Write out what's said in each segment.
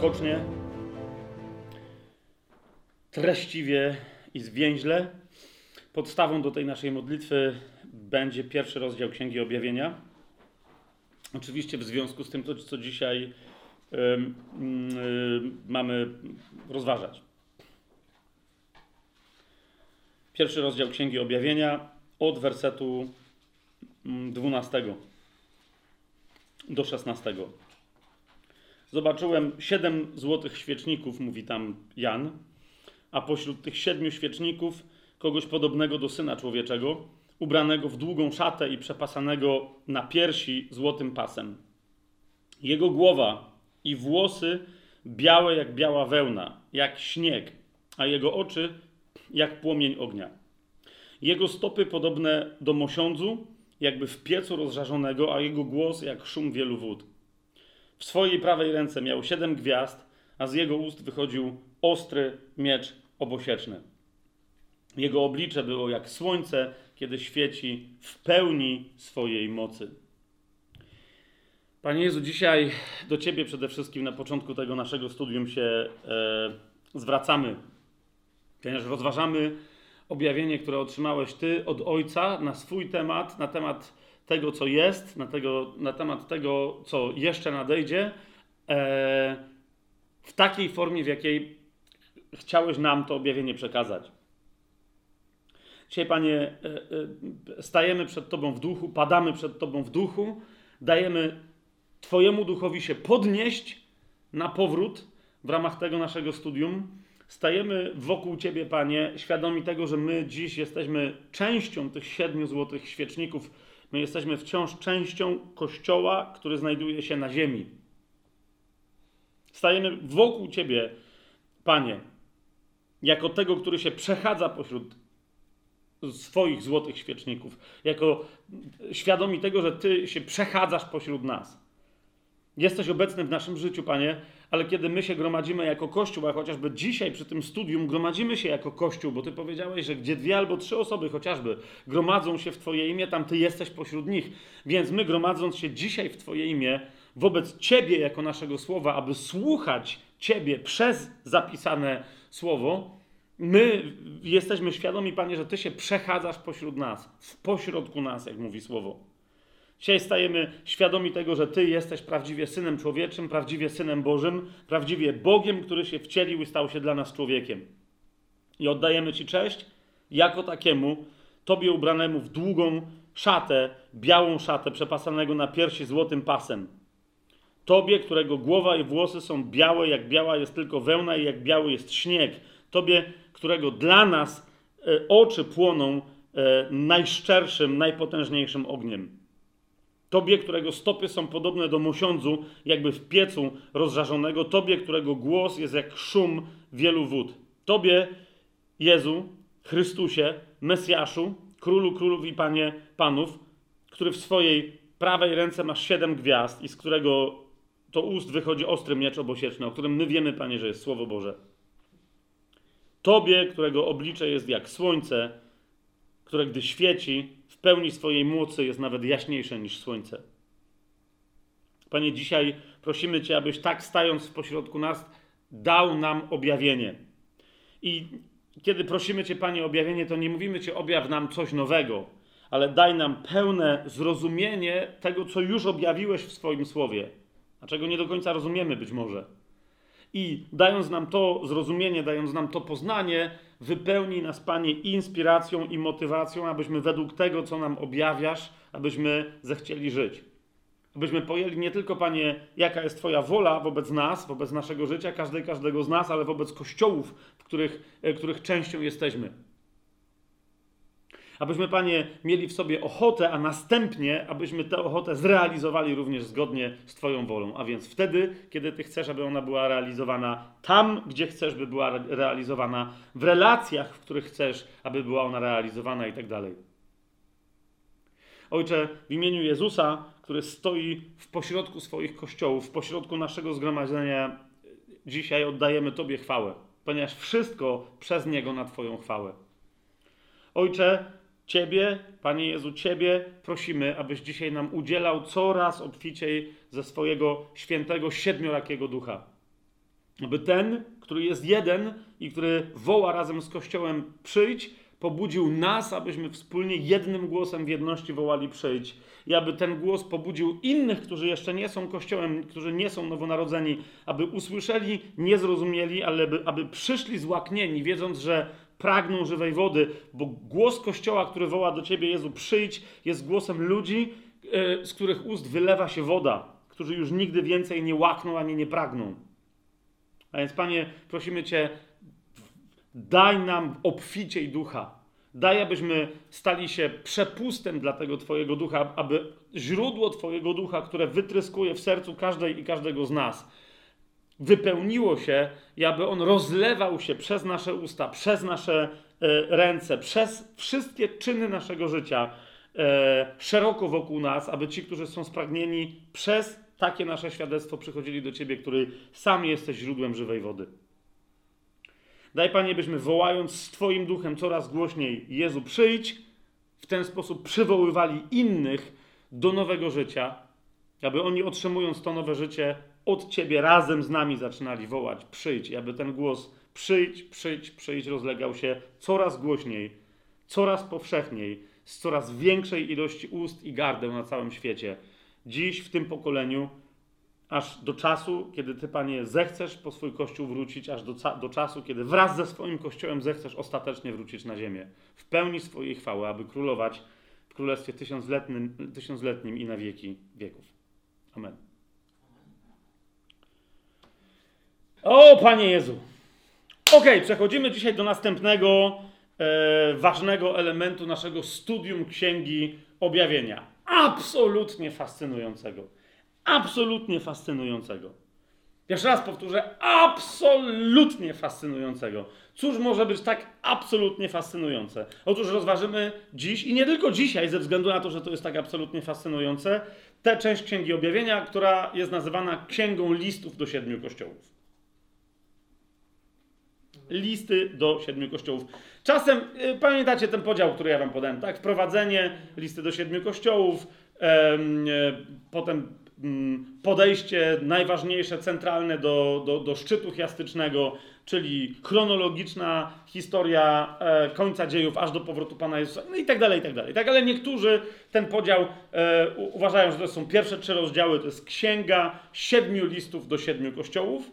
skocznie, treściwie i zwięźle. Podstawą do tej naszej modlitwy będzie pierwszy rozdział Księgi Objawienia. Oczywiście w związku z tym, to, co dzisiaj y, y, mamy rozważać. Pierwszy rozdział Księgi Objawienia od wersetu 12 do 16. Zobaczyłem siedem złotych świeczników, mówi tam Jan, a pośród tych siedmiu świeczników kogoś podobnego do syna człowieczego, ubranego w długą szatę i przepasanego na piersi złotym pasem. Jego głowa i włosy białe jak biała wełna, jak śnieg, a jego oczy jak płomień ognia. Jego stopy podobne do mosiądzu, jakby w piecu rozżarzonego, a jego głos jak szum wielu wód. W swojej prawej ręce miał siedem gwiazd, a z jego ust wychodził ostry miecz obosieczny. Jego oblicze było jak słońce, kiedy świeci w pełni swojej mocy. Panie Jezu, dzisiaj do Ciebie przede wszystkim na początku tego naszego studium się e, zwracamy, ponieważ rozważamy objawienie, które otrzymałeś Ty od Ojca na swój temat, na temat tego, co jest, na, tego, na temat tego, co jeszcze nadejdzie, e, w takiej formie, w jakiej chciałeś nam to objawienie przekazać. Dzisiaj, Panie, e, e, stajemy przed Tobą w duchu, padamy przed Tobą w duchu, dajemy Twojemu duchowi się podnieść na powrót w ramach tego naszego studium stajemy wokół Ciebie, Panie, świadomi tego, że my dziś jesteśmy częścią tych siedmiu złotych świeczników. My jesteśmy wciąż częścią Kościoła, który znajduje się na ziemi. Stajemy wokół Ciebie, Panie, jako tego, który się przechadza pośród swoich złotych świeczników, jako świadomi tego, że Ty się przechadzasz pośród nas. Jesteś obecny w naszym życiu, Panie, ale kiedy my się gromadzimy jako Kościół, a chociażby dzisiaj przy tym studium gromadzimy się jako Kościół, bo Ty powiedziałeś, że gdzie dwie albo trzy osoby chociażby gromadzą się w Twoje imię, tam Ty jesteś pośród nich. Więc my gromadząc się dzisiaj w Twoje imię, wobec Ciebie jako naszego słowa, aby słuchać Ciebie przez zapisane słowo, my jesteśmy świadomi, Panie, że Ty się przechadzasz pośród nas, w pośrodku nas, jak mówi słowo. Dzisiaj stajemy świadomi tego, że Ty jesteś prawdziwie Synem Człowieczym, prawdziwie Synem Bożym, prawdziwie Bogiem, który się wcielił i stał się dla nas człowiekiem. I oddajemy Ci cześć jako takiemu, Tobie ubranemu w długą szatę, białą szatę, przepasanego na piersi złotym pasem. Tobie, którego głowa i włosy są białe, jak biała jest tylko wełna i jak biały jest śnieg. Tobie, którego dla nas e, oczy płoną e, najszczerszym, najpotężniejszym ogniem. Tobie, którego stopy są podobne do mosiądzu, jakby w piecu rozżarzonego. Tobie, którego głos jest jak szum wielu wód. Tobie, Jezu, Chrystusie, Mesjaszu, Królu Królów i Panie Panów, który w swojej prawej ręce masz siedem gwiazd i z którego to ust wychodzi ostry miecz obosieczny, o którym my wiemy, Panie, że jest Słowo Boże. Tobie, którego oblicze jest jak słońce, które gdy świeci, pełni swojej mocy jest nawet jaśniejsze niż słońce. Panie, dzisiaj prosimy Cię, abyś tak stając w pośrodku nas, dał nam objawienie. I kiedy prosimy Cię, Panie, objawienie, to nie mówimy Ci, objaw nam coś nowego, ale daj nam pełne zrozumienie tego, co już objawiłeś w swoim słowie, a czego nie do końca rozumiemy być może. I dając nam to zrozumienie, dając nam to poznanie, wypełnij nas, Panie, inspiracją i motywacją, abyśmy według tego, co nam objawiasz, abyśmy zechcieli żyć. Abyśmy pojęli nie tylko, Panie, jaka jest Twoja wola wobec nas, wobec naszego życia, każdej, każdego z nas, ale wobec kościołów, w których, e, których częścią jesteśmy. Abyśmy, Panie, mieli w sobie ochotę, a następnie, abyśmy tę ochotę zrealizowali również zgodnie z Twoją wolą. A więc wtedy, kiedy Ty chcesz, aby ona była realizowana tam, gdzie chcesz, by była realizowana, w relacjach, w których chcesz, aby była ona realizowana i tak dalej. Ojcze, w imieniu Jezusa, który stoi w pośrodku swoich kościołów, w pośrodku naszego zgromadzenia, dzisiaj oddajemy Tobie chwałę, ponieważ wszystko przez Niego na Twoją chwałę. Ojcze, Ciebie, Panie Jezu, Ciebie prosimy, abyś dzisiaj nam udzielał coraz obficiej ze swojego świętego, siedmiorakiego ducha. Aby ten, który jest jeden i który woła razem z Kościołem przyjdź, pobudził nas, abyśmy wspólnie jednym głosem w jedności wołali przyjdź. I aby ten głos pobudził innych, którzy jeszcze nie są Kościołem, którzy nie są nowonarodzeni, aby usłyszeli, nie zrozumieli, ale aby, aby przyszli złaknieni, wiedząc, że pragną żywej wody, bo głos Kościoła, który woła do Ciebie, Jezu, przyjdź, jest głosem ludzi, e, z których ust wylewa się woda, którzy już nigdy więcej nie łakną ani nie pragną. A więc, Panie, prosimy Cię, daj nam obficiej ducha. Daj, abyśmy stali się przepustem dla tego Twojego ducha, aby źródło Twojego ducha, które wytryskuje w sercu każdej i każdego z nas, wypełniło się i aby on rozlewał się przez nasze usta, przez nasze e, ręce, przez wszystkie czyny naszego życia, e, szeroko wokół nas, aby ci, którzy są spragnieni, przez takie nasze świadectwo przychodzili do Ciebie, który sam jesteś źródłem żywej wody. Daj, Panie, byśmy wołając z Twoim duchem coraz głośniej: Jezu, przyjdź, w ten sposób przywoływali innych do nowego życia, aby oni otrzymując to nowe życie, od Ciebie razem z nami zaczynali wołać: przyjdź, aby ten głos przyjdź, przyjdź, przyjdź rozlegał się coraz głośniej, coraz powszechniej, z coraz większej ilości ust i gardeł na całym świecie. Dziś w tym pokoleniu, aż do czasu, kiedy Ty, Panie, zechcesz po swój Kościół wrócić, aż do, do czasu, kiedy wraz ze swoim Kościołem zechcesz ostatecznie wrócić na ziemię, w pełni swojej chwały, aby królować w Królestwie tysiącletnim, tysiącletnim i na wieki wieków. Amen. O, Panie Jezu. Ok, przechodzimy dzisiaj do następnego e, ważnego elementu naszego studium Księgi Objawienia. Absolutnie fascynującego. Absolutnie fascynującego. Jeszcze raz powtórzę, absolutnie fascynującego. Cóż może być tak absolutnie fascynujące? Otóż rozważymy dziś, i nie tylko dzisiaj, ze względu na to, że to jest tak absolutnie fascynujące, tę część Księgi Objawienia, która jest nazywana Księgą Listów do Siedmiu Kościołów listy do siedmiu kościołów. Czasem, y, pamiętacie ten podział, który ja wam podałem, tak? Wprowadzenie, listy do siedmiu kościołów, em, e, potem mm, podejście najważniejsze, centralne do, do, do szczytu chiastycznego, czyli chronologiczna historia e, końca dziejów aż do powrotu Pana Jezusa, no i tak dalej, i tak dalej. Tak, ale niektórzy ten podział e, uważają, że to są pierwsze trzy rozdziały, to jest księga siedmiu listów do siedmiu kościołów,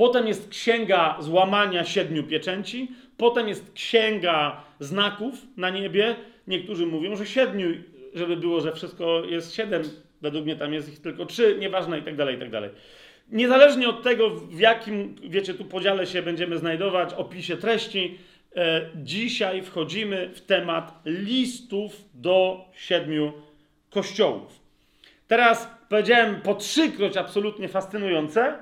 Potem jest księga złamania siedmiu pieczęci. Potem jest księga znaków na niebie. Niektórzy mówią, że siedmiu, żeby było, że wszystko jest siedem. Według mnie tam jest ich tylko trzy, nieważne i tak dalej, i tak dalej. Niezależnie od tego, w jakim, wiecie, tu podziale się będziemy znajdować, opisie treści, e, dzisiaj wchodzimy w temat listów do siedmiu kościołów. Teraz powiedziałem po trzykroć absolutnie fascynujące,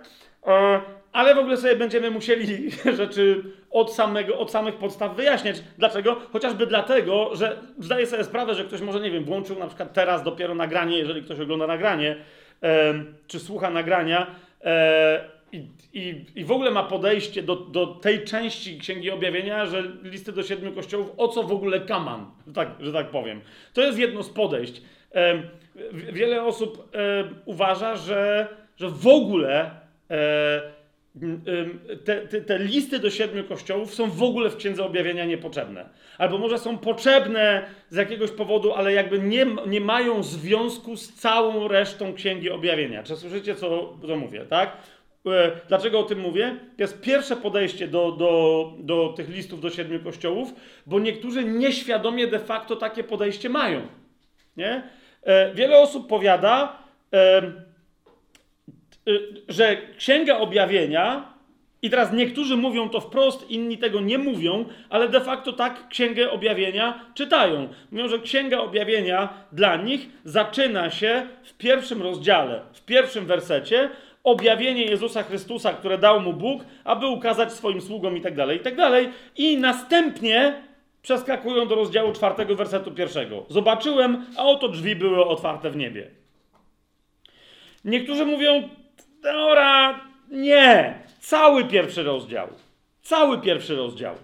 e, ale w ogóle sobie będziemy musieli rzeczy od, samego, od samych podstaw wyjaśniać. Dlaczego? Chociażby dlatego, że zdaję sobie sprawę, że ktoś może, nie wiem, włączył na przykład teraz dopiero nagranie, jeżeli ktoś ogląda nagranie, e, czy słucha nagrania e, i, i, w ogóle ma podejście do, do tej części Księgi Objawienia, że listy do siedmiu kościołów, o co w ogóle kaman, tak, że tak powiem. To jest jedno z podejść. E, wiele osób uważa, że, że w ogóle te, te, te, listy do siedmiu kościołów są w ogóle w Księdze Objawienia niepotrzebne. Albo może są potrzebne z jakiegoś powodu, ale jakby nie, nie mają związku z całą resztą Księgi Objawienia. Czy słyszycie, co, co mówię, tak? E, dlaczego o tym mówię? To jest pierwsze podejście do, do, do tych listów do siedmiu kościołów, bo niektórzy nieświadomie de facto takie podejście mają. Nie? E, wiele osób powiada, że Księga Objawienia, i teraz niektórzy mówią to wprost, inni tego nie mówią, ale de facto tak Księgę Objawienia czytają. Mówią, że Księga Objawienia dla nich zaczyna się w pierwszym rozdziale, w pierwszym wersecie, objawienie Jezusa Chrystusa, które dał mu Bóg, aby ukazać swoim sługom i tak dalej, i tak dalej. I następnie przeskakują do rozdziału czwartego, wersetu pierwszego. Zobaczyłem, a oto drzwi były otwarte w niebie. Niektórzy mówią, Dobra, nie. Cały pierwszy rozdział. Cały pierwszy rozdział.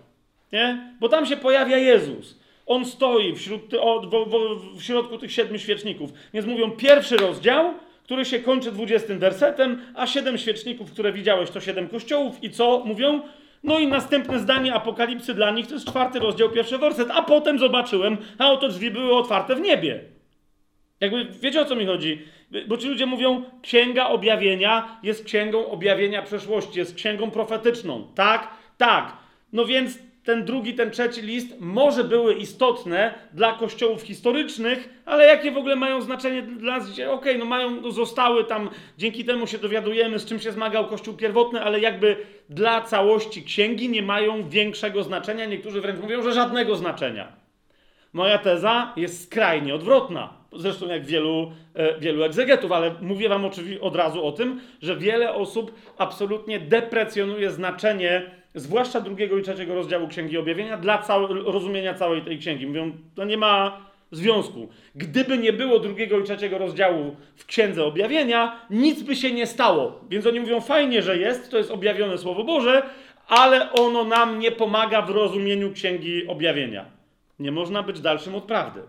Nie? Bo tam się pojawia Jezus. on stoi wśród, o, w, w, w środku tych siedmiu świeczników. Więc mówią pierwszy rozdział, który się kończy 20 wersetem, a siedem świeczników, które widziałeś, to siedem kościołów i co mówią? No i następne zdanie Apokalipsy dla nich to jest czwarty rozdział, pierwszy werset, a potem zobaczyłem, a oto drzwi były otwarte w niebie. Jakby wiecie o co mi chodzi? Bo ci ludzie mówią, księga objawienia jest księgą objawienia przeszłości, jest księgą profetyczną. Tak, tak. No więc ten drugi, ten trzeci list może były istotne dla kościołów historycznych, ale jakie w ogóle mają znaczenie dla nas? Okej, no mają, no zostały tam, dzięki temu się dowiadujemy, z czym się zmagał kościół pierwotny, ale jakby dla całości księgi nie mają większego znaczenia. Niektórzy wręcz mówią, że żadnego znaczenia. Moja teza jest skrajnie odwrotna. Zresztą jak wielu, e, wielu egzegetów, ale mówię wam oczywiście od razu o tym, że wiele osób absolutnie deprecjonuje znaczenie, zwłaszcza drugiego i trzeciego rozdziału Księgi Objawienia, dla całe, rozumienia całej tej księgi. Mówią, to nie ma związku. Gdyby nie było drugiego i trzeciego rozdziału w Księdze Objawienia, nic by się nie stało. Więc oni mówią, fajnie, że jest, to jest objawione Słowo Boże, ale ono nam nie pomaga w rozumieniu Księgi Objawienia. Nie można być dalszym od prawdy.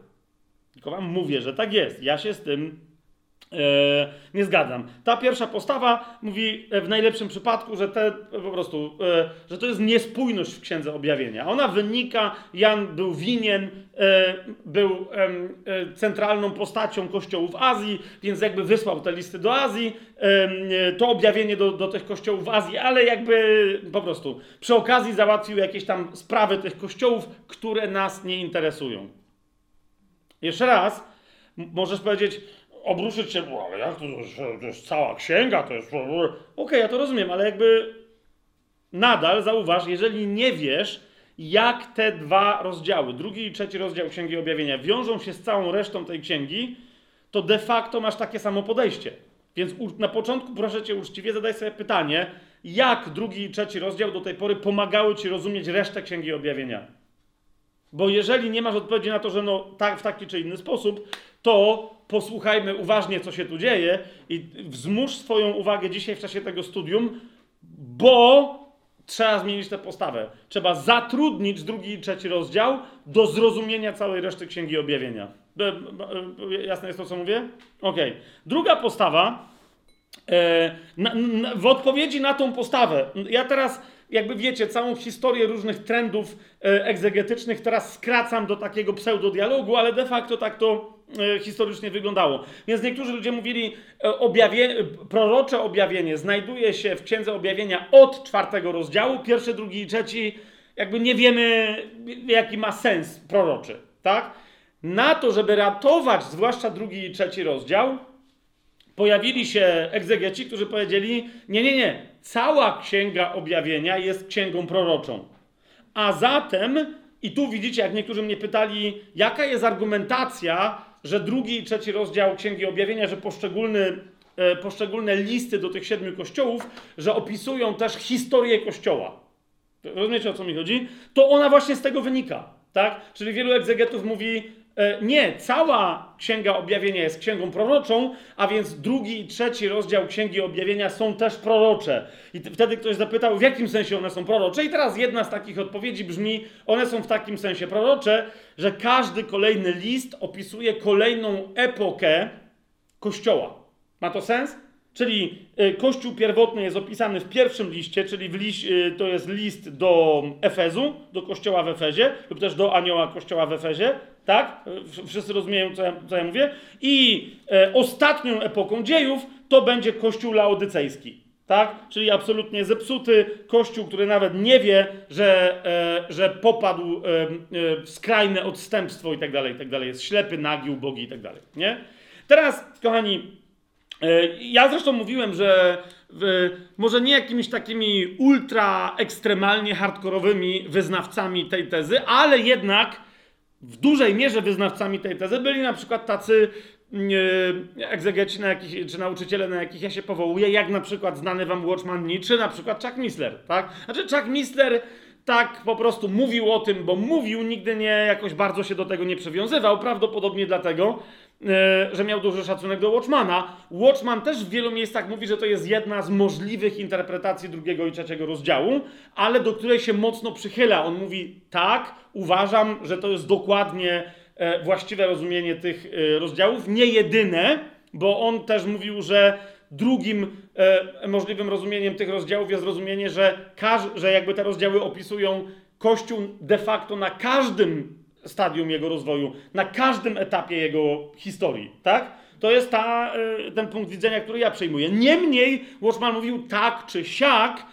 Tylko wam mówię, że tak jest. Ja się z tym e, nie zgadzam. Ta pierwsza postawa mówi e, w najlepszym przypadku, że te po prostu, e, że to jest niespójność w Księdze Objawienia. Ona wynika, Jan był winien, był centralną postacią kościołów Azji, więc jakby wysłał te listy do Azji, to objawienie do, do tych kościołów w Azji, ale jakby po prostu przy okazji załatwił jakieś tam sprawy tych kościołów, które nas nie interesują. Jeszcze raz, możesz powiedzieć, obruszyć się, "Bo, ale jak to, to jest cała księga, to jest... Okej, ja to rozumiem, ale jakby nadal zauważ, jeżeli nie wiesz, jak te dwa rozdziały, drugi i trzeci rozdział Księgi Objawienia, wiążą się z całą resztą tej księgi, to de facto masz takie samo podejście. Więc na początku proszę cię uczciwie zadaj sobie pytanie, jak drugi i trzeci rozdział do tej pory pomagały ci rozumieć resztę Księgi Objawienia. Bo jeżeli nie masz odpowiedzi na to, że no tak, w taki czy inny sposób, to posłuchajmy uważnie, co się tu dzieje i wzmóż swoją uwagę dzisiaj w czasie tego studium, bo trzeba zmienić tę postawę. Trzeba zatrudnić drugi i trzeci rozdział do zrozumienia całej reszty Księgi Objawienia. E, e, Jasne jest to, co mówię? Okej. Druga postawa E, w odpowiedzi na tą postawę, ja teraz, jakby wiecie, całą historię różnych trendów e, egzegetycznych teraz skracam do takiego pseudodialogu, ale de facto tak to e, historycznie wyglądało. Więc niektórzy ludzie mówili, e, objawie, prorocze objawienie znajduje się w Księdze Objawienia od czwartego rozdziału, pierwszy, drugi i trzeci, jakby nie wiemy, jaki ma sens proroczy, tak? Na to, żeby ratować zwłaszcza drugi i trzeci rozdział, pojawili się egzegeci, którzy powiedzieli: Nie, nie, nie. Cała księga objawienia jest księgą proroczą. A zatem, i tu widzicie, jak niektórzy mnie pytali, jaka jest argumentacja, że drugi i trzeci rozdział księgi objawienia, że poszczególny, e, poszczególne listy do tych siedmiu kościołów, że opisują też historię kościoła. Rozumiecie o co mi chodzi? To ona właśnie z tego wynika. Tak? Czyli wielu egzegetów mówi, nie, cała Księga Objawienia jest księgą proroczą, a więc drugi i trzeci rozdział Księgi Objawienia są też prorocze. I wtedy ktoś zapytał, w jakim sensie one są prorocze? I teraz jedna z takich odpowiedzi brzmi, one są w takim sensie prorocze, że każdy kolejny list opisuje kolejną epokę Kościoła. Ma to sens? Czyli y, Kościół pierwotny jest opisany w pierwszym liście, czyli liś, y, to jest list do Efezu, do kościoła w Efezie, lub też do anioła kościoła w Efezie, tak? Wszyscy rozumieją, co ja, co ja mówię. I e, ostatnią epoką dziejów to będzie Kościół laodycejski, tak? Czyli absolutnie zepsuty kościół, który nawet nie wie, że, e, że popadł e, e, w skrajne odstępstwo i tak dalej, i tak dalej. Jest ślepy, nagi, ubogi i tak dalej, nie? Teraz, kochani, Ja zresztą mówiłem, że w, może nie jakimiś takimi ultra ekstremalnie hardkorowymi wyznawcami tej tezy, ale jednak w dużej mierze wyznawcami tej tezy byli na przykład tacy e, egzegeci, na jakich, czy nauczyciele, na jakich ja się powołuję, jak na przykład znany wam Watchman Nee, czy na przykład Chuck Missler, tak? Znaczy Chuck Missler tak po prostu mówił o tym, bo mówił, nigdy nie jakoś bardzo się do tego nie przywiązywał, prawdopodobnie dlatego, e, że miał duży szacunek do Watchmana. Watchman też w wielu miejscach mówi, że to jest jedna z możliwych interpretacji drugiego i trzeciego rozdziału, ale do której się mocno przychyla. On mówi tak, uważam, że to jest dokładnie e, właściwe rozumienie tych e, rozdziałów, nie jedyne, bo on też mówił, że drugim e, możliwym rozumieniem tych rozdziałów jest rozumienie, że, każ, że jakby te rozdziały opisują Kościół de facto na każdym stadium jego rozwoju, na każdym etapie jego historii, tak? To jest ta, e, ten punkt widzenia, który ja przyjmuję. Niemniej Watchman mówił tak czy siak,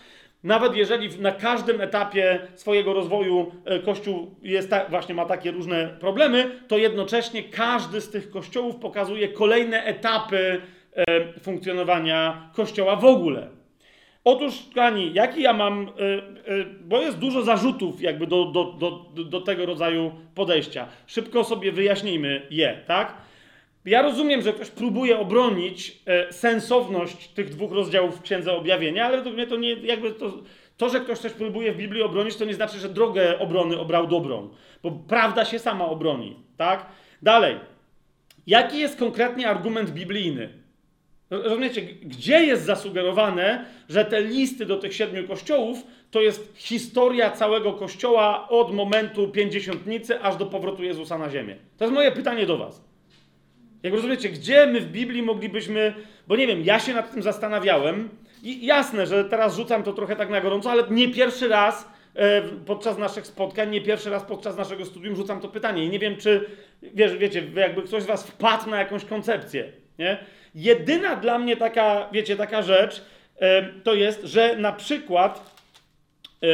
nawet jeżeli na każdym etapie swojego rozwoju e, Kościół jest ta, właśnie ma takie różne problemy, to jednocześnie każdy z tych kościołów pokazuje kolejne etapy e, funkcjonowania Kościoła w ogóle. Otóż, kochani, jaki ja mam, e, bo jest dużo zarzutów jakby do, do, do, do tego rodzaju podejścia. Szybko sobie wyjaśnijmy je, tak? Ja rozumiem, że ktoś próbuje obronić e, sensowność tych dwóch rozdziałów w Księdze Objawienia, ale według mnie to nie, jakby to, to, że ktoś coś próbuje w Biblii obronić, to nie znaczy, że drogę obrony obrał dobrą, bo prawda się sama obroni, tak? Dalej. Jaki jest konkretnie argument biblijny? Rozumiecie, gdzie jest zasugerowane, że te listy do tych siedmiu kościołów to jest historia całego kościoła od momentu pięćdziesiątnicy aż do powrotu Jezusa na ziemię? To jest moje pytanie do Was. Jak rozumiecie, gdzie my w Biblii moglibyśmy, bo nie wiem, ja się nad tym zastanawiałem i jasne, że teraz rzucam to trochę tak na gorąco, ale nie pierwszy raz e, podczas naszych spotkań, nie pierwszy raz podczas naszego studium rzucam to pytanie i nie wiem, czy, wiesz, wiecie, jakby ktoś z was wpadł na jakąś koncepcję, nie? Jedyna dla mnie taka, wiecie, taka rzecz to jest, że na przykład e,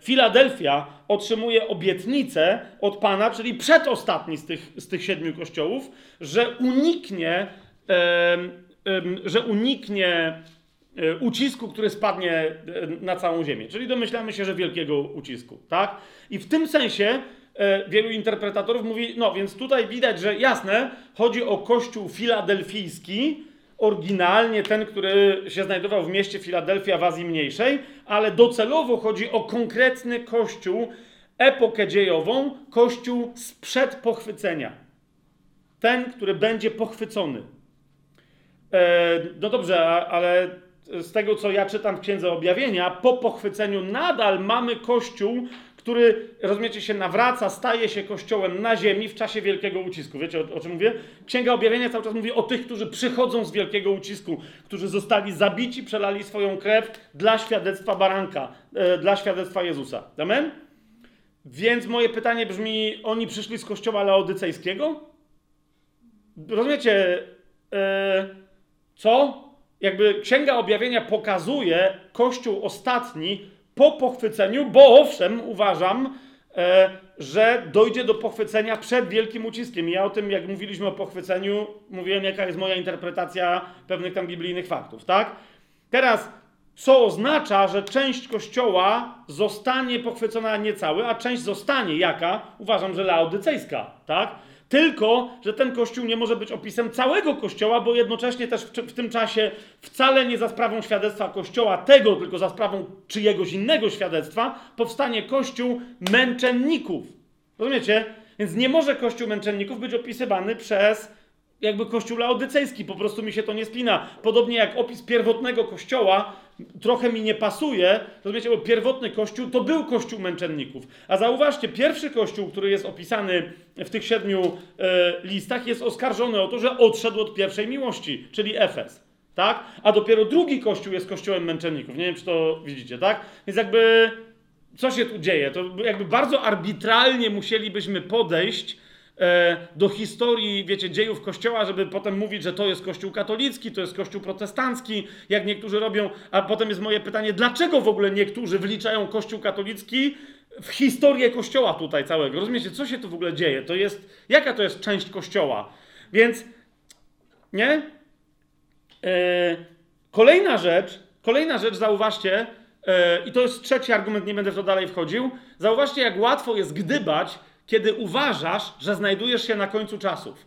Filadelfia otrzymuje obietnicę od Pana, czyli przedostatni z tych, z tych siedmiu kościołów, że uniknie, że uniknie e, ucisku, który spadnie e, na całą ziemię. Czyli domyślamy się, że wielkiego ucisku, tak? I w tym sensie wielu interpretatorów mówi, no więc tutaj widać, że jasne, chodzi o kościół filadelfijski, oryginalnie ten, który się znajdował w mieście Filadelfia w Azji Mniejszej, ale docelowo chodzi o konkretny kościół, epokę dziejową, kościół sprzed pochwycenia. Ten, który będzie pochwycony. E, no dobrze, ale z tego, co ja czytam w Księdze Objawienia, po pochwyceniu nadal mamy kościół, który, rozumiecie, się nawraca, staje się kościołem na ziemi w czasie wielkiego ucisku. Wiecie o, o, czym mówię? Księga Objawienia cały czas mówi o tych, którzy przychodzą z wielkiego ucisku, którzy zostali zabici, przelali swoją krew dla świadectwa baranka, e, dla świadectwa Jezusa. Amen? Więc moje pytanie brzmi: oni przyszli z kościoła laodycejskiego? Rozumiecie, e, co? Jakby Księga Objawienia pokazuje Kościół ostatni po pochwyceniu, bo owszem, uważam, e, że dojdzie do pochwycenia przed wielkim uciskiem. I ja o tym, jak mówiliśmy o pochwyceniu, mówiłem, jaka jest moja interpretacja pewnych tam biblijnych faktów, tak? Teraz, co oznacza, że część kościoła zostanie pochwycona nie cały, a część zostanie jaka? Uważam, że laodycejska, tak? Tylko, że ten kościół nie może być opisem całego kościoła, bo jednocześnie też w, w, tym czasie wcale nie za sprawą świadectwa kościoła tego, tylko za sprawą czyjegoś innego świadectwa, powstanie kościół męczenników. Rozumiecie? Więc nie może kościół męczenników być opisywany przez jakby kościół laodycejski, po prostu mi się to nie splina. Podobnie jak opis pierwotnego kościoła trochę mi nie pasuje, rozumiecie, bo pierwotny kościół to był kościół męczenników. A zauważcie, pierwszy kościół, który jest opisany w tych siedmiu e, listach, jest oskarżony o to, że odszedł od pierwszej miłości, czyli Efes. Tak? A dopiero drugi kościół jest kościołem męczenników. Nie wiem, czy to widzicie, tak? Więc jakby co się tu dzieje? To jakby bardzo arbitralnie musielibyśmy podejść do historii, wiecie, dziejów Kościoła, żeby potem mówić, że to jest Kościół katolicki, to jest Kościół protestancki, jak niektórzy robią, a potem jest moje pytanie, dlaczego w ogóle niektórzy wliczają Kościół katolicki w historię Kościoła tutaj całego? Rozumiecie, co się tu w ogóle dzieje? To jest, jaka to jest część Kościoła? Więc, nie? E, kolejna rzecz, kolejna rzecz, zauważcie, e, i to jest trzeci argument, nie będę w to dalej wchodził, zauważcie, jak łatwo jest gdybać, kiedy uważasz, że znajdujesz się na końcu czasów.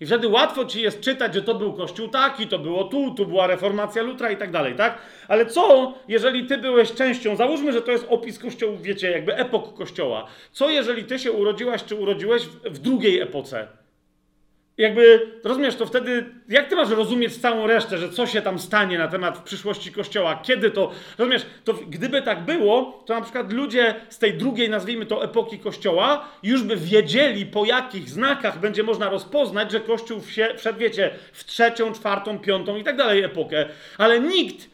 I wtedy łatwo ci jest czytać, że to był kościół taki, to było tu, tu była reformacja Lutra i tak dalej, tak? Ale co, jeżeli ty byłeś częścią, załóżmy, że to jest opis kościołów, wiecie, jakby epok kościoła. Co, jeżeli ty się urodziłaś czy urodziłeś w, w drugiej epoce? Jakby, rozumiesz, to wtedy, jak ty masz rozumieć całą resztę, że co się tam stanie na temat w przyszłości Kościoła, kiedy to, rozumiesz, to gdyby tak było, to na przykład ludzie z tej drugiej, nazwijmy to, epoki Kościoła, już by wiedzieli, po jakich znakach będzie można rozpoznać, że Kościół wszedł, wiecie, w trzecią, czwartą, piątą i tak dalej epokę, ale nikt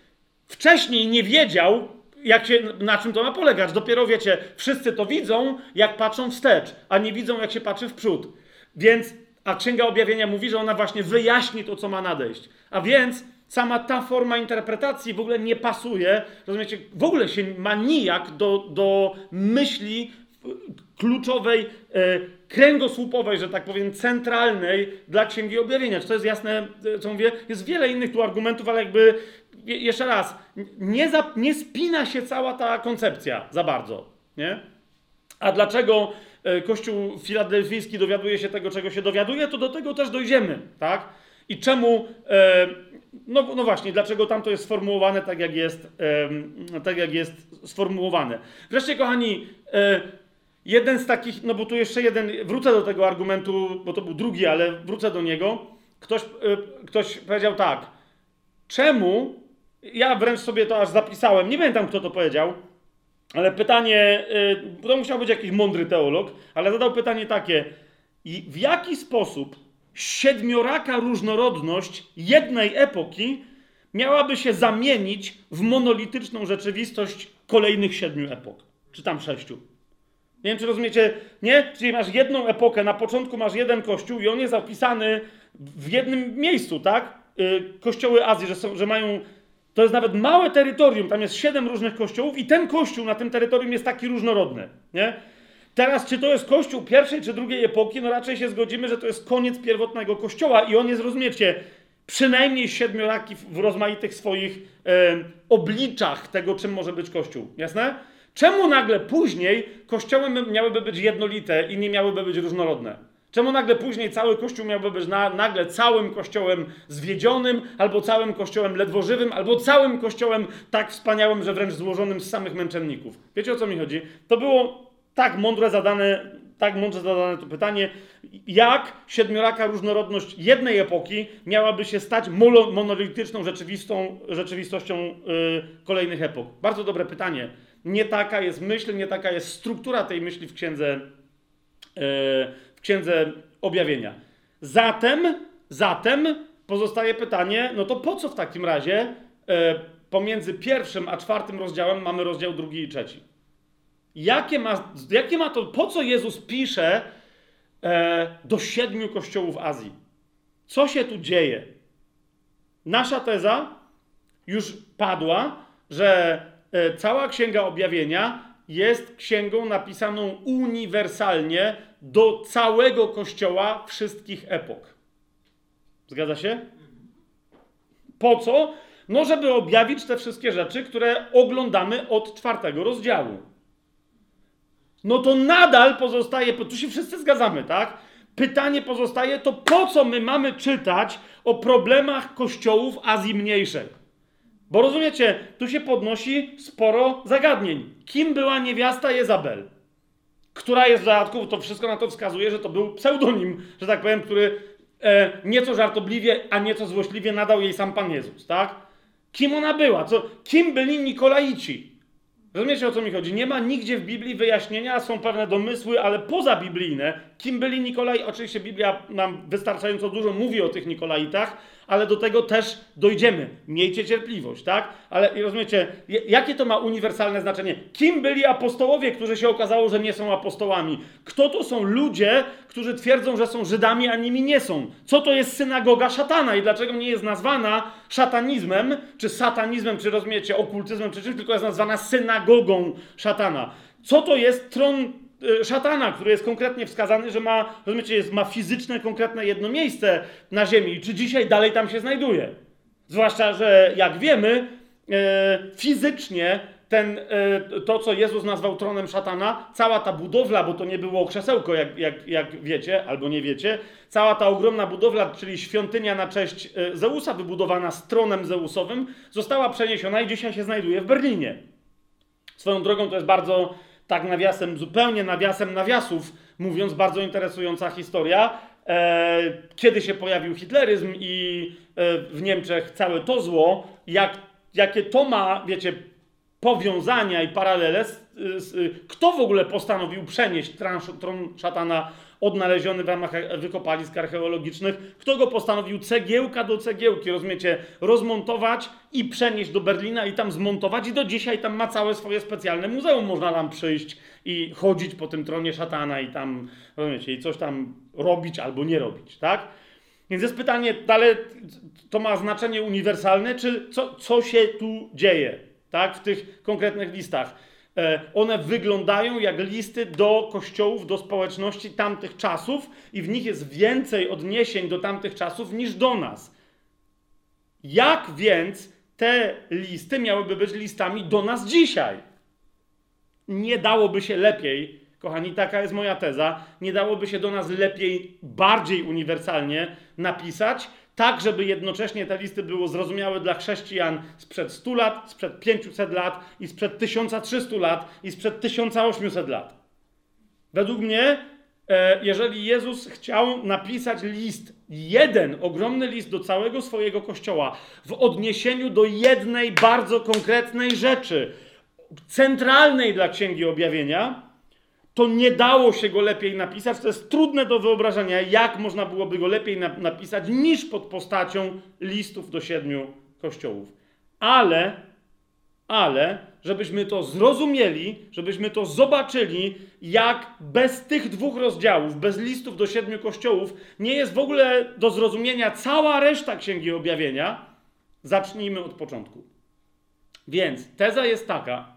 wcześniej nie wiedział, jak się, na czym to ma polegać. Dopiero wiecie, wszyscy to widzą, jak patrzą wstecz, a nie widzą, jak się patrzy w przód. Więc a Księga Objawienia mówi, że ona właśnie wyjaśni to, co ma nadejść. A więc sama ta forma interpretacji w ogóle nie pasuje, rozumiecie, w ogóle się ma nijak do, do myśli kluczowej, e, kręgosłupowej, że tak powiem, centralnej dla Księgi Objawienia. Czy to jest jasne, e, co mówię? Jest wiele innych tu argumentów, ale jakby, jeszcze raz, nie, za, nie spina się cała ta koncepcja za bardzo, nie? A dlaczego Kościół filadelfijski dowiaduje się tego, czego się dowiaduje, to do tego też dojdziemy, tak? I czemu, e, no, no właśnie, dlaczego tam to jest sformułowane tak, jak jest, tak, jak jest sformułowane. Wreszcie, kochani, e, jeden z takich, no bo tu jeszcze jeden, wrócę do tego argumentu, bo to był drugi, ale wrócę do niego. Ktoś, ktoś powiedział tak, czemu, ja wręcz sobie to aż zapisałem, nie pamiętam, kto to powiedział, ale pytanie, y, to musiał być jakiś mądry teolog, ale zadał pytanie takie: w jaki sposób siedmioraka różnorodność jednej epoki miałaby się zamienić w monolityczną rzeczywistość kolejnych siedmiu epok, czy tam sześciu? Nie wiem, czy rozumiecie, nie? Czyli masz jedną epokę, na początku masz jeden kościół i on jest zapisany w jednym miejscu, tak? Y, kościoły Azji, że, są, że mają to jest nawet małe terytorium, tam jest siedem różnych kościołów i ten kościół na tym terytorium jest taki różnorodny, nie? Teraz, czy to jest kościół pierwszej czy drugiej epoki, no raczej się zgodzimy, że to jest koniec pierwotnego kościoła i on jest, rozumiecie, przynajmniej siedmioraki w rozmaitych swoich e, obliczach tego, czym może być kościół. Jasne? Czemu nagle później kościoły miałyby być jednolite i nie miałyby być różnorodne? Czemu nagle później cały kościół miałby być na, nagle całym kościołem zwiedzionym, albo całym kościołem ledwo żywym, albo całym kościołem tak wspaniałym, że wręcz złożonym z samych męczenników? Wiecie o co mi chodzi? To było tak mądre zadane, tak mądrze zadane to pytanie, jak siedmioraka różnorodność jednej epoki miałaby się stać monolityczną rzeczywistą, rzeczywistością yy, kolejnych epok? Bardzo dobre pytanie. Nie taka jest myśl, nie taka jest struktura tej myśli w księdze. Yy, Księdze Objawienia. Zatem, zatem pozostaje pytanie, no to po co w takim razie e, pomiędzy pierwszym a czwartym rozdziałem mamy rozdział drugi i trzeci? Jakie ma, jakie ma to, po co Jezus pisze e, do siedmiu kościołów Azji? Co się tu dzieje? Nasza teza już padła, że e, cała Księga Objawienia jest księgą napisaną uniwersalnie do całego Kościoła wszystkich epok. Zgadza się? Po co? No, żeby objawić te wszystkie rzeczy, które oglądamy od czwartego rozdziału. No to nadal pozostaje, tu się wszyscy zgadzamy, tak? Pytanie pozostaje, to po co my mamy czytać o problemach kościołów Azji Mniejszej? Bo rozumiecie, tu się podnosi sporo zagadnień. Kim była niewiasta Jezabel? która jest w dodatku, to wszystko na to wskazuje, że to był pseudonim, że tak powiem, który e, nieco żartobliwie, a nieco złośliwie nadał jej sam Pan Jezus, tak? Kim ona była? Co, kim byli Nikolaici? Rozumiecie o co mi chodzi? Nie ma nigdzie w Biblii wyjaśnienia, są pewne domysły, ale poza biblijne, kim byli Nikolai. Oczywiście Biblia nam wystarczająco dużo mówi o tych Nikolaitach, ale do tego też dojdziemy. Miejcie cierpliwość, tak? Ale rozumiecie, jakie to ma uniwersalne znaczenie? Kim byli apostołowie, którzy się okazało, że nie są apostołami? Kto to są ludzie, którzy twierdzą, że są Żydami, a nimi nie są? Co to jest synagoga szatana i dlaczego nie jest nazwana szatanizmem, czy satanizmem, czy rozumiecie, okultyzmem, czy czymś, tylko jest nazwana synagogą szatana? Co to jest tron E, szatana, który jest konkretnie wskazany, że ma, rozumiecie, jest, ma fizyczne, konkretne jedno miejsce na ziemi. Czy dzisiaj dalej tam się znajduje? Zwłaszcza, że jak wiemy, e, fizycznie ten, e, to, co Jezus nazwał tronem szatana, cała ta budowla, bo to nie było krzesełko, jak, jak, jak wiecie, albo nie wiecie, cała ta ogromna budowla, czyli świątynia na cześć Zeusa, wybudowana z tronem Zeusowym, została przeniesiona i dzisiaj się znajduje w Berlinie. Swoją drogą to jest bardzo, tak nawiasem, zupełnie nawiasem nawiasów, mówiąc, bardzo interesująca historia. E, kiedy się pojawił hitleryzm i e, w Niemczech całe to zło, jak, jakie to ma, wiecie, powiązania i paralele, z, kto w ogóle postanowił przenieść tron, tron szatana odnaleziony w ramach wykopalisk archeologicznych, kto go postanowił cegiełka do cegiełki, rozumiecie, rozmontować i przenieść do Berlina i tam zmontować i do dzisiaj tam ma całe swoje specjalne muzeum, można tam przyjść i chodzić po tym tronie szatana i tam, rozumiecie, i coś tam robić albo nie robić, tak? Więc jest pytanie, ale to ma znaczenie uniwersalne, czy co, co się tu dzieje, tak, w tych konkretnych listach? E, one wyglądają jak listy do kościołów, do społeczności tamtych czasów, i w nich jest więcej odniesień do tamtych czasów niż do nas. Jak więc te listy miałyby być listami do nas dzisiaj? Nie dałoby się lepiej, kochani, taka jest moja teza, nie dałoby się do nas lepiej, bardziej uniwersalnie napisać, tak, żeby jednocześnie te listy były zrozumiałe dla chrześcijan sprzed 100 lat, sprzed 500 lat i sprzed 1300 lat i sprzed 1800 lat. Według mnie, e, jeżeli Jezus chciał napisać list, jeden ogromny list do całego swojego kościoła w odniesieniu do jednej bardzo konkretnej rzeczy, centralnej dla Księgi Objawienia, to nie dało się go lepiej napisać. To jest trudne do wyobrażenia, jak można byłoby go lepiej na napisać niż pod postacią listów do siedmiu kościołów. Ale, ale, żebyśmy to zrozumieli, żebyśmy to zobaczyli, jak bez tych dwóch rozdziałów, bez listów do siedmiu kościołów, nie jest w ogóle do zrozumienia cała reszta Księgi Objawienia, zacznijmy od początku. Więc teza jest taka,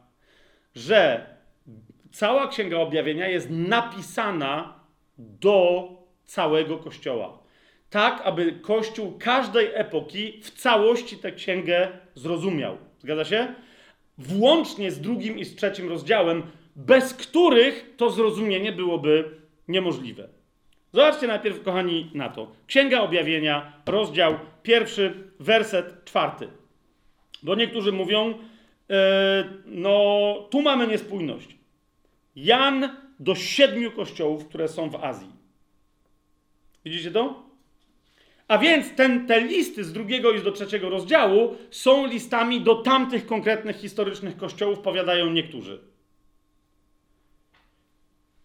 że cała Księga Objawienia jest napisana do całego Kościoła. Tak, aby Kościół każdej epoki w całości tę księgę zrozumiał. Zgadza się? Włącznie z drugim i z trzecim rozdziałem, bez których to zrozumienie byłoby niemożliwe. Zobaczcie najpierw, kochani, na to. Księga Objawienia, rozdział pierwszy, werset czwarty. Bo niektórzy mówią, yy, no tu mamy niespójność. Jan do siedmiu kościołów, które są w Azji. Widzicie to? A więc ten, te listy z drugiego i do trzeciego rozdziału są listami do tamtych konkretnych historycznych kościołów, powiadają niektórzy.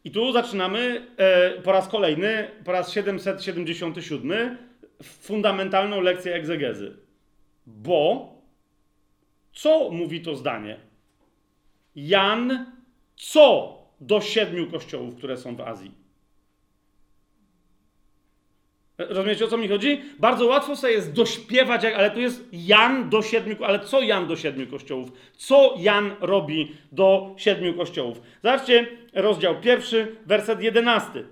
I tu zaczynamy e, po raz kolejny, po raz 777, fundamentalną lekcję egzegezy. Bo co mówi to zdanie? Jan co do siedmiu kościołów, które są w Azji. Rozumiecie o co mi chodzi? Bardzo łatwo sobie jest dośpiewać, ale tu jest Jan do siedmiu, ale co Jan do siedmiu kościołów? Co Jan robi do siedmiu kościołów? Zobaczcie, rozdział pierwszy, werset jedenasty.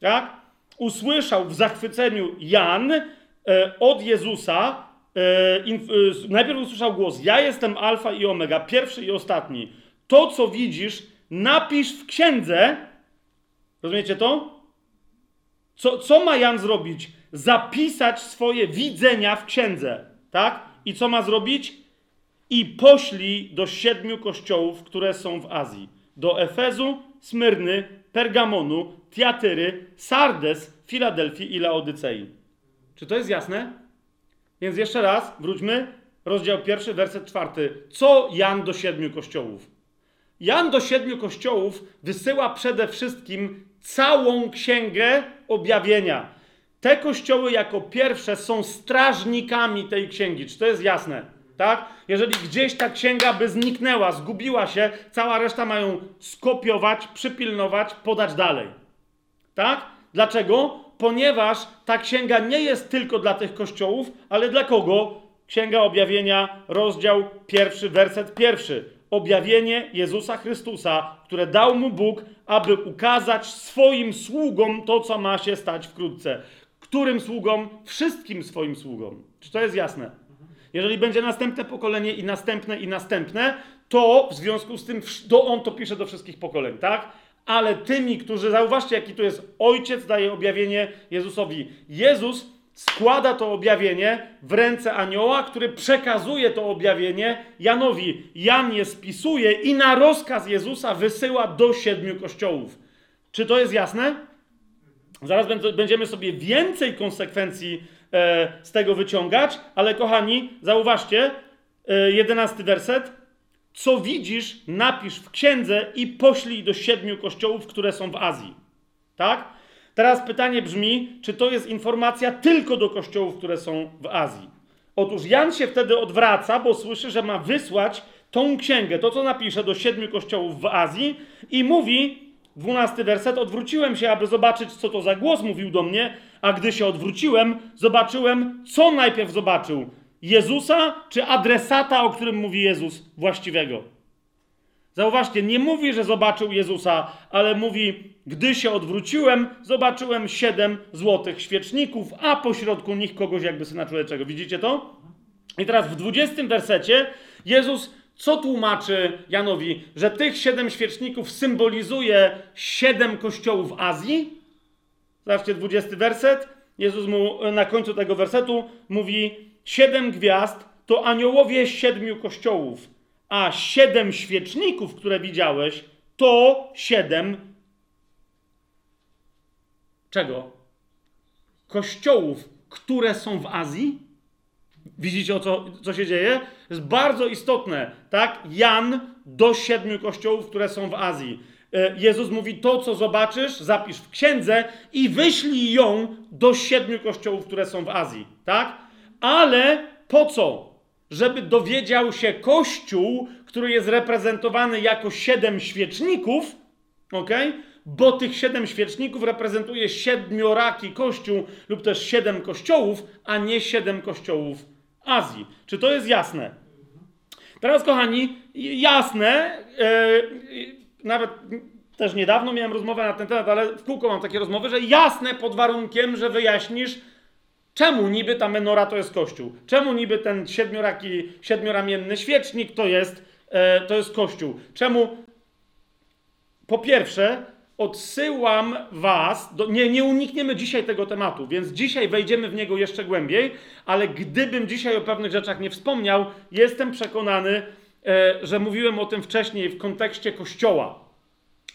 Tak? Usłyszał w zachwyceniu Jan e, od Jezusa, e, e, najpierw usłyszał głos, ja jestem alfa i omega, pierwszy i ostatni. To, co widzisz, napisz w księdze. Rozumiecie to? Co, co ma Jan zrobić? Zapisać swoje widzenia w księdze, tak? I co ma zrobić? I poślij do siedmiu kościołów, które są w Azji. Do Efezu, Smyrny, Pergamonu, Tiatyry, Sardes, Filadelfii i Laodycei. Czy to jest jasne? Więc jeszcze raz, wróćmy. Rozdział pierwszy, werset czwarty. Co Jan do siedmiu kościołów? Jan do siedmiu kościołów wysyła przede wszystkim całą księgę objawienia. Te kościoły jako pierwsze są strażnikami tej księgi. Czy to jest jasne? Tak? Jeżeli gdzieś ta księga by zniknęła, zgubiła się, cała reszta mają skopiować, przypilnować, podać dalej. Tak? Dlaczego? Ponieważ ta księga nie jest tylko dla tych kościołów, ale dla kogo? Księga Objawienia, rozdział pierwszy, werset pierwszy objawienie Jezusa Chrystusa, które dał mu Bóg, aby ukazać swoim sługom to, co ma się stać wkrótce. Którym sługom? Wszystkim swoim sługom. Czy to jest jasne? Jeżeli będzie następne pokolenie i następne i następne, to w związku z tym to on to pisze do wszystkich pokoleń, tak? Ale tymi, którzy, zauważcie, jaki tu jest ojciec, daje objawienie Jezusowi. Jezus składa to objawienie w ręce anioła, który przekazuje to objawienie Janowi. Jan je spisuje i na rozkaz Jezusa wysyła do siedmiu kościołów. Czy to jest jasne? Zaraz będziemy sobie więcej konsekwencji e, z tego wyciągać, ale kochani, zauważcie, e, jedenasty werset. Co widzisz, napisz w księdze i poślij do siedmiu kościołów, które są w Azji. Tak? Teraz pytanie brzmi, czy to jest informacja tylko do kościołów, które są w Azji? Otóż Jan się wtedy odwraca, bo słyszy, że ma wysłać tą księgę, to co napisze do siedmiu kościołów w Azji i mówi, dwunasty werset, odwróciłem się, aby zobaczyć, co to za głos mówił do mnie, a gdy się odwróciłem, zobaczyłem, co najpierw zobaczył. Jezusa czy adresata, o którym mówi Jezus właściwego? Zauważcie, nie mówi, że zobaczył Jezusa, ale mówi, gdy się odwróciłem, zobaczyłem siedem złotych świeczników, a pośrodku nich kogoś jakby syna człowieczego. Widzicie to? I teraz w dwudziestym wersecie Jezus co tłumaczy Janowi? Że tych siedem świeczników symbolizuje siedem kościołów Azji? Zobaczcie, dwudziesty werset. Jezus mu na końcu tego wersetu mówi: Siedem gwiazd to aniołowie siedmiu kościołów, a siedem świeczników, które widziałeś, to siedem czego? Kościołów, które są w Azji. Widzicie, o co, co się dzieje? Jest bardzo istotne, tak? Jan do siedmiu kościołów, które są w Azji. E, Jezus mówi: To, co zobaczysz, zapisz w księdze i wyślij ją do siedmiu kościołów, które są w Azji, tak? Ale po co? Żeby dowiedział się kościół, który jest reprezentowany jako siedem świeczników, ok? Bo tych siedem świeczników reprezentuje siedmioraki kościół lub też siedem kościołów, a nie siedem kościołów Azji. Czy to jest jasne? Teraz, kochani, jasne, yy, nawet też niedawno miałem rozmowę na ten temat, ale w kółko mam takie rozmowy, że jasne pod warunkiem, że wyjaśnisz, czemu niby ta menora to jest kościół. Czemu niby ten siedmioraki, siedmioramienny świecznik to jest, yy, to jest kościół. Czemu po pierwsze, odsyłam Was, do, nie, nie unikniemy dzisiaj tego tematu, więc dzisiaj wejdziemy w niego jeszcze głębiej, ale gdybym dzisiaj o pewnych rzeczach nie wspomniał, jestem przekonany, e, że mówiłem o tym wcześniej w kontekście Kościoła.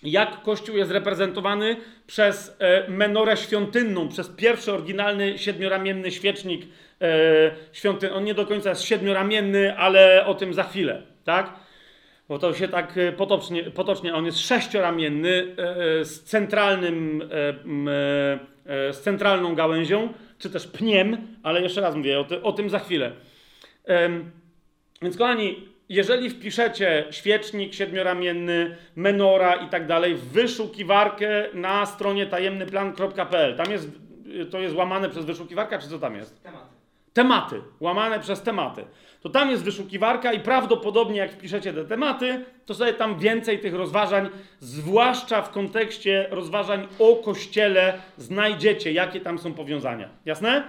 Jak Kościół jest reprezentowany przez e, menorę świątynną, przez pierwszy oryginalny siedmioramienny świecznik e, świątynny. On nie do końca jest siedmioramienny, ale o tym za chwilę, tak? Bo to się tak e, potocznie, potocznie on jest sześcioramienny e, e, z centralnym, z centralną gałęzią, czy też pniem, ale jeszcze raz mówię o, ty, o tym za chwilę. Więc kochani, jeżeli wpiszecie świecznik siedmioramienny, menora i tak dalej w wyszukiwarkę na stronie tajemnyplan.pl, tam jest, to jest łamane przez wyszukiwarkę, czy co tam jest? Tematy. Tematy, łamane przez tematy to tam jest wyszukiwarka i prawdopodobnie jak wpiszecie te tematy, to sobie tam więcej tych rozważań, zwłaszcza w kontekście rozważań o Kościele, znajdziecie, jakie tam są powiązania. Jasne?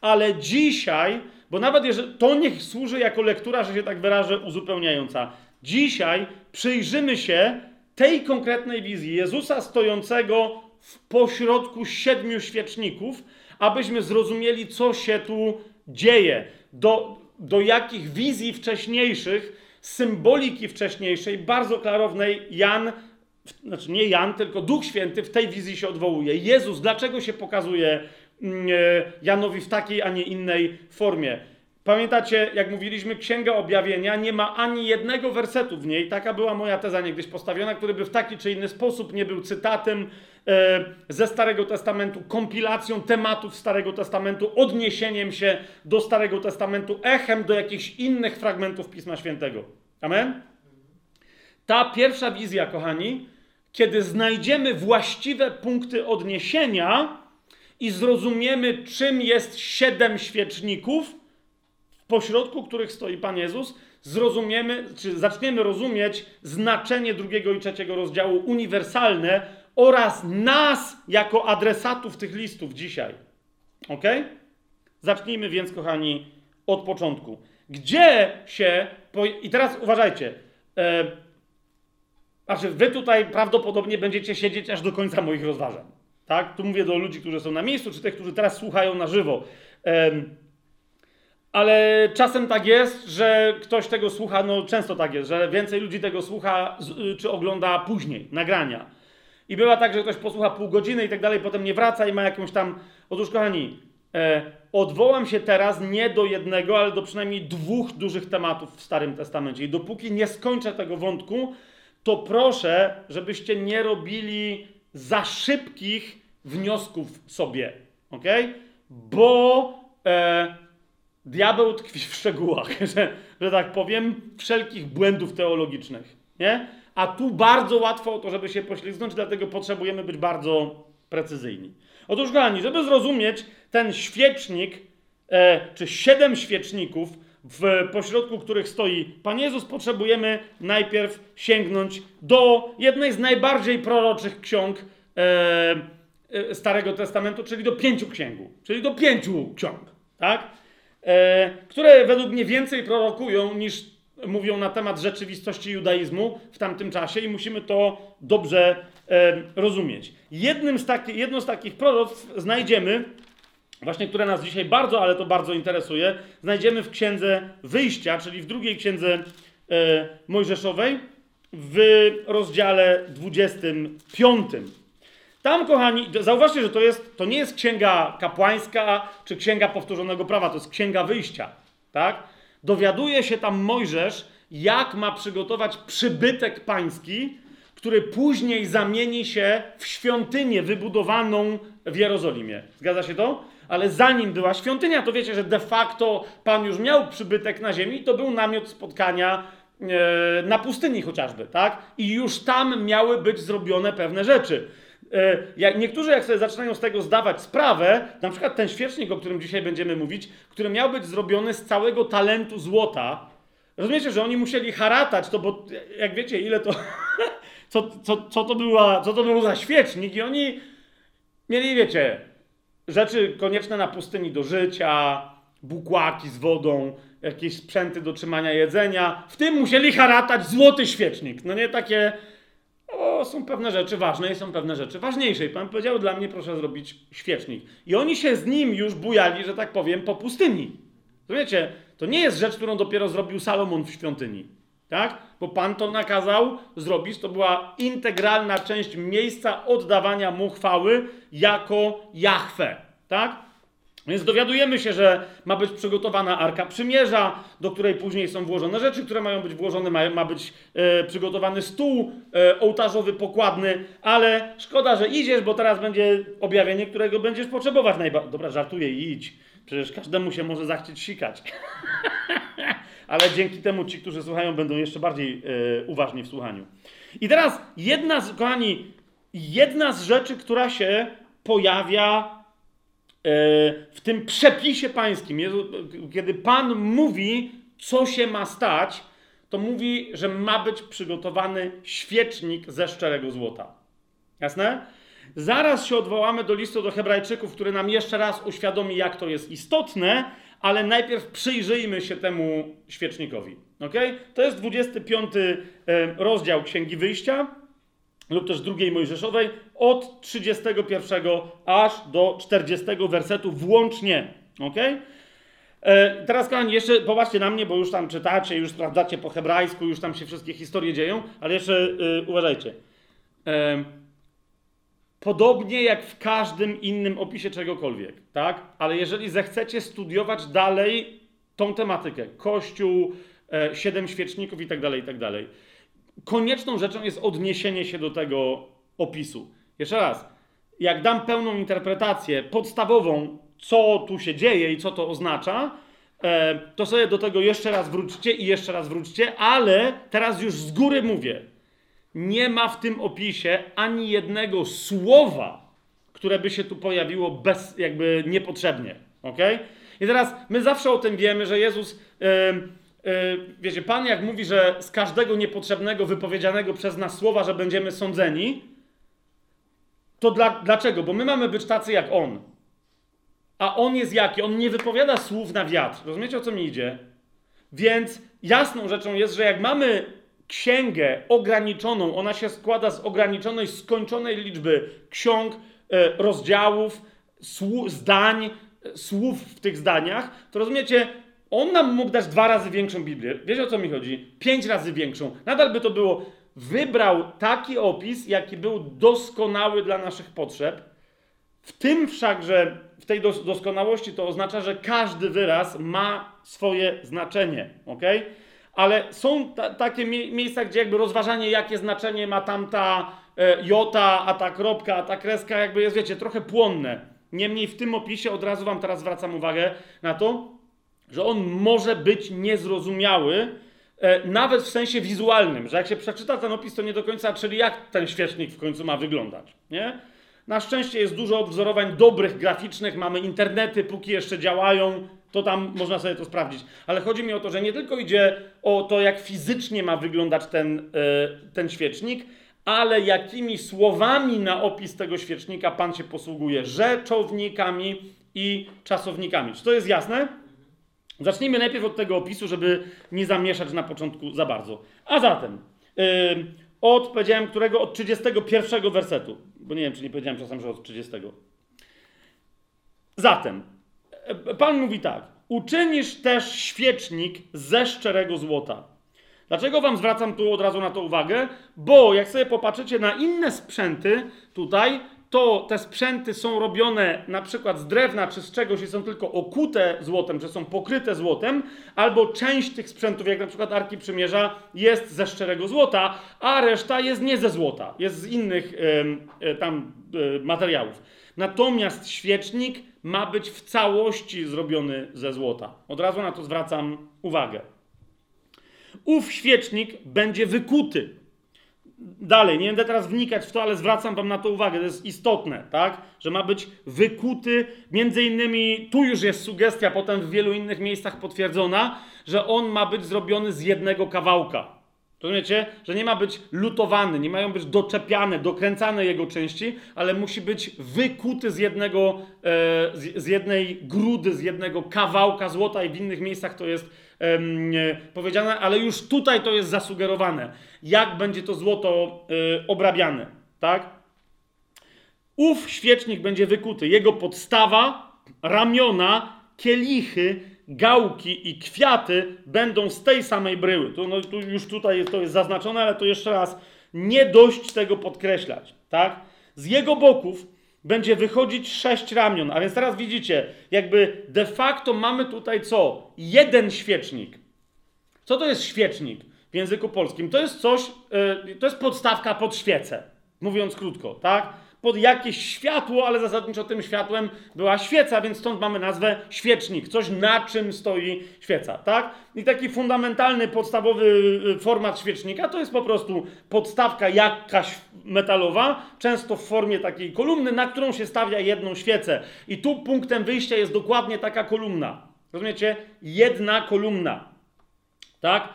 Ale dzisiaj, bo nawet jeżeli to niech służy jako lektura, że się tak wyrażę, uzupełniająca. Dzisiaj przyjrzymy się tej konkretnej wizji Jezusa stojącego w pośrodku siedmiu świeczników, abyśmy zrozumieli, co się tu dzieje. Do, do jakich wizji wcześniejszych, symboliki wcześniejszej, bardzo klarownej Jan, znaczy nie Jan, tylko Duch Święty w tej wizji się odwołuje. Jezus, dlaczego się pokazuje mm, e, Janowi w takiej, a nie innej formie? Pamiętacie, jak mówiliśmy, Księga Objawienia nie ma ani jednego wersetu w niej, taka była moja teza niegdyś postawiona, który by w taki czy inny sposób nie był cytatem e, ze Starego Testamentu, kompilacją tematów Starego Testamentu, odniesieniem się do Starego Testamentu, echem do jakichś innych fragmentów Pisma Świętego. Amen? Ta pierwsza wizja, kochani, kiedy znajdziemy właściwe punkty odniesienia i zrozumiemy, czym jest siedem świeczników, pośrodku których stoi Pan Jezus, zrozumiemy, czy zaczniemy rozumieć znaczenie drugiego i trzeciego rozdziału uniwersalne oraz nas jako adresatów tych listów dzisiaj. Ok? Zacznijmy więc, kochani, od początku. Gdzie się. I teraz uważajcie. E... Znaczy, wy tutaj prawdopodobnie będziecie siedzieć aż do końca moich rozważań. Tak? Tu mówię do ludzi, którzy są na miejscu, czy tych, którzy teraz słuchają na żywo. E... Ale czasem tak jest, że ktoś tego słucha, no często tak jest, że więcej ludzi tego słucha czy ogląda później, nagrania. I bywa tak, że ktoś posłucha pół godziny i tak dalej, potem nie wraca i ma jakąś tam. Otóż, kochani, e, odwołam się teraz nie do jednego, ale do przynajmniej dwóch dużych tematów w Starym Testamencie. I dopóki nie skończę tego wątku, to proszę, żebyście nie robili za szybkich wniosków sobie. Ok? Bo. E, diabeł tkwi w szczegółach, że, że tak powiem, wszelkich błędów teologicznych. Nie? A tu bardzo łatwo o to, żeby się poślizgnąć, dlatego potrzebujemy być bardzo precyzyjni. Otóż, kochani, żeby zrozumieć ten świecznik, e, czy siedem świeczników, w pośrodku których stoi Pan Jezus, potrzebujemy najpierw sięgnąć do jednej z najbardziej proroczych ksiąg e, e, Starego Testamentu, czyli do pięciu księgu, czyli do pięciu ksiąg, tak? E, które według mnie więcej prorokują niż mówią na temat rzeczywistości judaizmu w tamtym czasie i musimy to dobrze e, rozumieć. Jednym z taki, jedno z takich proroctw znajdziemy, właśnie które nas dzisiaj bardzo, ale to bardzo interesuje, znajdziemy w księdze Wyjścia, czyli w drugiej księdze e, Mojżeszowej, w rozdziale 25. Tam, kochani, zauważcie, że to, jest, to nie jest księga kapłańska czy księga powtórzonego prawa, to jest księga wyjścia. Tak? Dowiaduje się tam Mojżesz, jak ma przygotować przybytek pański, który później zamieni się w świątynię wybudowaną w Jerozolimie. Zgadza się to? Ale zanim była świątynia, to wiecie, że de facto Pan już miał przybytek na ziemi, to był namiot spotkania e, na pustyni chociażby, tak? I już tam miały być zrobione pewne rzeczy. E, jak niektórzy, jak sobie zaczynają z tego zdawać sprawę, na przykład ten świecznik, o którym dzisiaj będziemy mówić, który miał być zrobiony z całego talentu złota, rozumiecie, że oni musieli haratać to, bo jak wiecie, ile to. co, co, co, to była, co to był za świecznik, i oni mieli, wiecie, rzeczy konieczne na pustyni do życia, bukłaki z wodą, jakieś sprzęty do trzymania jedzenia. W tym musieli haratać złoty świecznik. No nie takie są pewne rzeczy ważne i są pewne rzeczy ważniejsze. I Pan powiedział, dla mnie proszę zrobić świecznik. I oni się z nim już bujali, że tak powiem, po pustyni. Wiecie, to nie jest rzecz, którą dopiero zrobił Salomon w świątyni. Tak? Bo Pan to nakazał zrobić. To była integralna część miejsca oddawania mu chwały jako Jahwe. Tak? Więc dowiadujemy się, że ma być przygotowana Arka Przymierza, do której później są włożone rzeczy, które mają być włożone, ma, ma być e, przygotowany stół e, ołtarzowy pokładny, ale szkoda, że idziesz, bo teraz będzie objawienie, którego będziesz potrzebować najbardziej. Dobra, żartuję, idź. Przecież każdemu się może zachcieć sikać. ale dzięki temu ci, którzy słuchają, będą jeszcze bardziej e, uważni w słuchaniu. I teraz jedna z, kochani, jedna z rzeczy, która się pojawia w tym przepisie pańskim, kiedy Pan mówi, co się ma stać, to mówi, że ma być przygotowany świecznik ze szczerego złota. Jasne? Zaraz się odwołamy do listu do Hebrajczyków, który nam jeszcze raz uświadomi, jak to jest istotne, ale najpierw przyjrzyjmy się temu świecznikowi. Okay? To jest 25 e, rozdział Księgi Wyjścia lub też drugiej Mojżeszowej, od 31 aż do 40 wersetu włącznie. Ok? E, teraz, kochani, jeszcze popatrzcie na mnie, bo już tam czytacie, już sprawdzacie po hebrajsku, już tam się wszystkie historie dzieją, ale jeszcze e, uważajcie. E, podobnie jak w każdym innym opisie czegokolwiek, tak? Ale jeżeli zechcecie studiować dalej tą tematykę, Kościół, e, siedem świeczników i tak dalej, i tak dalej, konieczną rzeczą jest odniesienie się do tego opisu. Jeszcze raz, jak dam pełną interpretację podstawową, co tu się dzieje i co to oznacza, e, to sobie do tego jeszcze raz wróćcie i jeszcze raz wróćcie, ale teraz już z góry mówię, nie ma w tym opisie ani jednego słowa, które by się tu pojawiło bez, jakby niepotrzebnie. ok? I teraz my zawsze o tym wiemy, że Jezus. Yy, wiecie, Pan jak mówi, że z każdego niepotrzebnego wypowiedzianego przez nas słowa, że będziemy sądzeni, to dla, dlaczego? Bo my mamy być tacy jak On. a on jest jaki? On nie wypowiada słów na wiatr. Rozumiecie o co mi idzie? Więc jasną rzeczą jest, że jak mamy księgę ograniczoną, ona się składa z ograniczonej, skończonej liczby ksiąg, e, rozdziałów, zdań, słów w tych zdaniach, to rozumiecie, on nam mógł dać dwa razy większą Biblię. Wiecie o co mi chodzi? Pięć razy większą. Nadal by to było. Wybrał taki opis, jaki był doskonały dla naszych potrzeb. W tym wszakże, w tej doskonałości to oznacza, że każdy wyraz ma swoje znaczenie. ok? Ale są ta, takie mie miejsca, gdzie jakby rozważanie, jakie znaczenie ma tamta e, jota, a ta kropka, a ta kreska, jakby jest, wiecie, trochę płonne. Niemniej w tym opisie od razu wam teraz zwracam uwagę na to, że on może być niezrozumiały, e, nawet w sensie wizualnym, że jak się przeczyta ten opis, to nie do końca, czyli jak ten świecznik w końcu ma wyglądać, nie? Na szczęście jest dużo odwzorowań dobrych, graficznych, mamy internety, póki jeszcze działają, to tam można sobie to sprawdzić. Ale chodzi mi o to, że nie tylko idzie o to, jak fizycznie ma wyglądać ten, e, ten świecznik, ale jakimi słowami na opis tego świecznika Pan się posługuje, rzeczownikami i czasownikami. Czy to jest jasne? Zacznijmy najpierw od tego opisu, żeby nie zamieszać na początku za bardzo. A zatem, yy, od, powiedziałem, którego? Od 31 wersetu. Bo nie wiem, czy nie powiedziałem czasem, że od 30. Zatem, yy, Pan mówi tak. Uczynisz też świecznik ze szczerego złota. Dlaczego wam zwracam tu od razu na to uwagę? Bo jak sobie popatrzycie na inne sprzęty tutaj, to te sprzęty są robione na przykład z drewna czy z czegoś i są tylko okute złotem, czy są pokryte złotem, albo część tych sprzętów, jak na przykład Arki Przymierza, jest ze szczerego złota, a reszta jest nie ze złota, jest z innych y, tam y, materiałów. Natomiast świecznik ma być w całości zrobiony ze złota. Od razu na to zwracam uwagę. Ów świecznik będzie wykuty dalej, nie będę teraz wnikać w to, ale zwracam wam na to uwagę, to jest istotne, tak? Że ma być wykuty, między innymi, tu już jest sugestia, potem w wielu innych miejscach potwierdzona, że on ma być zrobiony z jednego kawałka. Rozumiecie? Że nie ma być lutowany, nie mają być doczepiane, dokręcane jego części, ale musi być wykuty z jednego, e, z, jednej grudy, z jednego kawałka złota i w innych miejscach to jest powiedziane, ale już tutaj to jest zasugerowane jak będzie to złoto y, obrabiane. Tak? Ów świecznik będzie wykuty. Jego podstawa, ramiona, kielichy, gałki i kwiaty będą z tej samej bryły. Tu, no, tu już tutaj to jest zaznaczone, ale to jeszcze raz nie dość tego podkreślać. Tak? Z jego boków będzie wychodzić sześć ramion. A więc teraz widzicie, jakby de facto mamy tutaj co? Jeden świecznik. Co to jest świecznik? w języku polskim. To jest coś, yy, to jest podstawka pod świecę, mówiąc krótko, tak? Pod jakieś światło, ale zasadniczo tym światłem była świeca, więc stąd mamy nazwę świecznik, coś na czym stoi świeca, tak? I taki fundamentalny, podstawowy y, format świecznika to jest po prostu podstawka jakaś metalowa, często w formie takiej kolumny, na którą się stawia jedną świecę. I tu punktem wyjścia jest dokładnie taka kolumna. Rozumiecie? Jedna kolumna. Tak?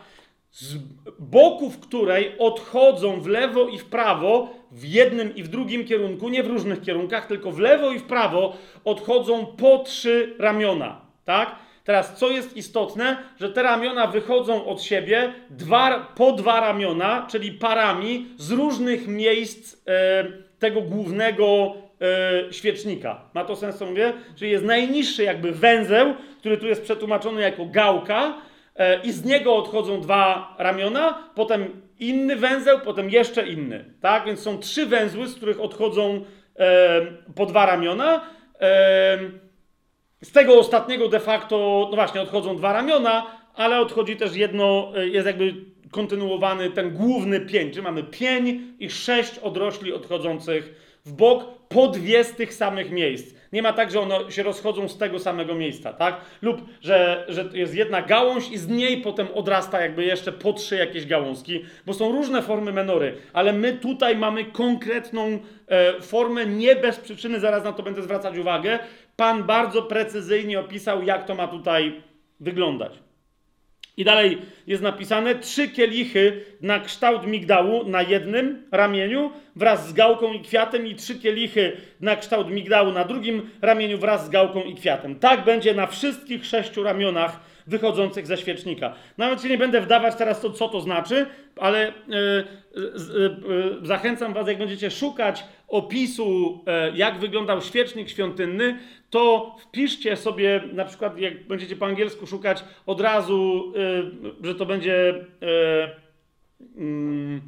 Z boków której odchodzą w lewo i w prawo, w jednym i w drugim kierunku, nie w różnych kierunkach, tylko w lewo i w prawo odchodzą po trzy ramiona. Tak? Teraz, co jest istotne, że te ramiona wychodzą od siebie dwa, po dwa ramiona, czyli parami z różnych miejsc e, tego głównego e, świecznika. Ma to sens, co mówię? Czyli jest najniższy jakby węzeł, który tu jest przetłumaczony jako gałka, i z niego odchodzą dwa ramiona, potem inny węzeł, potem jeszcze inny. Tak? Więc są trzy węzły, z których odchodzą e, po dwa ramiona. E, z tego ostatniego de facto, no właśnie, odchodzą dwa ramiona, ale odchodzi też jedno, e, jest jakby kontynuowany ten główny pień. Czyli mamy pień i sześć odrośli odchodzących w bok po dwie z tych samych miejsc. Nie ma tak, że one się rozchodzą z tego samego miejsca, tak? Lub, że, że jest jedna gałąź i z niej potem odrasta jakby jeszcze po trzy jakieś gałązki, bo są różne formy menory, ale my tutaj mamy konkretną e, formę, nie bez przyczyny, zaraz na to będę zwracać uwagę. Pan bardzo precyzyjnie opisał, jak to ma tutaj wyglądać. I dalej jest napisane trzy kielichy na kształt migdału na jednym ramieniu wraz z gałką i kwiatem i trzy kielichy na kształt migdału na drugim ramieniu wraz z gałką i kwiatem. Tak będzie na wszystkich sześciu ramionach wychodzących ze świecznika. Nawet się nie będę wdawać teraz to, co to znaczy, ale yy, yy, yy, zachęcam was, jak będziecie szukać opisu, jak wyglądał świecznik świątynny, to wpiszcie sobie, na przykład jak będziecie po angielsku szukać, od razu, że to będzie mm,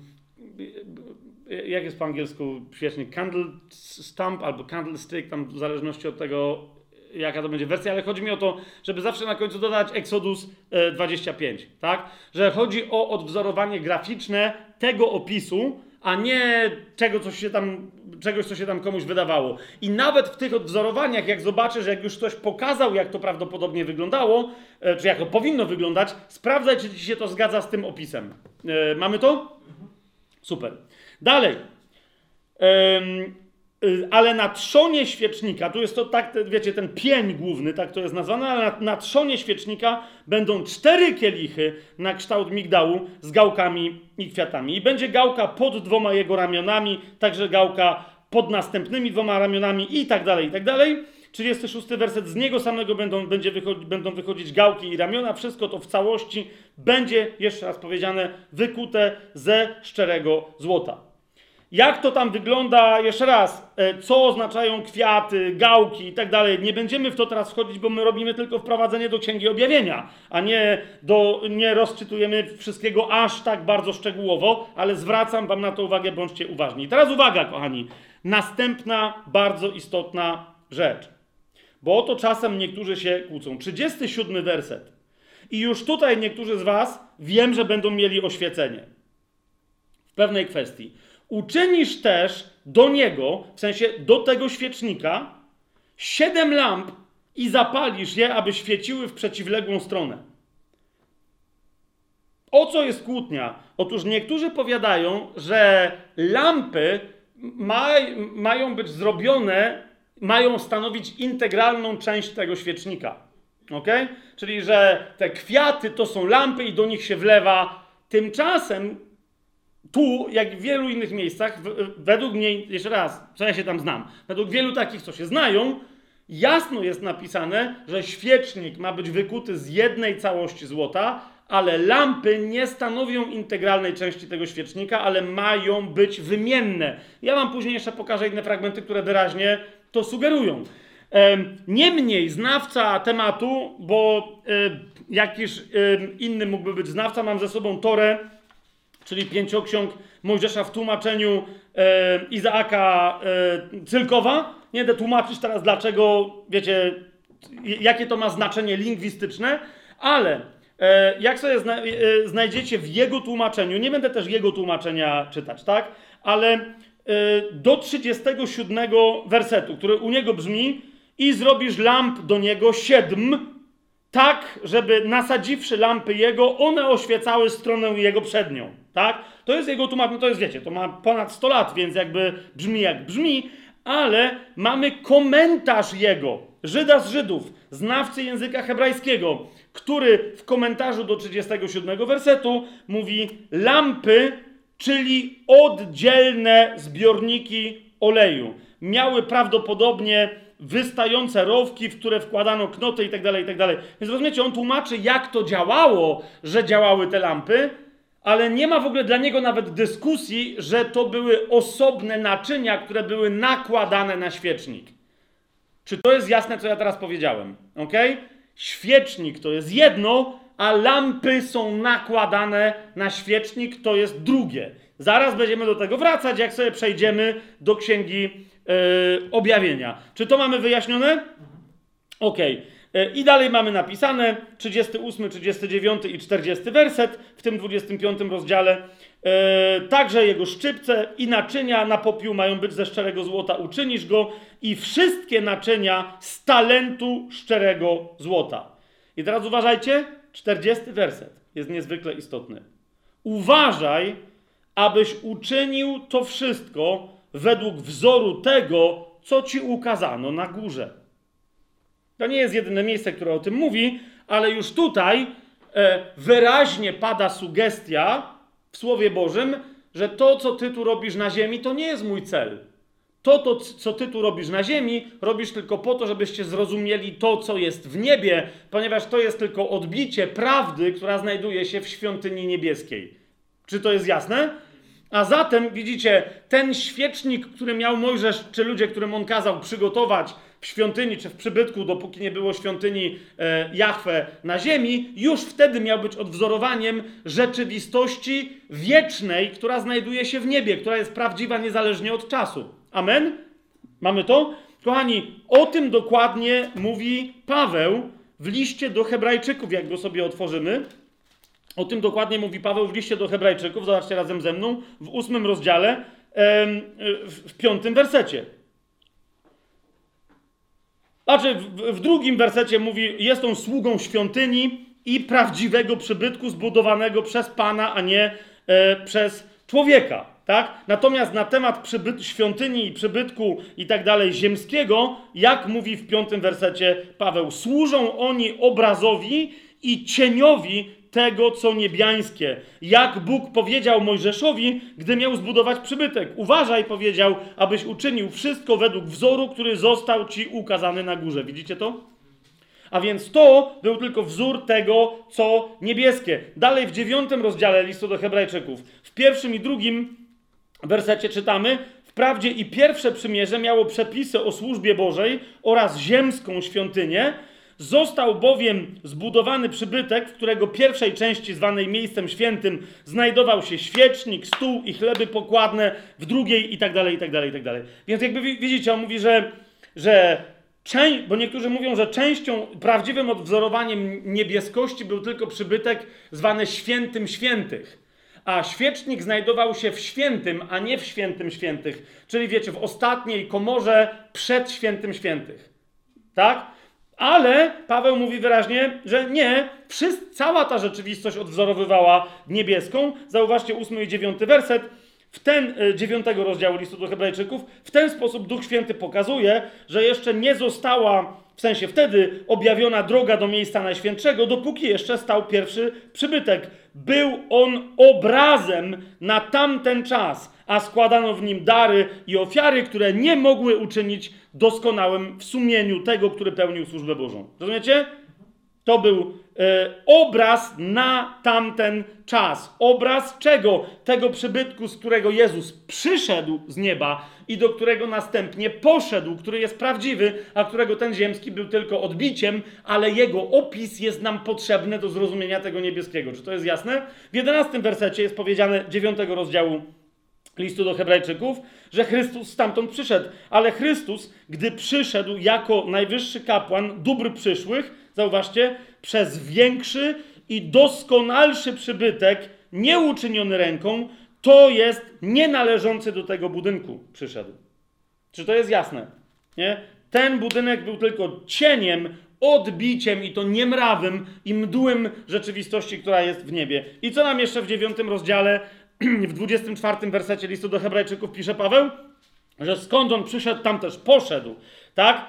jak jest po angielsku świecznik, candle stump albo candlestick, tam w zależności od tego, jaka to będzie wersja, ale chodzi mi o to, żeby zawsze na końcu dodać Exodus 25, tak? Że chodzi o odwzorowanie graficzne tego opisu, a nie czego, coś się tam, czegoś, co się tam komuś wydawało. I nawet w tych odwzorowaniach, jak zobaczysz, jak już ktoś pokazał, jak to prawdopodobnie wyglądało, czy jak to powinno wyglądać, sprawdzaj, czy ci się to zgadza z tym opisem. Mamy to? Super. Dalej. Ale na trzonie świecznika, tu jest to tak, wiecie, ten pień główny, tak to jest nazwane, ale na, na trzonie świecznika będą cztery kielichy na kształt migdału z gałkami i kwiatami. I będzie gałka pod dwoma jego ramionami, także gałka pod następnymi dwoma ramionami i tak dalej, i tak dalej. 36 werset, z niego samego będą, będzie wychodzi, będą wychodzić gałki i ramiona, wszystko to w całości będzie, jeszcze raz powiedziane, wykute ze szczerego złota. Jak to tam wygląda, jeszcze raz, e, co oznaczają kwiaty, gałki i tak dalej. Nie będziemy w to teraz wchodzić, bo my robimy tylko wprowadzenie do Księgi Objawienia, a nie, do, nie rozczytujemy wszystkiego aż tak bardzo szczegółowo, ale zwracam wam na to uwagę, bądźcie uważni. Teraz uwaga, kochani. Następna bardzo istotna rzecz. Bo oto czasem niektórzy się kłócą. 37 werset. I już tutaj niektórzy z was wiem, że będą mieli oświecenie w pewnej kwestii. Uczynisz też do niego, w sensie do tego świecznika, siedem lamp i zapalisz je, aby świeciły w przeciwległą stronę. O co jest kłótnia? Otóż niektórzy powiadają, że lampy maj, mają być zrobione, mają stanowić integralną część tego świecznika. Ok? Czyli, że te kwiaty to są lampy i do nich się wlewa. Tymczasem tu, jak w wielu innych miejscach, według mnie, jeszcze raz, co ja się tam znam, według wielu takich, co się znają, jasno jest napisane, że świecznik ma być wykuty z jednej całości złota, ale lampy nie stanowią integralnej części tego świecznika, ale mają być wymienne. Ja wam później jeszcze pokażę inne fragmenty, które wyraźnie to sugerują. Niemniej znawca tematu, bo jakiś inny mógłby być znawca, mam ze sobą Torę, czyli pięcioksiąg Mojżesza w tłumaczeniu e, Izaaka e, Cylkowa. Nie będę tłumaczyć teraz dlaczego, wiecie, jakie to ma znaczenie lingwistyczne, ale e, jak sobie zna, e, znajdziecie w jego tłumaczeniu, nie będę też jego tłumaczenia czytać, tak? Ale e, do 37 wersetu, który u niego brzmi i zrobisz lamp do niego siedm, tak, żeby nasadziwszy lampy jego, one oświecały stronę jego przednią. Tak? To jest jego tłumaczenie, to jest, wiecie, to ma ponad 100 lat, więc jakby brzmi jak brzmi, ale mamy komentarz jego, Żyda z Żydów, znawcy języka hebrajskiego, który w komentarzu do 37 wersetu mówi lampy, czyli oddzielne zbiorniki oleju. Miały prawdopodobnie wystające rowki, w które wkładano knoty tak. Tak Więc rozumiecie, on tłumaczy, jak to działało, że działały te lampy, ale nie ma w ogóle dla niego nawet dyskusji, że to były osobne naczynia, które były nakładane na świecznik. Czy to jest jasne, co ja teraz powiedziałem? Ok? Świecznik to jest jedno, a lampy są nakładane na świecznik, to jest drugie. Zaraz będziemy do tego wracać, jak sobie przejdziemy do księgi yy, objawienia. Czy to mamy wyjaśnione? Ok. E, I dalej mamy napisane 38, 39 i 40 werset w tym 25 rozdziale. E, także jego szczypce i naczynia na popiół mają być ze szczerego złota. Uczynisz go i wszystkie naczynia z talentu szczerego złota. I teraz uważajcie, 40 werset jest niezwykle istotny. Uważaj, abyś uczynił to wszystko według wzoru tego, co ci ukazano na górze. To nie jest jedyne miejsce, które o tym mówi, ale już tutaj e, wyraźnie pada sugestia w Słowie Bożym, że to, co ty tu robisz na ziemi, to nie jest mój cel. To, to, co ty tu robisz na ziemi, robisz tylko po to, żebyście zrozumieli to, co jest w niebie, ponieważ to jest tylko odbicie prawdy, która znajduje się w świątyni niebieskiej. Czy to jest jasne? A zatem, widzicie, ten świecznik, który miał Mojżesz, czy ludzie, którym on kazał przygotować w świątyni, czy w przybytku, dopóki nie było świątyni e, Jahwe na ziemi, już wtedy miał być odwzorowaniem rzeczywistości wiecznej, która znajduje się w niebie, która jest prawdziwa niezależnie od czasu. Amen? Mamy to? Kochani, o tym dokładnie mówi Paweł w liście do Hebrajczyków, jak go sobie otworzymy. O tym dokładnie mówi Paweł w liście do Hebrajczyków, zobaczcie razem ze mną, w ósmym rozdziale, w piątym wersecie. Znaczy, w, drugim wersecie mówi, jest on sługą świątyni i prawdziwego przybytku zbudowanego przez Pana, a nie e, przez człowieka. Tak? Natomiast na temat przybyt, świątyni i przybytku i tak dalej ziemskiego, jak mówi w piątym wersecie Paweł, służą oni obrazowi i cieniowi tego, co niebiańskie. Jak Bóg powiedział Mojżeszowi, gdy miał zbudować przybytek. Uważaj, powiedział, abyś uczynił wszystko według wzoru, który został ci ukazany na górze. Widzicie to? A więc to był tylko wzór tego, co niebieskie. Dalej w dziewiątym rozdziale listu do Hebrajczyków, w pierwszym i drugim wersecie czytamy: Wprawdzie i pierwsze przymierze miało przepisy o służbie Bożej oraz ziemską świątynię, Został bowiem zbudowany przybytek, w którego pierwszej części, zwanej miejscem świętym, znajdował się świecznik, stół i chleby pokładne, w drugiej i tak dalej, i tak dalej, i tak dalej. Więc jakby widzicie, on mówi, że, że część, bo niektórzy mówią, że częścią, prawdziwym odwzorowaniem niebieskości był tylko przybytek zwany świętym świętych. A świecznik znajdował się w świętym, a nie w świętym świętych. Czyli wiecie, w ostatniej komorze przed świętym świętych. Tak? Ale Paweł mówi wyraźnie, że nie, cała ta rzeczywistość odwzorowywała niebieską. Zauważcie ósmy i dziewiąty werset. W ten e, dziewiątego rozdziału listu do Hebrajczyków, w ten sposób Duch Święty pokazuje, że jeszcze nie została, w sensie wtedy, objawiona droga do miejsca najświętszego, dopóki jeszcze stał pierwszy przybytek. Był on obrazem na tamten czas, a składano w nim dary i ofiary, które nie mogły uczynić doskonałym w sumieniu tego, który pełnił służbę Bożą. Rozumiecie? To był e, obraz na tamten czas. Obraz czego? Tego przybytku, z którego Jezus przyszedł z nieba i do którego następnie poszedł, który jest prawdziwy, a którego ten ziemski był tylko odbiciem, ale jego opis jest nam potrzebny do zrozumienia tego niebieskiego. Czy to jest jasne? W jedenastym wersecie jest powiedziane dziewiątego rozdziału listu do Hebrajczyków, że Chrystus stamtąd przyszedł. Ale Chrystus, gdy przyszedł jako najwyższy kapłan dóbr przyszłych, zauważcie, przez większy i doskonalszy przybytek, nieuczyniony ręką, to jest nienależący do tego budynku przyszedł. Czy to jest jasne? Nie? Ten budynek był tylko cieniem, odbiciem i to niemrawym i mdłym rzeczywistości, która jest w niebie. I co nam jeszcze w dziewiątym rozdziale w 24 wersecie listu do Hebrajczyków pisze Paweł, że skąd on przyszedł, tam też poszedł, tak?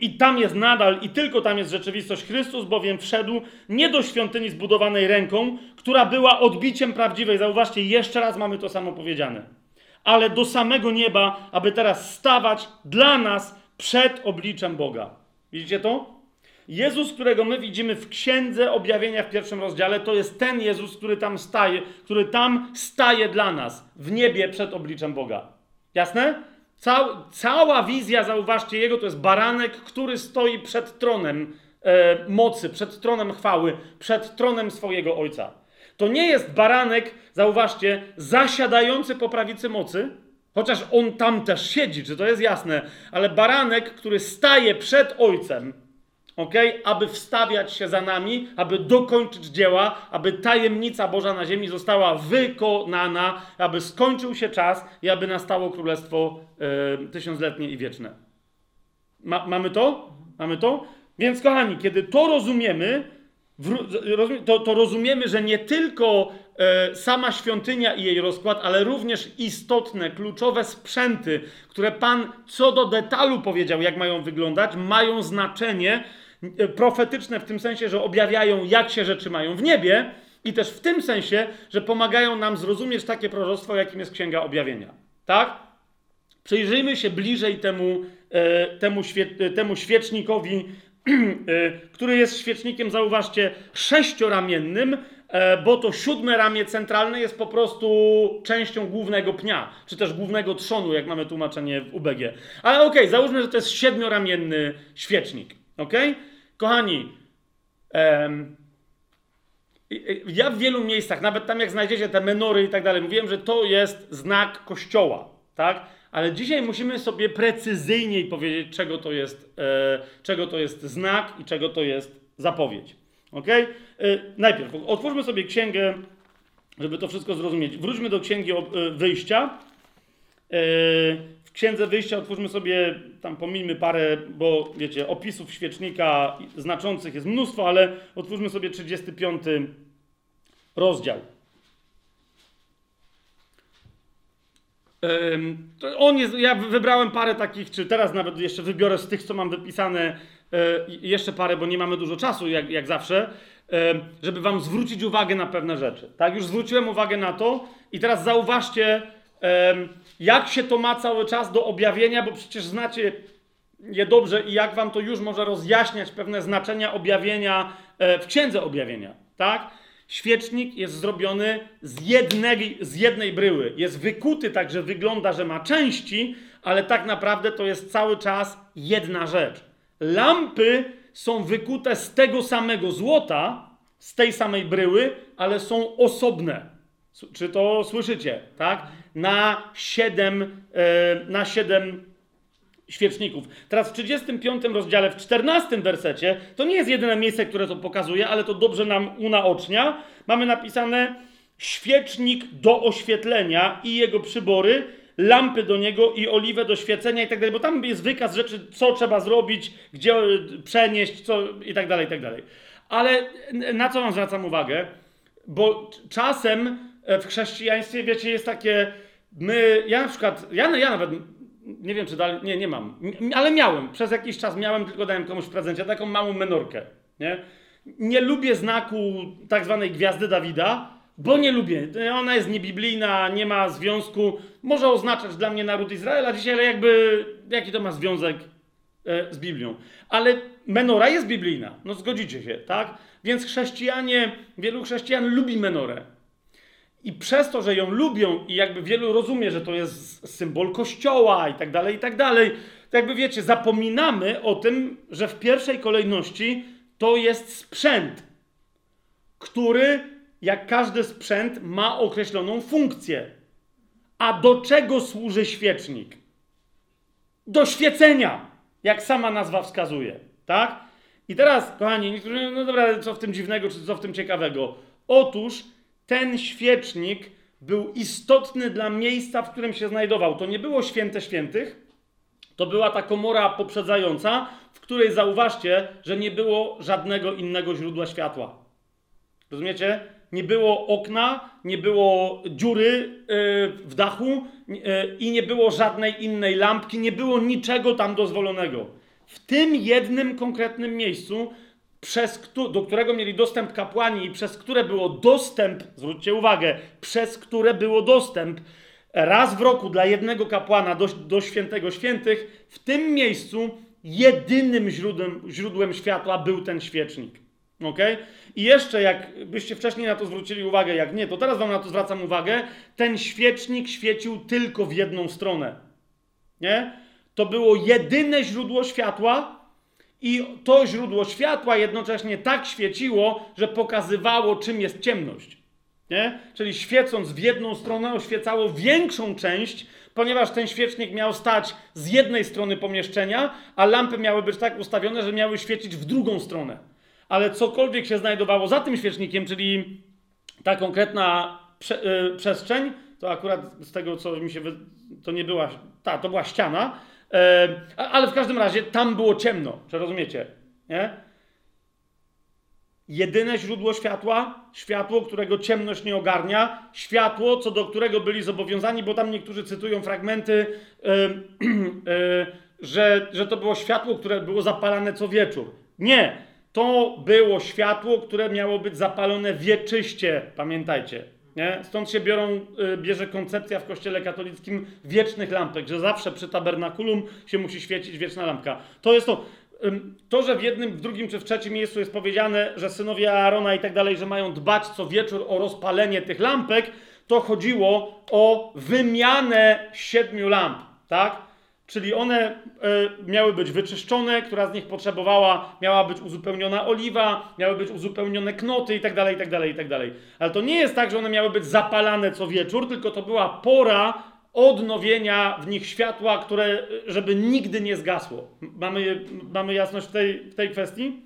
I tam jest nadal, i tylko tam jest rzeczywistość. Chrystus bowiem wszedł nie do świątyni zbudowanej ręką, która była odbiciem prawdziwej. Zauważcie, jeszcze raz mamy to samo powiedziane. Ale do samego nieba, aby teraz stawać dla nas przed obliczem Boga. Widzicie to? Jezus, którego my widzimy w Księdze Objawienia w pierwszym rozdziale, to jest ten Jezus, który tam staje, który tam staje dla nas w niebie przed obliczem Boga. Jasne? Cał, cała wizja, zauważcie, jego to jest baranek, który stoi przed tronem e, mocy, przed tronem chwały, przed tronem swojego Ojca. To nie jest baranek, zauważcie, zasiadający po prawicy mocy, chociaż on tam też siedzi, czy to jest jasne, ale baranek, który staje przed Ojcem, ok? Aby wstawiać się za nami, aby dokończyć dzieła, aby tajemnica Boża na ziemi została wykonana, aby skończył się czas i aby nastało królestwo e, tysiącletnie i wieczne. Ma, mamy to? Mamy to? Więc kochani, kiedy to rozumiemy, to, to rozumiemy, że nie tylko e, sama świątynia i jej rozkład, ale również istotne, kluczowe sprzęty, które Pan co do detalu powiedział, jak mają wyglądać, mają znaczenie profetyczne w tym sensie, że objawiają, jak się rzeczy mają w niebie, i też w tym sensie, że pomagają nam zrozumieć takie proroctwo, jakim jest Księga Objawienia. Tak? Przyjrzyjmy się bliżej temu, e, temu, świe, e, temu świecznikowi, e, który jest świecznikiem, zauważcie, sześcioramiennym, e, bo to siódme ramię centralne jest po prostu częścią głównego pnia, czy też głównego trzonu, jak mamy tłumaczenie w UBG. Ale okej, okay, załóżmy, że to jest siedmioramienny świecznik. Okej? Okay? Kochani, em, ja w wielu miejscach, nawet tam jak znajdziecie te menory i tak dalej, mówiłem, że to jest znak kościoła, tak? Ale dzisiaj musimy sobie precyzyjniej powiedzieć, czego to jest, e, czego to jest znak i czego to jest zapowiedź. Ok? E, najpierw otwórzmy sobie księgę, żeby to wszystko zrozumieć. Wróćmy do księgi e, wyjścia. E, księdze wyjścia otwórzmy sobie, tam pomijmy parę, bo wiecie, opisów świecznika znaczących jest mnóstwo, ale otwórzmy sobie 35 rozdział. On jest, ja wybrałem parę takich, czy teraz nawet jeszcze wybiorę z tych, co mam wypisane, e, jeszcze parę, bo nie mamy dużo czasu, jak, jak zawsze, żeby wam zwrócić uwagę na pewne rzeczy. Tak, już zwróciłem uwagę na to i teraz zauważcie, jak się to ma cały czas do objawienia, bo przecież znacie je dobrze i jak wam to już może rozjaśniać pewne znaczenia objawienia e, w księdze objawienia, tak? Świecznik jest zrobiony z jednej, z jednej bryły. Jest wykuty tak, że wygląda, że ma części, ale tak naprawdę to jest cały czas jedna rzecz. Lampy są wykute z tego samego złota, z tej samej bryły, ale są osobne. Czy to słyszycie? Tak? Na siedem, e, na siedem świeczników. Teraz w 35 rozdziale, w 14 wersecie, to nie jest jedyne miejsce, które to pokazuje, ale to dobrze nam unaocznia. Mamy napisane świecznik do oświetlenia i jego przybory, lampy do niego i oliwę do świecenia i tak dalej, bo tam jest wykaz rzeczy, co trzeba zrobić, gdzie przenieść, co i tak dalej, i tak dalej. Ale na co mam zwracam uwagę? Bo czasem w chrześcijaństwie, wiecie, jest takie, my, ja na przykład, ja, ja nawet nie wiem, czy dalej. Nie, nie mam. Ale miałem. Przez jakiś czas miałem, tylko dałem komuś w prezencie taką małą menorkę. Nie, nie lubię znaku tak zwanej gwiazdy Dawida, bo nie lubię. Ona jest niebiblijna, nie ma związku. Może oznaczać dla mnie naród Izraela dzisiaj, ale jakby jaki to ma związek e, z Biblią. Ale menora jest biblijna. No zgodzicie się, tak? Więc chrześcijanie, wielu chrześcijan lubi menorę. I przez to, że ją lubią i jakby wielu rozumie, że to jest symbol kościoła i tak dalej, i tak dalej, to jakby wiecie, zapominamy o tym, że w pierwszej kolejności to jest sprzęt, który, jak każdy sprzęt, ma określoną funkcję. A do czego służy świecznik? Do świecenia, jak sama nazwa wskazuje, tak? I teraz, kochani, niektórzy, no dobra, co w tym dziwnego, czy co w tym ciekawego? Otóż ten świecznik był istotny dla miejsca, w którym się znajdował. To nie było święte świętych, to była ta komora poprzedzająca, w której zauważcie, że nie było żadnego innego źródła światła. Rozumiecie? Nie było okna, nie było dziury yy, w dachu yy, i nie było żadnej innej lampki, nie było niczego tam dozwolonego. W tym jednym konkretnym miejscu przez, do którego mieli dostęp kapłani i przez które było dostęp, zwróćcie uwagę, przez które było dostęp raz w roku dla jednego kapłana do, do świętego świętych, w tym miejscu jedynym źródłem, źródłem światła był ten świecznik. ok? I jeszcze, jak byście wcześniej na to zwrócili uwagę, jak nie, to teraz wam na to zwracam uwagę, ten świecznik świecił tylko w jedną stronę. Nie? To było jedyne źródło światła, i to źródło światła jednocześnie tak świeciło, że pokazywało, czym jest ciemność. Nie? Czyli świecąc w jedną stronę, oświecało większą część, ponieważ ten świecznik miał stać z jednej strony pomieszczenia, a lampy miały być tak ustawione, że miały świecić w drugą stronę. Ale cokolwiek się znajdowało za tym świecznikiem, czyli ta konkretna prze, yy, przestrzeń, to akurat z tego, co mi się. To nie była. Ta, to była ściana ale w każdym razie tam było ciemno, czy rozumiecie? Nie? Jedyne źródło światła, światło, którego ciemność nie ogarnia, światło, co do którego byli zobowiązani, bo tam niektórzy cytują fragmenty, yy, że, że to było światło, które było zapalane co wieczór. Nie. To było światło, które miało być zapalone wieczyście, pamiętajcie. Nie? Stąd się biorą, y, bierze koncepcja w kościele katolickim wiecznych lampek, że zawsze przy tabernakulum się musi świecić wieczna lampka. To jest to. To, że w jednym, w drugim czy w trzecim miejscu jest powiedziane, że synowie Aarona i tak dalej, że mają dbać co wieczór o rozpalenie tych lampek, to chodziło o wymianę siedmiu lamp, tak? Czyli one y, miały być wyczyszczone, która z nich potrzebowała, miała być uzupełniona oliwa, miały być uzupełnione knoty i tak dalej, i tak dalej, i tak dalej. Ale to nie jest tak, że one miały być zapalane co wieczór, tylko to była pora odnowienia w nich światła, które, żeby nigdy nie zgasło. Mamy, mamy jasność w tej, w tej kwestii?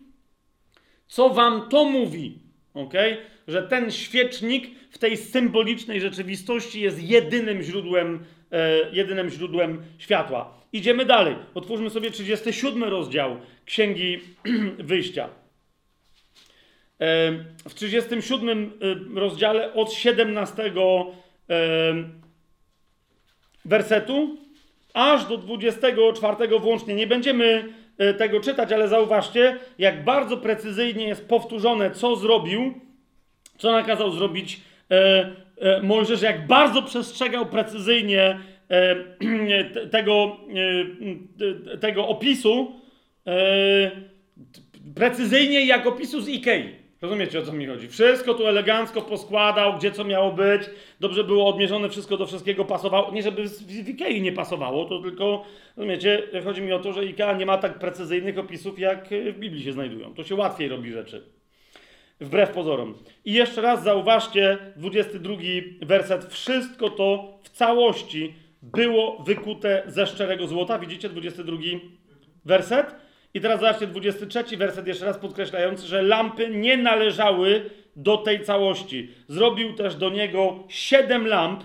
Co wam to mówi? Okay? Że ten świecznik w tej symbolicznej rzeczywistości jest jedynym źródłem, e, jedynym źródłem światła. Idziemy dalej. Otwórzmy sobie 37 rozdział Księgi Wyjścia. E, w 37 e, rozdziale od 17 e, wersetu aż do 24 włącznie. Nie będziemy e, tego czytać, ale zauważcie, jak bardzo precyzyjnie jest powtórzone, co zrobił, co nakazał zrobić e, e, Mojżesz, jak bardzo przestrzegał precyzyjnie e, tego, e, tego opisu, e, precyzyjnie jak opisu z Ikei. Rozumiecie o co mi chodzi? Wszystko tu elegancko poskładał, gdzie co miało być, dobrze było odmierzone, wszystko do wszystkiego pasowało. Nie, żeby w Ikei nie pasowało, to tylko, rozumiecie, chodzi mi o to, że Ikea nie ma tak precyzyjnych opisów, jak w Biblii się znajdują. To się łatwiej robi rzeczy. Wbrew pozorom. I jeszcze raz zauważcie, 22 werset. Wszystko to w całości było wykute ze szczerego złota. Widzicie 22 werset? I teraz zobaczcie 23 werset, jeszcze raz podkreślający, że lampy nie należały do tej całości. Zrobił też do niego siedem lamp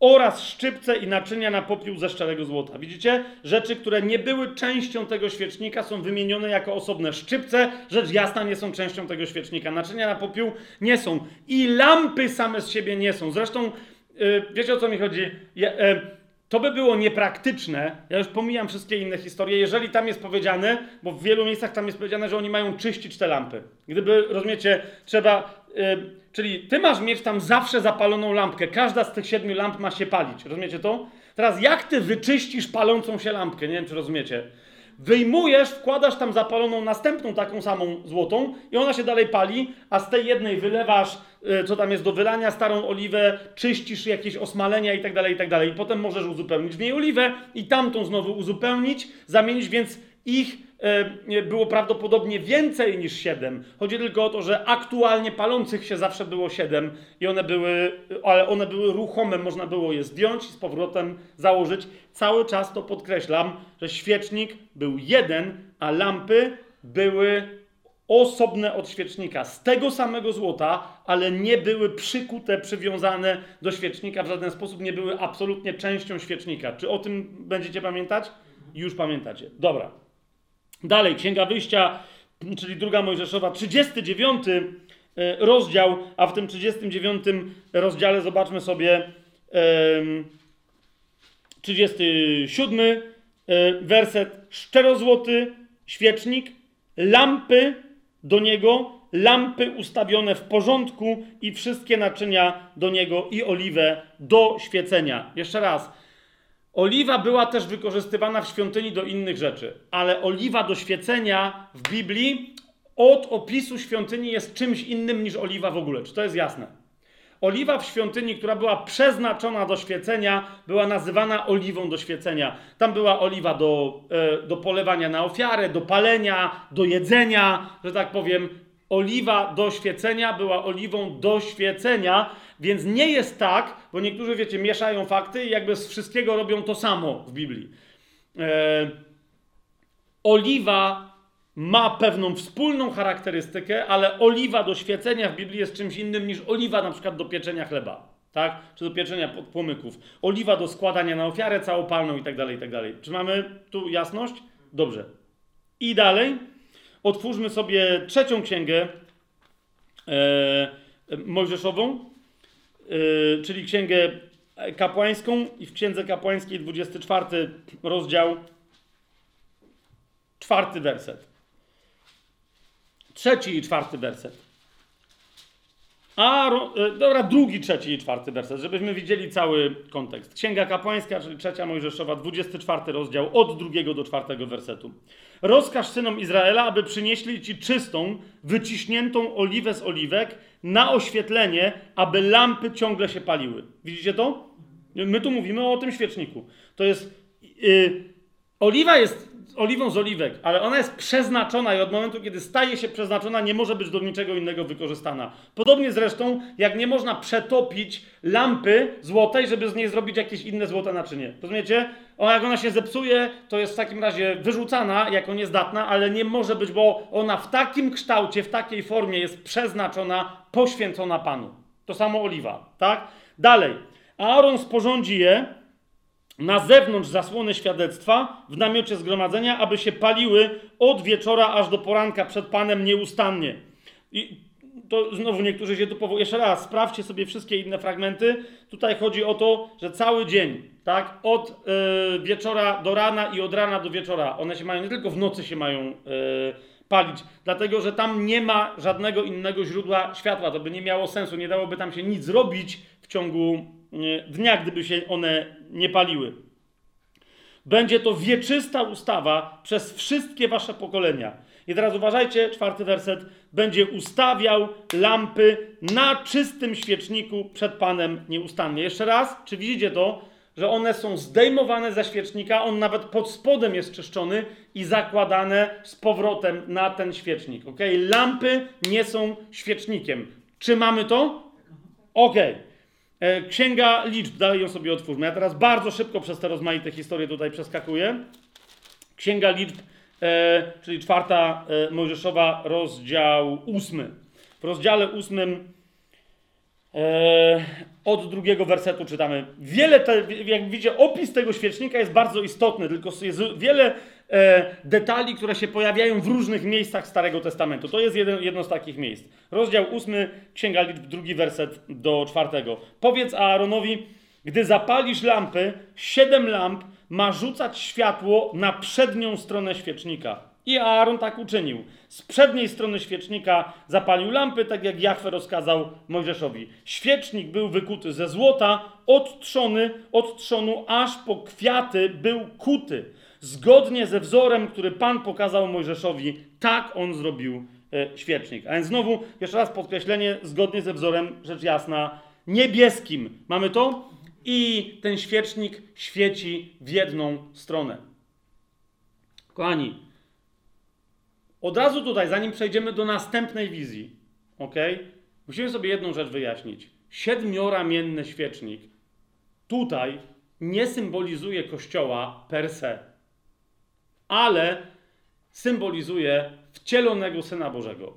oraz szczypce i naczynia na popiół ze szczerego złota. Widzicie? Rzeczy, które nie były częścią tego świecznika, są wymienione jako osobne. Szczypce, rzecz jasna, nie są częścią tego świecznika. Naczynia na popiół nie są. I lampy same z siebie nie są. Zresztą, yy, wiecie o co mi chodzi? Yy, to by było niepraktyczne. Ja już pomijam wszystkie inne historie, jeżeli tam jest powiedziane, bo w wielu miejscach tam jest powiedziane, że oni mają czyścić te lampy. Gdyby, rozumiecie, trzeba. Yy, czyli ty masz mieć tam zawsze zapaloną lampkę. Każda z tych siedmiu lamp ma się palić. Rozumiecie to? Teraz, jak ty wyczyścisz palącą się lampkę? Nie wiem, czy rozumiecie. Wyjmujesz, wkładasz tam zapaloną następną taką samą złotą i ona się dalej pali, a z tej jednej wylewasz, y, co tam jest do wylania, starą oliwę, czyścisz jakieś osmalenia i tak dalej, i tak dalej. Potem możesz uzupełnić w niej oliwę i tamtą znowu uzupełnić, zamienić, więc ich było prawdopodobnie więcej niż siedem. Chodzi tylko o to, że aktualnie palących się zawsze było siedem i one były, ale one były ruchome, można było je zdjąć i z powrotem założyć. Cały czas to podkreślam, że świecznik był jeden, a lampy były osobne od świecznika, z tego samego złota, ale nie były przykute, przywiązane do świecznika w żaden sposób, nie były absolutnie częścią świecznika. Czy o tym będziecie pamiętać? Już pamiętacie. Dobra. Dalej, Księga Wyjścia, czyli druga Mojżeszowa, 39 e, rozdział, a w tym 39 rozdziale zobaczmy sobie 37 e, werset. Szczerozłoty świecznik, lampy do niego, lampy ustawione w porządku i wszystkie naczynia do niego i oliwę do świecenia. Jeszcze raz. Oliwa była też wykorzystywana w świątyni do innych rzeczy, ale oliwa do świecenia w Biblii od opisu świątyni jest czymś innym niż oliwa w ogóle. Czy to jest jasne? Oliwa w świątyni, która była przeznaczona do świecenia, była nazywana oliwą do świecenia. Tam była oliwa do, e, do polewania na ofiarę, do palenia, do jedzenia, że tak powiem. Oliwa do świecenia była oliwą do świecenia, więc nie jest tak, bo niektórzy, wiecie, mieszają fakty i jakby z wszystkiego robią to samo w Biblii. E, oliwa ma pewną wspólną charakterystykę, ale oliwa do świecenia w Biblii jest czymś innym niż oliwa na przykład do pieczenia chleba, tak? Czy do pieczenia płomyków. Oliwa do składania na ofiarę całopalną i tak dalej, i tak dalej. Czy mamy tu jasność? Dobrze. I dalej otwórzmy sobie trzecią księgę e, Mojżeszową, e, czyli księgę kapłańską i w księdze kapłańskiej 24 rozdział, czwarty werset. Trzeci i czwarty werset. A, dobra, drugi, trzeci i czwarty werset, żebyśmy widzieli cały kontekst. Księga Kapłańska, czyli trzecia Mojżeszowa, 24 rozdział, od drugiego do czwartego wersetu. Rozkaż synom Izraela, aby przynieśli ci czystą, wyciśniętą oliwę z oliwek na oświetlenie, aby lampy ciągle się paliły. Widzicie to? My tu mówimy o tym świeczniku. To jest. Yy, oliwa jest oliwą z oliwek, ale ona jest przeznaczona i od momentu, kiedy staje się przeznaczona, nie może być do niczego innego wykorzystana. Podobnie zresztą, jak nie można przetopić lampy złotej, żeby z niej zrobić jakieś inne złote naczynie. Rozumiecie? O, jak ona się zepsuje, to jest w takim razie wyrzucana jako niezdatna, ale nie może być, bo ona w takim kształcie, w takiej formie jest przeznaczona, poświęcona Panu. To samo oliwa, tak? Dalej. Aaron sporządzi je na zewnątrz zasłony świadectwa w namiocie zgromadzenia, aby się paliły od wieczora aż do poranka przed Panem nieustannie. I to znowu niektórzy się tu powołują. Jeszcze raz, sprawdźcie sobie wszystkie inne fragmenty. Tutaj chodzi o to, że cały dzień, tak, od y, wieczora do rana i od rana do wieczora, one się mają, nie tylko w nocy się mają y, palić, dlatego że tam nie ma żadnego innego źródła światła. To by nie miało sensu, nie dałoby tam się nic zrobić w ciągu dnia, gdyby się one nie paliły. Będzie to wieczysta ustawa przez wszystkie wasze pokolenia. I teraz uważajcie, czwarty werset. Będzie ustawiał lampy na czystym świeczniku przed Panem nieustannie. Jeszcze raz, czy widzicie to, że one są zdejmowane ze świecznika, on nawet pod spodem jest czyszczony i zakładane z powrotem na ten świecznik. Ok? Lampy nie są świecznikiem. Czy mamy to? Ok. E, Księga liczb, dalej ją sobie otwórzmy. Ja teraz bardzo szybko przez te rozmaite historie tutaj przeskakuję. Księga liczb, e, czyli czwarta e, Mojżeszowa, rozdział ósmy. W rozdziale ósmym e, od drugiego wersetu czytamy. Wiele, te, jak widzicie, opis tego świecznika jest bardzo istotny, tylko jest wiele e, detali, które się pojawiają w różnych miejscach Starego Testamentu. To jest jeden, jedno z takich miejsc. Rozdział 8, Księga Liczb, drugi werset do czwartego. Powiedz Aaronowi, gdy zapalisz lampy, siedem lamp ma rzucać światło na przednią stronę świecznika. I Aaron tak uczynił. Z przedniej strony świecznika zapalił lampy, tak jak Jachwę rozkazał Mojżeszowi. Świecznik był wykuty ze złota, od trzony, od trzonu aż po kwiaty był kuty. Zgodnie ze wzorem, który Pan pokazał Mojżeszowi, tak on zrobił e, świecznik. A więc znowu, jeszcze raz podkreślenie, zgodnie ze wzorem, rzecz jasna, niebieskim. Mamy to? I ten świecznik świeci w jedną stronę. Kochani, od razu tutaj, zanim przejdziemy do następnej wizji, ok? Musimy sobie jedną rzecz wyjaśnić. Siedmioramienny świecznik tutaj nie symbolizuje kościoła per se, ale symbolizuje wcielonego Syna Bożego.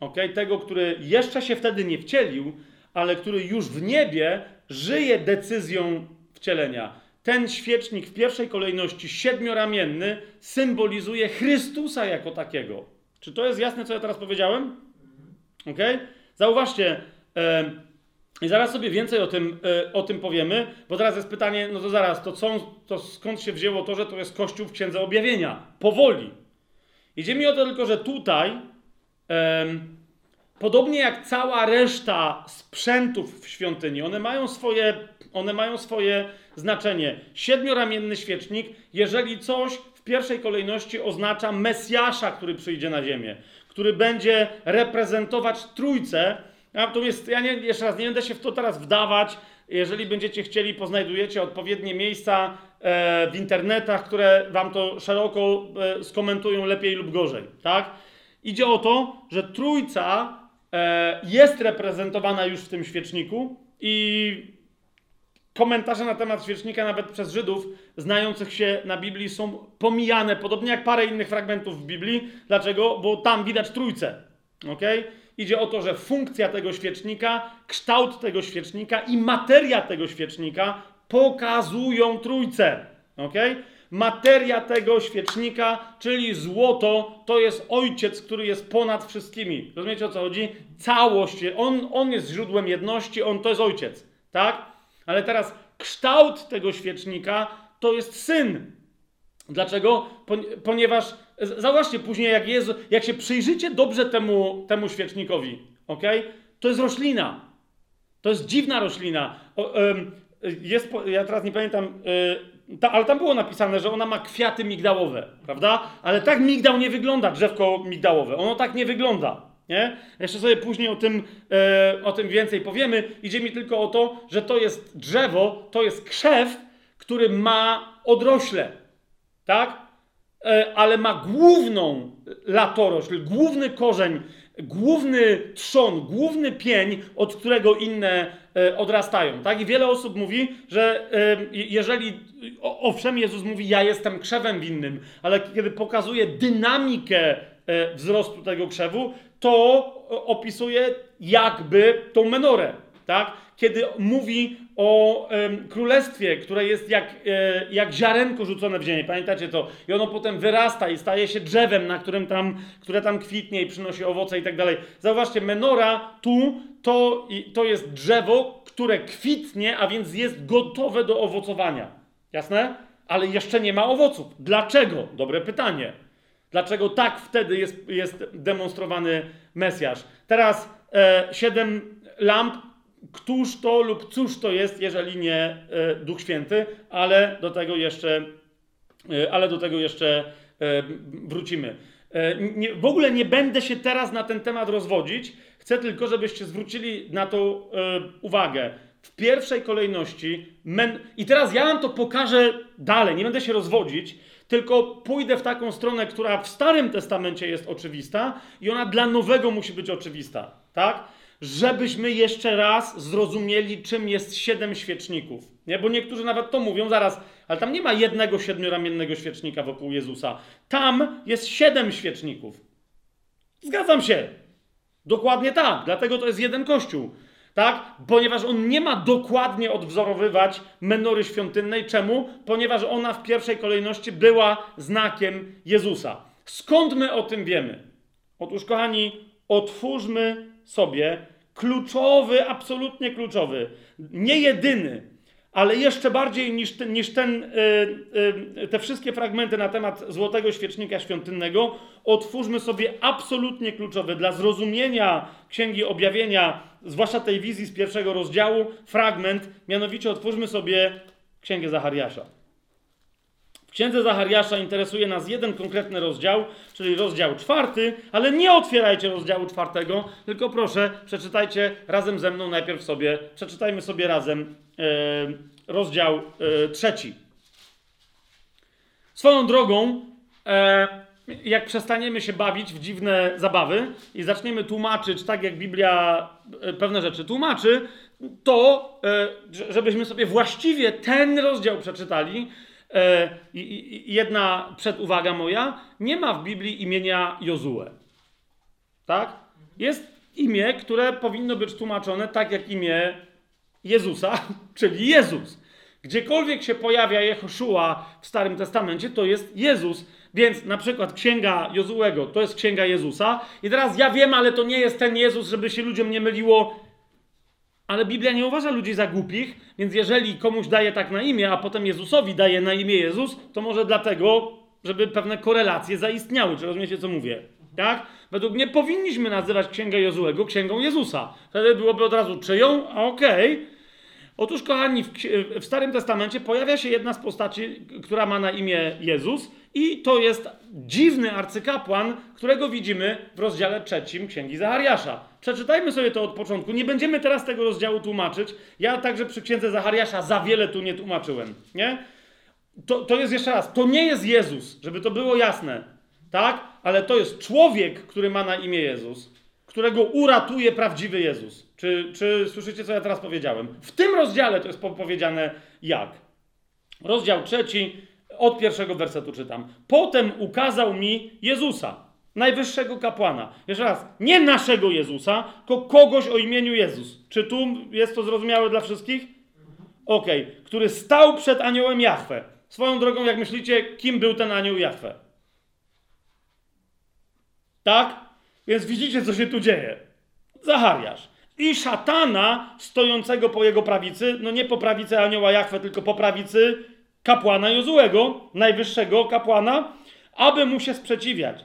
ok? Tego, który jeszcze się wtedy nie wcielił, ale który już w niebie żyje decyzją wcielenia. Ten świecznik w pierwszej kolejności siedmioramienny symbolizuje Chrystusa jako takiego. Czy to jest jasne, co ja teraz powiedziałem? Ok? Zauważcie, i zaraz sobie więcej o tym, e, o tym powiemy, bo teraz jest pytanie, no to zaraz, to, co, to skąd się wzięło to, że to jest Kościół w Księdze Objawienia? Powoli. Idzie mi o to tylko, że tutaj, e, podobnie jak cała reszta sprzętów w świątyni, one mają swoje, one mają swoje znaczenie. Siedmioramienny świecznik, jeżeli coś w pierwszej kolejności oznacza Mesjasza, który przyjdzie na ziemię, który będzie reprezentować Trójcę. Ja, to jest, ja nie, jeszcze raz nie będę się w to teraz wdawać. Jeżeli będziecie chcieli, poznajdujecie odpowiednie miejsca e, w internetach, które wam to szeroko e, skomentują lepiej lub gorzej. Tak? Idzie o to, że Trójca e, jest reprezentowana już w tym świeczniku i komentarze na temat świecznika nawet przez Żydów znających się na Biblii są pomijane, podobnie jak parę innych fragmentów w Biblii. Dlaczego? Bo tam widać trójcę. Okay? Idzie o to, że funkcja tego świecznika, kształt tego świecznika i materia tego świecznika pokazują trójcę. Okay? Materia tego świecznika, czyli złoto, to jest ojciec, który jest ponad wszystkimi. Rozumiecie o co chodzi? Całość. On, on jest źródłem jedności, on to jest ojciec. Tak? Ale teraz kształt tego świecznika to jest syn. Dlaczego? Ponieważ zauważcie później, jak, jak się przyjrzycie dobrze temu, temu świecznikowi, ok? To jest roślina. To jest dziwna roślina. Jest, ja teraz nie pamiętam, y, ale tam było napisane, że ona ma kwiaty migdałowe, prawda? Ale tak migdał nie wygląda, drzewko migdałowe. Ono tak nie wygląda. Nie? Jeszcze sobie później o tym, e, o tym więcej powiemy. Idzie mi tylko o to, że to jest drzewo, to jest krzew, który ma odrośle. Tak? E, ale ma główną latorośl, główny korzeń, główny trzon, główny pień, od którego inne e, odrastają. Tak? I wiele osób mówi, że e, jeżeli, owszem, Jezus mówi, ja jestem krzewem winnym, ale kiedy pokazuje dynamikę wzrostu tego krzewu, to opisuje jakby tą menorę. Tak? Kiedy mówi o królestwie, które jest jak, e, jak ziarenko rzucone w ziemię. Pamiętacie to? I ono potem wyrasta i staje się drzewem, na którym tam, które tam kwitnie i przynosi owoce i tak dalej. Zauważcie, menora tu to, to jest drzewo, które kwitnie, a więc jest gotowe do owocowania. Jasne? Ale jeszcze nie ma owoców. Dlaczego? Dobre pytanie. Dlaczego tak wtedy jest, jest demonstrowany Mesjasz? Teraz e, siedem lamp któż to lub cóż to jest, jeżeli nie e, Duch Święty, ale do tego jeszcze, e, ale do tego jeszcze e, wrócimy. Nie, w ogóle nie będę się teraz na ten temat rozwodzić. Chcę tylko, żebyście zwrócili na to uwagę. W pierwszej kolejności, men... i teraz ja wam to pokażę dalej, nie będę się rozwodzić, tylko pójdę w taką stronę, która w Starym Testamencie jest oczywista i ona dla nowego musi być oczywista. Tak? Żebyśmy jeszcze raz zrozumieli, czym jest siedem świeczników. Nie? Bo niektórzy nawet to mówią zaraz, ale tam nie ma jednego siedmioramiennego świecznika wokół Jezusa. Tam jest siedem świeczników. Zgadzam się. Dokładnie tak. Dlatego to jest jeden kościół. Tak? Ponieważ on nie ma dokładnie odwzorowywać menory świątynnej. Czemu? Ponieważ ona w pierwszej kolejności była znakiem Jezusa. Skąd my o tym wiemy? Otóż, kochani, otwórzmy sobie kluczowy, absolutnie kluczowy, nie jedyny, ale jeszcze bardziej niż ten, niż ten, yy, yy, te wszystkie fragmenty na temat złotego świecznika świątynnego, otwórzmy sobie absolutnie kluczowy dla zrozumienia Księgi Objawienia, zwłaszcza tej wizji z pierwszego rozdziału, fragment, mianowicie otwórzmy sobie Księgę Zachariasza księdze Zachariasza interesuje nas jeden konkretny rozdział, czyli rozdział czwarty, ale nie otwierajcie rozdziału czwartego, tylko proszę, przeczytajcie razem ze mną najpierw sobie, przeczytajmy sobie razem e, rozdział e, trzeci. Swoją drogą, e, jak przestaniemy się bawić w dziwne zabawy i zaczniemy tłumaczyć tak, jak Biblia pewne rzeczy tłumaczy, to żebyśmy sobie właściwie ten rozdział przeczytali, jedna przeduwaga moja, nie ma w Biblii imienia Jozue. Tak? Jest imię, które powinno być tłumaczone tak jak imię Jezusa, czyli Jezus. Gdziekolwiek się pojawia Jehoszua w Starym Testamencie, to jest Jezus. Więc na przykład księga Jozułego to jest księga Jezusa. I teraz ja wiem, ale to nie jest ten Jezus, żeby się ludziom nie myliło. Ale Biblia nie uważa ludzi za głupich, więc jeżeli komuś daje tak na imię, a potem Jezusowi daje na imię Jezus, to może dlatego, żeby pewne korelacje zaistniały. Czy rozumiecie, co mówię? Tak? Według mnie powinniśmy nazywać Księgę Jozułego Księgą Jezusa. Wtedy byłoby od razu czyją, a okej. Okay. Otóż, kochani, w, w Starym Testamencie pojawia się jedna z postaci, która ma na imię Jezus i to jest dziwny arcykapłan, którego widzimy w rozdziale trzecim Księgi Zachariasza. Przeczytajmy sobie to od początku. Nie będziemy teraz tego rozdziału tłumaczyć. Ja także przy księdze Zachariasza za wiele tu nie tłumaczyłem. Nie? To, to jest jeszcze raz, to nie jest Jezus, żeby to było jasne. Tak? Ale to jest człowiek, który ma na imię Jezus, którego uratuje prawdziwy Jezus. Czy, czy słyszycie, co ja teraz powiedziałem? W tym rozdziale to jest powiedziane jak. Rozdział trzeci, od pierwszego wersetu czytam. Potem ukazał mi Jezusa najwyższego kapłana. Jeszcze raz, nie naszego Jezusa, tylko kogoś o imieniu Jezus. Czy tu jest to zrozumiałe dla wszystkich? Okej, okay. który stał przed aniołem Jahwe. Swoją drogą, jak myślicie, kim był ten anioł Jahwe? Tak? Więc widzicie, co się tu dzieje. Zachariasz. I szatana stojącego po jego prawicy, no nie po prawicy anioła Jahwe, tylko po prawicy kapłana Jozułego, najwyższego kapłana, aby mu się sprzeciwiać.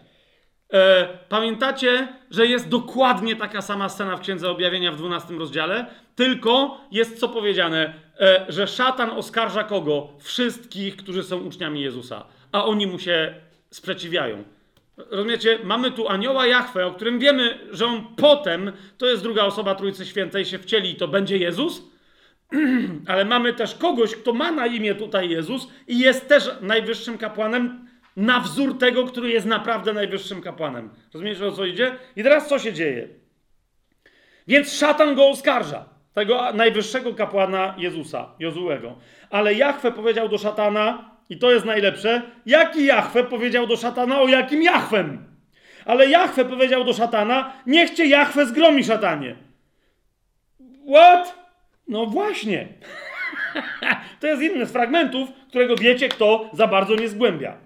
E, pamiętacie, że jest dokładnie taka sama scena w Księdze Objawienia w 12 rozdziale, tylko jest co powiedziane, e, że szatan oskarża kogo? Wszystkich, którzy są uczniami Jezusa, a oni mu się sprzeciwiają. Rozumiecie? Mamy tu anioła Jahwe, o którym wiemy, że on potem, to jest druga osoba Trójcy Świętej, się wcieli i to będzie Jezus, ale mamy też kogoś, kto ma na imię tutaj Jezus i jest też najwyższym kapłanem na wzór tego, który jest naprawdę najwyższym kapłanem. Rozumiecie, o co idzie? I teraz co się dzieje? Więc szatan go oskarża, tego najwyższego kapłana Jezusa, Jozułego. Ale Jahwe powiedział do szatana, i to jest najlepsze, jaki Jahwe powiedział do szatana, o jakim Jahwem? Ale Jahwe powiedział do szatana, niech cię Jahwe zgromi, szatanie. What? No właśnie. to jest inny z fragmentów, którego wiecie, kto za bardzo nie zgłębia.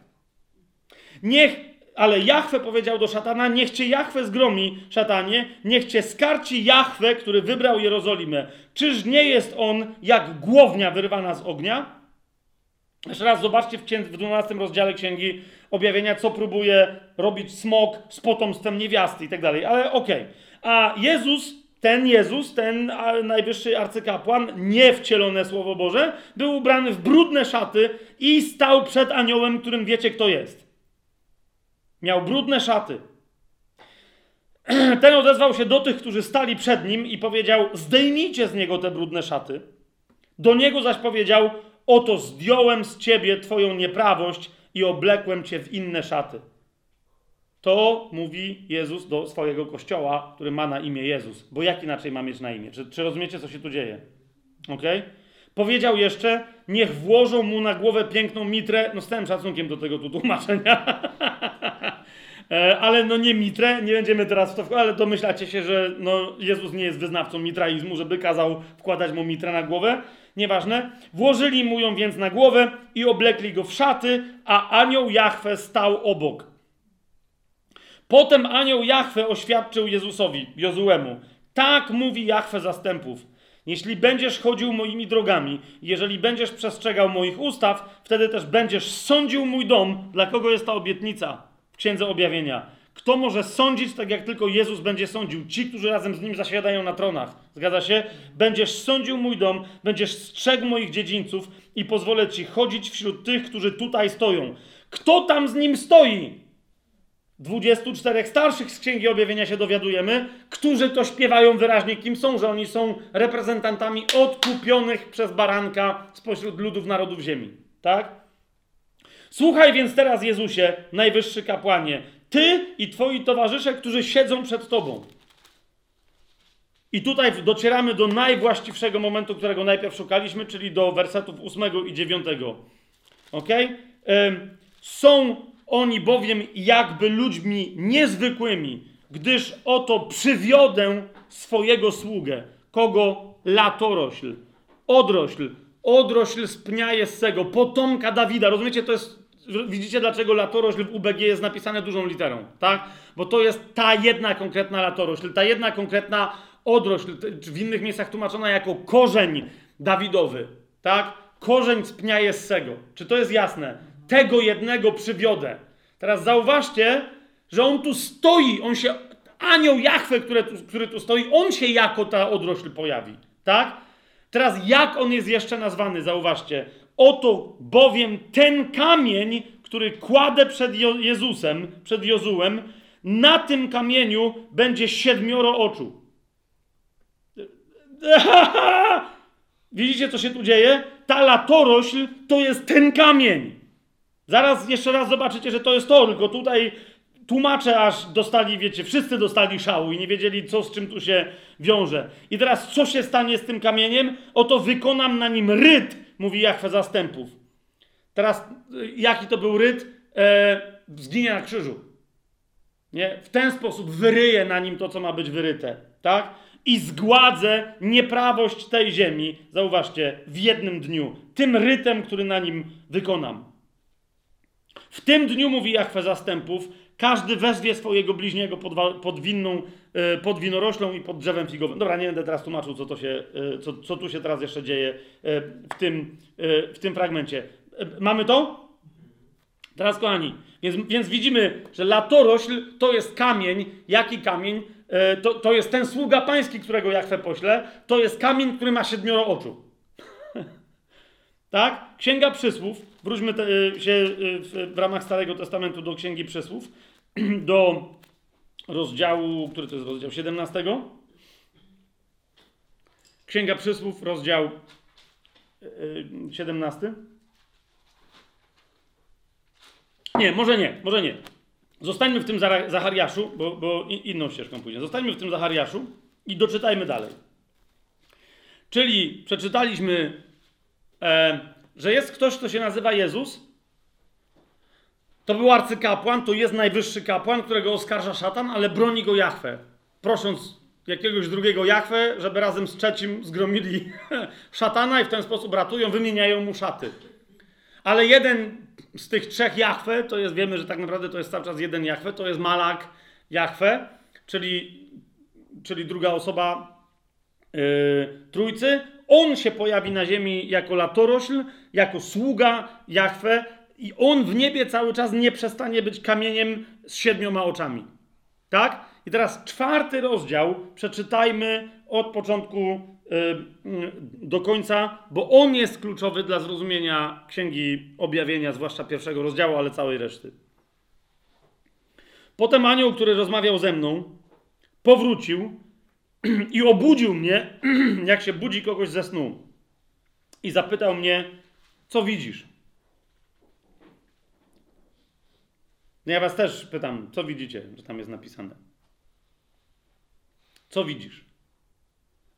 Niech, ale Jahwe powiedział do szatana, niech cię Jahwe zgromi, szatanie, niech cię skarci Jahwe, który wybrał Jerozolimę. Czyż nie jest on jak głownia wyrwana z ognia? Jeszcze raz zobaczcie w, w 12 rozdziale Księgi Objawienia, co próbuje robić smok z potomstwem niewiasty i tak dalej. Ale okej. Okay. A Jezus, ten Jezus, ten najwyższy arcykapłan, nie wcielone Słowo Boże, był ubrany w brudne szaty i stał przed aniołem, którym wiecie kto jest. Miał brudne szaty. Ten odezwał się do tych, którzy stali przed nim i powiedział: Zdejmijcie z niego te brudne szaty. Do niego zaś powiedział: Oto zdjąłem z ciebie twoją nieprawość i oblekłem cię w inne szaty. To mówi Jezus do swojego kościoła, który ma na imię Jezus. Bo jak inaczej ma mieć na imię? Czy, czy rozumiecie, co się tu dzieje? Ok? Powiedział jeszcze, niech włożą mu na głowę piękną mitrę. No z całym szacunkiem do tego tu tłumaczenia. E, ale no nie mitrę, nie będziemy teraz w to ale domyślacie się, że no Jezus nie jest wyznawcą mitraizmu, żeby kazał wkładać mu mitrę na głowę. Nieważne. Włożyli mu ją więc na głowę i oblekli go w szaty, a anioł Jahwe stał obok. Potem anioł Jahwe oświadczył Jezusowi, Jozuemu. Tak mówi Jahwe zastępów. Jeśli będziesz chodził moimi drogami, jeżeli będziesz przestrzegał moich ustaw, wtedy też będziesz sądził mój dom. Dla kogo jest ta obietnica Księdze Objawienia? Kto może sądzić tak, jak tylko Jezus będzie sądził? Ci, którzy razem z nim zasiadają na tronach. Zgadza się? Będziesz sądził mój dom, będziesz strzegł moich dziedzińców i pozwolę ci chodzić wśród tych, którzy tutaj stoją. Kto tam z nim stoi? 24 starszych z Księgi Objawienia się dowiadujemy, którzy to śpiewają wyraźnie, kim są, że oni są reprezentantami odkupionych przez baranka spośród ludów narodów ziemi. Tak? Słuchaj więc teraz, Jezusie, najwyższy kapłanie, ty i twoi towarzysze, którzy siedzą przed tobą. I tutaj docieramy do najwłaściwszego momentu, którego najpierw szukaliśmy, czyli do wersetów 8 i 9. Ok? Są oni bowiem jakby ludźmi niezwykłymi, gdyż oto przywiodę swojego sługę. Kogo? Latorośl. Odrośl. Odrośl z pnia Jessego, potomka Dawida. Rozumiecie, to jest Widzicie, dlaczego latorośl w UBG jest napisane dużą literą, tak? Bo to jest ta jedna konkretna latorośl, ta jedna konkretna odrośl, w innych miejscach tłumaczona jako korzeń Dawidowy, tak? Korzeń z pnia Jessego. Czy to jest jasne? Tego jednego przywiodę. Teraz zauważcie, że on tu stoi, on się, anioł Jachwę, który tu, który tu stoi, on się jako ta odrośl pojawi, tak? Teraz jak on jest jeszcze nazwany, zauważcie. Oto bowiem ten kamień, który kładę przed Jezusem, przed Jozułem, na tym kamieniu będzie siedmioro oczu. Widzicie, co się tu dzieje? Ta latorośl to jest ten kamień. Zaraz jeszcze raz zobaczycie, że to jest to, tylko tutaj tłumacze aż dostali, wiecie, wszyscy dostali szału i nie wiedzieli, co z czym tu się wiąże. I teraz, co się stanie z tym kamieniem? Oto wykonam na nim ryt, mówi Jachwę zastępów. Teraz, jaki to był ryt? E, zginie na krzyżu. Nie? W ten sposób wyryję na nim to, co ma być wyryte. Tak? I zgładzę nieprawość tej ziemi, zauważcie, w jednym dniu. Tym rytem, który na nim wykonam. W tym dniu, mówi Jachwę zastępów, każdy wezwie swojego bliźniego pod, pod, winną, e, pod winoroślą i pod drzewem figowym. Dobra, nie będę teraz tłumaczył, co, to się, e, co, co tu się teraz jeszcze dzieje e, w tym, w tym fragmencie. Mamy to? Teraz, kochani, więc, więc widzimy, że latorośl to jest kamień. Jaki kamień? To, to jest ten sługa pański, którego Jachwę pośle. To jest kamień, który ma siedmioro oczu. tak? Księga Przysłów. Wróćmy te, się w, w ramach Starego Testamentu do Księgi Przysłów. Do rozdziału, który to jest rozdział 17? Księga Przysłów, rozdział 17. Nie, może nie, może nie. Zostańmy w tym Zachariaszu, bo, bo inną ścieżką pójdzie. Zostańmy w tym Zachariaszu i doczytajmy dalej. Czyli przeczytaliśmy, e, że jest ktoś, kto się nazywa Jezus. To był arcykapłan, to jest najwyższy kapłan, którego oskarża szatan, ale broni go Jachwę, prosząc jakiegoś drugiego Jachwę, żeby razem z trzecim zgromili szatana i w ten sposób ratują, wymieniają mu szaty. Ale jeden z tych trzech Jachwę, to jest, wiemy, że tak naprawdę to jest cały czas jeden Jachwę, to jest Malak Jachwę, czyli, czyli druga osoba yy, Trójcy. On się pojawi na ziemi jako latorośl, jako sługa Jachwę i on w niebie cały czas nie przestanie być kamieniem z siedmioma oczami. Tak? I teraz czwarty rozdział przeczytajmy od początku yy, do końca, bo on jest kluczowy dla zrozumienia Księgi Objawienia, zwłaszcza pierwszego rozdziału, ale całej reszty. Potem anioł, który rozmawiał ze mną, powrócił i obudził mnie, jak się budzi kogoś ze snu. I zapytał mnie, co widzisz? No ja was też pytam, co widzicie, że tam jest napisane. Co widzisz?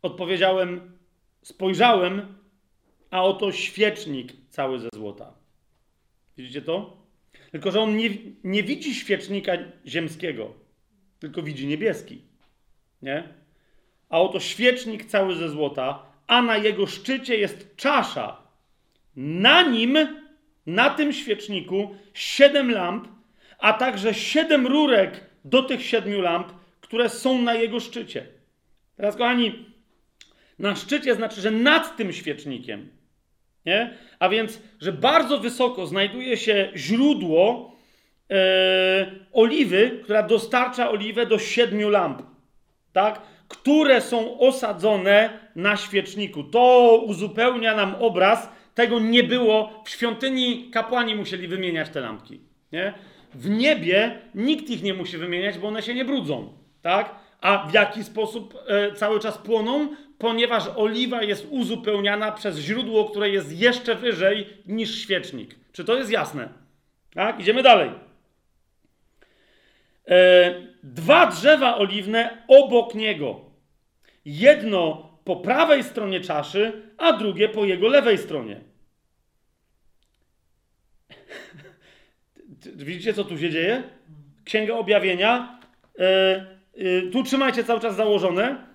Odpowiedziałem, spojrzałem, a oto świecznik cały ze złota. Widzicie to? Tylko, że on nie, nie widzi świecznika ziemskiego, tylko widzi niebieski. Nie? A oto świecznik cały ze złota, a na jego szczycie jest czasza. Na nim, na tym świeczniku, siedem lamp, a także siedem rurek do tych siedmiu lamp, które są na jego szczycie. Teraz, kochani, na szczycie znaczy, że nad tym świecznikiem, nie? A więc, że bardzo wysoko znajduje się źródło e, oliwy, która dostarcza oliwę do siedmiu lamp, tak? Które są osadzone na świeczniku. To uzupełnia nam obraz. Tego nie było. W świątyni kapłani musieli wymieniać te lampki. Nie? W niebie nikt ich nie musi wymieniać, bo one się nie brudzą. Tak? A w jaki sposób e, cały czas płoną? Ponieważ oliwa jest uzupełniana przez źródło, które jest jeszcze wyżej niż świecznik. Czy to jest jasne? Tak? Idziemy dalej. E, dwa drzewa oliwne obok niego. Jedno po prawej stronie czaszy, a drugie po jego lewej stronie. Widzicie, co tu się dzieje? Księga Objawienia. E, Y, tu trzymajcie cały czas założone,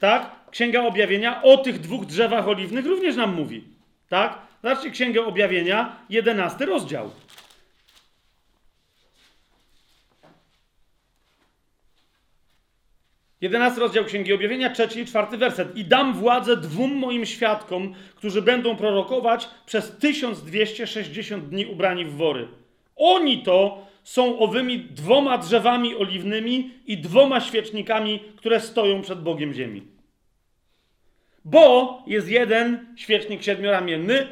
tak? Księga Objawienia o tych dwóch drzewach oliwnych również nam mówi, tak? Zobaczcie Księgę Objawienia, jedenasty rozdział. Jedenasty rozdział Księgi Objawienia, trzeci i czwarty werset. I dam władzę dwóm moim świadkom, którzy będą prorokować przez 1260 dni ubrani w wory. Oni to są owymi dwoma drzewami oliwnymi i dwoma świecznikami, które stoją przed Bogiem ziemi. Bo jest jeden świecznik siedmioramienny,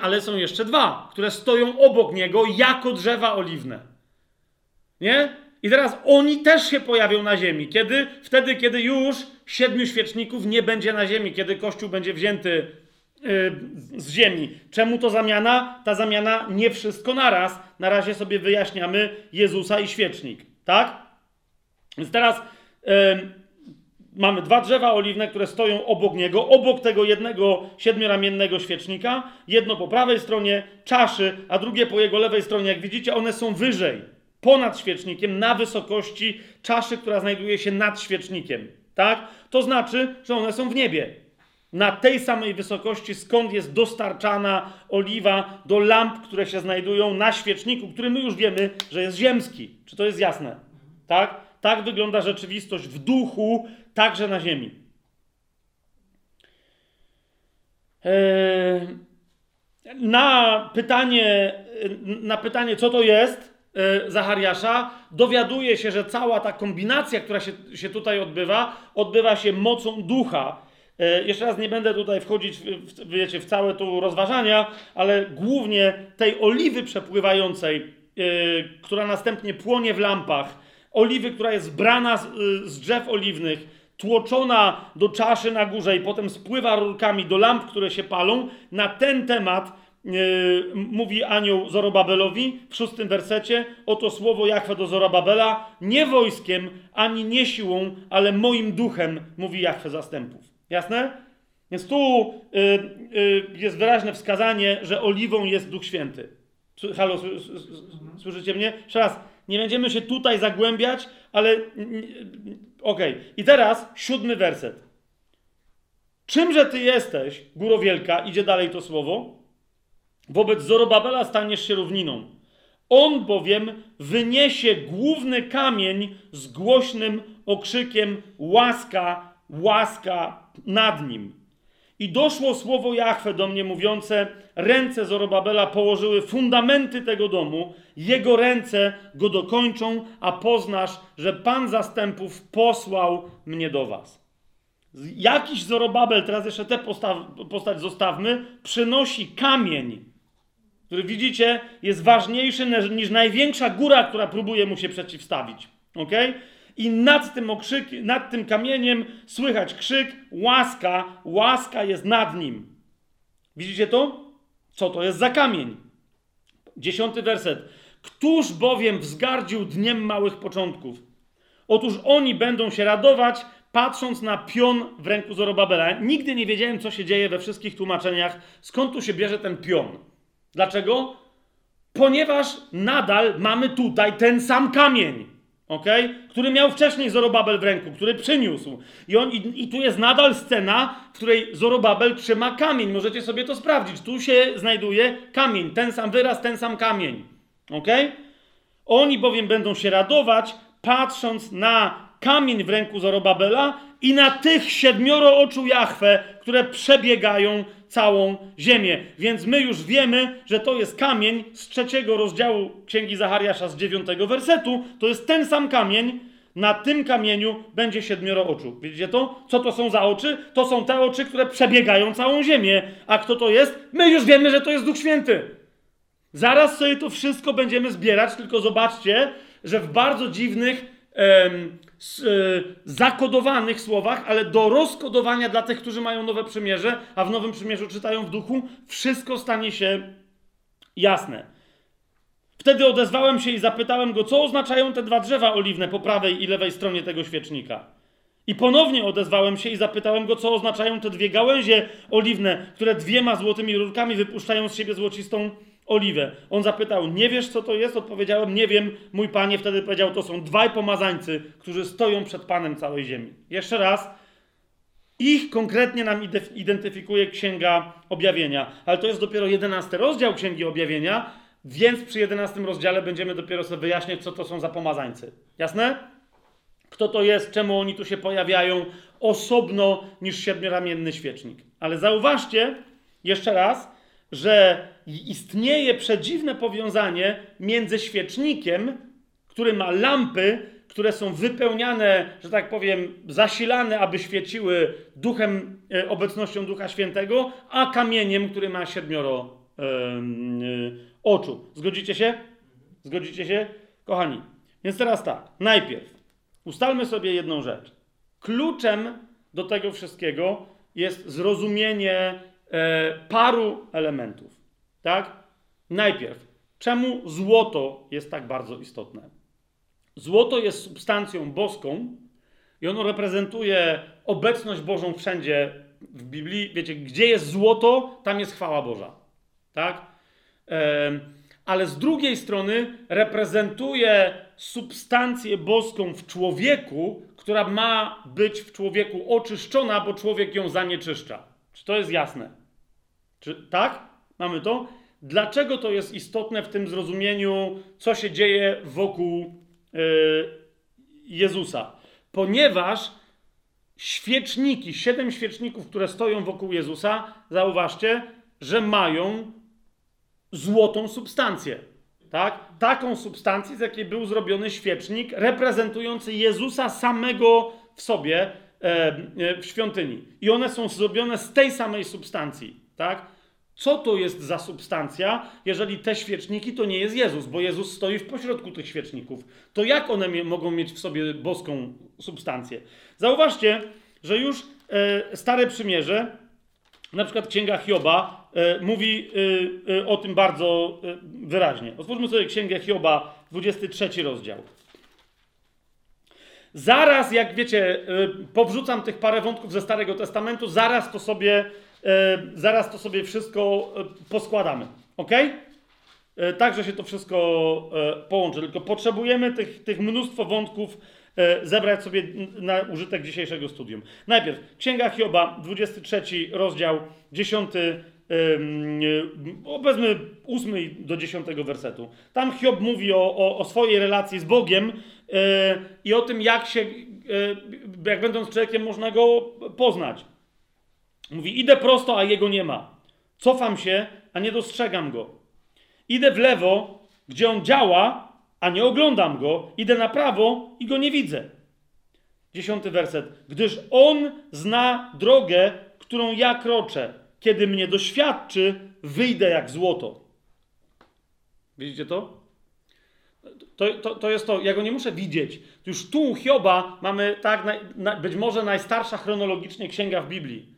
ale są jeszcze dwa, które stoją obok niego jako drzewa oliwne. Nie? I teraz oni też się pojawią na ziemi. Kiedy? Wtedy, kiedy już siedmiu świeczników nie będzie na ziemi, kiedy Kościół będzie wzięty z ziemi. Czemu to zamiana? Ta zamiana nie wszystko naraz. Na razie sobie wyjaśniamy Jezusa i świecznik. Tak? Więc teraz mamy dwa drzewa oliwne, które stoją obok niego, obok tego jednego siedmioramiennego świecznika. Jedno po prawej stronie czaszy, a drugie po jego lewej stronie. Jak widzicie, one są wyżej, ponad świecznikiem, na wysokości czaszy, która znajduje się nad świecznikiem. Tak? To znaczy, że one są w niebie na tej samej wysokości, skąd jest dostarczana oliwa do lamp, które się znajdują na świeczniku, który my już wiemy, że jest ziemski. Czy to jest jasne? Tak? Tak wygląda rzeczywistość w duchu, także na ziemi. Eee... na pytanie, na pytanie, co to jest e, Zachariasza, dowiaduje się, że cała ta kombinacja, która się, się tutaj odbywa, odbywa się mocą ducha. E, jeszcze raz nie będę tutaj wchodzić w, wiecie, w całe tu rozważania, ale głównie tej oliwy przepływającej, e, która następnie płonie w lampach, oliwy, która jest brana z, z drzew oliwnych, tłoczona do czaszy na górze i potem spływa rurkami do lamp, które się palą, na ten temat mówi anioł Zorobabelowi w szóstym wersecie, oto słowo Jachwę do Zorobabela, nie wojskiem, ani nie siłą, ale moim duchem, mówi Jachwę zastępów. Jasne? Więc tu yy, yy, jest wyraźne wskazanie, że oliwą jest Duch Święty. Halo, słyszycie mnie? Jeszcze raz, nie będziemy się tutaj zagłębiać, ale okej. Okay. I teraz siódmy werset. Czymże ty jesteś, góro wielka, idzie dalej to słowo, wobec Zorobabela staniesz się równiną. On bowiem wyniesie główny kamień z głośnym okrzykiem łaska, łaska nad nim. I doszło słowo Jahwe do mnie mówiące: Ręce Zorobabela położyły fundamenty tego domu, jego ręce go dokończą, a poznasz, że Pan zastępów posłał mnie do was. Jakiś Zorobabel, teraz jeszcze tę postać zostawmy, przynosi kamień, który widzicie jest ważniejszy niż, największa góra, która próbuje mu się przeciwstawić. Okay? I nad tym, okrzyk, nad tym kamieniem słychać krzyk: łaska, łaska jest nad nim. Widzicie to? Co to jest za kamień? Dziesiąty werset. Któż bowiem wzgardził dniem małych początków? Otóż oni będą się radować, patrząc na pion w ręku Zorobabela. Nigdy nie wiedziałem, co się dzieje we wszystkich tłumaczeniach, skąd tu się bierze ten pion. Dlaczego? Ponieważ nadal mamy tutaj ten sam kamień okay? który miał wcześniej Zorobabel w ręku, który przyniósł. I, on, i, I tu jest nadal scena, w której Zorobabel trzyma kamień. Możecie sobie to sprawdzić. Tu się znajduje kamień, ten sam wyraz, ten sam kamień. Okay? Oni bowiem będą się radować, patrząc na kamień w ręku Zorobabela i na tych siedmioro oczu Jahwe, które przebiegają całą ziemię. Więc my już wiemy, że to jest kamień z trzeciego rozdziału Księgi Zachariasza z dziewiątego wersetu. To jest ten sam kamień. Na tym kamieniu będzie siedmioro oczu. Widzicie to? Co to są za oczy? To są te oczy, które przebiegają całą ziemię. A kto to jest? My już wiemy, że to jest Duch Święty. Zaraz sobie to wszystko będziemy zbierać, tylko zobaczcie, że w bardzo dziwnych zakodowanych słowach, ale do rozkodowania dla tych, którzy mają nowe przymierze, a w nowym przymierzu czytają w duchu, wszystko stanie się jasne. Wtedy odezwałem się i zapytałem go, co oznaczają te dwa drzewa oliwne po prawej i lewej stronie tego świecznika. I ponownie odezwałem się i zapytałem go, co oznaczają te dwie gałęzie oliwne, które dwiema złotymi rurkami wypuszczają z siebie złocistą oliwę. On zapytał, nie wiesz co to jest? Odpowiedziałem, nie wiem. Mój panie wtedy powiedział, to są dwaj pomazańcy, którzy stoją przed panem całej ziemi. Jeszcze raz, ich konkretnie nam identyfikuje Księga Objawienia, ale to jest dopiero jedenasty rozdział Księgi Objawienia, więc przy jedenastym rozdziale będziemy dopiero sobie wyjaśniać, co to są za pomazańcy. Jasne? Kto to jest, czemu oni tu się pojawiają osobno niż siedmioramienny świecznik. Ale zauważcie jeszcze raz, że istnieje przedziwne powiązanie między świecznikiem, który ma lampy, które są wypełniane, że tak powiem, zasilane, aby świeciły duchem, e, obecnością Ducha Świętego, a kamieniem, który ma siedmioro yy, oczu. Zgodzicie się? Zgodzicie się? Kochani, więc teraz tak. Najpierw ustalmy sobie jedną rzecz. Kluczem do tego wszystkiego jest zrozumienie paru elementów. Tak? Najpierw, czemu złoto jest tak bardzo istotne? Złoto jest substancją boską i ono reprezentuje obecność Bożą wszędzie w Biblii. Wiecie, gdzie jest złoto, tam jest chwała Boża. Tak? E, ale z drugiej strony reprezentuje substancję boską w człowieku, która ma być w człowieku oczyszczona, bo człowiek ją zanieczyszcza. Czy to jest jasne? Czy, tak? Mamy to? Dlaczego to jest istotne w tym zrozumieniu, co się dzieje wokół yy, Jezusa? Ponieważ świeczniki, siedem świeczników, które stoją wokół Jezusa, zauważcie, że mają złotą substancję. Tak? Taką substancję, z jakiej był zrobiony świecznik, reprezentujący Jezusa samego w sobie e, w świątyni. I one są zrobione z tej samej substancji. Tak? Co to jest za substancja, jeżeli te świeczniki to nie jest Jezus, bo Jezus stoi w pośrodku tych świeczników? To jak one mogą mieć w sobie boską substancję? Zauważcie, że już e, Stare Przymierze, na przykład Księga Hioba, e, mówi e, e o tym bardzo e, wyraźnie. Otwórzmy sobie Księgę Hioba, 23 rozdział. Zaraz, jak wiecie, e, powrzucam tych parę wątków ze Starego Testamentu, zaraz to sobie zaraz to sobie wszystko e, poskładamy. Ok? E, Także się to wszystko połączy. Tylko potrzebujemy tych, tych mnóstwo wątków zebrać sobie na użytek dzisiejszego studium. Najpierw Księga Hioba, 23 rozdział, 10, wezmę 8 do 10 wersetu. Tam Hiob mówi o, o, o swojej relacji z Bogiem i o tym, jak się, jak będąc człowiekiem, można go poznać. Mówi: Idę prosto, a jego nie ma. Cofam się, a nie dostrzegam go. Idę w lewo, gdzie on działa, a nie oglądam go. Idę na prawo i go nie widzę. Dziesiąty werset. Gdyż on zna drogę, którą ja kroczę. Kiedy mnie doświadczy, wyjdę jak złoto. Widzicie to? To, to, to jest to, ja go nie muszę widzieć. Już tu Hioba mamy tak, na, być może najstarsza chronologicznie księga w Biblii.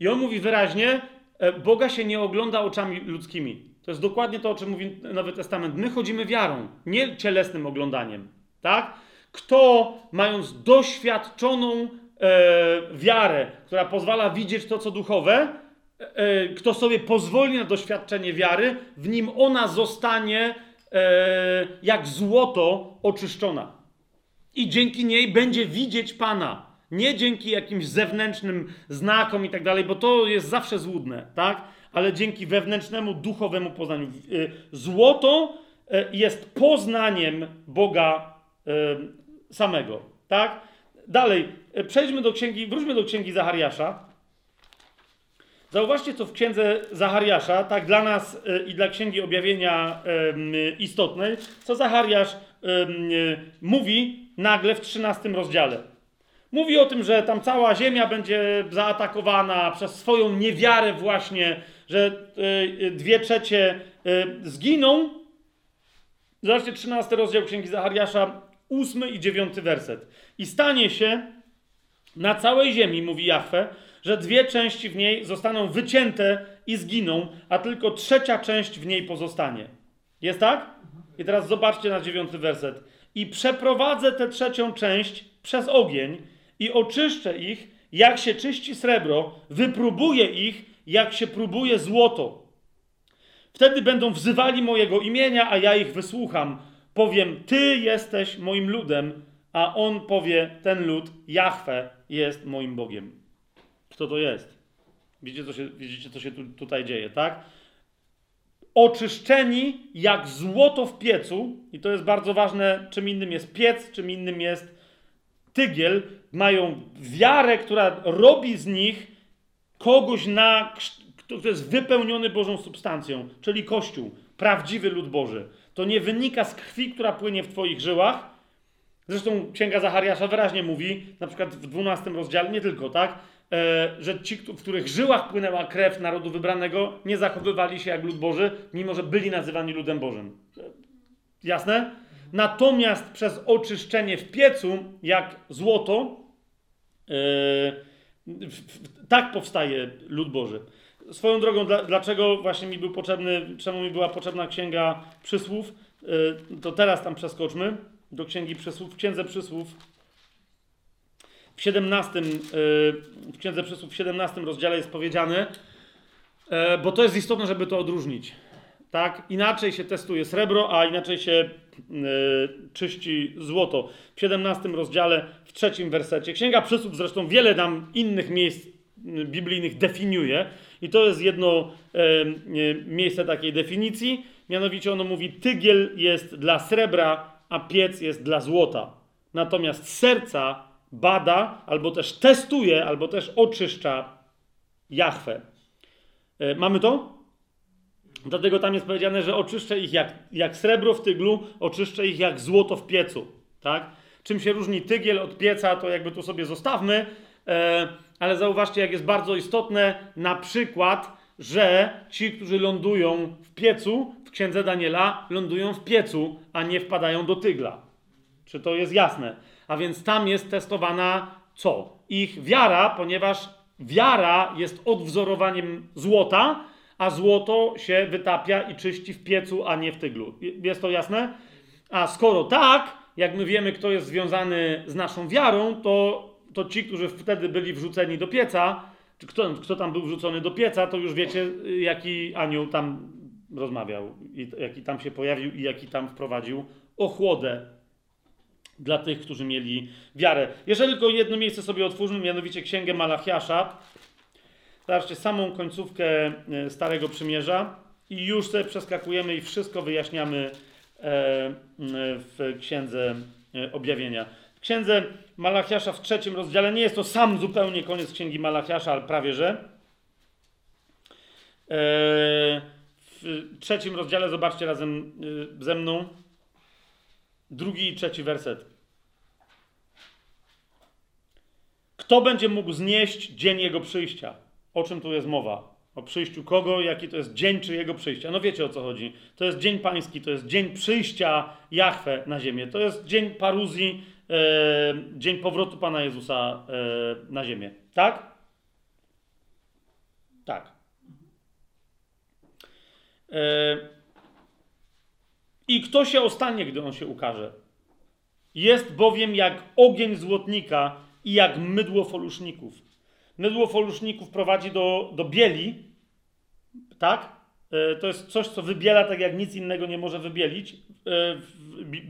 I on mówi wyraźnie, e, Boga się nie ogląda oczami ludzkimi. To jest dokładnie to, o czym mówi Nowy Testament. My chodzimy wiarą, nie cielesnym oglądaniem. Tak? Kto, mając doświadczoną e, wiarę, która pozwala widzieć to, co duchowe, e, e kto sobie pozwoli na doświadczenie wiary, w nim ona zostanie e, jak złoto oczyszczona. I dzięki niej będzie widzieć Pana. Nie dzięki jakimś zewnętrznym znakom i tak dalej, bo to jest zawsze złudne, tak? Ale dzięki wewnętrznemu, duchowemu poznaniu. Y, złoto y, jest poznaniem Boga y, samego, tak? Dalej, przejdźmy do księgi, wróćmy do księgi Zachariasza. Zauważcie, co w księdze Zachariasza, tak dla nas i dla księgi objawienia istotnej, co Zachariasz mówi nagle w 13 rozdziale. Mówi o tym, że tam cała ziemia będzie zaatakowana przez swoją niewiarę właśnie, że y, dwie trzecie y, zginą. Zobaczcie 13 rozdział Księgi Zachariasza, 8 i 9 werset. I stanie się na całej ziemi, mówi Jahwe, że dwie części w niej zostaną wycięte i zginą, a tylko trzecia część w niej pozostanie. Jest tak? I teraz zobaczcie na dziewiąty werset. I przeprowadzę tę trzecią część przez ogień i oczyszczę ich, jak się czyści srebro, wypróbuję ich, jak się próbuje złoto. Wtedy będą wzywali mojego imienia, a ja ich wysłucham. Powiem, Ty jesteś moim ludem, a on powie, ten lud, Jahwe, jest moim Bogiem. Kto to jest? Widzicie, co się, widzicie, co się tu, tutaj dzieje, tak? Oczyszczeni jak złoto w piecu, i to jest bardzo ważne, czym innym jest piec, czym innym jest tygiel, mają wiarę, która robi z nich kogoś, na, kto jest wypełniony Bożą substancją, czyli Kościół, prawdziwy lud Boży. To nie wynika z krwi, która płynie w Twoich żyłach. Zresztą Księga Zachariasza wyraźnie mówi, na przykład w 12 rozdziale, nie tylko, tak, e, że ci, w których żyłach płynęła krew narodu wybranego, nie zachowywali się jak lud Boży, mimo że byli nazywani ludem Bożym. Jasne? Natomiast przez oczyszczenie w piecu, jak złoto, yy, tak powstaje lud Boży. Swoją drogą, dla, dlaczego właśnie mi był potrzebny, czemu mi była potrzebna księga przysłów, yy, to teraz tam przeskoczmy do księgi przysłów. W księdze przysłów w 17, yy, w księdze przysłów w 17 rozdziale jest powiedziane, bo to jest istotne, żeby to odróżnić. Tak? Inaczej się testuje srebro, a inaczej się czyści złoto. W 17 rozdziale, w trzecim wersecie. Księga Przysług zresztą wiele nam innych miejsc biblijnych definiuje. I to jest jedno yy, miejsce takiej definicji. Mianowicie ono mówi, tygiel jest dla srebra, a piec jest dla złota. Natomiast serca bada, albo też testuje, albo też oczyszcza Jahwe. Mamy to? Dlatego tam jest powiedziane, że oczyszczę ich jak, jak srebro w tyglu, oczyszczę ich jak złoto w piecu. Tak? Czym się różni tygiel od pieca, to jakby tu sobie zostawmy, e, ale zauważcie, jak jest bardzo istotne na przykład, że ci, którzy lądują w piecu, w księdze Daniela, lądują w piecu, a nie wpadają do tygla. Czy to jest jasne? A więc tam jest testowana co? Ich wiara, ponieważ wiara jest odwzorowaniem złota, a złoto się wytapia i czyści w piecu, a nie w tyglu. Jest to jasne? A skoro tak, jak my wiemy, kto jest związany z naszą wiarą, to, to ci, którzy wtedy byli wrzuceni do pieca, czy kto, kto tam był wrzucony do pieca, to już wiecie, jaki anioł tam rozmawiał, i jaki tam się pojawił i jaki tam wprowadził ochłodę dla tych, którzy mieli wiarę. Jeżeli tylko jedno miejsce sobie otwórzmy, mianowicie Księgę Malachiasza, zobaczcie samą końcówkę e, Starego Przymierza i już sobie przeskakujemy i wszystko wyjaśniamy e, w Księdze e, Objawienia. W Księdze Malachiasza w trzecim rozdziale, nie jest to sam zupełnie koniec Księgi Malachiasza, ale prawie że. W trzecim rozdziale, zobaczcie razem ze mną, drugi i trzeci werset. Kto będzie mógł znieść dzień jego przyjścia? O czym tu jest mowa? O przyjściu kogo? Jaki to jest dzień czy jego przyjścia? No wiecie o co chodzi. To jest dzień pański, to jest dzień przyjścia Jahwe na ziemię. To jest dzień paruzji, e, dzień powrotu Pana Jezusa e, na ziemię. Tak? Tak. E, I kto się ostanie, gdy on się ukaże? Jest bowiem jak ogień złotnika i jak mydło foluszników. Mydło foluszników prowadzi do, do bieli, tak? E, to jest coś, co wybiela tak, jak nic innego nie może wybielić, e,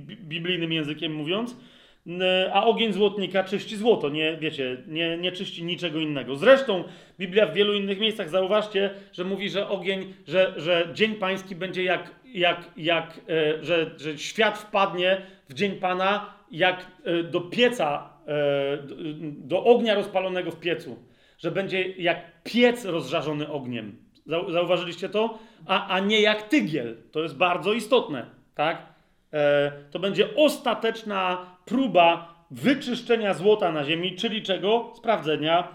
biblijnym językiem mówiąc. A ogień złotnika czyści złoto, nie, wiecie, nie, nie czyści niczego innego. Zresztą Biblia w wielu innych miejscach, zauważcie, że mówi, że ogień, że, że dzień pański będzie jak, jak, jak e, że, że świat wpadnie w dzień Pana jak do pieca do ognia rozpalonego w piecu, że będzie jak piec rozżarzony ogniem. Zauważyliście to? A, a nie jak tygiel. To jest bardzo istotne, tak? E, to będzie ostateczna próba wyczyszczenia złota na ziemi, czyli czego? Sprawdzenia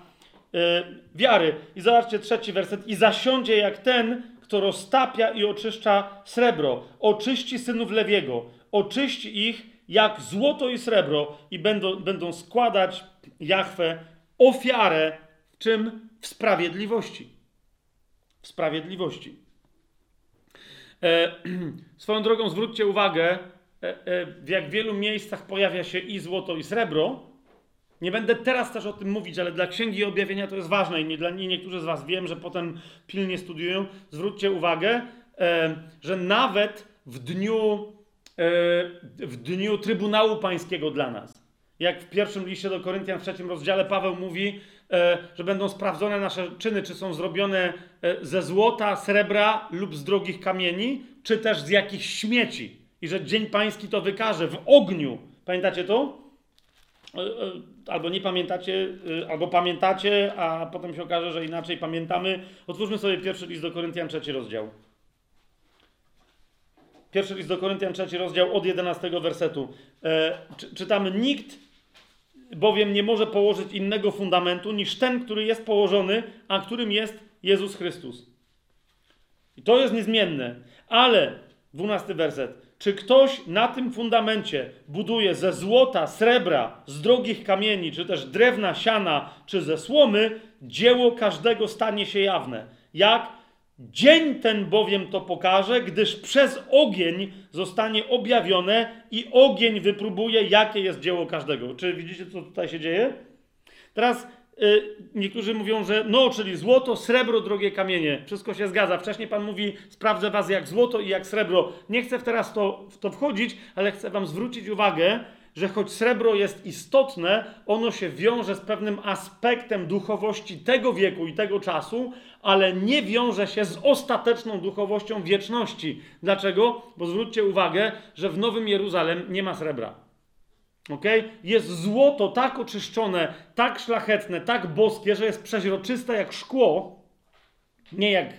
e, wiary. I zobaczcie trzeci werset. I zasiądzie jak ten, kto roztapia i oczyszcza srebro. Oczyści synów Lewiego. Oczyści ich jak złoto i srebro i będą, będą składać Jachwę ofiarę czym? W sprawiedliwości. W sprawiedliwości. E, swoją drogą zwróćcie uwagę, e, e, w jak wielu miejscach pojawia się i złoto, i srebro. Nie będę teraz też o tym mówić, ale dla Księgi Objawienia to jest ważne i nie, dla, nie niektórzy z Was wiem, że potem pilnie studiują. Zwróćcie uwagę, e, że nawet w dniu w dniu Trybunału Pańskiego dla nas. Jak w pierwszym liście do Koryntian w trzecim rozdziale Paweł mówi, że będą sprawdzone nasze czyny, czy są zrobione e, ze złota, srebra lub z drogich kamieni, czy też z jakichś śmieci. I że Dzień Pański to wykaże w ogniu. Pamiętacie to? Albo nie pamiętacie, albo pamiętacie, a potem się okaże, że inaczej pamiętamy. Otwórzmy sobie pierwszy list do Koryntian, trzeci rozdział. Pierwszy list do Koryntian, trzeci rozdział od 11 wersetu. E, czytamy: Nikt bowiem nie może położyć innego fundamentu niż ten, który jest położony, a którym jest Jezus Chrystus. I to jest niezmienne. Ale, 12 werset. Czy ktoś na tym fundamencie buduje ze złota, srebra, z drogich kamieni, czy też drewna, siana, czy ze słomy, dzieło każdego stanie się jawne. Jak Dzień ten bowiem to pokaże, gdyż przez ogień zostanie objawione i ogień wypróbuje, jakie jest dzieło każdego. Czy widzicie, co tutaj się dzieje? Teraz y, niektórzy mówią, że no, czyli złoto, srebro, drogie kamienie. Wszystko się zgadza. Wcześniej Pan mówi, sprawdzę was jak złoto i jak srebro. Nie chcę teraz to, w to wchodzić, ale chcę wam zwrócić uwagę, że choć srebro jest istotne, ono się wiąże z pewnym aspektem duchowości tego wieku i tego czasu, ale nie wiąże się z ostateczną duchowością wieczności. Dlaczego? Bo zwróćcie uwagę, że w Nowym Jeruzalem nie ma srebra. Okay? Jest złoto tak oczyszczone, tak szlachetne, tak boskie, że jest przeźroczyste jak szkło, nie jak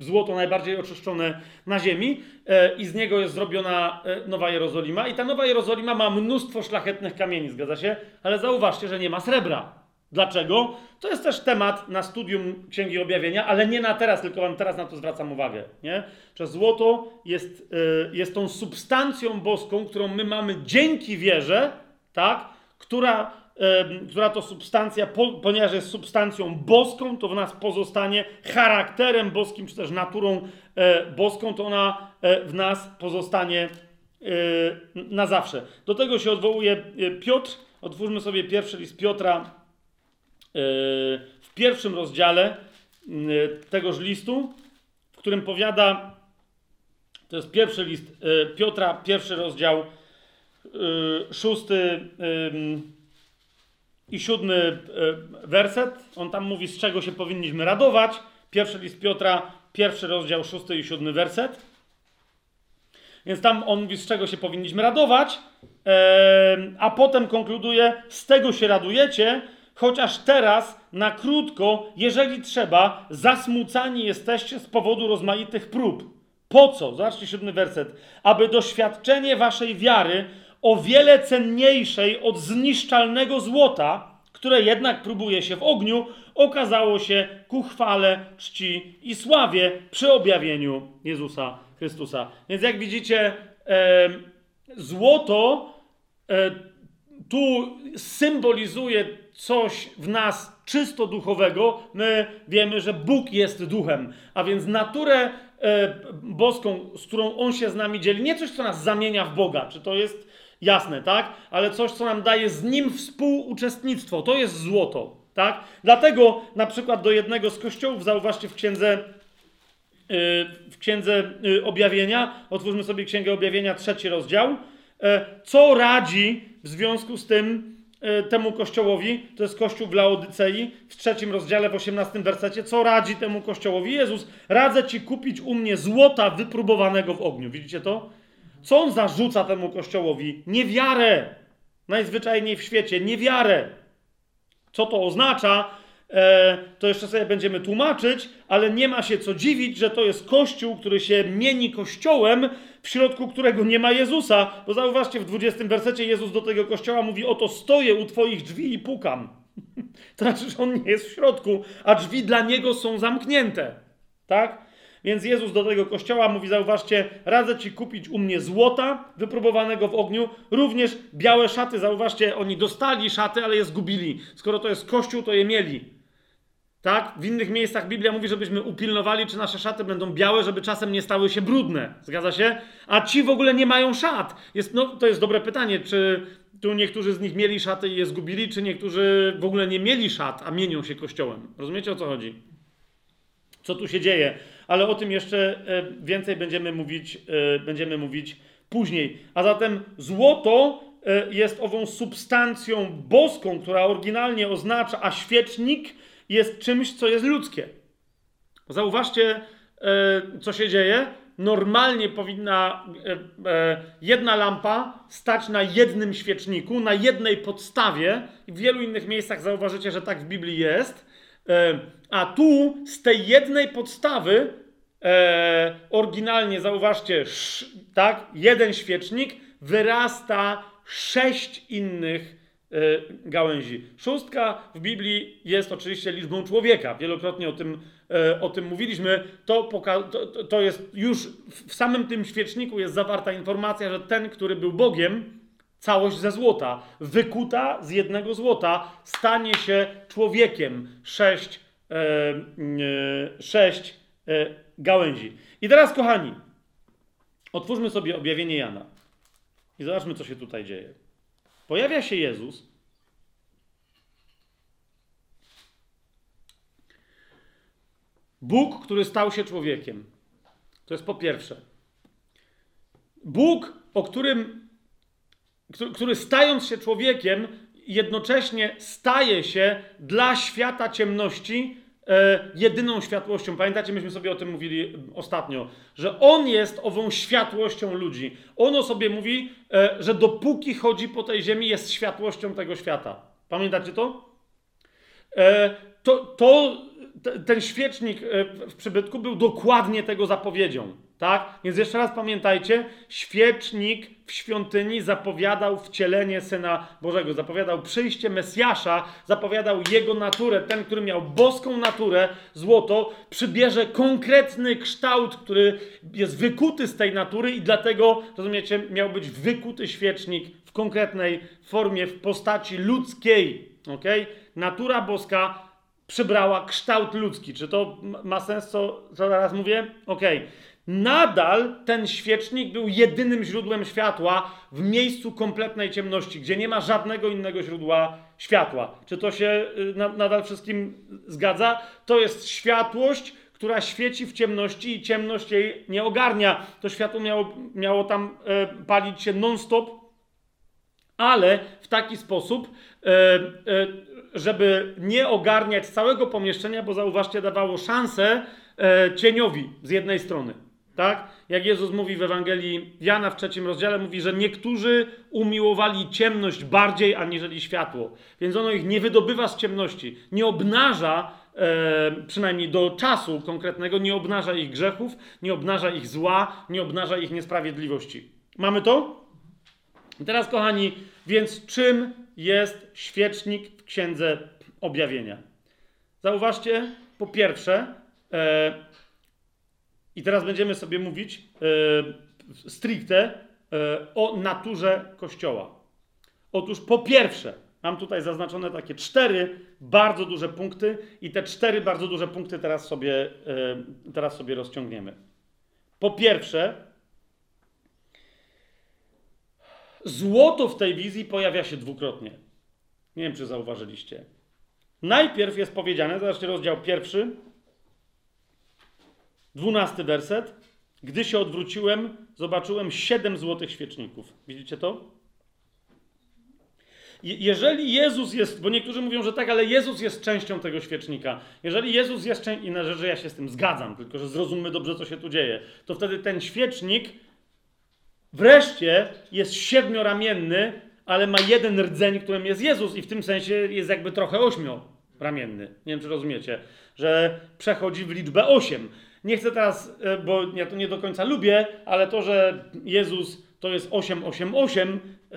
złoto najbardziej oczyszczone na ziemi e, i z niego jest zrobiona e, Nowa Jerozolima. I ta Nowa Jerozolima ma mnóstwo szlachetnych kamieni, zgadza się? Ale zauważcie, że nie ma srebra. Dlaczego? To jest też temat na studium Księgi Objawienia, ale nie na teraz, tylko wam teraz na to zwracam uwagę. Nie? Że złoto jest, jest tą substancją boską, którą my mamy dzięki wierze, tak? która która to substancja, ponieważ jest substancją boską, to w nas pozostanie charakterem boskim, czy też naturą e, boską, to ona e, w nas pozostanie e, na zawsze. Do tego się odwołuje Piotr. Otwórzmy sobie pierwszy list Piotra w pierwszym rozdziale tegoż listu, w którym powiada, to jest pierwszy list Piotra, pierwszy rozdział, szósty i siódmy e, werset. On tam mówi, z czego się powinniśmy radować. Pierwszy list Piotra, pierwszy rozdział, szósty i siódmy werset. Więc tam on mówi, z czego się powinniśmy radować, a potem konkluduje, z tego się radujecie, chociaż teraz na krótko, jeżeli trzeba, zasmucani jesteście z powodu rozmaitych prób. Po co? Zobaczcie siódmy werset. Aby doświadczenie waszej wiary o wiele cenniejszej od zniszczalnego złota, które jednak próbuje się w ogniu, okazało się ku chwale, czci i sławie przy objawieniu Jezusa Chrystusa. Więc jak widzicie, e, złoto e, tu symbolizuje coś w nas czysto duchowego. My wiemy, że Bóg jest duchem, a więc naturę e, boską, z którą On się z nami dzieli, nie coś, co nas zamienia w Boga. Czy to jest jasne, tak? Ale coś, co nam daje z nim współuczestnictwo. To jest złoto, tak? Dlatego na przykład do jednego z kościołów, zauważcie w księdze, y, w księdze y, objawienia, otwórzmy sobie księgę objawienia, trzeci rozdział, co radzi w związku z tym temu kościołowi, to jest kościół w Laodycei, w trzecim rozdziale, w osiemnastym wersecie, co radzi temu kościołowi? Jezus, radzę ci kupić u mnie złota wypróbowanego w ogniu. Widzicie to? Co on zarzuca temu kościołowi? Niewiarę. Najzwyczajniej w świecie, niewiarę. Co to oznacza? E, to jeszcze sobie będziemy tłumaczyć, ale nie ma się co dziwić, że to jest kościół, który się mieni kościołem, w środku którego nie ma Jezusa. Bo zauważcie, w 20 wersecie Jezus do tego kościoła mówi: Oto stoję u Twoich drzwi i pukam. To znaczy, że on nie jest w środku, a drzwi dla niego są zamknięte. Tak? Więc Jezus do tego kościoła mówi, zauważcie, radzę ci kupić u mnie złota wypróbowanego w ogniu, również białe szaty. Zauważcie, oni dostali szaty, ale je zgubili. Skoro to jest kościół, to je mieli. Tak? W innych miejscach Biblia mówi, żebyśmy upilnowali, czy nasze szaty będą białe, żeby czasem nie stały się brudne. Zgadza się? A ci w ogóle nie mają szat. Jest, no, to jest dobre pytanie, czy tu niektórzy z nich mieli szaty i je zgubili, czy niektórzy w ogóle nie mieli szat, a mienią się kościołem. Rozumiecie o co chodzi? Co tu się dzieje? ale o tym jeszcze e, więcej będziemy mówić, e, będziemy mówić później. A zatem złoto e, jest ową substancją boską, która oryginalnie oznacza, a świecznik jest czymś, co jest ludzkie. Zauważcie, co się dzieje. Normalnie powinna jedna lampa stać na jednym świeczniku, na jednej podstawie. W wielu innych miejscach zauważycie, że tak w Biblii jest. A tu z tej jednej podstawy e, oryginalnie, zauważcie, tak, jeden świecznik wyrasta sześć innych e, gałęzi. Szóstka w Biblii jest oczywiście liczbą człowieka. Wielokrotnie o tym, e, o tym mówiliśmy. To, to, to jest już w samym tym świeczniku jest zawarta informacja, że ten, który był Bogiem, całość ze złota, wykuta z jednego złota, stanie się człowiekiem. Sześć, e, e, sześć e, gałęzi. I teraz, kochani, otwórzmy sobie objawienie Jana i zobaczmy, co się tutaj dzieje. Pojawia się Jezus. Bóg, który stał się człowiekiem. To jest po pierwsze. Bóg, o którym, który, stając się człowiekiem, jednocześnie staje się dla świata ciemności jedyną światłością. Pamiętacie, myśmy sobie o tym mówili ostatnio, że On jest ową światłością ludzi. On o sobie mówi, e, że dopóki chodzi po tej ziemi, jest światłością tego świata. Pamiętacie to? E, to, to ten świecznik e, w przybytku był dokładnie tego zapowiedzią. Tak? Więc jeszcze raz pamiętajcie, świecznik w świątyni zapowiadał wcielenie Syna Bożego, zapowiadał przyjście Mesjasza, zapowiadał jego naturę. Ten, który miał boską naturę, złoto, przybierze konkretny kształt, który jest wykuty z tej natury i dlatego, rozumiecie, miał być wykuty świecznik w konkretnej formie, w postaci ludzkiej. Okay? Natura boska przybrała kształt ludzki. Czy to ma sens, co, co zaraz mówię? Okej. Okay. Nadal ten świecznik był jedynym źródłem światła w miejscu kompletnej ciemności, gdzie nie ma żadnego innego źródła światła. Czy to się y, na, nadal wszystkim zgadza? To jest światłość, która świeci w ciemności i ciemność jej nie ogarnia. To światło miało, miało tam e, palić się non-stop, ale w taki sposób, e, e, żeby nie ogarniać całego pomieszczenia, bo zauważcie, dawało szansę e, cieniowi z jednej strony. Tak? Jak Jezus mówi w Ewangelii Jana w trzecim rozdziale, mówi, że niektórzy umiłowali ciemność bardziej aniżeli światło. Więc ono ich nie wydobywa z ciemności, nie obnaża, e, przynajmniej do czasu konkretnego, nie obnaża ich grzechów, nie obnaża ich zła, nie obnaża ich niesprawiedliwości. Mamy to? I teraz, kochani, więc czym jest świecznik w Księdze Objawienia? Zauważcie, po pierwsze, e, i teraz będziemy sobie mówić e, stricte e, o naturze Kościoła. Otóż po pierwsze, mam tutaj zaznaczone takie cztery bardzo duże punkty i te cztery bardzo duże punkty teraz sobie, e, teraz sobie rozciągniemy. Po pierwsze, złoto w tej wizji pojawia się dwukrotnie. Nie wiem, czy zauważyliście. Najpierw jest powiedziane, zobaczcie rozdział pierwszy, Dwunasty werset. Gdy się odwróciłem, zobaczyłem siedem złotych świeczników. Widzicie to? Jeżeli Jezus jest, bo niektórzy mówią, że tak, ale Jezus jest częścią tego świecznika. Jeżeli Jezus jest częścią, i na rzecz, że ja się z tym zgadzam, tylko że zrozummy dobrze, co się tu dzieje, to wtedy ten świecznik wreszcie jest siedmioramienny, ale ma jeden rdzeń, którym jest Jezus, i w tym sensie jest jakby trochę ośmioramienny. Nie wiem, czy rozumiecie, że przechodzi w liczbę osiem. Nie chcę teraz, e, bo ja to nie do końca lubię, ale to, że Jezus to jest 888, e,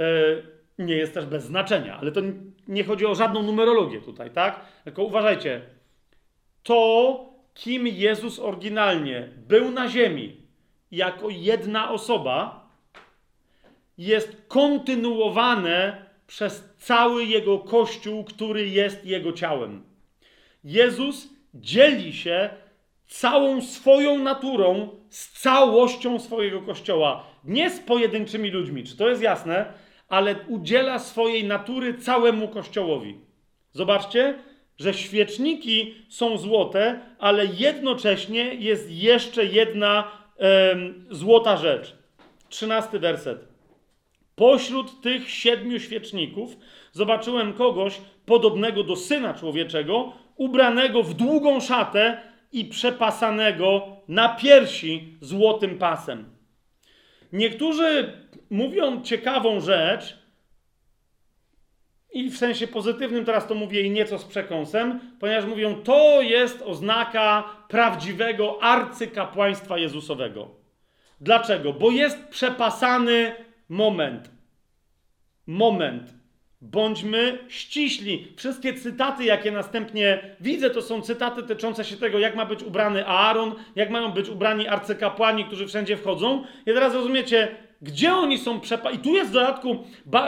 nie jest też bez znaczenia. Ale to nie chodzi o żadną numerologię tutaj, tak? Tylko uważajcie. To, kim Jezus oryginalnie był na ziemi, jako jedna osoba, jest kontynuowane przez cały jego kościół, który jest jego ciałem. Jezus dzieli się całą swoją naturą z całością swojego kościoła. Nie z pojedynczymi ludźmi, czy to jest jasne, ale udziela swojej natury całemu kościołowi. Zobaczcie, że świeczniki są złote, ale jednocześnie jest jeszcze jedna złota rzecz. Trzynasty werset. Pośród tych siedmiu świeczników zobaczyłem kogoś podobnego do syna człowieczego, ubranego w długą szatę i przepasanego na piersi złotym pasem. Niektórzy mówią ciekawą rzecz, i w sensie pozytywnym teraz to mówię i nieco z przekąsem, ponieważ mówią, to jest oznaka prawdziwego arcykapłaństwa Jezusowego. Dlaczego? Bo jest przepasany moment. Moment. Bądźmy ściśli. Wszystkie cytaty, jakie następnie widzę, to są cytaty tyczące się tego, jak ma być ubrany Aaron, jak mają być ubrani arcykapłani, którzy wszędzie wchodzą. I teraz rozumiecie, gdzie oni są przepa... I tu jest w dodatku,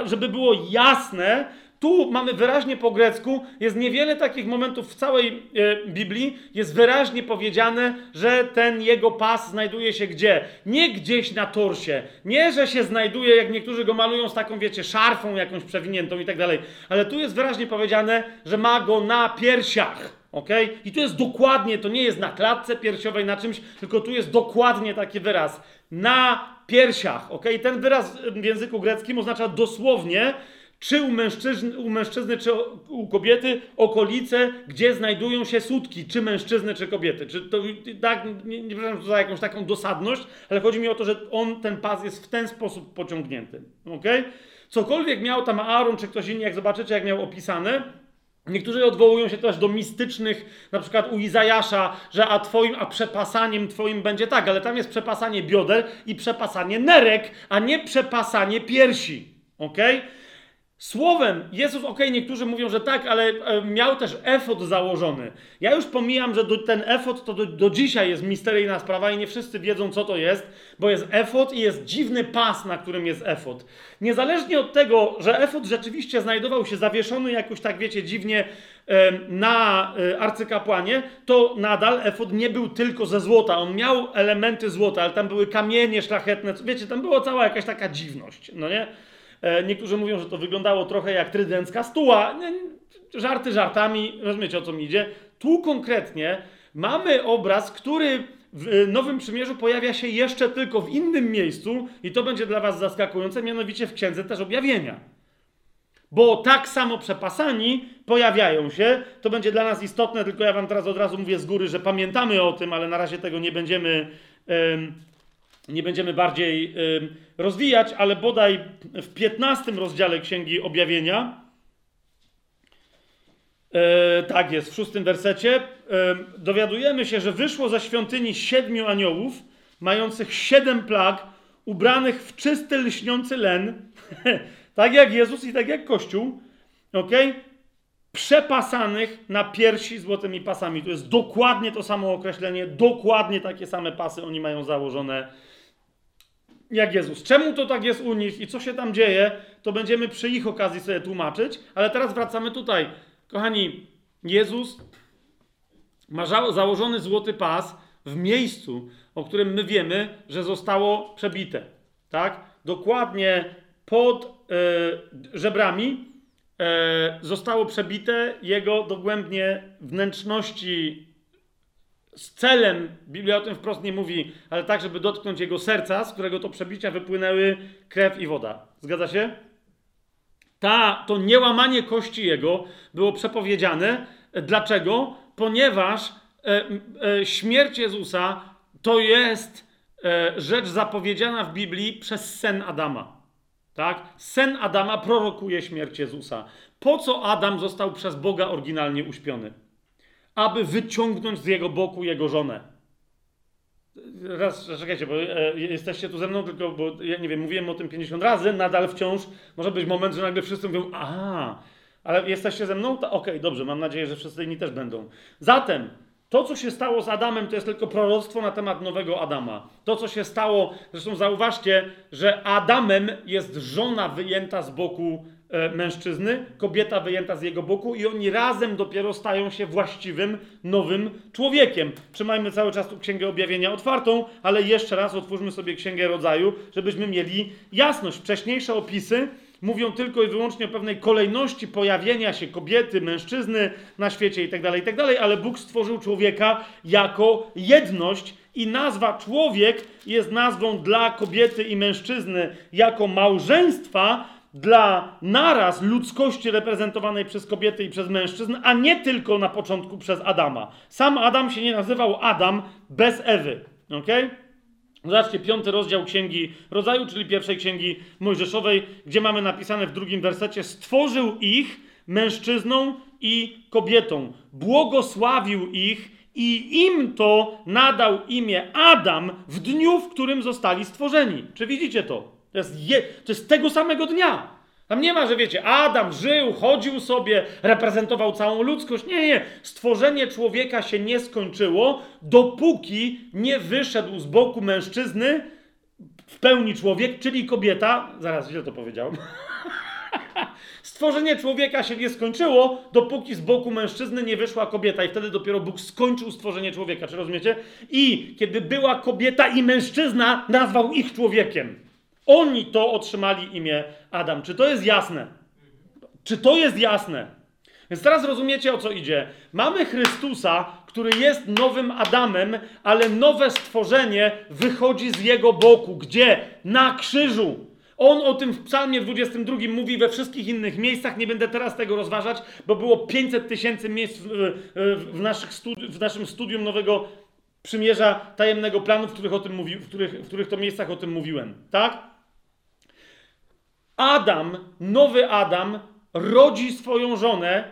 żeby było jasne, tu mamy wyraźnie po grecku, jest niewiele takich momentów w całej e, Biblii, jest wyraźnie powiedziane, że ten jego pas znajduje się gdzie? Nie gdzieś na torsie, nie, że się znajduje, jak niektórzy go malują z taką, wiecie, szarfą jakąś przewiniętą i tak dalej, ale tu jest wyraźnie powiedziane, że ma go na piersiach. ok? I tu jest dokładnie, to nie jest na klatce piersiowej, na czymś, tylko tu jest dokładnie taki wyraz. Na piersiach. ok? Ten wyraz w języku greckim oznacza dosłownie, czy u mężczyzny, u mężczyzny, czy u kobiety, okolice, gdzie znajdują się sutki, czy mężczyzny, czy kobiety. Czy to, tak, nie, nie przepraszam za jakąś taką dosadność, ale chodzi mi o to, że on, ten pas jest w ten sposób pociągnięty. ok? Cokolwiek miał tam Aaron, czy ktoś inny, jak zobaczycie, jak miał opisane, Niektórzy odwołują się też do mistycznych, na przykład u Izajasza, że a twoim, a przepasaniem twoim będzie tak, ale tam jest przepasanie bioder i przepasanie nerek, a nie przepasanie piersi. ok? Słowem, Jezus, ok, niektórzy mówią, że tak, ale e, miał też efot założony. Ja już pomijam, że do, ten efot to do, do dzisiaj jest misteryjna sprawa i nie wszyscy wiedzą, co to jest, bo jest efot i jest dziwny pas, na którym jest efot. Niezależnie od tego, że efot rzeczywiście znajdował się zawieszony jakoś tak, wiecie, dziwnie e, na e, arcykapłanie, to nadal efot nie był tylko ze złota. On miał elementy złota, ale tam były kamienie szlachetne, wiecie, tam była cała jakaś taka dziwność, no nie? E, niektórzy mówią, że to wyglądało trochę jak trydencka stuła. Żarty żartami, rozumiecie o co mi idzie. Tu konkretnie mamy obraz, który w Nowym Przymierzu pojawia się jeszcze tylko w innym miejscu i to będzie dla was zaskakujące, mianowicie w Księdze też Objawienia. Bo tak samo przepasani pojawiają się. To będzie dla nas istotne, tylko ja wam teraz od razu mówię z góry, że pamiętamy o tym, ale na razie tego nie będziemy nie będziemy bardziej rozwijać, ale bodaj w 15 rozdziale Księgi Objawienia, e, tak jest, w szóstym wersecie, dowiadujemy się, że wyszło ze świątyni siedmiu aniołów, mających siedem plag, ubranych w czysty, lśniący len, tak jak Jezus i tak jak Kościół, ok? Przepasanych na piersi złotymi pasami. To jest dokładnie to samo określenie, dokładnie takie same pasy oni mają założone jak Jezus. Czemu to tak jest u nich i co się tam dzieje, to będziemy przy ich okazji sobie tłumaczyć, ale teraz wracamy tutaj. Kochani, Jezus ma założony złoty pas w miejscu, o którym my wiemy, że zostało przebite. Tak? Dokładnie pod e, żebrami e, zostało przebite jego dogłębnie wnętrzności z celem, Biblia o tym wprost nie mówi, ale tak, żeby dotknąć jego serca, z którego to przebicia wypłynęły krew i woda. Zgadza się? Ta, to niełamanie kości jego było przepowiedziane. Dlaczego? Ponieważ e, e, śmierć Jezusa to jest e, rzecz zapowiedziana w Biblii przez sen Adama. Tak? Sen Adama prorokuje śmierć Jezusa. Po co Adam został przez Boga oryginalnie uśpiony? Aby wyciągnąć z jego boku jego żonę. Raz, czekajcie, bo e, jesteście tu ze mną, tylko bo ja nie wiem, mówiłem o tym 50 razy, nadal wciąż może być moment, że nagle wszyscy mówią, a, ale jesteście ze mną? Okej, okay, dobrze, mam nadzieję, że wszyscy inni też będą. Zatem, to, co się stało z Adamem, to jest tylko proroctwo na temat nowego Adama. To, co się stało, zresztą zauważcie, że Adamem jest żona wyjęta z boku mężczyzny, kobieta wyjęta z jego boku i oni razem dopiero stają się właściwym, nowym człowiekiem. Trzymajmy cały czas tu Księgę Objawienia otwartą, ale jeszcze raz otwórzmy sobie Księgę Rodzaju, żebyśmy mieli jasność. Wcześniejsze opisy mówią tylko i wyłącznie o pewnej kolejności pojawienia się kobiety, mężczyzny na świecie itd., tak itd., tak ale Bóg stworzył człowieka jako jedność i nazwa człowiek jest nazwą dla kobiety i mężczyzny jako małżeństwa, dla naraz ludzkości reprezentowanej przez kobiety i przez mężczyzn, a nie tylko na początku przez Adama. Sam Adam się nie nazywał Adam bez Ewy. ok? Zobaczcie, piąty rozdział Księgi Rodzaju, czyli pierwszej Księgi Mojżeszowej, gdzie mamy napisane w drugim wersecie: Stworzył ich mężczyzną i kobietą, błogosławił ich i im to nadał imię Adam w dniu, w którym zostali stworzeni. Czy widzicie to? To jest, je, to jest tego samego dnia. Tam nie ma, że wiecie, Adam żył, chodził sobie, reprezentował całą ludzkość. Nie, nie. Stworzenie człowieka się nie skończyło, dopóki nie wyszedł z boku mężczyzny w pełni człowiek, czyli kobieta. Zaraz źle to powiedziałem. Stworzenie człowieka się nie skończyło, dopóki z boku mężczyzny nie wyszła kobieta, i wtedy dopiero Bóg skończył stworzenie człowieka. Czy rozumiecie? I kiedy była kobieta i mężczyzna, nazwał ich człowiekiem. Oni to otrzymali imię Adam. Czy to jest jasne? Czy to jest jasne? Więc teraz rozumiecie o co idzie. Mamy Chrystusa, który jest nowym Adamem, ale nowe stworzenie wychodzi z jego boku. Gdzie? Na krzyżu. On o tym w Psalmie 22 mówi we wszystkich innych miejscach. Nie będę teraz tego rozważać, bo było 500 tysięcy miejsc w, naszych studi- w naszym studium Nowego Przymierza Tajemnego Planu, w których, o tym mówi, w, których, w których to miejscach o tym mówiłem. Tak? Adam, nowy Adam, rodzi swoją żonę,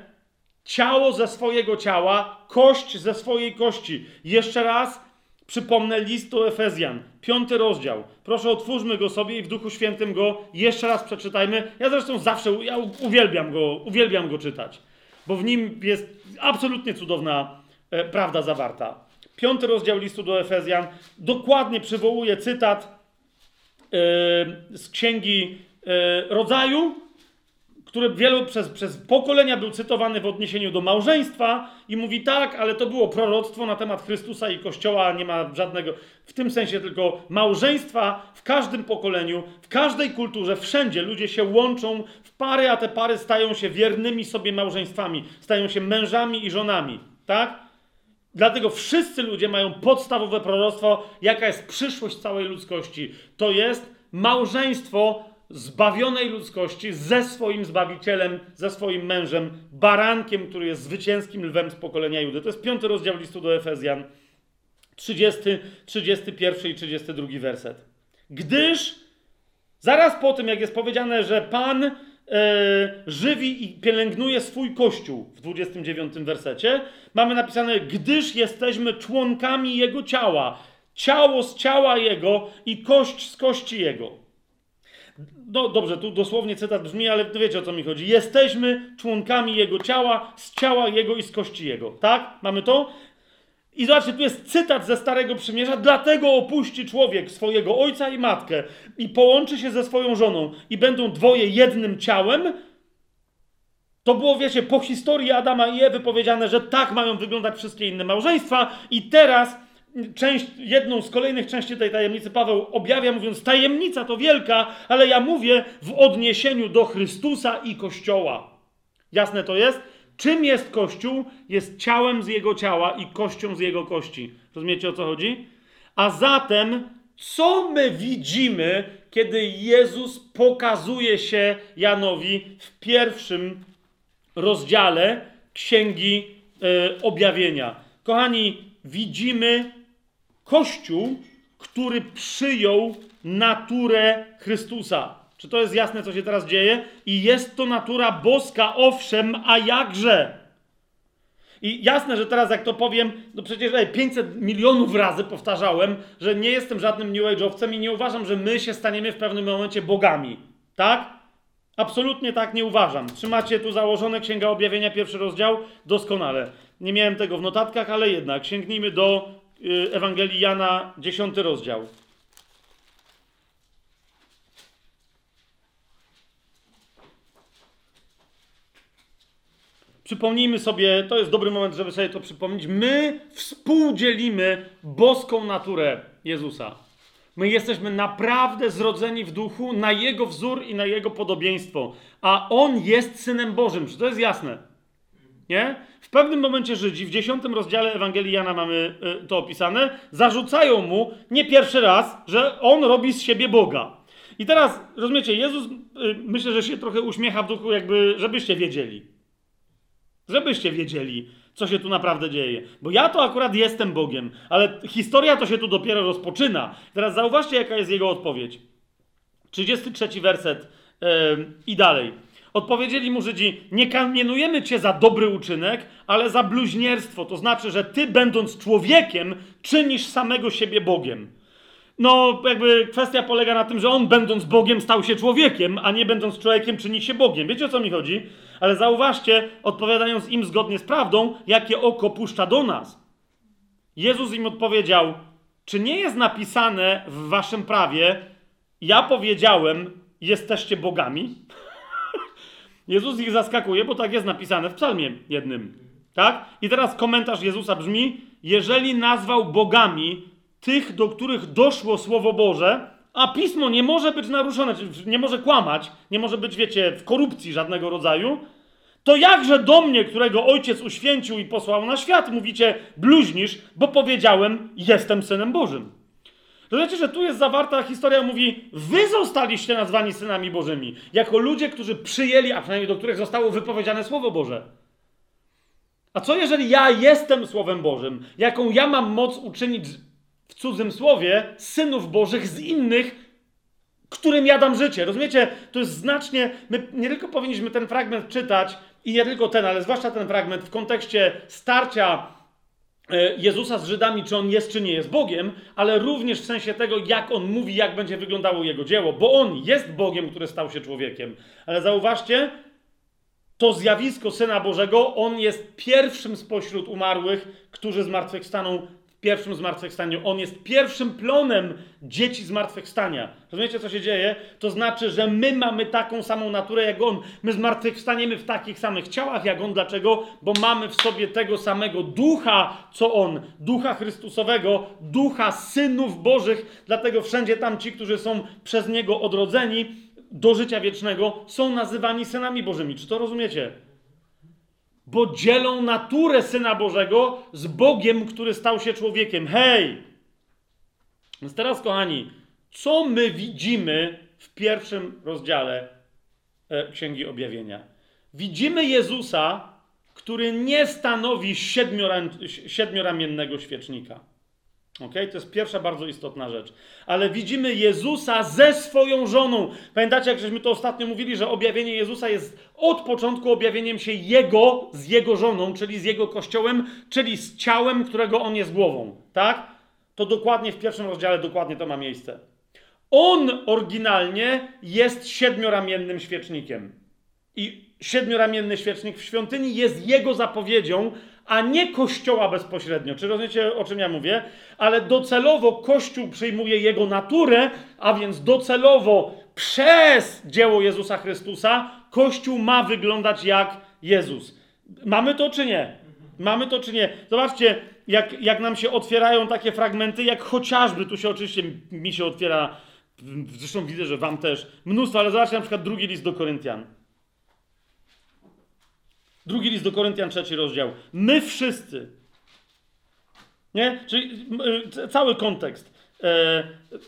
ciało ze swojego ciała, kość ze swojej kości. Jeszcze raz przypomnę list do Efezjan, piąty rozdział. Proszę otwórzmy go sobie i w Duchu Świętym go jeszcze raz przeczytajmy. Ja zresztą zawsze, ja uwielbiam go, uwielbiam go czytać, bo w nim jest absolutnie cudowna e, prawda zawarta. Piąty rozdział listu do Efezjan dokładnie przywołuje cytat e, z księgi rodzaju, który wielu przez, przez pokolenia był cytowany w odniesieniu do małżeństwa i mówi tak, ale to było proroctwo na temat Chrystusa i Kościoła, nie ma żadnego, w tym sensie tylko małżeństwa w każdym pokoleniu, w każdej kulturze, wszędzie ludzie się łączą w pary, a te pary stają się wiernymi sobie małżeństwami, stają się mężami i żonami, tak? Dlatego wszyscy ludzie mają podstawowe proroctwo, jaka jest przyszłość całej ludzkości. To jest małżeństwo zbawionej ludzkości ze swoim Zbawicielem, ze swoim mężem, barankiem, który jest zwycięskim lwem z pokolenia Judy. To jest piąty rozdział listu do Efezjan, 30, 31 i 32 werset. Gdyż zaraz po tym, jak jest powiedziane, że Pan e, żywi i pielęgnuje swój Kościół w 29 wersecie, mamy napisane, gdyż jesteśmy członkami Jego ciała, ciało z ciała Jego i kość z kości Jego. No dobrze, tu dosłownie cytat brzmi, ale wiecie o co mi chodzi. Jesteśmy członkami Jego ciała, z ciała Jego i z kości Jego. Tak? Mamy to? I zobaczcie, tu jest cytat ze Starego Przymierza. Dlatego opuści człowiek swojego ojca i matkę i połączy się ze swoją żoną i będą dwoje jednym ciałem. To było, wiecie, po historii Adama i Ewy powiedziane, że tak mają wyglądać wszystkie inne małżeństwa i teraz część, jedną z kolejnych części tej tajemnicy Paweł objawia, mówiąc: Tajemnica to wielka, ale ja mówię w odniesieniu do Chrystusa i Kościoła. Jasne to jest? Czym jest Kościół? Jest ciałem z jego ciała i kością z jego kości. Rozumiecie o co chodzi? A zatem, co my widzimy, kiedy Jezus pokazuje się Janowi w pierwszym rozdziale Księgi e, Objawienia? Kochani, widzimy Kościół, który przyjął naturę Chrystusa. Czy to jest jasne, co się teraz dzieje? I jest to natura boska, owszem, a jakże? I jasne, że teraz jak to powiem, no przecież ej, 500 milionów razy powtarzałem, że nie jestem żadnym New Age'owcem i nie uważam, że my się staniemy w pewnym momencie bogami. Tak? Absolutnie tak nie uważam. Trzymacie tu założone Księga Objawienia, pierwszy rozdział? Doskonale. Nie miałem tego w notatkach, ale jednak sięgnijmy do Ewangelii Jana, 10 rozdział. Przypomnijmy sobie, to jest dobry moment, żeby sobie to przypomnieć. My współdzielimy boską naturę Jezusa. My jesteśmy naprawdę zrodzeni w duchu na Jego wzór i na Jego podobieństwo. A On jest Synem Bożym. Czy to jest jasne? Nie? W pewnym momencie Żydzi, w dziesiątym rozdziale Ewangelii Jana mamy y, to opisane, zarzucają mu nie pierwszy raz, że on robi z siebie Boga. I teraz, rozumiecie, Jezus y, myślę, że się trochę uśmiecha w duchu, jakby, żebyście wiedzieli. Żebyście wiedzieli, co się tu naprawdę dzieje. Bo ja to akurat jestem Bogiem, ale historia to się tu dopiero rozpoczyna. Teraz zauważcie, jaka jest jego odpowiedź. 33 werset yy, i dalej. Odpowiedzieli mu Żydzi: Nie kamienujemy cię za dobry uczynek, ale za bluźnierstwo. To znaczy, że ty, będąc człowiekiem, czynisz samego siebie Bogiem. No, jakby kwestia polega na tym, że on, będąc Bogiem, stał się człowiekiem, a nie będąc człowiekiem, czyni się Bogiem. Wiecie o co mi chodzi? Ale zauważcie, odpowiadając im zgodnie z prawdą, jakie oko puszcza do nas. Jezus im odpowiedział: Czy nie jest napisane w waszym prawie, ja powiedziałem, jesteście bogami? Jezus ich zaskakuje, bo tak jest napisane w psalmie jednym. Tak? I teraz komentarz Jezusa brzmi: Jeżeli nazwał bogami tych, do których doszło Słowo Boże, a pismo nie może być naruszone, nie może kłamać, nie może być, wiecie, w korupcji żadnego rodzaju, to jakże do mnie, którego ojciec uświęcił i posłał na świat, mówicie, bluźnisz, bo powiedziałem, jestem synem Bożym. Rozumiecie, że tu jest zawarta historia, mówi, wy zostaliście nazwani synami Bożymi, jako ludzie, którzy przyjęli, a przynajmniej do których zostało wypowiedziane Słowo Boże. A co jeżeli ja jestem Słowem Bożym, jaką ja mam moc uczynić w cudzym słowie synów Bożych z innych, którym ja dam życie? Rozumiecie? To jest znacznie, my nie tylko powinniśmy ten fragment czytać i nie tylko ten, ale zwłaszcza ten fragment w kontekście starcia Jezusa z Żydami, czy on jest, czy nie jest Bogiem, ale również w sensie tego, jak on mówi, jak będzie wyglądało jego dzieło, bo on jest Bogiem, który stał się człowiekiem. Ale zauważcie, to zjawisko Syna Bożego, on jest pierwszym spośród umarłych, którzy zmartwychwstaną pierwszym zmartwychwstaniu. On jest pierwszym plonem dzieci zmartwychwstania. Rozumiecie, co się dzieje? To znaczy, że my mamy taką samą naturę jak on. My zmartwychwstaniemy w takich samych ciałach jak on. Dlaczego? Bo mamy w sobie tego samego ducha, co on. Ducha Chrystusowego, ducha synów Bożych. Dlatego wszędzie tam ci, którzy są przez niego odrodzeni, do życia wiecznego są nazywani synami Bożymi. Czy to rozumiecie? Bo dzielą naturę Syna Bożego z Bogiem, który stał się człowiekiem. Hej! Więc teraz, kochani, co my widzimy w pierwszym rozdziale e, Księgi Objawienia? Widzimy Jezusa, który nie stanowi siedmioramiennego świecznika. Ok, to jest pierwsza bardzo istotna rzecz. Ale widzimy Jezusa ze swoją żoną. Pamiętacie, jak żeśmy to ostatnio mówili, że objawienie Jezusa jest od początku objawieniem się Jego z Jego żoną, czyli z Jego kościołem, czyli z ciałem, którego On jest głową. Tak? To dokładnie w pierwszym rozdziale dokładnie to ma miejsce. On oryginalnie jest siedmioramiennym świecznikiem. I siedmioramienny świecznik w świątyni jest jego zapowiedzią, a nie Kościoła bezpośrednio. Czy rozumiecie, o czym ja mówię? Ale docelowo Kościół przyjmuje jego naturę, a więc docelowo przez dzieło Jezusa Chrystusa Kościół ma wyglądać jak Jezus. Mamy to czy nie? Mamy to czy nie? Zobaczcie, jak, jak nam się otwierają takie fragmenty, jak chociażby, tu się oczywiście mi się otwiera, zresztą widzę, że wam też, mnóstwo, ale zobaczcie na przykład drugi list do Koryntian. Drugi list do Koryntian, trzeci rozdział. My wszyscy. Nie? Czyli y, cały kontekst. E,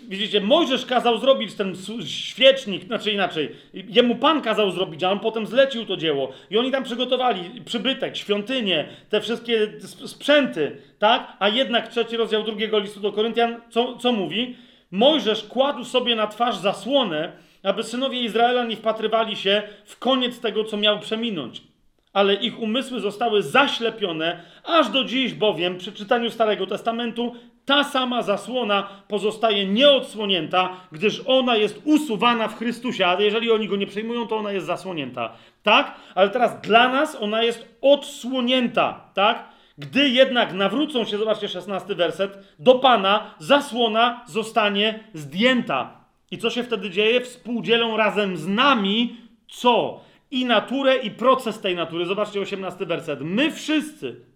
widzicie, Mojżesz kazał zrobić ten świecznik, znaczy inaczej, jemu Pan kazał zrobić, a on potem zlecił to dzieło. I oni tam przygotowali przybytek, świątynię, te wszystkie sprzęty, tak? A jednak trzeci rozdział drugiego listu do Koryntian, co, co mówi? Mojżesz kładł sobie na twarz zasłonę, aby synowie Izraela nie wpatrywali się w koniec tego, co miał przeminąć ale ich umysły zostały zaślepione, aż do dziś bowiem przy czytaniu Starego Testamentu ta sama zasłona pozostaje nieodsłonięta, gdyż ona jest usuwana w Chrystusie, a jeżeli oni go nie przejmują, to ona jest zasłonięta. Tak? Ale teraz dla nas ona jest odsłonięta, tak? Gdy jednak nawrócą się, zobaczcie 16 werset, do Pana zasłona zostanie zdjęta. I co się wtedy dzieje? Współdzielą razem z nami co? I naturę, i proces tej natury. Zobaczcie 18 werset. My wszyscy,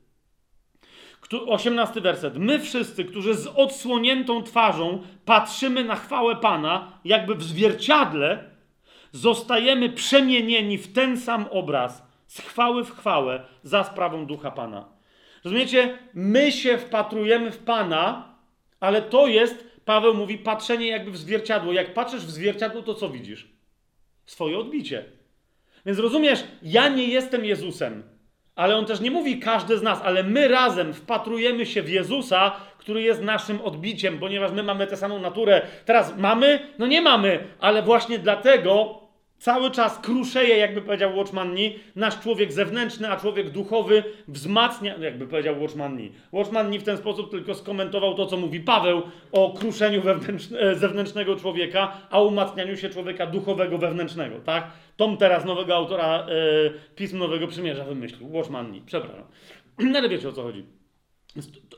18 werset. My wszyscy, którzy z odsłoniętą twarzą patrzymy na chwałę Pana, jakby w zwierciadle, zostajemy przemienieni w ten sam obraz, z chwały w chwałę, za sprawą ducha Pana. Rozumiecie? My się wpatrujemy w Pana, ale to jest, Paweł mówi, patrzenie jakby w zwierciadło. Jak patrzysz w zwierciadło, to co widzisz? Swoje odbicie. Więc rozumiesz, ja nie jestem Jezusem, ale on też nie mówi każdy z nas, ale my razem wpatrujemy się w Jezusa, który jest naszym odbiciem, ponieważ my mamy tę samą naturę. Teraz mamy? No nie mamy, ale właśnie dlatego Cały czas kruszeje, jakby powiedział Watchmanni, nasz człowiek zewnętrzny, a człowiek duchowy wzmacnia, jakby powiedział Watchmanni. Watchmanni w ten sposób tylko skomentował to, co mówi Paweł o kruszeniu e, zewnętrznego człowieka, a umacnianiu się człowieka duchowego wewnętrznego, tak? Tom teraz nowego autora e, Pism Nowego Przymierza wymyślił, Watchmanni, przepraszam. No ale wiecie o co chodzi.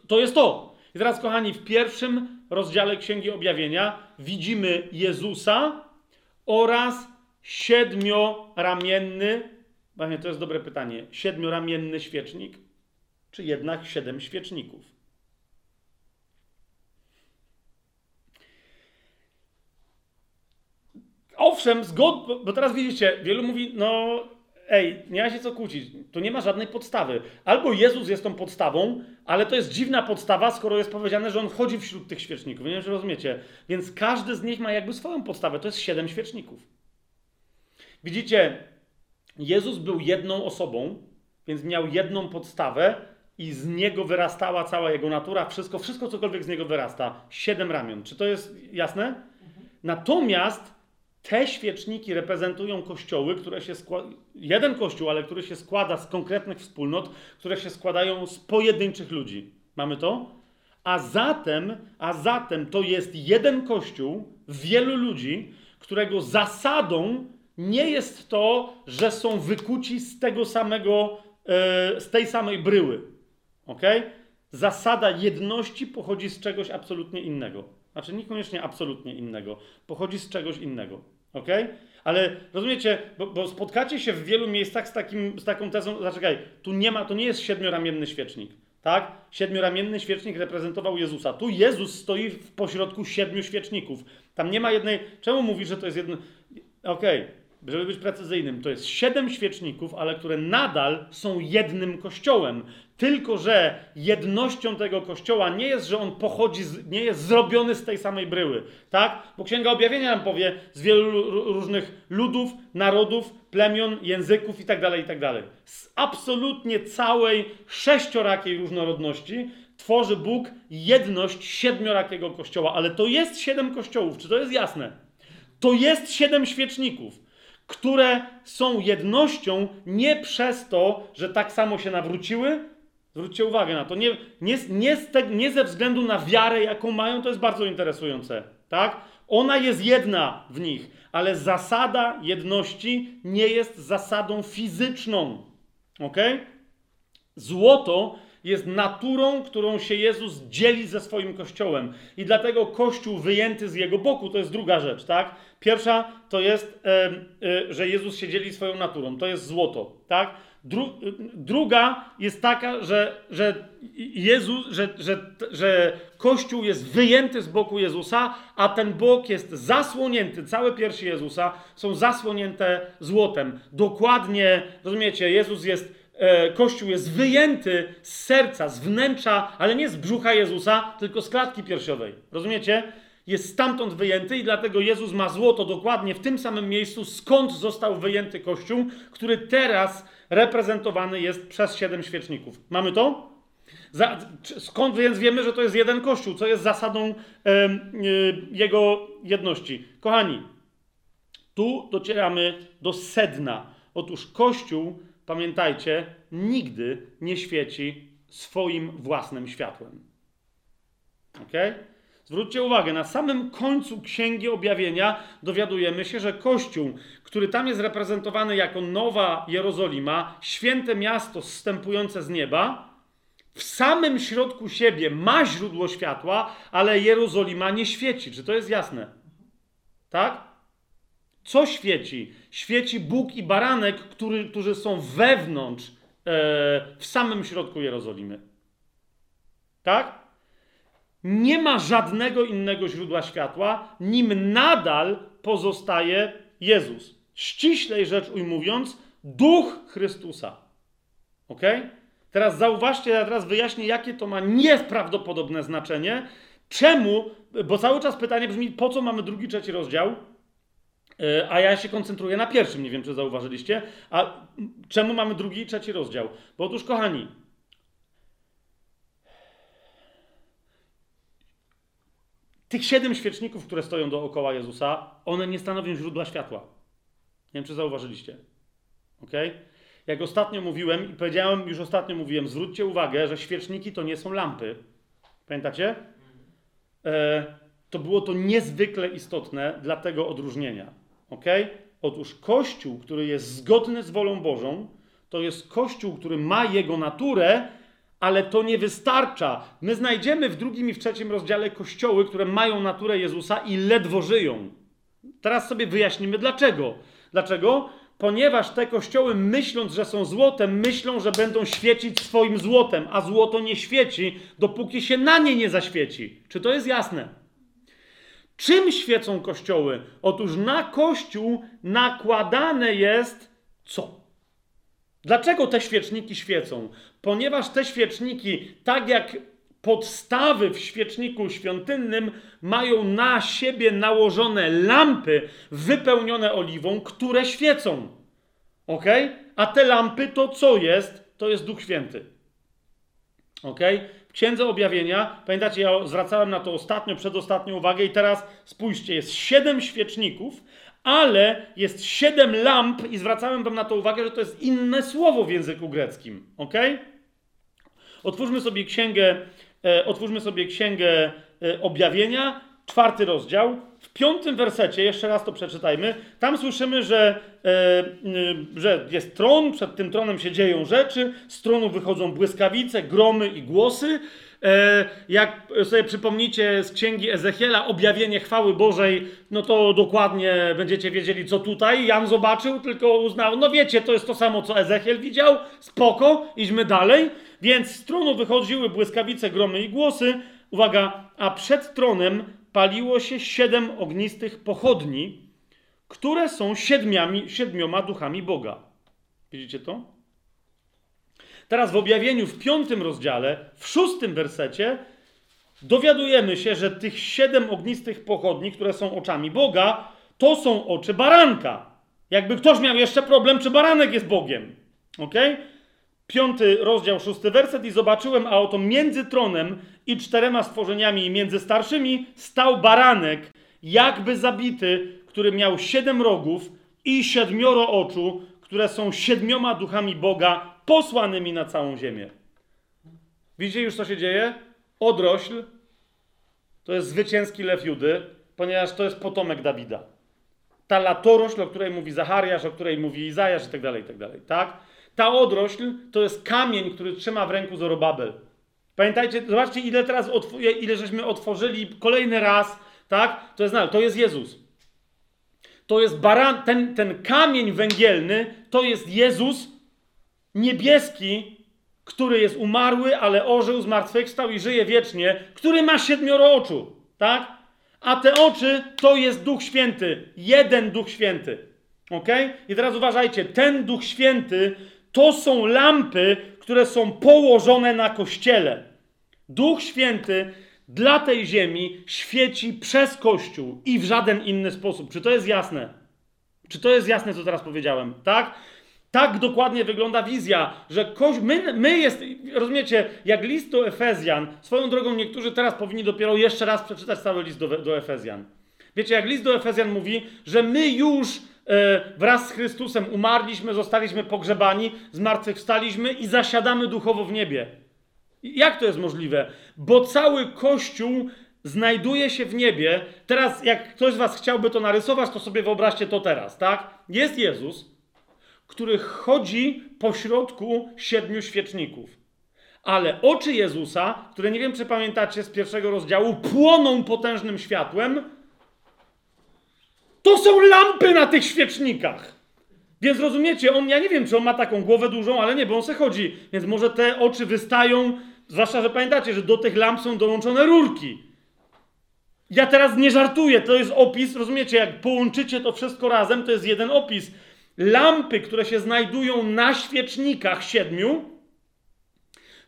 To jest to. I teraz, kochani, w pierwszym rozdziale Księgi Objawienia widzimy Jezusa oraz siedmioramienny, właśnie to jest dobre pytanie, siedmioramienny świecznik, czy jednak siedem świeczników? Owszem, zgod, bo teraz widzicie, wielu mówi, no ej, nie ma się co kłócić, tu nie ma żadnej podstawy. Albo Jezus jest tą podstawą, ale to jest dziwna podstawa, skoro jest powiedziane, że On chodzi wśród tych świeczników. Nie wiem, czy rozumiecie. Więc każdy z nich ma jakby swoją podstawę. To jest siedem świeczników. Widzicie, Jezus był jedną osobą, więc miał jedną podstawę i z niego wyrastała cała jego natura, wszystko, wszystko cokolwiek z niego wyrasta. Siedem ramion. Czy to jest jasne? Natomiast te świeczniki reprezentują kościoły, które się składają. Jeden kościół, ale który się składa z konkretnych wspólnot, które się składają z pojedynczych ludzi. Mamy to? A zatem, a zatem to jest jeden kościół, wielu ludzi, którego zasadą nie jest to, że są wykuci z tego samego, e, z tej samej bryły. Ok? Zasada jedności pochodzi z czegoś absolutnie innego. Znaczy niekoniecznie absolutnie innego. Pochodzi z czegoś innego. Ok? Ale rozumiecie, bo, bo, spotkacie się w wielu miejscach z, takim, z taką tezą, zaczekaj, tu nie ma, to nie jest siedmioramienny świecznik. Tak? Siedmioramienny świecznik reprezentował Jezusa. Tu Jezus stoi w pośrodku siedmiu świeczników. Tam nie ma jednej. Czemu mówisz, że to jest jedno. Okej, okay. Żeby być precyzyjnym, to jest siedem świeczników, ale które nadal są jednym kościołem. Tylko, że jednością tego kościoła nie jest, że on pochodzi, z, nie jest zrobiony z tej samej bryły. Tak? Bo Księga Objawienia nam powie z wielu różnych ludów, narodów, plemion, języków itd., tak itd. Tak z absolutnie całej sześciorakiej różnorodności tworzy Bóg jedność siedmiorakiego kościoła. Ale to jest siedem kościołów. Czy to jest jasne? To jest siedem świeczników które są jednością nie przez to, że tak samo się nawróciły, Zwróćcie uwagę na to. Nie, nie, nie, te, nie, ze względu na wiarę, jaką mają, to jest bardzo interesujące. Tak? Ona jest jedna w nich, ale zasada jedności nie jest zasadą fizyczną. Ok? Złoto jest naturą, którą się Jezus dzieli ze swoim kościołem. I dlatego kościół wyjęty z jego boku to jest druga rzecz, tak? Pierwsza to jest, e, że Jezus się dzieli swoją naturą. To jest złoto, tak? Dru, druga jest taka, że, że Jezus, że, że, że Kościół jest wyjęty z boku Jezusa, a ten bok jest zasłonięty, całe piersi Jezusa są zasłonięte złotem. Dokładnie, rozumiecie, Jezus jest, Kościół jest wyjęty z serca, z wnętrza, ale nie z brzucha Jezusa, tylko z klatki piersiowej. Rozumiecie? Jest stamtąd wyjęty i dlatego Jezus ma złoto dokładnie w tym samym miejscu, skąd został wyjęty Kościół, który teraz reprezentowany jest przez siedem świeczników. Mamy to? Za, skąd więc wiemy, że to jest jeden kościół? Co jest zasadą e, e, jego jedności? Kochani, tu docieramy do sedna. Otóż kościół, pamiętajcie, nigdy nie świeci swoim własnym światłem. Okay? Zwróćcie uwagę, na samym końcu Księgi Objawienia dowiadujemy się, że Kościół, który tam jest reprezentowany jako Nowa Jerozolima, święte miasto zstępujące z nieba, w samym środku siebie ma źródło światła, ale Jerozolima nie świeci. Czy to jest jasne? Tak? Co świeci? Świeci Bóg i baranek, który, którzy są wewnątrz, e, w samym środku Jerozolimy. Tak? nie ma żadnego innego źródła światła, nim nadal pozostaje Jezus. Ściślej rzecz ujmując, duch Chrystusa. Ok? Teraz zauważcie, ja teraz wyjaśnię, jakie to ma nieprawdopodobne znaczenie. Czemu? Bo cały czas pytanie brzmi, po co mamy drugi, trzeci rozdział? E, a ja się koncentruję na pierwszym, nie wiem, czy zauważyliście. A czemu mamy drugi i trzeci rozdział? Bo otóż, kochani, Tych siedem świeczników, które stoją dookoła Jezusa, one nie stanowią źródła światła. Nie wiem, czy zauważyliście. Ok? Jak ostatnio mówiłem i powiedziałem, już ostatnio mówiłem, zwróćcie uwagę, że świeczniki to nie są lampy. Pamiętacie? E, to było to niezwykle istotne dla tego odróżnienia. Ok? Otóż Kościół, który jest zgodny z wolą Bożą, to jest Kościół, który ma jego naturę, ale to nie wystarcza. My znajdziemy w drugim i w trzecim rozdziale kościoły, które mają naturę Jezusa i ledwo żyją. Teraz sobie wyjaśnimy dlaczego. Dlaczego? Ponieważ te kościoły, myśląc, że są złotem, myślą, że będą świecić swoim złotem, a złoto nie świeci, dopóki się na nie nie zaświeci. Czy to jest jasne? Czym świecą kościoły? Otóż na kościół nakładane jest co? Dlaczego te świeczniki świecą? Ponieważ te świeczniki, tak jak podstawy w świeczniku świątynnym, mają na siebie nałożone lampy wypełnione oliwą, które świecą. Ok? A te lampy to co jest? To jest Duch Święty. Ok? Księdze Objawienia, pamiętacie, ja zwracałem na to ostatnio, przedostatnią uwagę i teraz spójrzcie, jest siedem świeczników, ale jest siedem lamp i zwracałem wam na to uwagę, że to jest inne słowo w języku greckim. Ok? Otwórzmy sobie księgę, e, otwórzmy sobie księgę e, objawienia, czwarty rozdział. W piątym wersecie, jeszcze raz to przeczytajmy, tam słyszymy, że, e, y, że jest tron, przed tym tronem się dzieją rzeczy, z tronu wychodzą błyskawice, gromy i głosy. E, jak sobie przypomnicie z księgi Ezechiela, objawienie chwały Bożej, no to dokładnie będziecie wiedzieli, co tutaj Jan zobaczył, tylko uznał, no wiecie, to jest to samo, co Ezechiel widział, spoko, idźmy dalej. Więc z tronu wychodziły błyskawice, gromy i głosy. Uwaga, a przed tronem paliło się siedem ognistych pochodni, które są siedmiami, siedmioma duchami Boga. Widzicie to? Teraz w objawieniu w piątym rozdziale, w szóstym wersecie, dowiadujemy się, że tych siedem ognistych pochodni, które są oczami Boga, to są oczy baranka. Jakby ktoś miał jeszcze problem, czy baranek jest Bogiem. Ok? Piąty rozdział, szósty werset. I zobaczyłem, a oto między tronem i czterema stworzeniami i między starszymi stał baranek, jakby zabity, który miał siedem rogów i siedmioro oczu, które są siedmioma duchami Boga posłanymi na całą ziemię. Widzicie już, co się dzieje? Odrośl to jest zwycięski lew Judy, ponieważ to jest potomek Dawida. Ta latorośl, o której mówi Zachariasz, o której mówi Izajasz i tak dalej, i tak dalej, tak? Ta odrośl to jest kamień, który trzyma w ręku Zorobabel. Pamiętajcie, zobaczcie, ile teraz, ile żeśmy otworzyli kolejny raz, tak? To jest, to jest Jezus. To jest baran, ten, ten kamień węgielny, to jest Jezus niebieski, który jest umarły, ale ożył, zmartwychwstał i żyje wiecznie, który ma siedmioro oczu, tak? A te oczy to jest Duch Święty, jeden Duch Święty. Ok? I teraz uważajcie, ten Duch Święty to są lampy, które są położone na kościele. Duch Święty dla tej ziemi świeci przez Kościół i w żaden inny sposób. Czy to jest jasne? Czy to jest jasne, co teraz powiedziałem? Tak? Tak dokładnie wygląda wizja, że koś, my, my jest, rozumiecie, jak list do Efezjan, swoją drogą niektórzy teraz powinni dopiero jeszcze raz przeczytać cały list do, do Efezjan. Wiecie, jak list do Efezjan mówi, że my już wraz z Chrystusem umarliśmy, zostaliśmy pogrzebani, zmartwychwstaliśmy i zasiadamy duchowo w niebie. Jak to jest możliwe? Bo cały Kościół znajduje się w niebie. Teraz, jak ktoś z Was chciałby to narysować, to sobie wyobraźcie to teraz, tak? Jest Jezus, który chodzi po środku siedmiu świeczników. Ale oczy Jezusa, które nie wiem, czy pamiętacie z pierwszego rozdziału, płoną potężnym światłem. To są lampy na tych świecznikach. Więc rozumiecie, on, ja nie wiem, czy on ma taką głowę dużą, ale nie, bo on se chodzi. Więc może te oczy wystają, zwłaszcza, że pamiętacie, że do tych lamp są dołączone rurki. Ja teraz nie żartuję, to jest opis, rozumiecie, jak połączycie to wszystko razem, to jest jeden opis. Lampy, które się znajdują na świecznikach siedmiu,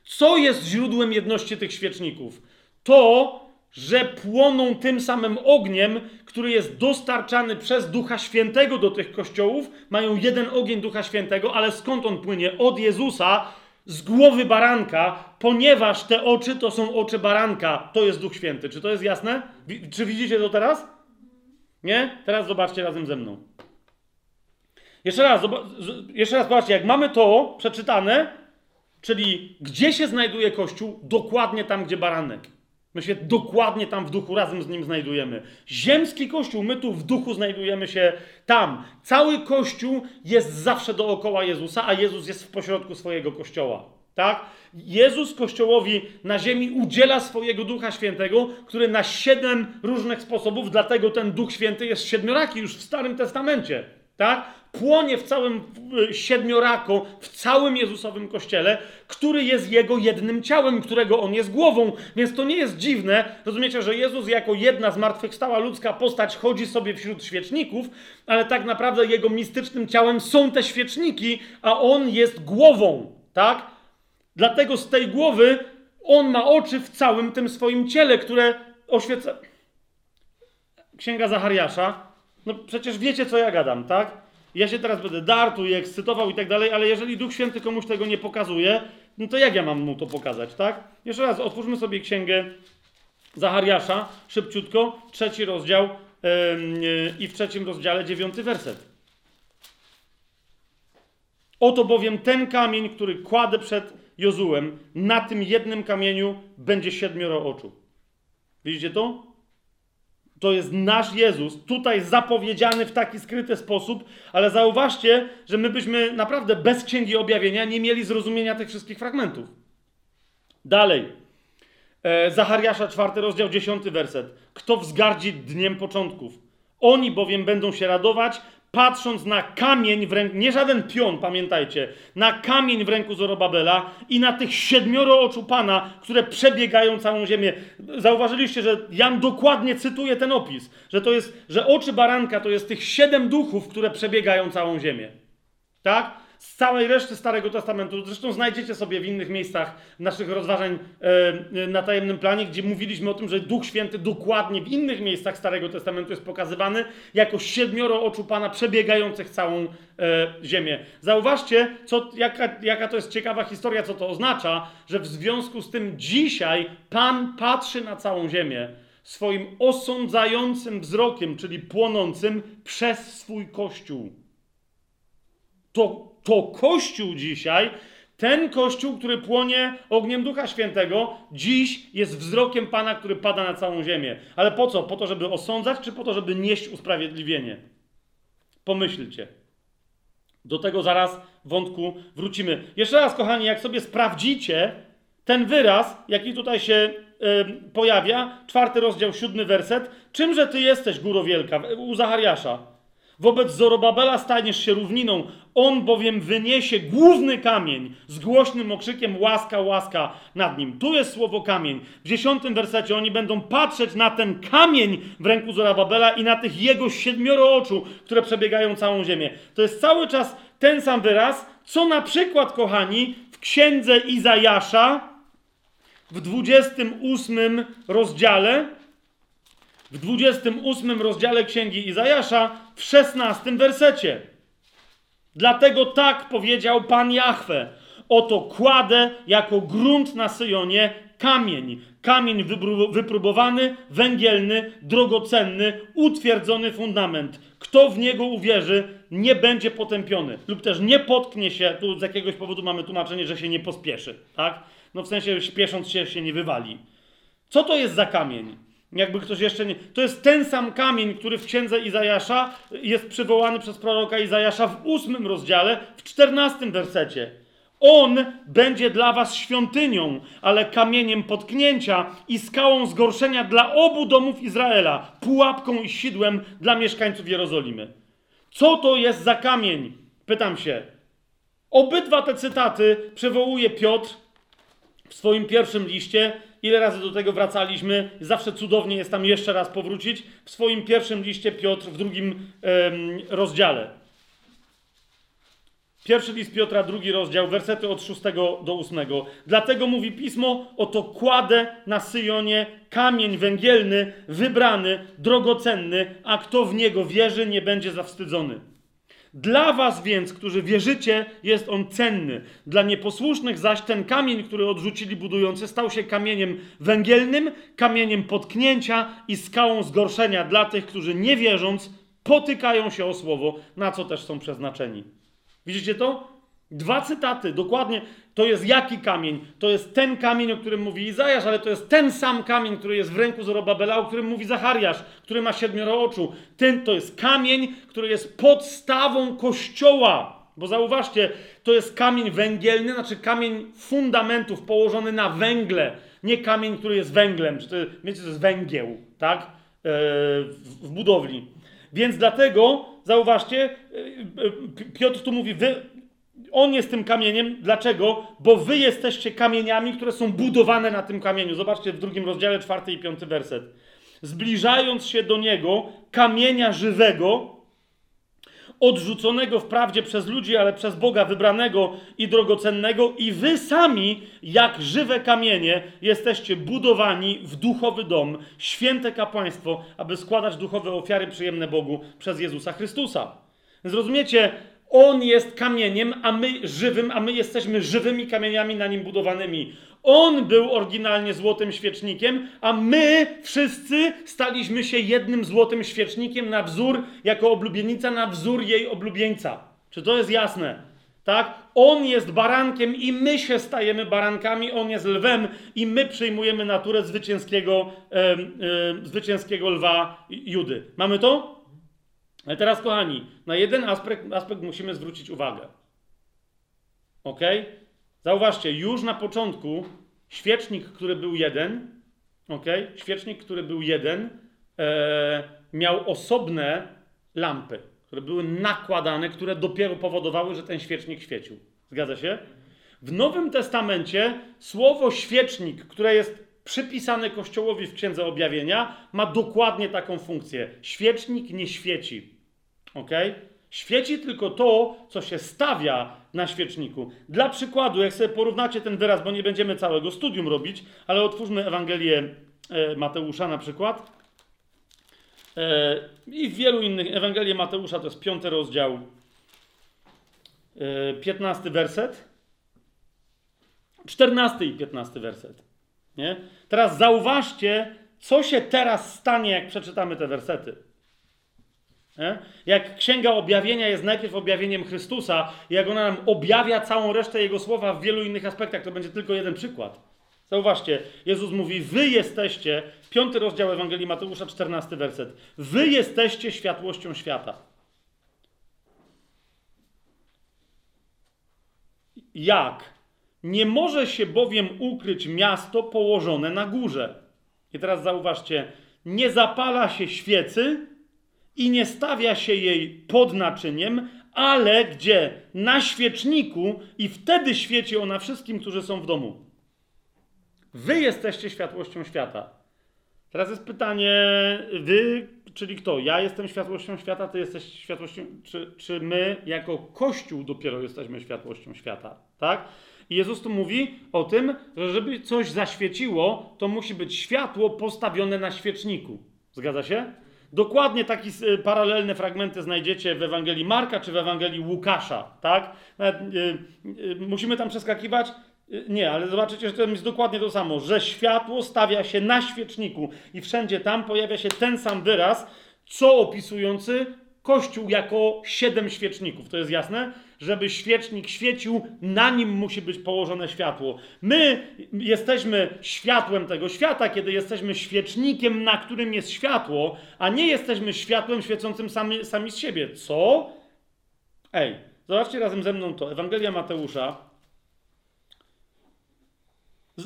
co jest źródłem jedności tych świeczników? To, że płoną tym samym ogniem, który jest dostarczany przez Ducha Świętego do tych kościołów. Mają jeden ogień Ducha Świętego, ale skąd on płynie? Od Jezusa, z głowy baranka, ponieważ te oczy to są oczy baranka. To jest Duch Święty. Czy to jest jasne? Czy widzicie to teraz? Nie? Teraz zobaczcie razem ze mną. Jeszcze raz, jeszcze raz zobaczcie, jak mamy to przeczytane, czyli gdzie się znajduje Kościół? Dokładnie tam, gdzie baranek. My się dokładnie tam w duchu razem z nim znajdujemy. Ziemski Kościół, my tu w duchu znajdujemy się tam. Cały Kościół jest zawsze dookoła Jezusa, a Jezus jest w pośrodku swojego Kościoła. Tak? Jezus Kościołowi na ziemi udziela swojego Ducha Świętego, który na siedem różnych sposobów, dlatego ten Duch Święty jest siedmioraki już w Starym Testamencie. Tak? Płonie w całym siedmiorako, w całym Jezusowym Kościele, który jest Jego jednym ciałem, którego On jest głową. Więc to nie jest dziwne, rozumiecie, że Jezus jako jedna zmartwychwstała ludzka postać chodzi sobie wśród świeczników, ale tak naprawdę Jego mistycznym ciałem są te świeczniki, a On jest głową, tak? Dlatego z tej głowy On ma oczy w całym tym swoim ciele, które oświeca... Księga Zachariasza, no przecież wiecie, co ja gadam, tak? Ja się teraz będę dartu i ekscytował i tak dalej, ale jeżeli Duch Święty komuś tego nie pokazuje, no to jak ja mam mu to pokazać, tak? Jeszcze raz, otwórzmy sobie księgę Zachariasza, szybciutko, trzeci rozdział, i w trzecim rozdziale dziewiąty werset. Oto bowiem ten kamień, który kładę przed Jozułem, na tym jednym kamieniu będzie siedmioro oczu. Widzicie to? To jest nasz Jezus, tutaj zapowiedziany w taki skryty sposób, ale zauważcie, że my byśmy naprawdę bez księgi objawienia nie mieli zrozumienia tych wszystkich fragmentów. Dalej. E, Zachariasza, czwarty rozdział, dziesiąty werset. Kto wzgardzi dniem początków? Oni bowiem będą się radować, patrząc na kamień w ręku, nie żaden pion, pamiętajcie, na kamień w ręku Zorobabela i na tych siedmioro oczu Pana, które przebiegają całą ziemię. Zauważyliście, że Jan dokładnie cytuje ten opis, że to jest, że oczy baranka to jest tych siedem duchów, które przebiegają całą ziemię. Tak? Z całej reszty Starego Testamentu. Zresztą znajdziecie sobie w innych miejscach naszych rozważań e, na tajemnym planie, gdzie mówiliśmy o tym, że Duch Święty dokładnie w innych miejscach Starego Testamentu jest pokazywany jako siedmioro oczu Pana przebiegających całą e, ziemię. Zauważcie, co, jaka, jaka to jest ciekawa historia, co to oznacza, że w związku z tym dzisiaj Pan patrzy na całą ziemię swoim osądzającym wzrokiem, czyli płonącym przez swój Kościół. To to Kościół dzisiaj, ten Kościół, który płonie ogniem Ducha Świętego, dziś jest wzrokiem Pana, który pada na całą ziemię. Ale po co? Po to, żeby osądzać, czy po to, żeby nieść usprawiedliwienie? Pomyślcie. Do tego zaraz wątku wrócimy. Jeszcze raz, kochani, jak sobie sprawdzicie ten wyraz, jaki tutaj się y, pojawia, czwarty rozdział, siódmy werset, czymże ty jesteś, góro wielka, u Zachariasza? Wobec Zorobabela staniesz się równiną, on bowiem wyniesie główny kamień z głośnym okrzykiem łaska, łaska nad nim. Tu jest słowo kamień. W dziesiątym wersecie oni będą patrzeć na ten kamień w ręku Zorobabela i na tych jego siedmioro oczu, które przebiegają całą ziemię. To jest cały czas ten sam wyraz, co na przykład, kochani, w księdze Izajasza w 28 rozdziale w 28 rozdziale Księgi Izajasza, w 16 wersecie. Dlatego tak powiedział Pan Jahwe. Oto kładę jako grunt na Syjonie kamień. Kamień wypróbowany, węgielny, drogocenny, utwierdzony fundament. Kto w niego uwierzy, nie będzie potępiony. Lub też nie potknie się, tu z jakiegoś powodu mamy tłumaczenie, że się nie pospieszy. Tak? No w sensie śpiesząc się, się nie wywali. Co to jest za kamień? Jakby ktoś jeszcze nie. To jest ten sam kamień, który w księdze Izajasza jest przywołany przez proroka Izajasza w ósmym rozdziale, w czternastym wersecie. On będzie dla was świątynią, ale kamieniem potknięcia i skałą zgorszenia dla obu domów Izraela, pułapką i sidłem dla mieszkańców Jerozolimy. Co to jest za kamień? Pytam się. Obydwa te cytaty przywołuje Piotr w swoim pierwszym liście Ile razy do tego wracaliśmy? Zawsze cudownie jest tam jeszcze raz powrócić. W swoim pierwszym liście Piotr w drugim rozdziale. Pierwszy list Piotra, drugi rozdział, wersety od 6 do 8. Dlatego mówi pismo: Oto kładę na Syjonie kamień węgielny, wybrany, drogocenny, a kto w niego wierzy, nie będzie zawstydzony. Dla was więc, którzy wierzycie, jest on cenny. Dla nieposłusznych zaś ten kamień, który odrzucili budujący, stał się kamieniem węgielnym, kamieniem potknięcia i skałą zgorszenia dla tych, którzy nie wierząc, potykają się o słowo, na co też są przeznaczeni. Widzicie to? Dwa cytaty, dokładnie. To jest jaki kamień? To jest ten kamień, o którym mówi Izajasz, ale to jest ten sam kamień, który jest w ręku Zorobabela, o którym mówi Zachariasz, który ma siedmioro oczu. Ten to jest kamień, który jest podstawą kościoła. Bo zauważcie, to jest kamień węgielny, znaczy kamień fundamentów położony na węgle, nie kamień, który jest węglem. Czy to, wiecie, to jest węgieł, tak? E, w budowli. Więc dlatego, zauważcie, e, e, Piotr tu mówi, wy, on jest tym kamieniem. Dlaczego? Bo wy jesteście kamieniami, które są budowane na tym kamieniu. Zobaczcie w drugim rozdziale, czwarty i piąty werset. Zbliżając się do niego, kamienia żywego, odrzuconego wprawdzie przez ludzi, ale przez Boga wybranego i drogocennego, i wy sami, jak żywe kamienie, jesteście budowani w duchowy dom, święte kapłaństwo, aby składać duchowe ofiary przyjemne Bogu przez Jezusa Chrystusa. Zrozumiecie, on jest kamieniem, a my żywym, a my jesteśmy żywymi kamieniami na nim budowanymi. On był oryginalnie złotym świecznikiem, a my wszyscy staliśmy się jednym złotym świecznikiem na wzór, jako oblubienica na wzór jej oblubieńca. Czy to jest jasne? Tak? On jest barankiem i my się stajemy barankami, on jest lwem i my przyjmujemy naturę zwycięskiego, e, e, zwycięskiego lwa Judy. Mamy to? Ale teraz, kochani, na jeden aspekt, aspekt musimy zwrócić uwagę. Ok? Zauważcie, już na początku świecznik, który był jeden, ok? Świecznik, który był jeden, e, miał osobne lampy które były nakładane, które dopiero powodowały, że ten świecznik świecił. Zgadza się? W Nowym Testamencie słowo świecznik, które jest przypisane Kościołowi w Księdze Objawienia, ma dokładnie taką funkcję. Świecznik nie świeci. Ok? Świeci tylko to, co się stawia na świeczniku. Dla przykładu, jak sobie porównacie ten wyraz, bo nie będziemy całego studium robić, ale otwórzmy Ewangelię e, Mateusza na przykład. E, I w wielu innych, Ewangelię Mateusza to jest piąty rozdział, e, piętnasty werset, czternasty i piętnasty werset. Nie? Teraz zauważcie, co się teraz stanie, jak przeczytamy te wersety. Nie? Jak Księga Objawienia jest najpierw objawieniem Chrystusa, jak ona nam objawia całą resztę Jego słowa w wielu innych aspektach, to będzie tylko jeden przykład. Zauważcie, Jezus mówi: Wy jesteście, piąty rozdział Ewangelii Mateusza, czternasty werset. Wy jesteście światłością świata. Jak? Nie może się bowiem ukryć miasto położone na górze. I teraz zauważcie, nie zapala się świecy i nie stawia się jej pod naczyniem, ale gdzie? Na świeczniku i wtedy świeci ona wszystkim, którzy są w domu. Wy jesteście światłością świata. Teraz jest pytanie, wy, czyli kto? Ja jestem światłością świata, ty jesteś światłością, czy, czy my jako Kościół dopiero jesteśmy światłością świata, tak? I Jezus tu mówi o tym, że żeby coś zaświeciło, to musi być światło postawione na świeczniku. Zgadza się? Dokładnie takie paralelne fragmenty znajdziecie w Ewangelii Marka czy w Ewangelii Łukasza, tak? Nawet, y, y, musimy tam przeskakiwać. Nie, ale zobaczycie, że to jest dokładnie to samo, że światło stawia się na świeczniku i wszędzie tam pojawia się ten sam wyraz, co opisujący Kościół jako siedem świeczników. To jest jasne? Żeby świecznik świecił, na nim musi być położone światło. My jesteśmy światłem tego świata, kiedy jesteśmy świecznikiem, na którym jest światło, a nie jesteśmy światłem świecącym sami, sami z siebie. Co? Ej, zobaczcie razem ze mną to. Ewangelia Mateusza,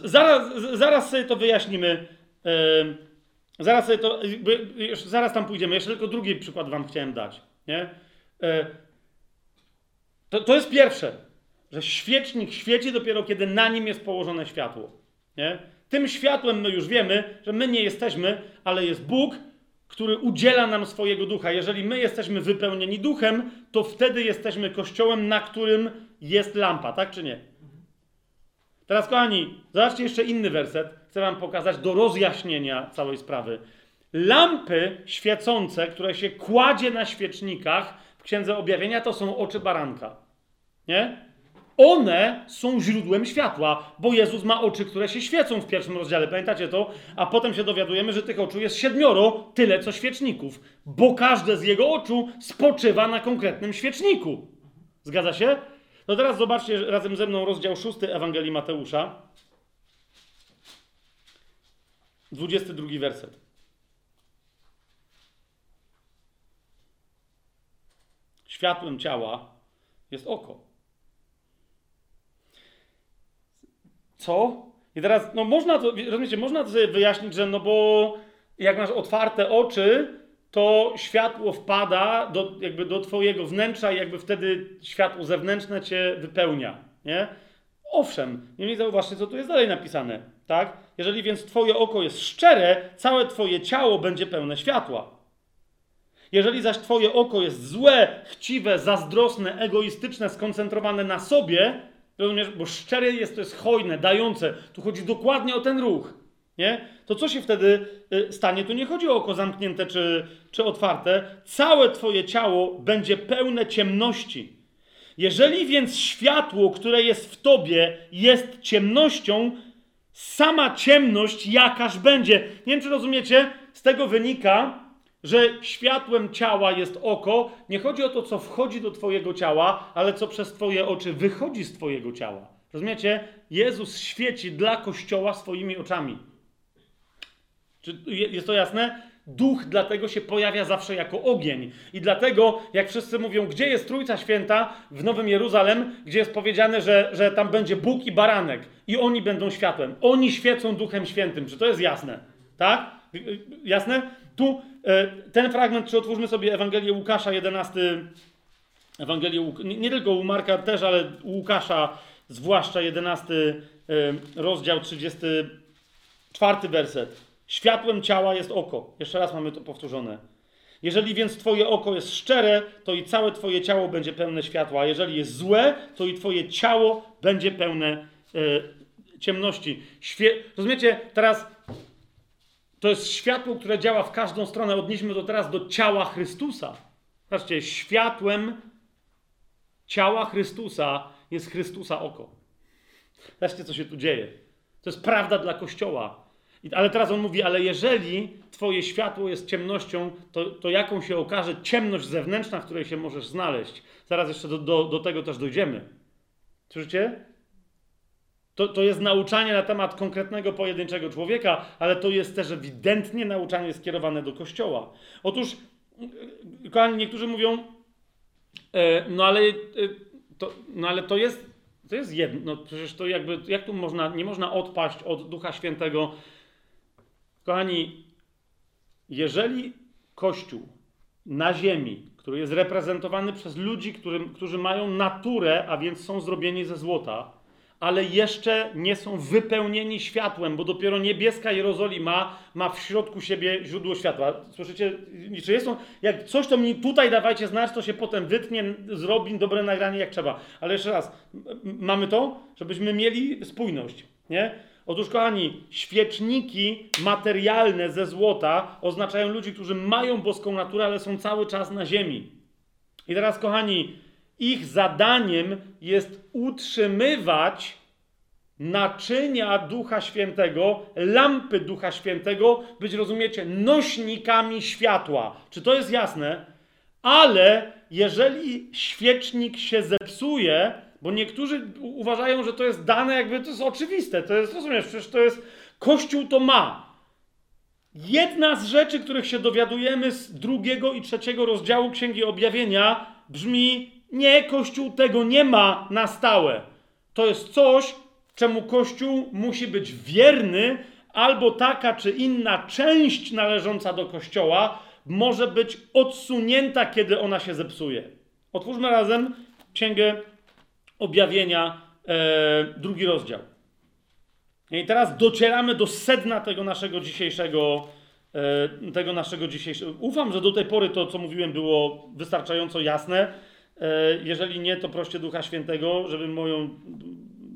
Zaraz, zaraz sobie to wyjaśnimy. Zaraz sobie to, zaraz tam pójdziemy. Jeszcze tylko drugi przykład wam chciałem dać. Nie? E, to, to jest pierwsze, że świecznik świeci dopiero kiedy na nim jest położone światło. Nie? Tym światłem my już wiemy, że my nie jesteśmy, ale jest Bóg, który udziela nam swojego ducha. Jeżeli my jesteśmy wypełnieni duchem, to wtedy jesteśmy kościołem, na którym jest lampa, tak czy nie? Teraz, kochani, zobaczcie jeszcze inny werset. Chcę Wam pokazać do rozjaśnienia całej sprawy. Lampy świecące, które się kładzie na świecznikach w Księdze Objawienia, to są oczy baranka. Nie? One są źródłem światła, bo Jezus ma oczy, które się świecą w pierwszym rozdziale. Pamiętacie to? A potem się dowiadujemy, że tych oczu jest siedmioro, tyle co świeczników, bo każde z jego oczu spoczywa na konkretnym świeczniku. Zgadza się? No teraz zobaczcie razem ze mną rozdział 6 Ewangelii Mateusza. 22 werset. Światłem ciała jest oko. Co? I teraz, no można to, rozumiecie, można to sobie wyjaśnić, że no bo jak masz otwarte oczy, to światło wpada do, jakby do twojego wnętrza i jakby wtedy światło zewnętrzne cię wypełnia, nie? Owszem, niemniej zauważcie, co tu jest dalej napisane, tak? Jeżeli więc twoje oko jest szczere, całe twoje ciało będzie pełne światła. Jeżeli zaś twoje oko jest złe, chciwe, zazdrosne, egoistyczne, skoncentrowane na sobie, rozumiesz, bo szczere jest, to jest hojne, dające, tu chodzi dokładnie o ten ruch, nie? To co się wtedy y, stanie? Tu nie chodzi o oko zamknięte czy, czy otwarte. Całe Twoje ciało będzie pełne ciemności. Jeżeli więc światło, które jest w Tobie, jest ciemnością, sama ciemność jakaż będzie. Nie wiem, czy rozumiecie, z tego wynika, że światłem ciała jest oko. Nie chodzi o to, co wchodzi do Twojego ciała, ale co przez Twoje oczy wychodzi z Twojego ciała. Rozumiecie? Jezus świeci dla Kościoła swoimi oczami. Czy jest to jasne? Duch dlatego się pojawia zawsze jako ogień. I dlatego, jak wszyscy mówią, gdzie jest Trójca Święta w Nowym Jeruzalem, gdzie jest powiedziane, że, że tam będzie Bóg i baranek i oni będą światłem. Oni świecą Duchem Świętym. Czy to jest jasne? Tak? Jasne? Tu ten fragment, czy otwórzmy sobie Ewangelię Łukasza, 11. Ewangelię, nie tylko u Marka też, ale u Łukasza, zwłaszcza 11 e, rozdział, 34 werset. Światłem ciała jest oko. Jeszcze raz mamy to powtórzone. Jeżeli więc Twoje oko jest szczere, to i całe Twoje ciało będzie pełne światła, a jeżeli jest złe, to i Twoje ciało będzie pełne e, ciemności. Świe Rozumiecie? Teraz to jest światło, które działa w każdą stronę. Odnieśmy to teraz do ciała Chrystusa. Zobaczcie, światłem ciała Chrystusa jest Chrystusa oko. Zobaczcie, co się tu dzieje. To jest prawda dla Kościoła. Ale teraz on mówi, ale jeżeli twoje światło jest ciemnością, to, to jaką się okaże ciemność zewnętrzna, w której się możesz znaleźć. Zaraz jeszcze do, do, do tego też dojdziemy. Słyszycie? To, to jest nauczanie na temat konkretnego pojedynczego człowieka, ale to jest też ewidentnie nauczanie skierowane do Kościoła. Otóż, kochani, niektórzy mówią, e, no ale, e, to, no ale to jest, to jest jedno, no przecież to jakby, jak tu można, nie można odpaść od Ducha Świętego Kochani, jeżeli Kościół na ziemi, który jest reprezentowany przez ludzi, którym, którzy mają naturę, a więc są zrobieni ze złota, ale jeszcze nie są wypełnieni światłem, bo dopiero niebieska Jerozolima ma w środku siebie źródło światła. Słyszycie? Czy jest on, jak coś to mi tutaj dawajcie znać, to się potem wytnie, zrobi dobre nagranie jak trzeba. Ale jeszcze raz, mamy to, żebyśmy mieli spójność, nie? Otóż, kochani, świeczniki materialne ze złota oznaczają ludzi, którzy mają boską naturę, ale są cały czas na ziemi. I teraz, kochani, ich zadaniem jest utrzymywać naczynia Ducha Świętego, lampy Ducha Świętego, być, rozumiecie, nośnikami światła. Czy to jest jasne? Ale jeżeli świecznik się zepsuje, bo niektórzy uważają, że to jest dane, jakby to jest oczywiste. To jest, rozumiesz, przecież to jest. Kościół to ma. Jedna z rzeczy, których się dowiadujemy z drugiego i trzeciego rozdziału Księgi Objawienia, brzmi: Nie, Kościół tego nie ma na stałe. To jest coś, czemu Kościół musi być wierny, albo taka czy inna część należąca do Kościoła może być odsunięta, kiedy ona się zepsuje. Otwórzmy razem Księgę objawienia, e, drugi rozdział. I teraz docieramy do sedna tego naszego dzisiejszego, e, tego naszego dzisiejszego. Ufam, że do tej pory to, co mówiłem, było wystarczająco jasne. E, jeżeli nie, to proście Ducha Świętego, żeby moją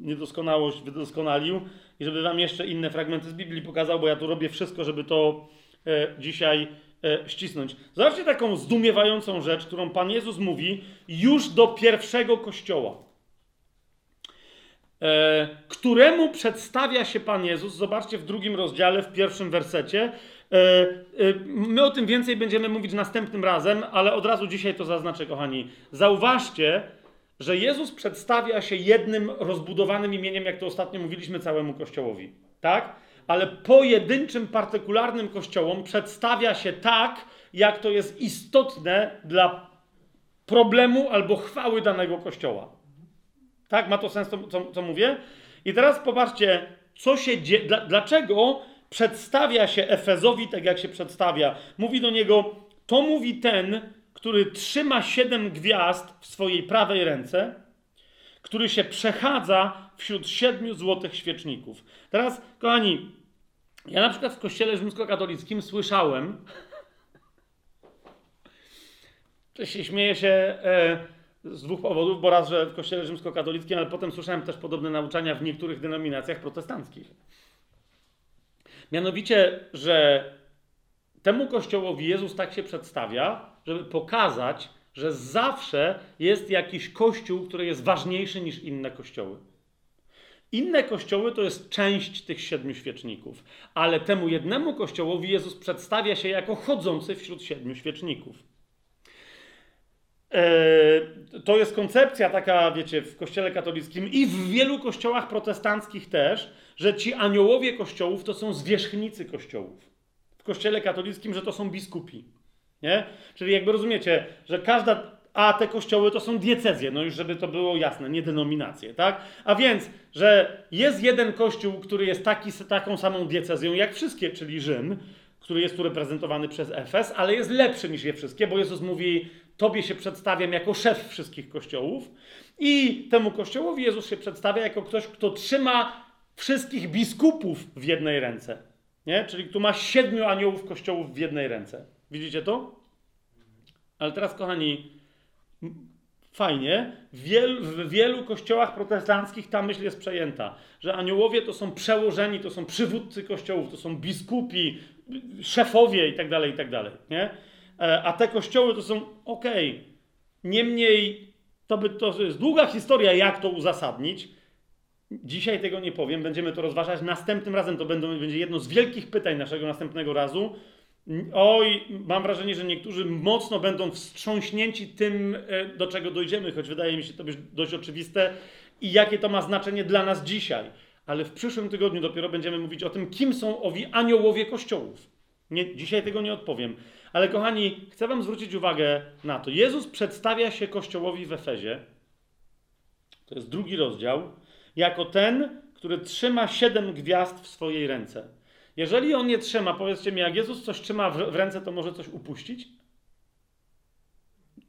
niedoskonałość wydoskonalił i żeby wam jeszcze inne fragmenty z Biblii pokazał, bo ja tu robię wszystko, żeby to e, dzisiaj e, ścisnąć. Zobaczcie taką zdumiewającą rzecz, którą Pan Jezus mówi już do pierwszego kościoła. Któremu przedstawia się Pan Jezus. Zobaczcie w drugim rozdziale, w pierwszym wersecie. E, e, my o tym więcej będziemy mówić następnym razem, ale od razu dzisiaj to zaznaczę, kochani. Zauważcie, że Jezus przedstawia się jednym rozbudowanym imieniem, jak to ostatnio mówiliśmy całemu Kościołowi. Tak? Ale pojedynczym, partykularnym kościołom przedstawia się tak, jak to jest istotne dla problemu albo chwały danego kościoła. Tak, ma to sens, to, co, co mówię? I teraz popatrzcie, co się dzieje, dla, dlaczego przedstawia się Efezowi tak, jak się przedstawia. Mówi do niego, to mówi ten, który trzyma siedem gwiazd w swojej prawej ręce, który się przechadza wśród siedmiu złotych świeczników. Teraz, kochani, ja na przykład w kościele rzymskokatolickim słyszałem, że się śmieje się... E, z dwóch powodów, bo raz, że w kościele rzymskokatolickim, ale potem słyszałem też podobne nauczania w niektórych denominacjach protestanckich. Mianowicie, że temu kościołowi Jezus tak się przedstawia, żeby pokazać, że zawsze jest jakiś kościół, który jest ważniejszy niż inne kościoły. Inne kościoły to jest część tych siedmiu świeczników, ale temu jednemu kościołowi Jezus przedstawia się jako chodzący wśród siedmiu świeczników. Eee, to jest koncepcja taka, wiecie, w kościele katolickim i w wielu kościołach protestanckich też, że ci aniołowie kościołów to są zwierzchnicy kościołów. W kościele katolickim, że to są biskupi. Nie? Czyli jakby rozumiecie, że każda. A te kościoły to są diecezje, no już żeby to było jasne, nie denominacje, tak? A więc, że jest jeden kościół, który jest taki, taką samą diecezją jak wszystkie, czyli Rzym, który jest tu reprezentowany przez Efes, ale jest lepszy niż je wszystkie, bo Jezus mówi: Tobie się przedstawiam jako szef wszystkich kościołów. I temu kościołowi Jezus się przedstawia jako ktoś, kto trzyma wszystkich biskupów w jednej ręce. Nie? Czyli tu ma siedmiu aniołów kościołów w jednej ręce. Widzicie to? Ale teraz, kochani, fajnie, w wielu, w wielu kościołach protestanckich ta myśl jest przejęta, że aniołowie to są przełożeni, to są przywódcy kościołów, to są biskupi, szefowie i tak dalej, i tak nie? E, a te kościoły to są okej. Okay. Niemniej to, by, to jest długa historia, jak to uzasadnić. Dzisiaj tego nie powiem, będziemy to rozważać. Następnym razem to będą, będzie jedno z wielkich pytań naszego następnego razu. Oj, mam wrażenie, że niektórzy mocno będą wstrząśnięci tym, e, do czego dojdziemy, choć wydaje mi się to być dość oczywiste i jakie to ma znaczenie dla nas dzisiaj. Ale w przyszłym tygodniu dopiero będziemy mówić o tym, kim są owi aniołowie kościołów. Nie, dzisiaj tego nie odpowiem. Ale kochani, chcę Wam zwrócić uwagę na to. Jezus przedstawia się Kościołowi w Efezie, to jest drugi rozdział, jako ten, który trzyma siedem gwiazd w swojej ręce. Jeżeli on nie trzyma, powiedzcie mi, jak Jezus coś trzyma w, ręce, to może coś upuścić?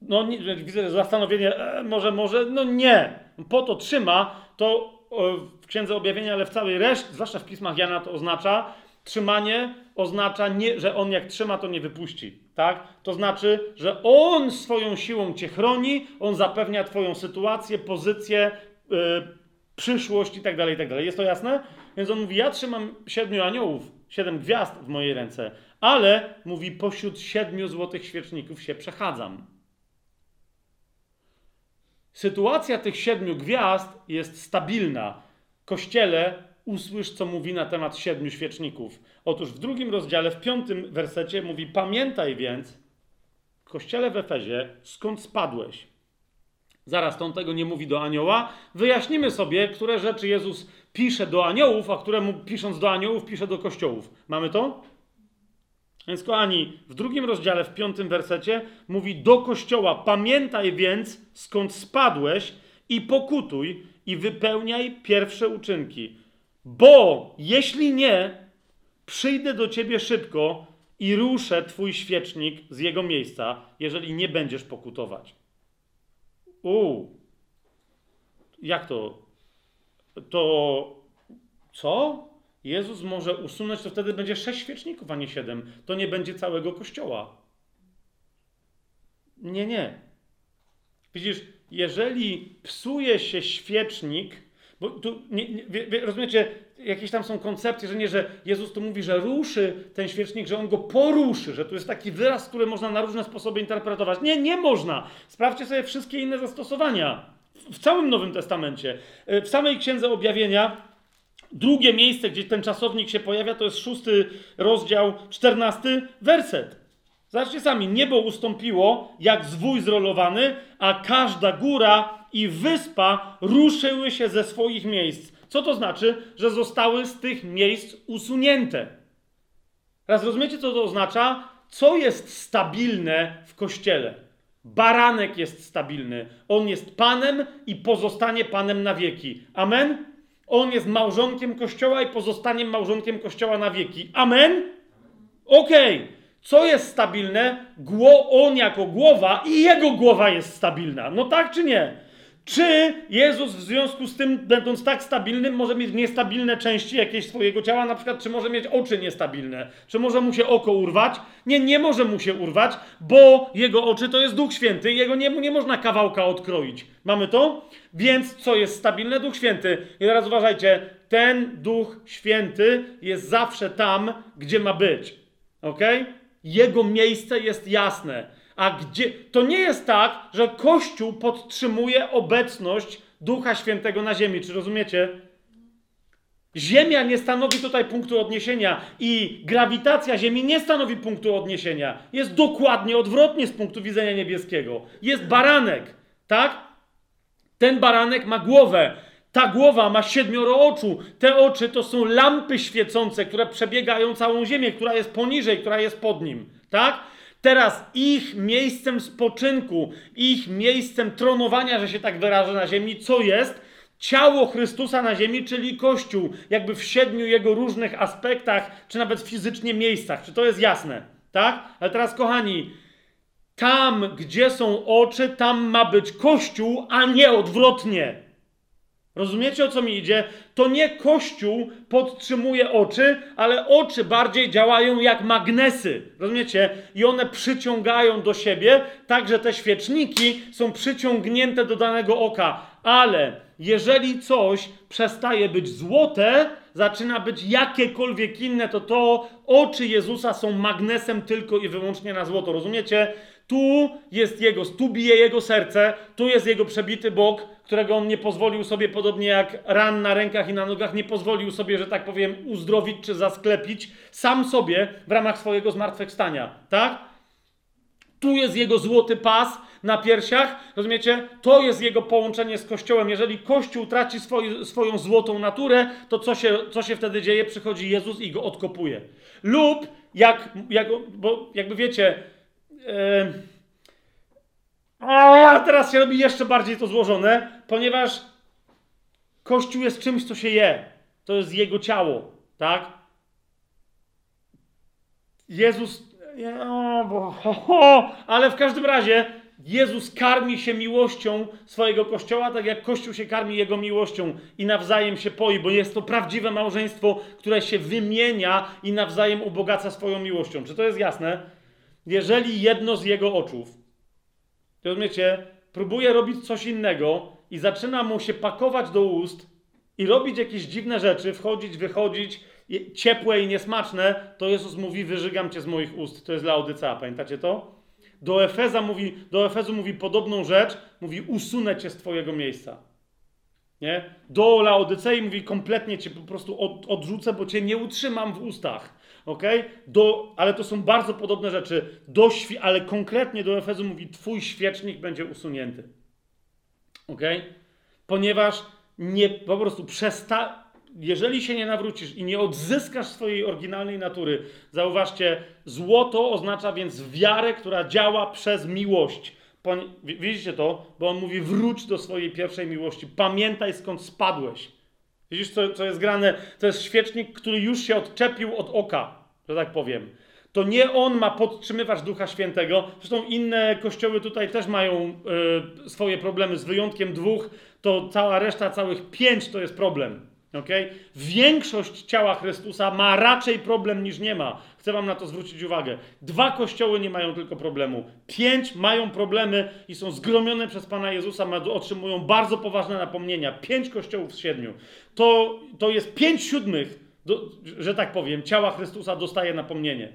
No, nie, widzę zastanowienie, e, może, może, no nie. Po to trzyma, to w Księdze Objawienia, ale w całej reszcie, zwłaszcza w pismach Jana to oznacza, Trzymanie oznacza, nie, że on jak trzyma, to nie wypuści. Tak? To znaczy, że on swoją siłą cię chroni, on zapewnia twoją sytuację, pozycję, yy, przyszłość i tak dalej, i tak dalej. Jest to jasne? Więc on mówi, ja trzymam siedmiu aniołów, siedem gwiazd w mojej ręce, ale, mówi, pośród siedmiu złotych świeczników się przechadzam. Sytuacja tych siedmiu gwiazd jest stabilna. Kościele usłysz, co mówi na temat siedmiu świeczników. Otóż w drugim rozdziale, w piątym wersecie mówi: Pamiętaj więc, kościele w Efezie, skąd spadłeś. Zaraz on tego nie mówi do anioła. Wyjaśnimy sobie, które rzeczy Jezus pisze do aniołów, a które mu pisząc do aniołów pisze do kościołów. Mamy to? Więc kochani, w drugim rozdziale, w piątym wersecie mówi do kościoła: Pamiętaj więc, skąd spadłeś i pokutuj i wypełniaj pierwsze uczynki bo jeśli nie, przyjdę do ciebie szybko i ruszę twój świecznik z jego miejsca, jeżeli nie będziesz pokutować. U, jak to? To co? Jezus może usunąć, to wtedy będzie sześć świeczników, a nie siedem. To nie będzie całego kościoła. Nie, nie. Widzisz, jeżeli psuje się świecznik, bo tu, nie, nie, rozumiecie, jakieś tam są koncepcje, że nie, że Jezus tu mówi, że ruszy ten świecznik, że on go poruszy, że tu jest taki wyraz, który można na różne sposoby interpretować. Nie, nie można. Sprawdźcie sobie wszystkie inne zastosowania w całym Nowym Testamencie. E, w samej Księdze Objawienia drugie miejsce, gdzie ten czasownik się pojawia, to jest szósty rozdział, czternasty werset. Zobaczcie sami, niebo ustąpiło jak zwój zrolowany, a każda góra i wyspa ruszyły się ze swoich miejsc. Co to znaczy? Że zostały z tych miejsc usunięte. Raz rozumiecie, co to oznacza? Co jest stabilne w kościele? Baranek jest stabilny. On jest panem i pozostanie panem na wieki. Amen? On jest małżonkiem kościoła i pozostanie małżonkiem kościoła na wieki. Amen? Okej. Okay. Co jest stabilne? Gło, on jako głowa i jego głowa jest stabilna. No tak czy nie? Czy Jezus w związku z tym, będąc tak stabilnym, może mieć niestabilne części jakieś swojego ciała, na przykład, czy może mieć oczy niestabilne? Czy może mu się oko urwać? Nie, nie może mu się urwać, bo jego oczy to jest Duch Święty, jego nie, nie można kawałka odkroić. Mamy to? Więc co jest stabilne? Duch Święty. I teraz uważajcie, ten Duch Święty jest zawsze tam, gdzie ma być. Ok? Jego miejsce jest jasne. A gdzie. To nie jest tak, że Kościół podtrzymuje obecność Ducha Świętego na ziemi. Czy rozumiecie? Ziemia nie stanowi tutaj punktu odniesienia i grawitacja Ziemi nie stanowi punktu odniesienia. Jest dokładnie odwrotnie z punktu widzenia niebieskiego. Jest baranek, tak? Ten baranek ma głowę. Ta głowa ma siedmioro oczu. Te oczy to są lampy świecące, które przebiegają całą Ziemię, która jest poniżej, która jest pod nim, tak? Teraz ich miejscem spoczynku, ich miejscem tronowania, że się tak wyrażę na ziemi, co jest? Ciało Chrystusa na ziemi, czyli Kościół, jakby w siedmiu jego różnych aspektach, czy nawet fizycznie miejscach. Czy to jest jasne? Tak? Ale teraz, kochani, tam, gdzie są oczy, tam ma być Kościół, a nie odwrotnie. Rozumiecie o co mi idzie? To nie Kościół podtrzymuje oczy, ale oczy bardziej działają jak magnesy. Rozumiecie? I one przyciągają do siebie, tak że te świeczniki są przyciągnięte do danego oka. Ale jeżeli coś przestaje być złote, zaczyna być jakiekolwiek inne, to to oczy Jezusa są magnesem tylko i wyłącznie na złoto. Rozumiecie? Tu jest jego, tu bije jego serce, tu jest jego przebity bok, którego on nie pozwolił sobie, podobnie jak ran na rękach i na nogach, nie pozwolił sobie, że tak powiem, uzdrowić czy zasklepić sam sobie w ramach swojego zmartwychwstania. Tak? Tu jest jego złoty pas na piersiach, rozumiecie? To jest jego połączenie z Kościołem. Jeżeli Kościół traci swoi, swoją złotą naturę, to co się, co się wtedy dzieje? Przychodzi Jezus i go odkopuje. Lub, jak, jak bo jakby wiecie, a teraz się robi jeszcze bardziej to złożone, ponieważ Kościół jest czymś, co się je. To jest jego ciało, tak? Jezus. Bo, ale w każdym razie Jezus karmi się miłością swojego kościoła, tak jak Kościół się karmi jego miłością i nawzajem się poi, bo jest to prawdziwe małżeństwo, które się wymienia i nawzajem ubogaca swoją miłością. Czy to jest jasne? Jeżeli jedno z jego oczów rozumiecie, próbuje robić coś innego i zaczyna mu się pakować do ust i robić jakieś dziwne rzeczy, wchodzić, wychodzić, ciepłe i niesmaczne, to Jezus mówi, wyżygam cię z moich ust. To jest Laodycea, pamiętacie to? Do Efeza mówi, do Efezu mówi podobną rzecz, mówi usunę cię z twojego miejsca. Nie? Do Laodycei mówi kompletnie cię po prostu od, odrzucę, bo cię nie utrzymam w ustach ok? Do, ale to są bardzo podobne rzeczy. Do, ale konkretnie do Efezu mówi, twój świecznik będzie usunięty. Ok? Ponieważ nie, po prostu przesta... Jeżeli się nie nawrócisz i nie odzyskasz swojej oryginalnej natury, zauważcie, złoto oznacza więc wiarę, która działa przez miłość. Widzicie to? Bo on mówi, wróć do swojej pierwszej miłości. Pamiętaj skąd spadłeś. Widzisz, co, co jest grane? To jest świecznik, który już się odczepił od oka że tak powiem. To nie on ma podtrzymywać Ducha Świętego. Zresztą inne kościoły tutaj też mają y, swoje problemy, z wyjątkiem dwóch, to cała reszta, całych pięć to jest problem. Okay? Większość ciała Chrystusa ma raczej problem niż nie ma. Chcę Wam na to zwrócić uwagę. Dwa kościoły nie mają tylko problemu. Pięć mają problemy i są zgromione przez Pana Jezusa, otrzymują bardzo poważne napomnienia. Pięć kościołów z siedmiu. To, to jest pięć siódmych do, że tak powiem, ciała Chrystusa dostaje napomnienie.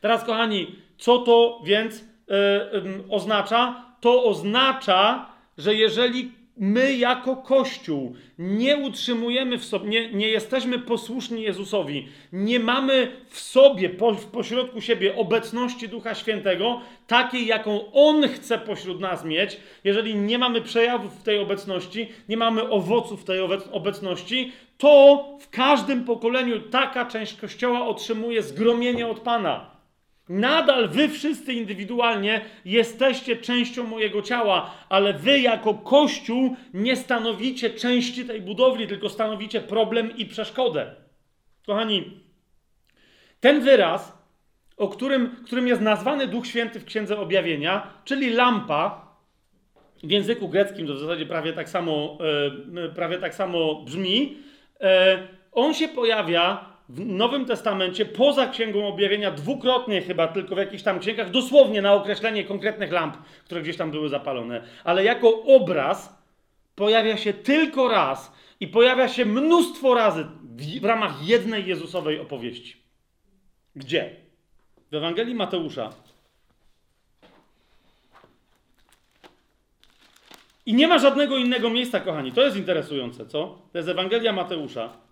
Teraz, kochani, co to więc yy, oznacza? To oznacza, że jeżeli my jako Kościół nie utrzymujemy w sobie, nie, nie jesteśmy posłuszni Jezusowi, nie mamy w sobie, po, w pośrodku siebie obecności Ducha Świętego, takiej, jaką On chce pośród nas mieć, jeżeli nie mamy przejawów w tej obecności, nie mamy owoców tej obecności, to w każdym pokoleniu taka część Kościoła otrzymuje zgromienie od Pana. Nadal wy wszyscy indywidualnie jesteście częścią mojego ciała, ale wy jako Kościół nie stanowicie części tej budowli, tylko stanowicie problem i przeszkodę. Kochani, ten wyraz, o którym, którym jest nazwany Duch Święty w Księdze Objawienia, czyli lampa, w języku greckim to w zasadzie prawie tak samo, e, prawie tak samo brzmi, e, on się pojawia w Nowym Testamencie, poza Księgą Objawienia, dwukrotnie chyba, tylko w jakichś tam księgach, dosłownie na określenie konkretnych lamp, które gdzieś tam były zapalone. Ale jako obraz pojawia się tylko raz i pojawia się mnóstwo razy w, w ramach jednej Jezusowej opowieści. Gdzie? W Ewangelii Mateusza. I nie ma żadnego innego miejsca, kochani. To jest interesujące, co? To jest Ewangelia Mateusza.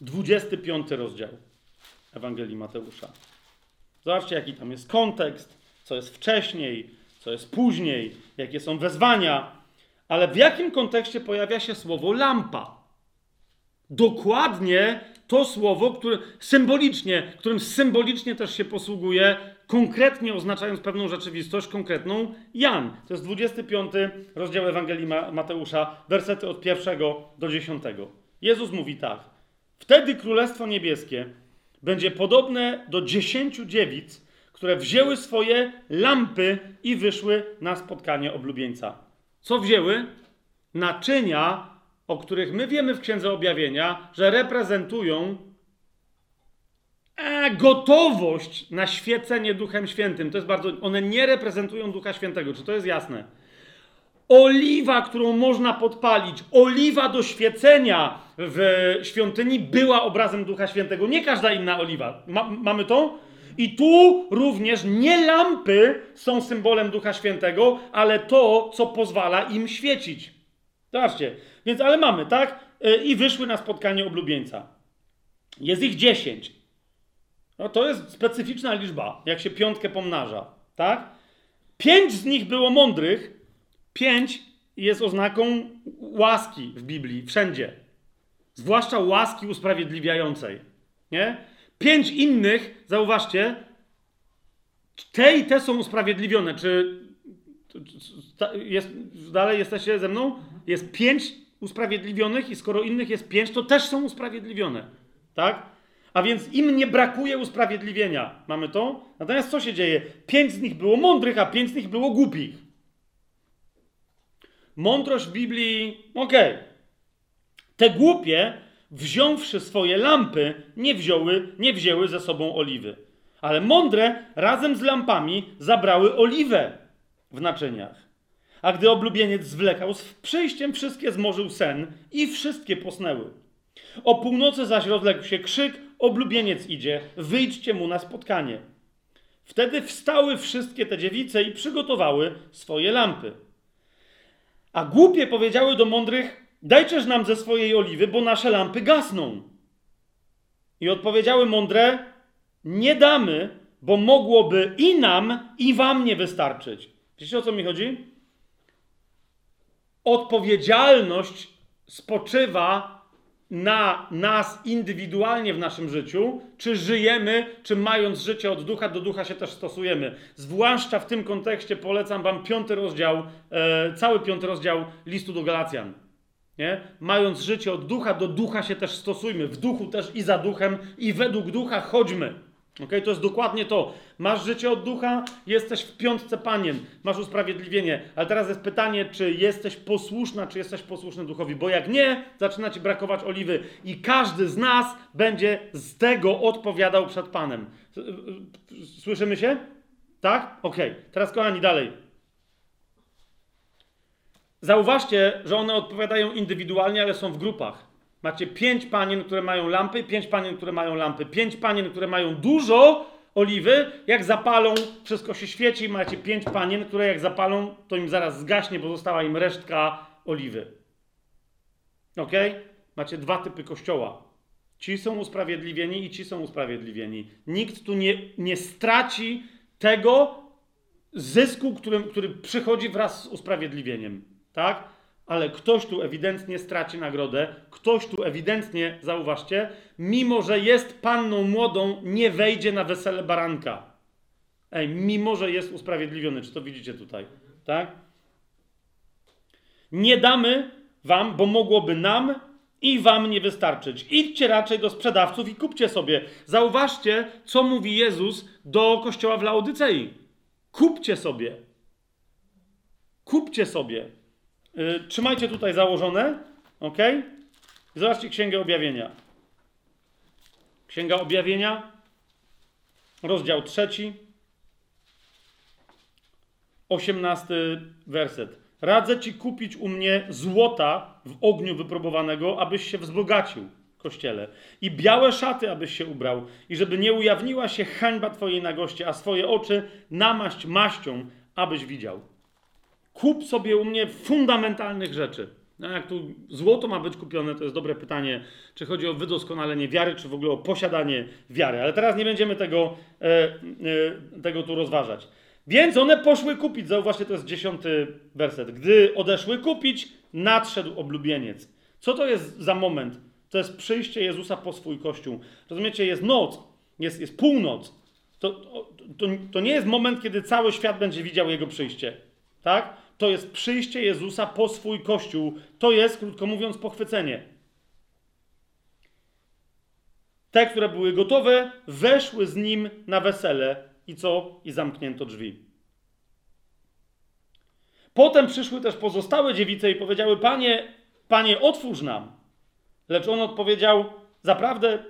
25 rozdział Ewangelii Mateusza. Zobaczcie, jaki tam jest kontekst, co jest wcześniej, co jest później, jakie są wezwania, ale w jakim kontekście pojawia się słowo lampa? Dokładnie to słowo, które symbolicznie, którym symbolicznie też się posługuje, konkretnie oznaczając pewną rzeczywistość, konkretną Jan. To jest 25 rozdział Ewangelii Mateusza, wersety od pierwszego do dziesiątego. Jezus mówi tak. Wtedy Królestwo Niebieskie będzie podobne do dziesięciu dziewic, które wzięły swoje lampy i wyszły na spotkanie oblubieńca. Co wzięły? Naczynia, o których my wiemy w Księdze Objawienia, że reprezentują e, gotowość na świecenie Duchem Świętym. To jest bardzo. One nie reprezentują Ducha Świętego. Czy to jest jasne? Oliwa, którą można podpalić, oliwa do świecenia w świątyni była obrazem Ducha Świętego. Nie każda inna oliwa. Ma, mamy to? I tu również nie lampy są symbolem Ducha Świętego, ale to, co pozwala im świecić. Zobaczcie. Więc, ale mamy, tak? E, I wyszły na spotkanie oblubieńca. Jest ich dziesięć. No to jest specyficzna liczba, jak się piątkę pomnaża, tak? Pięć z nich było mądrych, pięć jest oznaką łaski w Biblii, wszędzie. Zwłaszcza łaski usprawiedliwiającej, nie? Pięć innych, zauważcie, te i te są usprawiedliwione. Czy jest, dalej jesteście ze mną? Jest pięć usprawiedliwionych i skoro innych jest pięć, to też są usprawiedliwione. Tak? A więc im nie brakuje usprawiedliwienia. Mamy to? Natomiast co się dzieje? Pięć z nich było mądrych, a pięć z nich było głupich. Mądrość Biblii, okej. Okay. Te głupie, wziąwszy swoje lampy, nie wzięły, nie wzięły ze sobą oliwy. Ale mądre razem z lampami zabrały oliwę w naczyniach. A gdy oblubieniec zwlekał, z przyjściem wszystkie zmorzył sen i wszystkie posnęły. O północy zaś rozległ się krzyk, oblubieniec idzie, wyjdźcie mu na spotkanie. Wtedy wstały wszystkie te dziewice i przygotowały swoje lampy. A głupie powiedziały do mądrych, dajczeż nam ze swojej oliwy, bo nasze lampy gasną. I odpowiedziały mądre, nie damy, bo mogłoby i nam, i wam nie wystarczyć. Wiecie o co mi chodzi? Odpowiedzialność spoczywa na nas indywidualnie w naszym życiu, czy żyjemy, czy mając życie od ducha do ducha się też stosujemy. Zwłaszcza w tym kontekście polecam Wam piąty rozdział, e, cały piąty rozdział listu do Galacjan. Nie? Mając życie od ducha do ducha się też stosujmy. W duchu też i za duchem, i według ducha chodźmy. Okay? To jest dokładnie to. Masz życie od ducha, jesteś w piątce panien, masz usprawiedliwienie. Ale teraz jest pytanie, czy jesteś posłuszna, czy jesteś posłuszny duchowi. Bo jak nie, zaczyna ci brakować oliwy. I każdy z nas będzie z tego odpowiadał przed Panem. Słyszymy się? Tak? Okej. Teraz, kochani, dalej. Zauważcie, że one odpowiadają indywidualnie, ale są w grupach. Macie pięć panien, które mają lampy, pięć panien, które mają lampy, pięć panien, które mają dużo oliwy. Jak zapalą, wszystko się świeci. Macie pięć panien, które jak zapalą, to im zaraz zgaśnie, bo została im resztka oliwy. Ok? Macie dwa typy kościoła. Ci są usprawiedliwieni i ci są usprawiedliwieni. Nikt tu nie, nie straci tego zysku, który, który przychodzi wraz z usprawiedliwieniem. Tak? Ale ktoś tu ewidentnie straci nagrodę, ktoś tu ewidentnie, zauważcie, mimo że jest panną młodą, nie wejdzie na wesele baranka. Ej, mimo że jest usprawiedliwiony. Czy to widzicie tutaj? Tak? Nie damy wam, bo mogłoby nam i wam nie wystarczyć. Idźcie raczej do sprzedawców i kupcie sobie. Zauważcie, co mówi Jezus do kościoła w Laodycei. Kupcie sobie. Kupcie sobie. Yy, trzymajcie tutaj założone, ok? Zobaczcie Księgę Objawienia. Księga Objawienia, rozdział trzeci, osiemnasty werset. Radzę ci kupić u mnie złota w ogniu wypróbowanego, abyś się wzbogacił, kościele, i białe szaty, abyś się ubrał, i żeby nie ujawniła się hańba twojej nagości, a swoje oczy namaść maścią, abyś widział. Kup sobie u mnie fundamentalnych rzeczy. No jak tu złoto ma być kupione, to jest dobre pytanie, czy chodzi o wydoskonalenie wiary, czy w ogóle o posiadanie wiary. Ale teraz nie będziemy tego, e, e, tego tu rozważać. Więc one poszły kupić. Zauważcie, to jest dziesiąty werset. Gdy odeszły kupić, nadszedł oblubieniec. Co to jest za moment? To jest przyjście Jezusa po swój kościół. Rozumiecie, jest noc, jest, jest północ. To, to, to nie jest moment, kiedy cały świat będzie widział Jego przyjście. Tak? To jest przyjście Jezusa po swój kościół. To jest, krótko mówiąc, pochwycenie. Te, które były gotowe, weszły z nim na wesele i co? I zamknięto drzwi. Potem przyszły też pozostałe dziewice i powiedziały: Panie, panie, otwórz nam. Lecz on odpowiedział: Zaprawdę,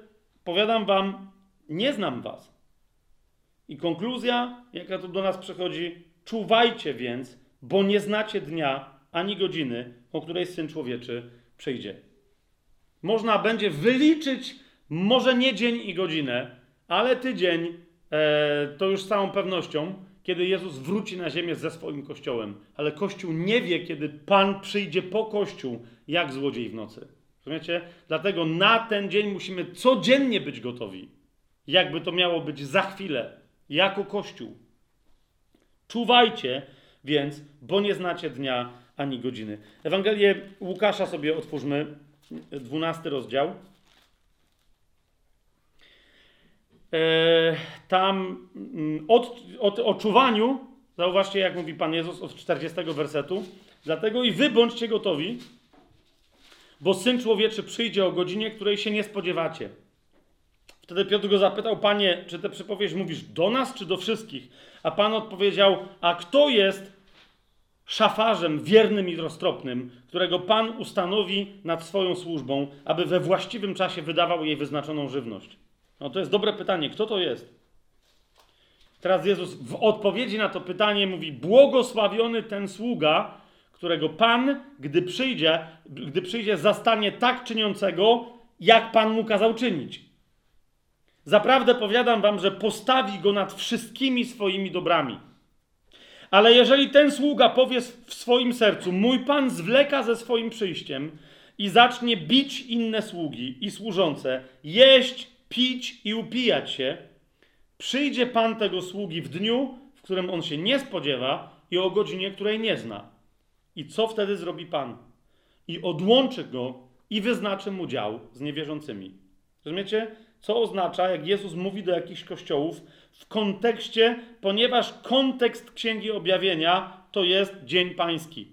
powiadam wam, nie znam was. I konkluzja, jaka tu do nas przychodzi: Czuwajcie więc, bo nie znacie dnia ani godziny, o której syn człowieczy przyjdzie. Można będzie wyliczyć, może nie dzień i godzinę, ale tydzień e, to już z całą pewnością, kiedy Jezus wróci na ziemię ze swoim kościołem. Ale kościół nie wie, kiedy Pan przyjdzie po kościół, jak złodziej w nocy. Rozumiecie? Dlatego na ten dzień musimy codziennie być gotowi. Jakby to miało być za chwilę, jako kościół. Czuwajcie więc, bo nie znacie dnia ani godziny. Ewangelię Łukasza sobie otwórzmy, 12 rozdział. E, tam mm, od, od, o czuwaniu, zauważcie jak mówi Pan Jezus od 40 wersetu, dlatego i wy bądźcie gotowi, bo Syn Człowieczy przyjdzie o godzinie, której się nie spodziewacie. Wtedy Piotr go zapytał, Panie, czy tę przypowieść mówisz do nas, czy do wszystkich? A Pan odpowiedział, a kto jest szafarzem wiernym i roztropnym, którego Pan ustanowi nad swoją służbą, aby we właściwym czasie wydawał jej wyznaczoną żywność? No to jest dobre pytanie. Kto to jest? Teraz Jezus w odpowiedzi na to pytanie mówi: Błogosławiony ten sługa, którego Pan, gdy przyjdzie, gdy przyjdzie, zastanie tak czyniącego, jak Pan mu kazał czynić. Zaprawdę powiadam wam, że postawi go nad wszystkimi swoimi dobrami. Ale jeżeli ten sługa powie w swoim sercu: Mój Pan zwleka ze swoim przyjściem i zacznie bić inne sługi i służące, jeść, pić i upijać się, przyjdzie Pan tego sługi w dniu, w którym on się nie spodziewa i o godzinie, której nie zna. I co wtedy zrobi Pan? I odłączy go i wyznaczy mu dział z niewierzącymi. Rozumiecie? Co oznacza, jak Jezus mówi do jakichś kościołów, w kontekście, ponieważ kontekst Księgi Objawienia to jest Dzień Pański.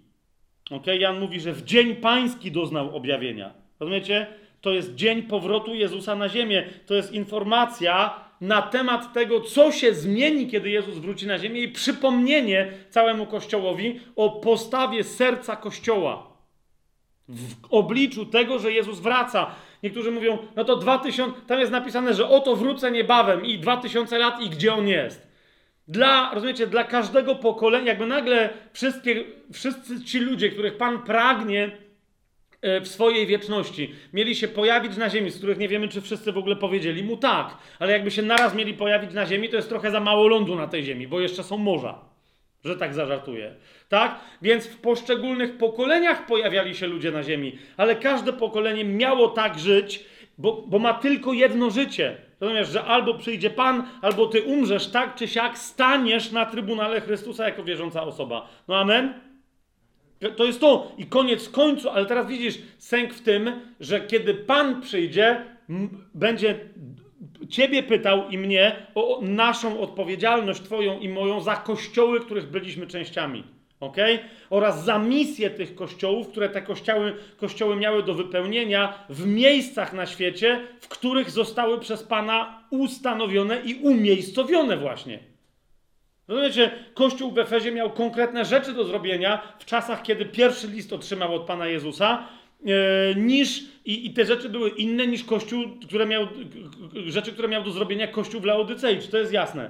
Ok? Jan mówi, że w Dzień Pański doznał objawienia. Rozumiecie? To jest dzień powrotu Jezusa na ziemię. To jest informacja na temat tego, co się zmieni, kiedy Jezus wróci na ziemię i przypomnienie całemu Kościołowi o postawie serca Kościoła w obliczu tego, że Jezus wraca. Niektórzy mówią, no to 2000, tam jest napisane, że oto wrócę niebawem i 2000 lat i gdzie on jest. Dla, rozumiecie, dla każdego pokolenia, jakby nagle wszystkie, wszyscy ci ludzie, których Pan pragnie e, w swojej wieczności, mieli się pojawić na ziemi, z których nie wiemy, czy wszyscy w ogóle powiedzieli mu tak, ale jakby się naraz mieli pojawić na ziemi, to jest trochę za mało lądu na tej ziemi, bo jeszcze są morza że tak zażartuję. Tak? Więc w poszczególnych pokoleniach pojawiali się ludzie na ziemi, ale każde pokolenie miało tak żyć, bo, bo ma tylko jedno życie. Rozumiesz, że albo przyjdzie Pan, albo ty umrzesz tak czy siak, staniesz na Trybunale Chrystusa jako wierząca osoba. No amen? To jest to. I koniec końcu, ale teraz widzisz sęk w tym, że kiedy Pan przyjdzie, będzie Ciebie pytał i mnie o naszą odpowiedzialność, Twoją i moją, za kościoły, których byliśmy częściami. ok? Oraz za misję tych kościołów, które te kościoły, kościoły miały do wypełnienia w miejscach na świecie, w których zostały przez Pana ustanowione i umiejscowione właśnie. Rozumiecie, Kościół w Efezie miał konkretne rzeczy do zrobienia w czasach, kiedy pierwszy list otrzymał od Pana Jezusa, E, niż i, i, te rzeczy były inne niż Kościół, które miał, rzeczy, które miał do zrobienia Kościół w Laodycei. To jest jasne?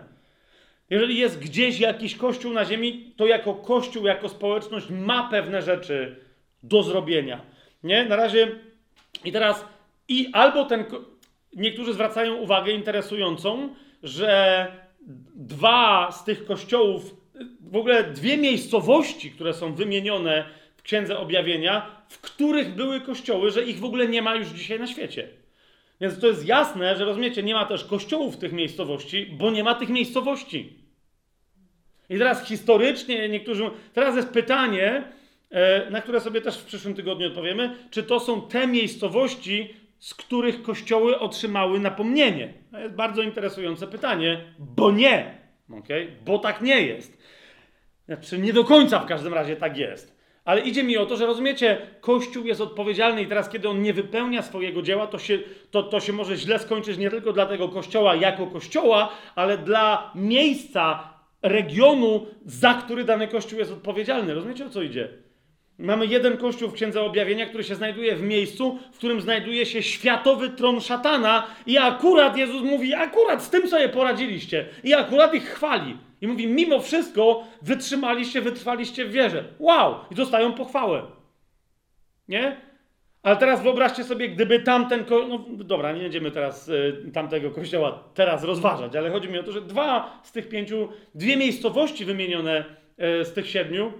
Jeżeli jest gdzieś jakiś Kościół na ziemi, to jako Kościół, jako społeczność ma pewne rzeczy do zrobienia. Nie? Na razie i teraz i albo ten, niektórzy zwracają uwagę interesującą, że dwa z tych kościołów w ogóle dwie miejscowości, które są wymienione w Księdze Objawienia, w których były kościoły, że ich w ogóle nie ma już dzisiaj na świecie. Więc to jest jasne, że rozumiecie, nie ma też kościołów tych miejscowości, bo nie ma tych miejscowości. I teraz historycznie niektórzy. Teraz jest pytanie, e, na które sobie też w przyszłym tygodniu odpowiemy, czy to są te miejscowości, z których kościoły otrzymały napomnienie? To jest bardzo interesujące pytanie, bo nie. Okay? Bo tak nie jest. Znaczy, nie do końca w każdym razie tak jest. Ale idzie mi o to, że rozumiecie, Kościół jest odpowiedzialny i teraz, kiedy on nie wypełnia swojego dzieła, to się, to, to się może źle skończyć nie tylko dla tego Kościoła jako Kościoła, ale dla miejsca, regionu, za który dany Kościół jest odpowiedzialny. Rozumiecie, o co idzie? Mamy jeden kościół w Księdze Objawienia, który się znajduje w miejscu, w którym znajduje się światowy tron szatana i akurat Jezus mówi, akurat z tym sobie poradziliście i akurat ich chwali. I mówi, mimo wszystko wytrzymaliście, wytrwaliście w wierze. Wow! I dostają pochwałę. Nie? Ale teraz wyobraźcie sobie, gdyby tamten. Ko- no dobra, nie będziemy teraz y, tamtego kościoła teraz rozważać, ale chodzi mi o to, że dwa z tych pięciu, dwie miejscowości wymienione y, z tych siedmiu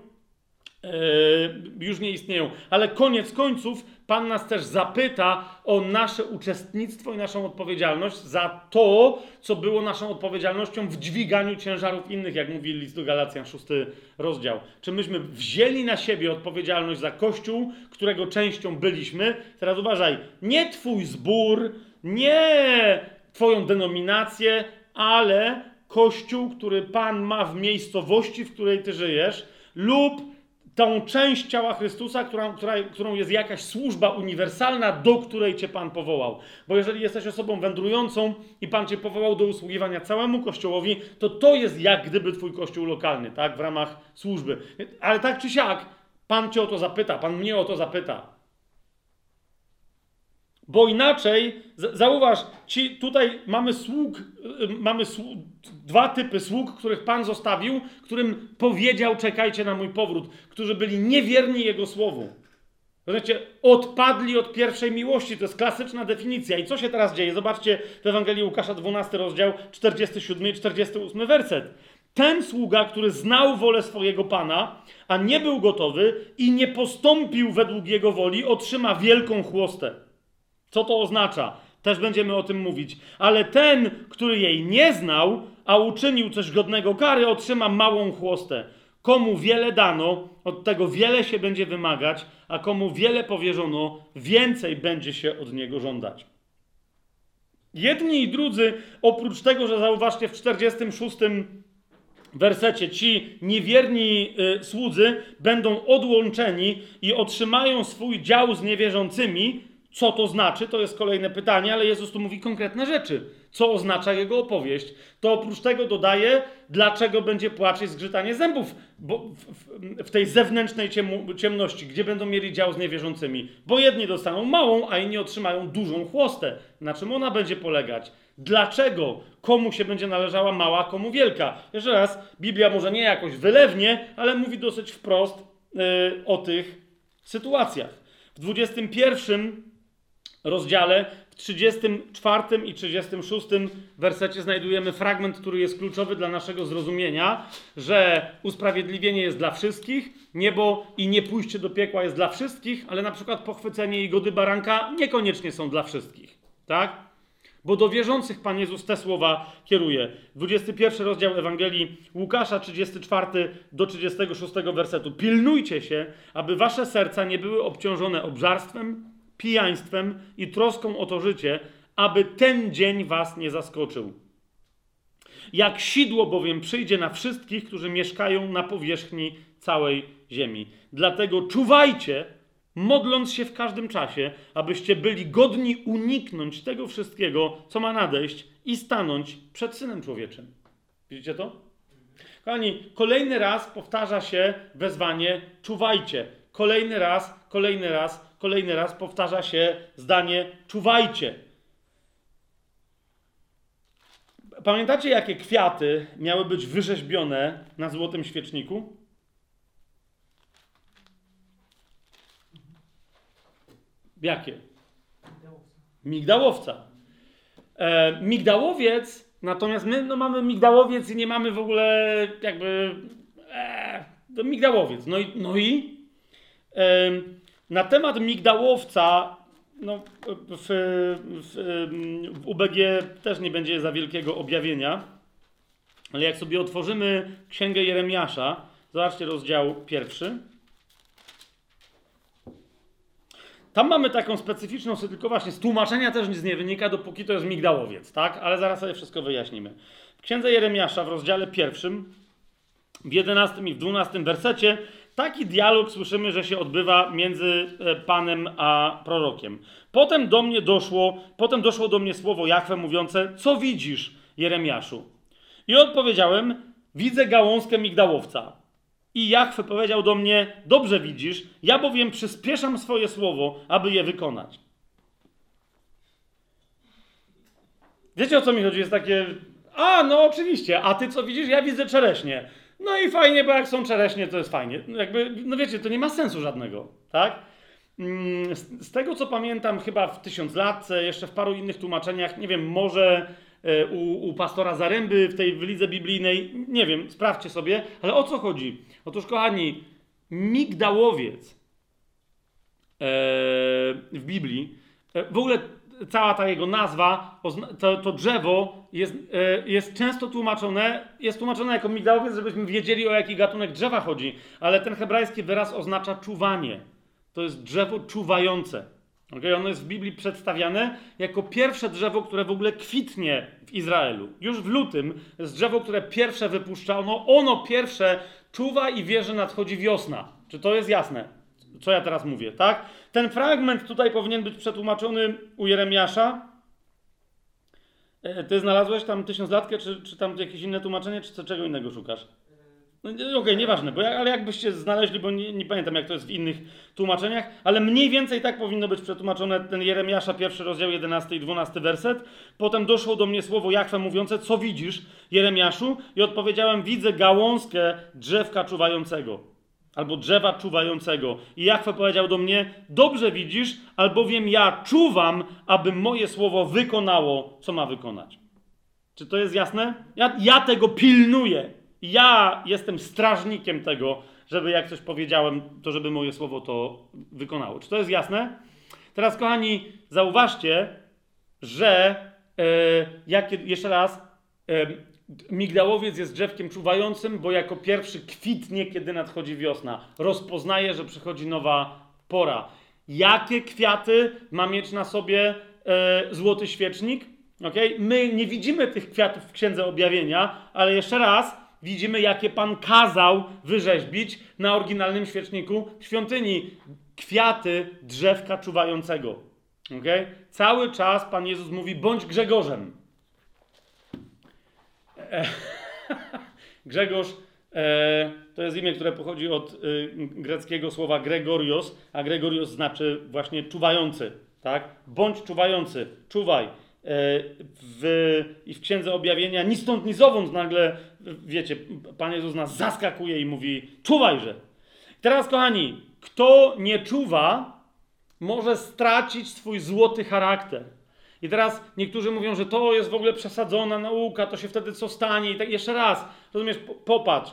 Yy, już nie istnieją. Ale koniec końców Pan nas też zapyta o nasze uczestnictwo i naszą odpowiedzialność za to, co było naszą odpowiedzialnością w dźwiganiu ciężarów innych, jak mówi list do Galacjan, szósty rozdział. Czy myśmy wzięli na siebie odpowiedzialność za Kościół, którego częścią byliśmy? Teraz uważaj, nie Twój zbór, nie Twoją denominację, ale Kościół, który Pan ma w miejscowości, w której Ty żyjesz, lub tą część ciała Chrystusa, która, która, którą jest jakaś służba uniwersalna, do której Cię Pan powołał. Bo jeżeli jesteś osobą wędrującą i Pan Cię powołał do usługiwania całemu Kościołowi, to to jest jak gdyby Twój Kościół lokalny, tak, w ramach służby. Ale tak czy siak, Pan Cię o to zapyta, Pan mnie o to zapyta. Bo inaczej, zauważ, ci, tutaj mamy sług, y, mamy sług, dwa typy sług, których Pan zostawił, którym powiedział: Czekajcie na mój powrót, którzy byli niewierni Jego słowu. Rozumiecie, odpadli od pierwszej miłości. To jest klasyczna definicja. I co się teraz dzieje? Zobaczcie w Ewangelii Łukasza 12 rozdział 47 i 48 werset. Ten sługa, który znał wolę swojego Pana, a nie był gotowy i nie postąpił według jego woli, otrzyma wielką chłostę. Co to oznacza? Też będziemy o tym mówić. Ale ten, który jej nie znał, a uczynił coś godnego kary, otrzyma małą chłostę. Komu wiele dano, od tego wiele się będzie wymagać, a komu wiele powierzono, więcej będzie się od niego żądać. Jedni i drudzy, oprócz tego, że zauważcie w 46 wersecie, ci niewierni y, słudzy będą odłączeni i otrzymają swój dział z niewierzącymi, co to znaczy, to jest kolejne pytanie, ale Jezus tu mówi konkretne rzeczy. Co oznacza jego opowieść? To oprócz tego dodaje, dlaczego będzie płacz i zgrzytanie zębów bo w, w, w tej zewnętrznej ciemności, gdzie będą mieli dział z niewierzącymi. Bo jedni dostaną małą, a inni otrzymają dużą chłostę. Na czym ona będzie polegać? Dlaczego? Komu się będzie należała mała, komu wielka? Jeszcze raz, Biblia może nie jakoś wylewnie, ale mówi dosyć wprost yy, o tych sytuacjach. W 21 rozdziale, w 34 i 36 wersecie znajdujemy fragment, który jest kluczowy dla naszego zrozumienia, że usprawiedliwienie jest dla wszystkich, niebo i nie pójście do piekła jest dla wszystkich, ale na przykład pochwycenie i gody baranka niekoniecznie są dla wszystkich. Tak? Bo do wierzących Pan Jezus te słowa kieruje. 21 rozdział Ewangelii Łukasza, 34 do 36 wersetu. Pilnujcie się, aby wasze serca nie były obciążone obżarstwem, pijaństwem i troską o to życie, aby ten dzień was nie zaskoczył. Jak sidło bowiem przyjdzie na wszystkich, którzy mieszkają na powierzchni całej ziemi. Dlatego czuwajcie, modląc się w każdym czasie, abyście byli godni uniknąć tego wszystkiego, co ma nadejść i stanąć przed Synem Człowieczym. Widzicie to? Kochani, kolejny raz powtarza się wezwanie czuwajcie. Kolejny raz, kolejny raz kolejny raz powtarza się zdanie czuwajcie. Pamiętacie, jakie kwiaty miały być wyrzeźbione na złotym świeczniku? Jakie? Migdałowca. E, migdałowiec, natomiast my no, mamy migdałowiec i nie mamy w ogóle jakby e, to migdałowiec. No i, no i e, na temat migdałowca no, w, w, w UBG też nie będzie za wielkiego objawienia, ale jak sobie otworzymy Księgę Jeremiasza, zobaczcie rozdział pierwszy. Tam mamy taką specyficzną tylko właśnie z tłumaczenia też nic nie wynika, dopóki to jest migdałowiec, tak? Ale zaraz sobie wszystko wyjaśnimy. W księdze Jeremiasza w rozdziale pierwszym, w 11 i w 12 wersecie, taki dialog słyszymy, że się odbywa między e, Panem a prorokiem. Potem do mnie doszło, potem doszło do mnie słowo Jachwę mówiące, co widzisz, Jeremiaszu? I odpowiedziałem, widzę gałązkę migdałowca. I Jachwę powiedział do mnie: Dobrze widzisz, ja bowiem przyspieszam swoje słowo, aby je wykonać. Wiecie o co mi chodzi? Jest takie. A, no oczywiście, a ty co widzisz? Ja widzę czereśnie. No i fajnie, bo jak są czereśnie, to jest fajnie. Jakby, no wiecie, to nie ma sensu żadnego, tak? Mm, z, z tego co pamiętam, chyba w tysiąclatce, jeszcze w paru innych tłumaczeniach, nie wiem, może E, u, u pastora Zaręby w tej w lidze biblijnej. Nie wiem, sprawdźcie sobie, ale o co chodzi? Otóż, kochani, migdałowiec e, w Biblii, e, w ogóle cała ta jego nazwa, to, to drzewo jest, jest często tłumaczone, jest tłumaczone jako migdałowiec, żebyśmy wiedzieli o jaki gatunek drzewa chodzi, ale ten hebrajski wyraz oznacza czuwanie. To jest drzewo czuwające. Okay? Ono jest w Biblii przedstawiane jako pierwsze drzewo, które w ogóle kwitnie w Izraelu. Już w lutym jest drzewo, które pierwsze wypuszcza. Ono, ono pierwsze czuwa i wie, że nadchodzi wiosna. Czy to jest jasne? Co ja teraz mówię, tak? Ten fragment tutaj powinien być przetłumaczony u Jeremiasza. E, ty znalazłeś tam tysiąclatkę, czy, czy tam jakieś inne tłumaczenie, czy co, czego innego szukasz? No, Okej, okay, nieważne, bo ale jakbyście znaleźli, bo nie, nie, pamiętam jak to jest w innych tłumaczeniach, ale mniej więcej tak powinno być przetłumaczone ten Jeremiasza, pierwszy rozdział, 11 i 12 werset. Potem doszło do mnie słowo Jachwę mówiące, co widzisz, Jeremiaszu? I odpowiedziałem, widzę gałązkę drzewka czuwającego, albo drzewa czuwającego. I Jachwę powiedział do mnie, dobrze widzisz, albowiem ja czuwam, aby moje słowo wykonało, co ma wykonać. Czy to jest jasne? Ja, ja tego pilnuję. Ja jestem strażnikiem tego, żeby jak coś powiedziałem, to żeby moje słowo to wykonało. Czy to jest jasne? Teraz, kochani, zauważcie, że e, jak, jeszcze raz, e, migdałowiec jest drzewkiem czuwającym, bo jako pierwszy kwitnie, kiedy nadchodzi wiosna. Rozpoznaje, że przychodzi nowa pora. Jakie kwiaty ma mieć na sobie e, złoty świecznik? Okay? My nie widzimy tych kwiatów w Księdze Objawienia, ale jeszcze raz, widzimy, jakie Pan kazał wyrzeźbić na oryginalnym świeczniku świątyni. Kwiaty drzewka czuwającego. Okay? Cały czas Pan Jezus mówi, bądź Grzegorzem. E, Grzegorz e, to jest imię, które pochodzi od e, greckiego słowa Gregorios, a Gregorios znaczy właśnie czuwający. Tak? Bądź czuwający, czuwaj. E, w, i w Księdze Objawienia ni stąd, ni zowąd nagle, wiecie, Pan Jezus nas zaskakuje i mówi, czuwajże. Teraz, kochani, kto nie czuwa, może stracić swój złoty charakter. I teraz niektórzy mówią, że to jest w ogóle przesadzona nauka, to się wtedy co stanie. I tak jeszcze raz, rozumiesz, popatrz.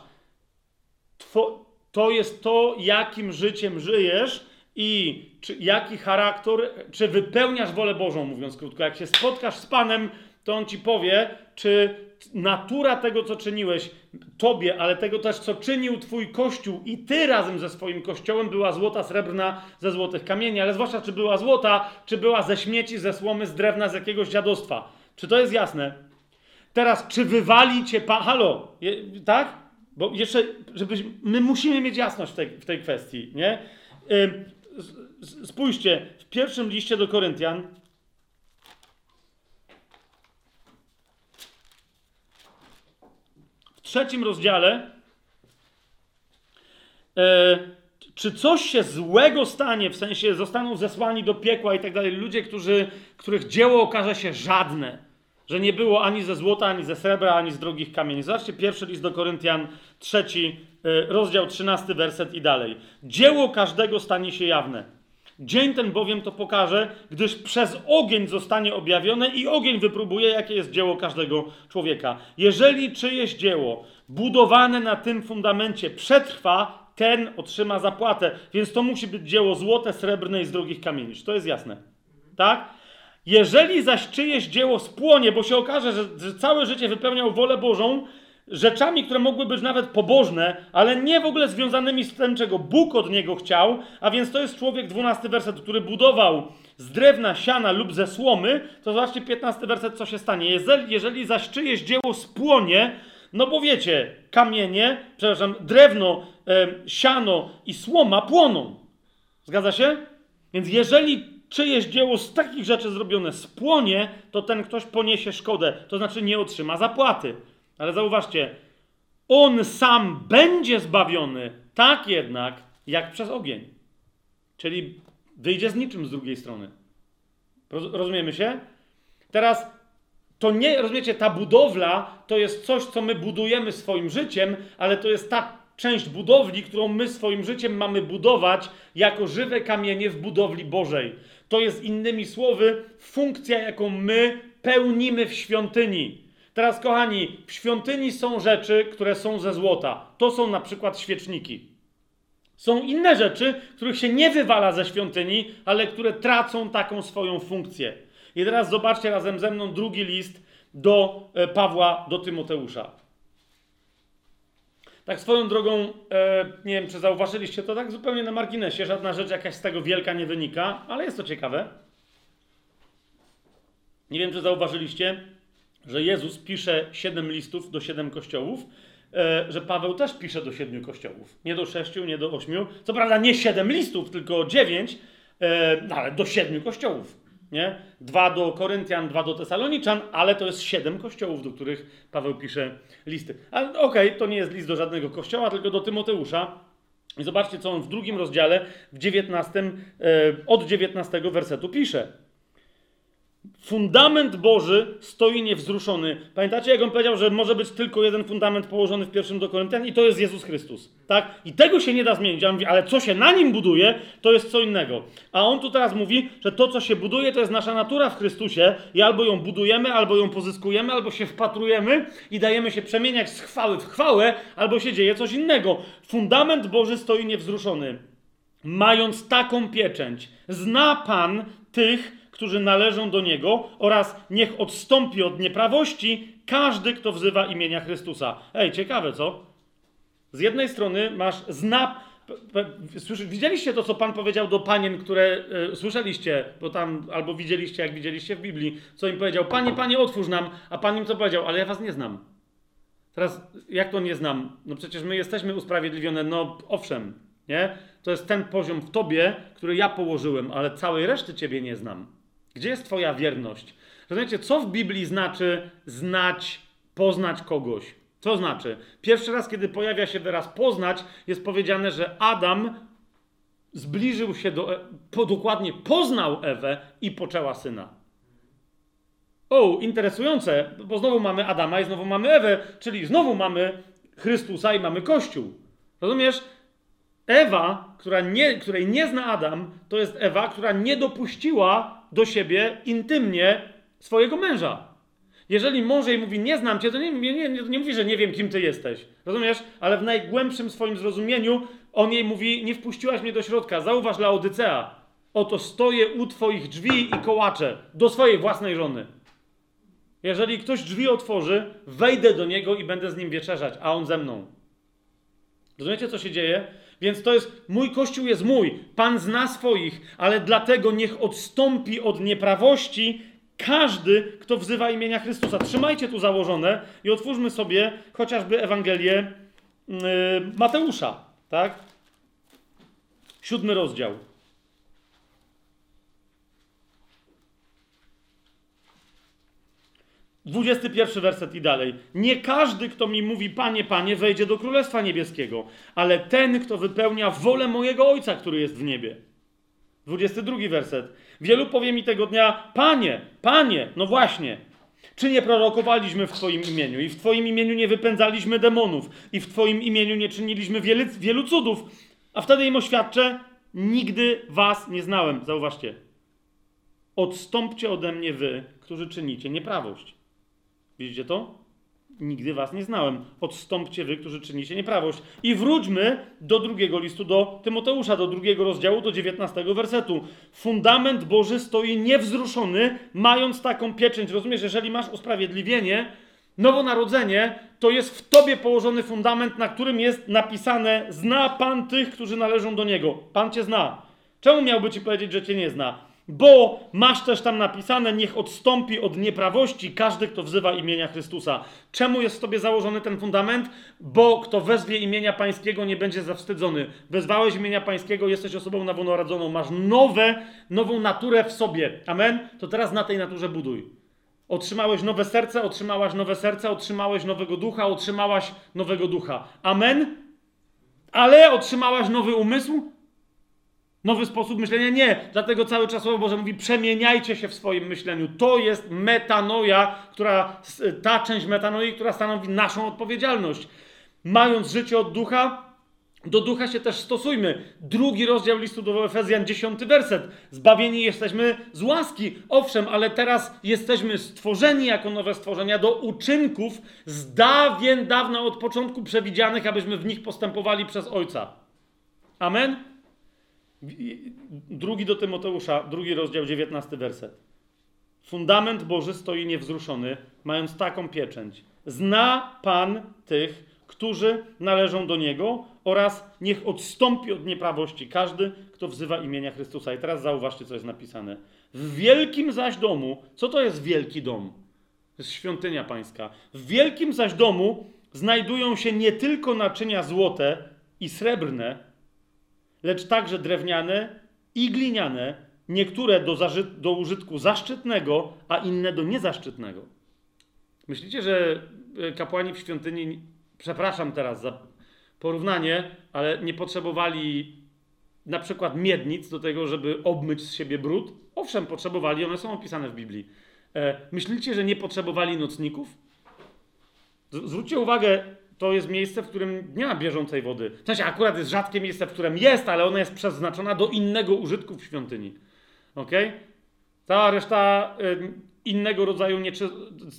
Two, to jest to, jakim życiem żyjesz, i czy, jaki charakter, czy wypełniasz wolę Bożą, mówiąc krótko. Jak się spotkasz z Panem, to On ci powie, czy natura tego, co czyniłeś tobie, ale tego też, co czynił twój kościół i ty razem ze swoim kościołem była złota, srebrna, ze złotych kamieni, ale zwłaszcza, czy była złota, czy była ze śmieci, ze słomy, z drewna, z jakiegoś dziadostwa. Czy to jest jasne? Teraz, czy wywali cię Pan... Halo, je, tak? Bo jeszcze, żebyśmy... My musimy mieć jasność w tej, w tej kwestii, nie? Yy, Spójrzcie, w pierwszym liście do Koryntian, trzecim rozdziale, e, czy coś się złego stanie, w sensie zostaną zesłani do piekła i tak dalej, ludzie, którzy, których dzieło okaże się żadne, że nie było ani ze złota, ani ze srebra, ani z drogich kamieni. Zobaczcie pierwszy list do Koryntian, trzeci, e, rozdział 13, werset i dalej. Dzieło każdego stanie się jawne Dzień ten bowiem to pokaże, gdyż przez ogień zostanie objawione i ogień wypróbuje, jakie jest dzieło każdego człowieka. Jeżeli czyjeś dzieło budowane na tym fundamencie przetrwa, ten otrzyma zapłatę. Więc to musi być dzieło złote, srebrne i z drugich kamieni. Czy to jest jasne? Tak? Jeżeli zaś czyjeś dzieło spłonie, bo się okaże, że, że całe życie wypełniał wolę Bożą, rzeczami, które mogły być nawet pobożne, ale nie w ogóle związanymi z tym, czego Bóg od niego chciał, a więc to jest człowiek, 12 werset, który budował z drewna, siana lub ze słomy, to zobaczcie 15 werset, co się stanie. Jeżeli, jeżeli zaś czyjeś dzieło spłonie, no bo wiecie, kamienie, przepraszam, drewno, e, siano i słoma płoną. Zgadza się? Więc jeżeli czyjeś dzieło z takich rzeczy zrobione spłonie, to ten ktoś poniesie szkodę, to znaczy nie otrzyma zapłaty. Ale zauważcie, on sam będzie zbawiony, tak jednak, jak przez ogień. Czyli wyjdzie z niczym z drugiej strony. Rozumiemy się? Teraz to nie, rozumiecie, ta budowla to jest coś, co my budujemy swoim życiem, ale to jest ta część budowli, którą my swoim życiem mamy budować jako żywe kamienie w budowli Bożej. To jest innymi słowy funkcja, jaką my pełnimy w świątyni. Teraz, kochani, w świątyni są rzeczy, które są ze złota. To są na przykład świeczniki. Są inne rzeczy, których się nie wywala ze świątyni, ale które tracą taką swoją funkcję. I teraz zobaczcie razem ze mną drugi list do e, Pawła, do Tymoteusza. Tak swoją drogą, e, nie wiem, czy zauważyliście to tak zupełnie na marginesie, żadna rzecz jakaś z tego wielka nie wynika, ale jest to ciekawe. Nie wiem, czy zauważyliście, że Jezus pisze siedem listów do siedem kościołów, e, że Paweł też pisze do siedmiu kościołów. Nie do sześciu, nie do ośmiu. Co prawda nie siedem listów, tylko dziewięć, e, no ale do siedmiu kościołów. Nie? Dwa do Koryntian, dwa do Tesaloniczan, ale to jest siedem kościołów, do których Paweł pisze listy. Ale okej, okay, to nie jest list do żadnego kościoła, tylko do Tymoteusza. I zobaczcie, co on w drugim rozdziale, w 19, e, od 19 wersetu pisze. Fundament Boży stoi niewzruszony. Pamiętacie, jak on powiedział, że może być tylko jeden fundament położony w pierwszym do Koryntian i to jest Jezus Chrystus. Tak? I tego się nie da zmienić. Ja mówię, ale co się na nim buduje, to jest co innego. A on tu teraz mówi, że to, co się buduje, to jest nasza natura w Chrystusie i albo ją budujemy, albo ją pozyskujemy, albo się wpatrujemy i dajemy się przemieniać z chwały w chwałę, albo się dzieje coś innego. Fundament Boży stoi niewzruszony. Mając taką pieczęć, zna Pan tych, którzy należą do Niego oraz niech odstąpi od nieprawości każdy, kto wzywa imienia Chrystusa. Ej, ciekawe, co? Z jednej strony masz zna... Widzieliście to, co Pan powiedział do panien, które y, słyszeliście, bo tam albo widzieliście, jak widzieliście w Biblii, co im powiedział: Panie, Panie, otwórz nam, a Pan im co powiedział? Ale ja was nie znam. Teraz, jak to nie znam? No przecież my jesteśmy usprawiedliwione, no owszem, nie? To jest ten poziom w tobie, który ja położyłem, ale całej reszty ciebie nie znam. Gdzie jest Twoja wierność? Rozumiecie, co w Biblii znaczy znać, poznać kogoś? Co znaczy? Pierwszy raz, kiedy pojawia się wyraz poznać, jest powiedziane, że Adam zbliżył się do, po, dokładnie poznał Ewę i poczęła syna. O, interesujące, bo znowu mamy Adama i znowu mamy Ewę, czyli znowu mamy Chrystusa i mamy Kościół. Rozumiesz? Ewa, która nie, której nie zna Adam, to jest Ewa, która nie dopuściła do siebie intymnie swojego męża. Jeżeli mąż jej mówi, nie znam cię, to nie, nie, nie, nie mówi, że nie wiem, kim ty jesteś. Rozumiesz? Ale w najgłębszym swoim zrozumieniu on jej mówi, nie wpuściłaś mnie do środka. Zauważ Laodycea. Oto stoję u twoich drzwi i kołaczę do swojej własnej żony. Jeżeli ktoś drzwi otworzy, wejdę do niego i będę z nim wieczerzać, a on ze mną. Rozumiecie, co się dzieje? Więc to jest, mój Kościół jest mój. Pan zna swoich, ale dlatego niech odstąpi od nieprawości każdy, kto wzywa imienia Chrystusa. Trzymajcie tu założone i otwórzmy sobie chociażby Ewangelię yy, Mateusza, tak? Siódmy rozdział. 21 werset i dalej. Nie każdy, kto mi mówi, panie, panie, wejdzie do Królestwa Niebieskiego, ale ten, kto wypełnia wolę mojego Ojca, który jest w niebie. 22 werset. Wielu powie mi tego dnia, panie, panie, no właśnie, czy nie prorokowaliśmy w Twoim imieniu i w Twoim imieniu nie wypędzaliśmy demonów i w Twoim imieniu nie czyniliśmy wielu, wielu cudów? A wtedy im oświadczę, nigdy was nie znałem. Zauważcie. Odstąpcie ode mnie wy, którzy czynicie nieprawość. Widzicie to? Nigdy was nie znałem. Odstąpcie wy, którzy czynicie nieprawość. I wróćmy do drugiego listu do Tymoteusza, do drugiego rozdziału, do dziewiętnastego wersetu. Fundament Boży stoi niewzruszony, mając taką pieczęć. Rozumiesz, jeżeli masz usprawiedliwienie, nowonarodzenie, to jest w tobie położony fundament, na którym jest napisane: Zna Pan tych, którzy należą do Niego. Pan cię zna. Czemu miałby ci powiedzieć, że cię nie zna? Bo masz też tam napisane, niech odstąpi od nieprawości każdy, kto wzywa imienia Chrystusa. Czemu jest w tobie założony ten fundament? Bo kto wezwie imienia Pańskiego, nie będzie zawstydzony. Wezwałeś imienia Pańskiego, jesteś osobą nowonarodzoną, masz nowe, nową naturę w sobie. Amen? To teraz na tej naturze buduj. Otrzymałeś nowe serce, otrzymałaś nowe serce, otrzymałeś nowego ducha, otrzymałaś nowego ducha. Amen? Ale otrzymałaś nowy umysł? Nowy sposób myślenia? Nie. Dlatego cały czas Słowo Boże mówi: przemieniajcie się w swoim myśleniu. To jest metanoja, która, ta część metanoi, która stanowi naszą odpowiedzialność. Mając życie od ducha, do ducha się też stosujmy. Drugi rozdział listu do Efezjan, dziesiąty werset. Zbawieni jesteśmy z łaski, owszem, ale teraz jesteśmy stworzeni jako nowe stworzenia do uczynków z dawien dawna od początku przewidzianych, abyśmy w nich postępowali przez Ojca. Amen? Drugi do Tymoteusza, drugi rozdział, dziewiętnasty werset. Fundament Boży stoi niewzruszony, mając taką pieczęć. Zna Pan tych, którzy należą do Niego oraz niech odstąpi od nieprawości każdy, kto wzywa imienia Chrystusa. I teraz zauważcie, co jest napisane. W wielkim zaś domu, co to jest wielki dom? To jest świątynia pańska. W wielkim zaś domu znajdują się nie tylko naczynia złote i srebrne, lecz także drewniane i gliniane, niektóre do, do użytku zaszczytnego, a inne do niezaszczytnego. Myślicie, że e, kapłani w świątyni, przepraszam teraz za porównanie, ale nie potrzebowali na przykład miednic do tego, żeby obmyć z siebie brud? Owszem, potrzebowali, one są opisane w Biblii. E, myślicie, że nie potrzebowali nocników? Zwróćcie uwagę, to jest miejsce, w którym nie ma bieżącej wody. W sensie akurat jest rzadkie miejsce, w którym jest, ale ona jest przeznaczona do innego użytku w świątyni. Ok? Cała reszta y, innego rodzaju nieczy,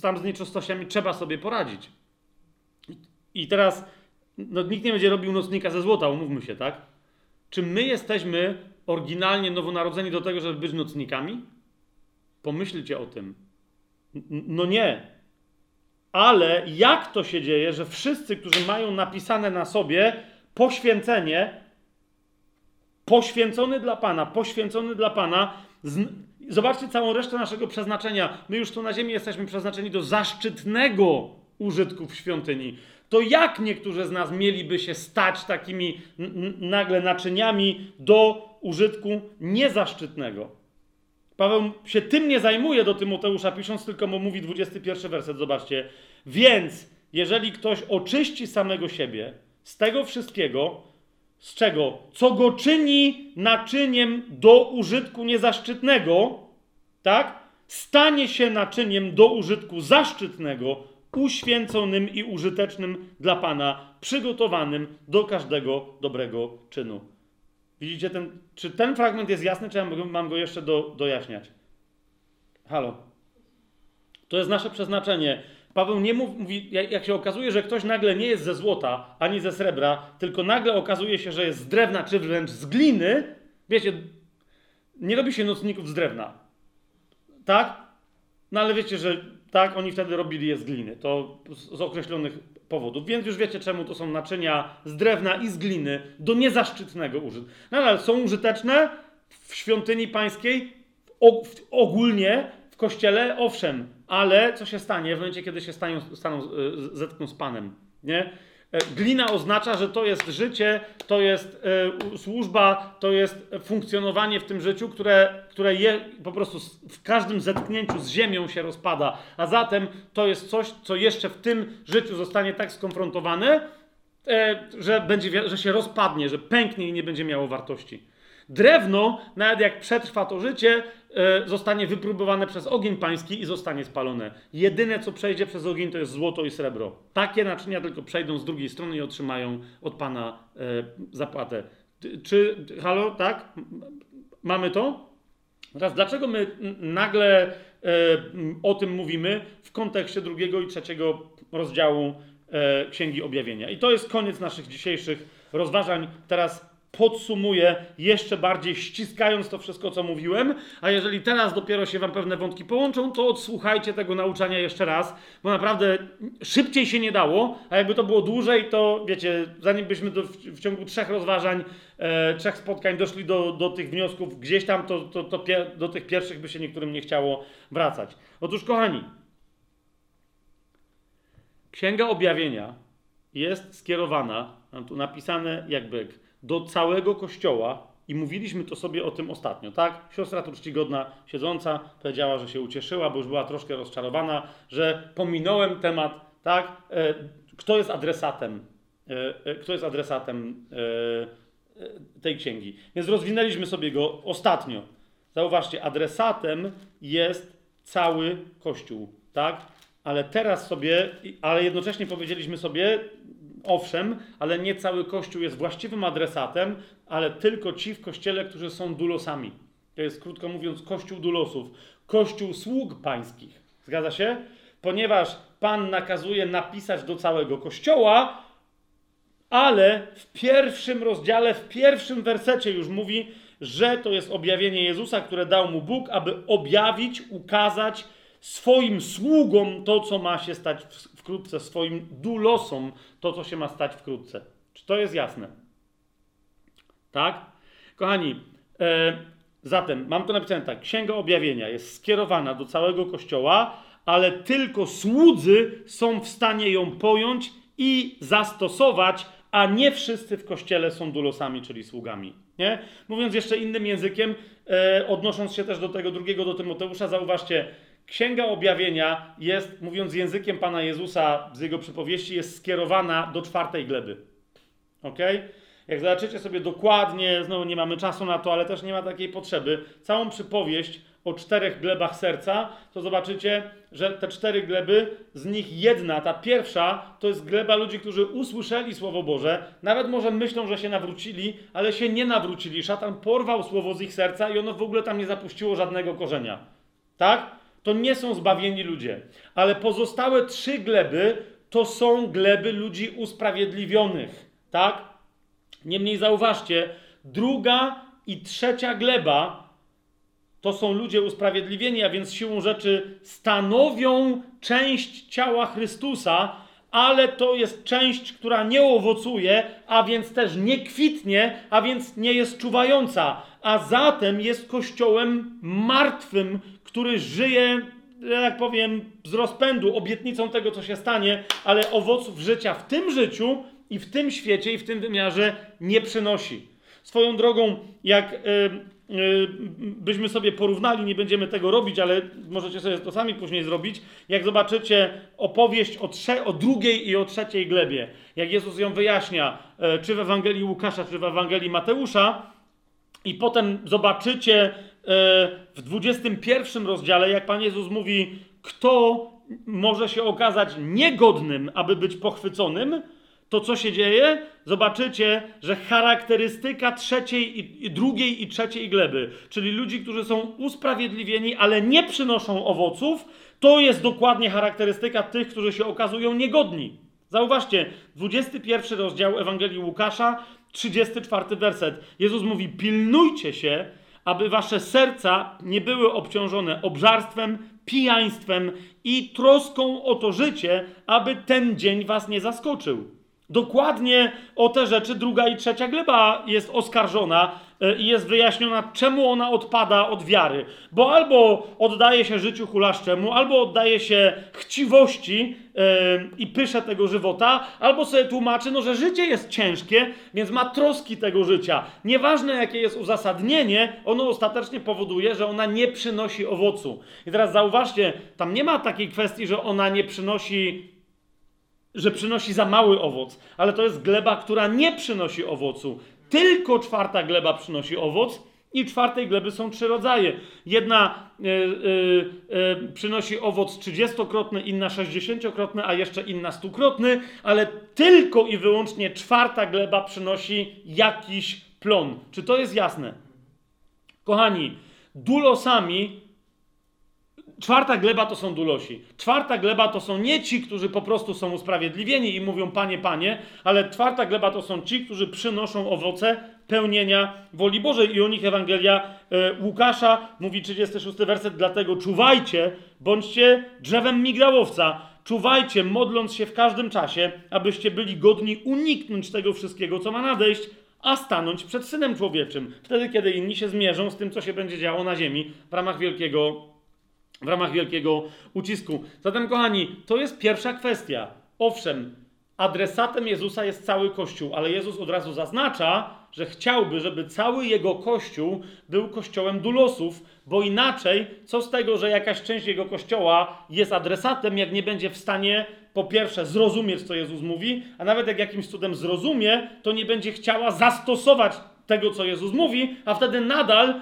tam z nieczystościami trzeba sobie poradzić. I teraz no, nikt nie będzie robił nocnika ze złota, umówmy się, tak? Czy my jesteśmy oryginalnie nowonarodzeni do tego, żeby być nocnikami? Pomyślcie o tym. No nie. Ale jak to się dzieje, że wszyscy, którzy mają napisane na sobie poświęcenie, poświęcony dla Pana, poświęcony dla Pana, z... zobaczcie całą resztę naszego przeznaczenia. My już tu na ziemi jesteśmy przeznaczeni do zaszczytnego użytku w świątyni. To jak niektórzy z nas mieliby się stać takimi nagle naczyniami do użytku niezaszczytnego? Paweł się tym nie zajmuje do Tymoteusza, pisząc, tylko mu mówi 21 werset, zobaczcie. Więc, jeżeli ktoś oczyści samego siebie z tego wszystkiego, z czego? Co go czyni naczyniem do użytku niezaszczytnego, tak? Stanie się naczyniem do użytku zaszczytnego, uświęconym i użytecznym dla Pana, przygotowanym do każdego dobrego czynu. Widzicie, ten, czy ten fragment jest jasny, czy ja mam go jeszcze do, dojaśniać? Halo. To jest nasze przeznaczenie. Paweł nie mówi, jak się okazuje, że ktoś nagle nie jest ze złota ani ze srebra, tylko nagle okazuje się, że jest z drewna czy wręcz z gliny. Wiecie, nie robi się nocników z drewna. Tak? No ale wiecie, że tak, oni wtedy robili je z gliny. To z określonych powodów. Więc już wiecie, czemu to są naczynia z drewna i z gliny do niezaszczytnego użytku. Nadal są użyteczne w świątyni pańskiej, ogólnie w kościele, owszem, ale co się stanie w momencie, kiedy się staną, staną zetkną z Panem? Nie? E, glina oznacza, że to jest życie, to jest y, służba, to jest funkcjonowanie w tym życiu, które, które je, po prostu w każdym zetknięciu z ziemią się rozpada. A zatem to jest coś, co jeszcze w tym życiu zostanie tak skonfrontowane, y, że, będzie, że się rozpadnie, że pęknie i nie będzie miało wartości. Drewno, nawet jak przetrwa to życie, e, zostanie wypróbowane przez ogień pański i zostanie spalone. Jedyne, co przejdzie przez ogień, to jest złoto i srebro. Takie naczynia tylko przejdą z drugiej strony i otrzymają od Pana e, zapłatę. Czy, halo, tak? Mamy to? Teraz, dlaczego my nagle e, o tym mówimy w kontekście drugiego i trzeciego rozdziału e, Księgi Objawienia? I to jest koniec naszych dzisiejszych rozważań. Teraz podsumuję, jeszcze bardziej ściskając to wszystko, co mówiłem. A jeżeli teraz dopiero się Wam pewne wątki połączą, to odsłuchajcie tego nauczania jeszcze raz, bo naprawdę szybciej się nie dało, a jakby to było dłużej, to wiecie, zanim byśmy do, w ciągu trzech rozważań, e, trzech spotkań doszli do, do tych wniosków, gdzieś tam to, to, to do tych pierwszych by się niektórym nie chciało wracać. Otóż, kochani, Księga Objawienia jest skierowana, mam tu napisane jakby do całego kościoła i mówiliśmy to sobie o tym ostatnio, tak? Siostra tu czcigodna siedząca powiedziała, że się ucieszyła, bo już była troszkę rozczarowana, że pominąłem temat, tak? E, kto jest adresatem? E, e, kto jest adresatem tej księgi? Więc rozwinęliśmy sobie go ostatnio. Zauważcie, adresatem jest cały Kościół, tak? Ale teraz sobie, ale jednocześnie powiedzieliśmy sobie, owszem, ale nie cały Kościół jest właściwym adresatem, ale tylko ci w Kościele, którzy są dulosami. To jest, krótko mówiąc, Kościół dulosów. Kościół sług pańskich. Zgadza się? Ponieważ Pan nakazuje napisać do całego Kościoła, ale w pierwszym rozdziale, w pierwszym wersecie już mówi, że to jest objawienie Jezusa, które dał mu Bóg, aby objawić, ukazać swoim sługom to, co ma się stać wkrótce, swoim dulosom to, co się ma stać wkrótce. Czy to jest jasne? Tak? Kochani, e, zatem mam to napisane tak. Księga Objawienia jest skierowana do całego Kościoła, ale tylko słudzy są w stanie ją pojąć i zastosować, a nie wszyscy w Kościele są dulosami, czyli sługami. Nie? Mówiąc jeszcze innym językiem, e, odnosząc się też do tego drugiego, do Tymoteusza, zauważcie, Księga Objawienia jest, mówiąc językiem Pana Jezusa z jego przypowieści, jest skierowana do czwartej gleby. Ok? Jak zobaczycie sobie dokładnie, znowu nie mamy czasu na to, ale też nie ma takiej potrzeby, całą przypowieść o czterech glebach serca, to zobaczycie, że te cztery gleby, z nich jedna, ta pierwsza, to jest gleba ludzi, którzy usłyszeli Słowo Boże, nawet może myślą, że się nawrócili, ale się nie nawrócili. Szatan porwał Słowo z ich serca i ono w ogóle tam nie zapuściło żadnego korzenia. Tak? To nie są zbawieni ludzie. Ale pozostałe trzy gleby to są gleby ludzi usprawiedliwionych. Tak? Niemniej zauważcie, druga i trzecia gleba to są ludzie usprawiedliwieni, a więc siłą rzeczy stanowią część ciała Chrystusa, ale to jest część, która nie owocuje, a więc też nie kwitnie, a więc nie jest czuwająca, a zatem jest kościołem martwym, który żyje, że tak powiem, z rozpędu, obietnicą tego, co się stanie, ale owoców życia w tym życiu i w tym świecie i w tym wymiarze nie przynosi. Swoją drogą, jak yy, yy, byśmy sobie porównali, nie będziemy tego robić, ale możecie sobie to sami później zrobić, jak zobaczycie opowieść o, trze- o drugiej i o trzeciej glebie, jak Jezus ją wyjaśnia, yy, czy w Ewangelii Łukasza, czy w Ewangelii Mateusza, i potem zobaczycie w 21 rozdziale, jak Pan Jezus mówi, kto może się okazać niegodnym, aby być pochwyconym, to co się dzieje? Zobaczycie, że charakterystyka trzeciej, i, drugiej i trzeciej gleby, czyli ludzi, którzy są usprawiedliwieni, ale nie przynoszą owoców, to jest dokładnie charakterystyka tych, którzy się okazują niegodni. Zauważcie, 21 rozdział Ewangelii Łukasza, 34 werset. Jezus mówi: Pilnujcie się, aby wasze serca nie były obciążone obżarstwem, pijaństwem i troską o to życie, aby ten dzień was nie zaskoczył. Dokładnie o te rzeczy druga i trzecia gleba jest oskarżona e, i jest wyjaśniona, czemu ona odpada od wiary. Bo albo oddaje się życiu hulaszczemu, albo oddaje się chciwości yy, i pysze tego żywota, albo sobie tłumaczy, no, że życie jest ciężkie, więc ma troski tego życia. Nieważne, jakie jest uzasadnienie, ono ostatecznie powoduje, że ona nie przynosi owocu. I teraz zauważcie, tam nie ma takiej kwestii, że ona nie przynosi że przynosi za mały owoc, ale to jest gleba, która nie przynosi owocu. Tylko czwarta gleba przynosi owoc i czwartej gleby są trzy rodzaje. Jedna y, y, y, przynosi owoc trzydziestokrotny, inna sześćdziesięciokrotny, a jeszcze inna stukrotny, ale tylko i wyłącznie czwarta gleba przynosi jakiś plon. Czy to jest jasne? Kochani, dulosami Czwarta gleba to są dulosi. Czwarta gleba to są nie ci, którzy po prostu są usprawiedliwieni i mówią panie, panie, ale czwarta gleba to są ci, którzy przynoszą owoce pełnienia woli Bożej. I o nich Ewangelia e, Łukasza mówi 36 werset, dlatego czuwajcie, bądźcie drzewem migdałowca, czuwajcie, modląc się w każdym czasie, abyście byli godni uniknąć tego wszystkiego, co ma nadejść, a stanąć przed Synem Człowieczym. Wtedy, kiedy inni się zmierzą z tym, co się będzie działo na ziemi w ramach wielkiego w ramach wielkiego ucisku. Zatem, kochani, to jest pierwsza kwestia. Owszem, adresatem Jezusa jest cały Kościół, ale Jezus od razu zaznacza, że chciałby, żeby cały jego Kościół był kościołem dulosów, bo inaczej, co z tego, że jakaś część jego Kościoła jest adresatem, jak nie będzie w stanie, po pierwsze, zrozumieć, co Jezus mówi, a nawet jak jakimś cudem zrozumie, to nie będzie chciała zastosować tego, co Jezus mówi, a wtedy nadal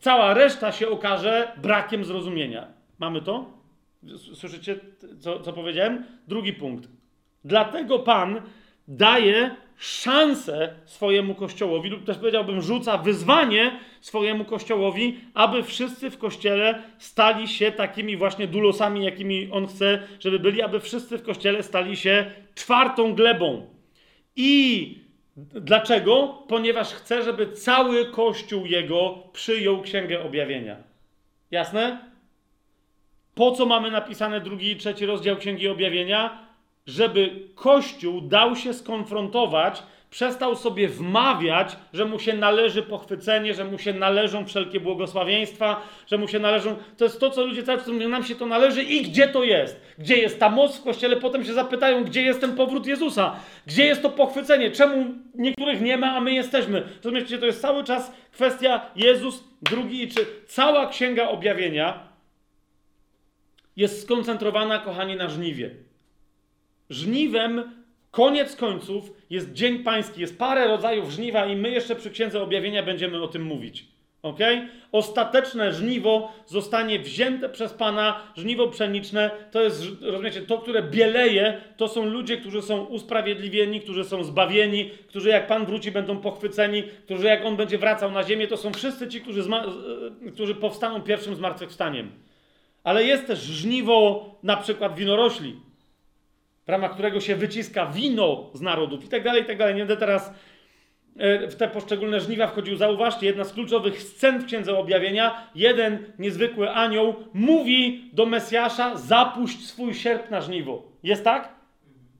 cała reszta się okaże brakiem zrozumienia. Mamy to? Słyszycie, co, co powiedziałem? Drugi punkt. Dlatego Pan daje szansę swojemu kościołowi, lub też powiedziałbym, rzuca wyzwanie swojemu kościołowi, aby wszyscy w kościele stali się takimi właśnie dulosami, jakimi on chce, żeby byli, aby wszyscy w kościele stali się czwartą glebą. I Dlaczego? Ponieważ chce, żeby cały Kościół jego przyjął Księgę Objawienia. Jasne? Po co mamy napisane drugi i trzeci rozdział Księgi Objawienia? Żeby Kościół dał się skonfrontować przestał sobie wmawiać, że mu się należy pochwycenie, że mu się należą wszelkie błogosławieństwa, że mu się należą. To jest to, co ludzie cały czas mówią, nam się to należy i gdzie to jest? Gdzie jest ta moc w kościele? Potem się zapytają, gdzie jest ten powrót Jezusa? Gdzie jest to pochwycenie? Czemu niektórych nie ma, a my jesteśmy? Rozumiecie, to jest cały czas kwestia Jezus, drugi, czy cała księga objawienia jest skoncentrowana, kochani, na żniwie. Żniwem Koniec końców jest Dzień Pański, jest parę rodzajów żniwa i my jeszcze przy Księdze Objawienia będziemy o tym mówić. Ok? Ostateczne żniwo zostanie wzięte przez Pana, żniwo pszeniczne, to jest, rozumiecie, to, które bieleje, to są ludzie, którzy są usprawiedliwieni, którzy są zbawieni, którzy jak Pan wróci będą pochwyceni, którzy jak On będzie wracał na ziemię, to są wszyscy ci, którzy, którzy powstaną pierwszym zmartwychwstaniem. Ale jest też żniwo na przykład winorośli w ramach którego się wyciska wino z narodów i tak dalej, i tak dalej. Nie będę teraz e, w te poszczególne żniwa wchodził. Zauważcie, jedna z kluczowych scen w Księdze Objawienia, jeden niezwykły anioł mówi do Mesjasza, zapuść swój sierp na żniwo. Jest tak?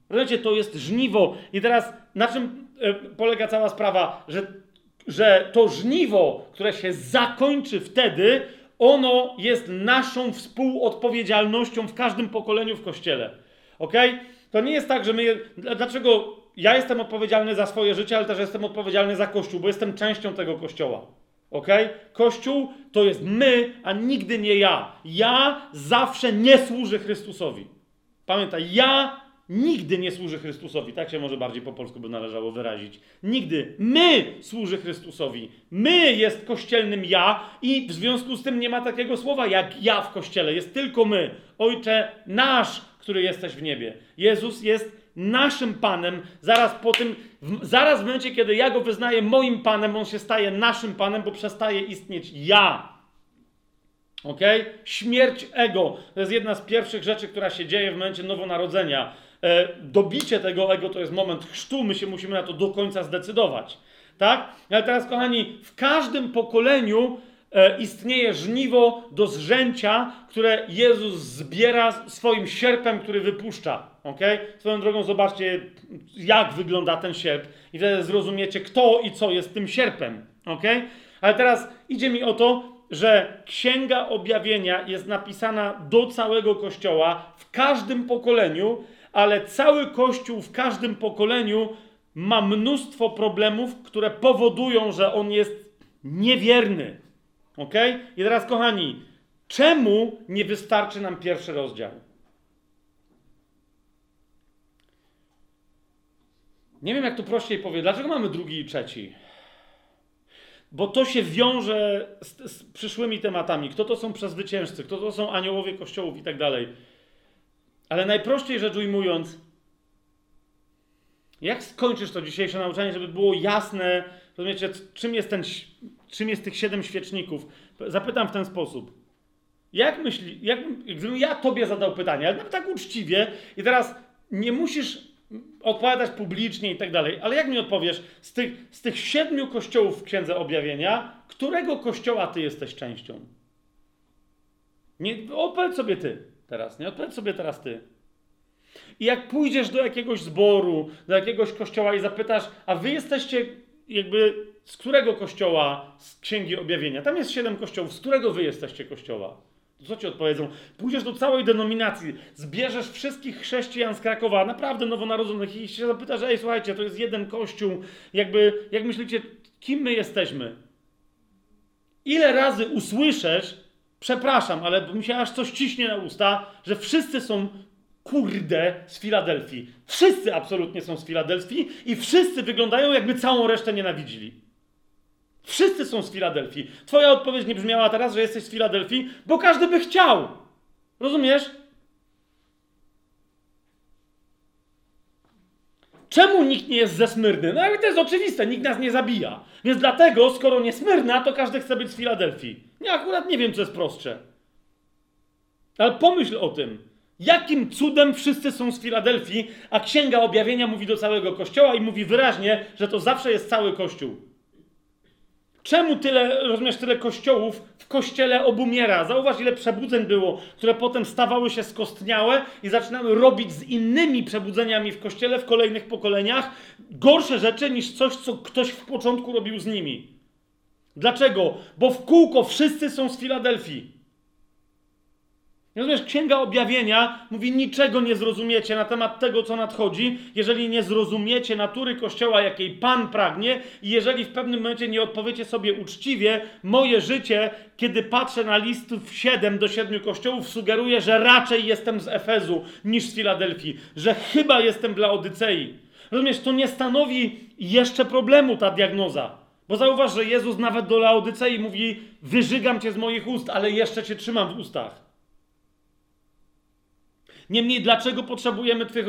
Rozumiecie, to jest żniwo. I teraz na czym e, polega cała sprawa? Że, że to żniwo, które się zakończy wtedy, ono jest naszą współodpowiedzialnością w każdym pokoleniu w Kościele. ok? To nie jest tak, że my. Dlaczego ja jestem odpowiedzialny za swoje życie, ale też jestem odpowiedzialny za Kościół, bo jestem częścią tego Kościoła. Ok? Kościół to jest my, a nigdy nie ja. Ja zawsze nie służę Chrystusowi. Pamiętaj, ja nigdy nie służę Chrystusowi. Tak się może bardziej po polsku by należało wyrazić. Nigdy. My służy Chrystusowi. My jest kościelnym ja i w związku z tym nie ma takiego słowa jak ja w kościele. Jest tylko my. Ojcze nasz, który jesteś w niebie. Jezus jest naszym Panem. Zaraz po tym, w, zaraz w momencie, kiedy ja go wyznaję moim Panem, on się staje naszym Panem, bo przestaje istnieć ja. Ok? Śmierć ego to jest jedna z pierwszych rzeczy, która się dzieje w momencie nowonarodzenia. E, dobicie tego ego to jest moment chrztu, my się musimy na to do końca zdecydować. Tak? Ale teraz, kochani, w każdym pokoleniu E, istnieje żniwo do zrzęcia, które Jezus zbiera swoim sierpem, który wypuszcza. Okay? Swoją drogą zobaczcie, jak wygląda ten sierp i wtedy zrozumiecie, kto i co jest tym sierpem. Okay? Ale teraz idzie mi o to, że Księga Objawienia jest napisana do całego Kościoła w każdym pokoleniu, ale cały Kościół w każdym pokoleniu ma mnóstwo problemów, które powodują, że on jest niewierny. Ok? I teraz, kochani, czemu nie wystarczy nam pierwszy rozdział? Nie wiem, jak tu prościej powiedzieć. Dlaczego mamy drugi i trzeci? Bo to się wiąże z, z, przyszłymi tematami. Kto to są przezwyciężcy, kto to są aniołowie kościołów i tak dalej. Ale najprościej rzecz ujmując, Jak skończysz to dzisiejsze nauczanie, żeby było jasne, rozumiecie, czym jest, ten, czym jest tych siedem świeczników? Zapytam w ten sposób. Jak myśli, jak, gdybym ja tobie zadał pytanie, ale tak uczciwie i teraz nie musisz odpowiadać publicznie i tak dalej, ale jak mi odpowiesz, z tych, z tych siedmiu kościołów w Księdze Objawienia, którego kościoła ty jesteś częścią? Nie, odpowiedz sobie ty teraz, nie? Odpowiedz sobie teraz ty. I jak pójdziesz do jakiegoś zboru, do jakiegoś kościoła i zapytasz, a wy jesteście jakby z którego kościoła z Księgi Objawienia? Tam jest siedem kościołów, z którego wy jesteście kościoła? Co ci odpowiedzą? Pójdziesz do całej denominacji, zbierzesz wszystkich chrześcijan z Krakowa, naprawdę nowonarodzonych i się zapytasz, ej, słuchajcie, to jest jeden kościół, jakby, jak myślicie, kim my jesteśmy? Ile razy usłyszysz, przepraszam, ale mi się aż coś ciśnie na usta, że wszyscy są kurde z Filadelfii. Wszyscy absolutnie są z Filadelfii i wszyscy wyglądają jakby całą resztę nienawidzili. Wszyscy są z Filadelfii. Twoja odpowiedź nie brzmiała teraz, że jesteś z Filadelfii, bo każdy by chciał. Rozumiesz? Czemu nikt nie jest ze Smyrny? No i to jest oczywiste, nikt nas nie zabija. Więc dlatego, skoro nie Smyrna, to każdy chce być z Filadelfii. Ja akurat nie wiem, co jest prostsze. Ale pomyśl o tym. Jakim cudem wszyscy są z Filadelfii, a Księga Objawienia mówi do całego Kościoła i mówi wyraźnie, że to zawsze jest cały Kościół. Czemu tyle, rozumiesz, tyle kościołów w kościele obumiera? Zauważ, ile przebudzeń było, które potem stawały się skostniałe i zaczynały robić z innymi przebudzeniami w kościele w kolejnych pokoleniach gorsze rzeczy niż coś, co ktoś w początku robił z nimi. Dlaczego? Bo w kółko wszyscy są z Filadelfii. Rozumiesz, Księga Objawienia mówi, niczego nie zrozumiecie na temat tego, co nadchodzi, jeżeli nie zrozumiecie natury Kościoła, jakiej Pan pragnie i jeżeli w pewnym momencie nie odpowiecie sobie uczciwie, moje życie, kiedy patrzę na listów 7 do 7 kościołów, sugeruje, że raczej jestem z Efezu niż z Filadelfii, że chyba jestem w Laodycei. Rozumiesz, to nie stanowi jeszcze problemu ta diagnoza. Bo zauważ, że Jezus nawet do Laodycei mówi, wyżygam cię z moich ust, ale jeszcze cię trzymam w ustach. Niemniej, dlaczego potrzebujemy tych,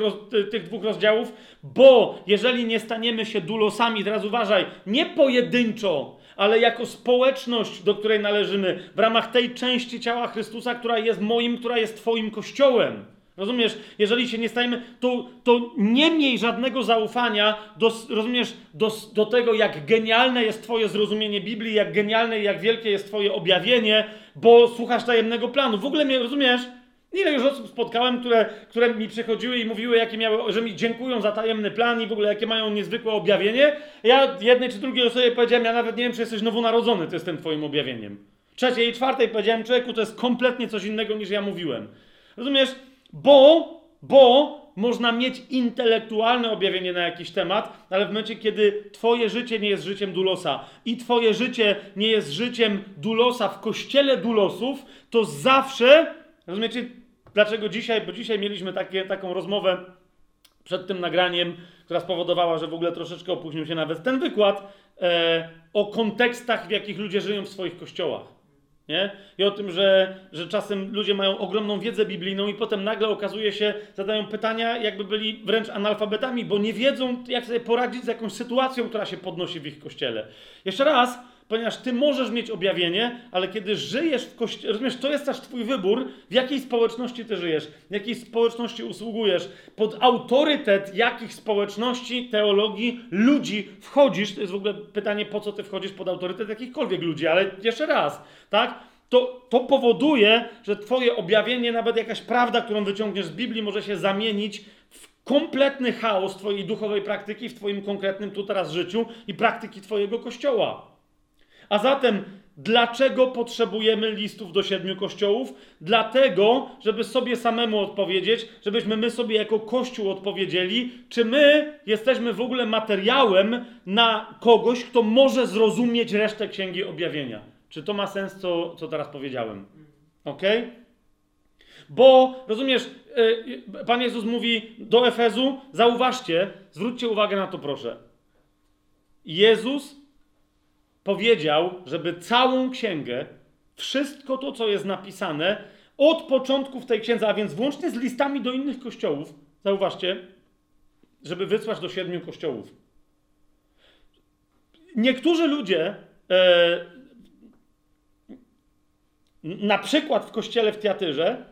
tych dwóch rozdziałów? Bo jeżeli nie staniemy się dulosami, teraz uważaj, nie pojedynczo, ale jako społeczność, do której należymy, w ramach tej części ciała Chrystusa, która jest moim, która jest Twoim kościołem. Rozumiesz? Jeżeli się nie stajemy, to, to nie miej żadnego zaufania do, rozumiesz, do, do tego, jak genialne jest Twoje zrozumienie Biblii, jak genialne i jak wielkie jest Twoje objawienie, bo słuchasz tajemnego planu. W ogóle mnie, rozumiesz? Ile już osób spotkałem, które, które mi przychodziły i mówiły, jakie miały, że mi dziękują za tajemny plan i w ogóle jakie mają niezwykłe objawienie. Ja jednej czy drugiej osobie powiedziałem, ja nawet nie wiem, czy jesteś nowonarodzony, to jest tym twoim objawieniem. Trzeciej i czwartej powiedziałem, człowieku, to jest kompletnie coś innego niż ja mówiłem. Rozumiesz? Bo, bo można mieć intelektualne objawienie na jakiś temat, ale w momencie, kiedy twoje życie nie jest życiem dulosa i twoje życie nie jest życiem dulosa w kościele dulosów, to zawsze, rozumiecie, Dlaczego dzisiaj? Bo dzisiaj mieliśmy takie, taką rozmowę przed tym nagraniem, która spowodowała, że w ogóle troszeczkę opóźnił się nawet ten wykład e, o kontekstach, w jakich ludzie żyją w swoich kościołach. Nie? I o tym, że, że czasem ludzie mają ogromną wiedzę biblijną i potem nagle okazuje się, zadają pytania, jakby byli wręcz analfabetami, bo nie wiedzą, jak sobie poradzić z jakąś sytuacją, która się podnosi w ich kościele. Jeszcze raz, ponieważ ty możesz mieć objawienie, ale kiedy żyjesz w kościele, rozumiesz, to jest też twój wybór, w jakiej społeczności ty żyjesz, w jakiej społeczności usługujesz, pod autorytet jakich społeczności, teologii, ludzi wchodzisz, to jest w ogóle pytanie, po co ty wchodzisz pod autorytet jakichkolwiek ludzi, ale jeszcze raz, tak? To, to powoduje, że twoje objawienie, nawet jakaś prawda, którą wyciągniesz z Biblii, może się zamienić w kompletny chaos twojej duchowej praktyki, w twoim konkretnym tu teraz życiu i praktyki twojego kościoła. A zatem, dlaczego potrzebujemy listów do siedmiu kościołów? Dlatego, żeby sobie samemu odpowiedzieć, żebyśmy my sobie jako Kościół odpowiedzieli, czy my jesteśmy w ogóle materiałem na kogoś, kto może zrozumieć resztę Księgi Objawienia. Czy to ma sens, co, co teraz powiedziałem? Ok? Bo, rozumiesz, yy, Pan Jezus mówi do Efezu, zauważcie, zwróćcie uwagę na to proszę. Jezus powiedział, żeby całą księgę, wszystko to, co jest napisane, od początku w tej księdze, a więc włącznie z listami do innych kościołów, zauważcie, żeby wysłać do siedmiu kościołów. Niektórzy ludzie, e, na przykład w kościele w Tiatyrze,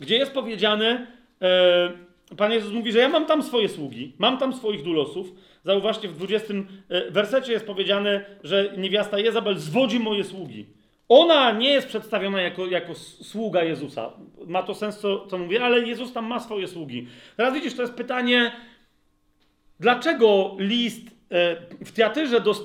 gdzie jest powiedziane, e, Pan Jezus mówi, że ja mam tam swoje sługi, mam tam swoich dulosów. Zauważcie, w 20 e, wersecie jest powiedziane, że niewiasta Jezabel zwodzi moje sługi. Ona nie jest przedstawiona jako, jako sługa Jezusa. Ma to sens, co, co mówię, ale Jezus tam ma swoje sługi. Teraz widzisz, to jest pytanie, dlaczego list e, w teatrze, do, e,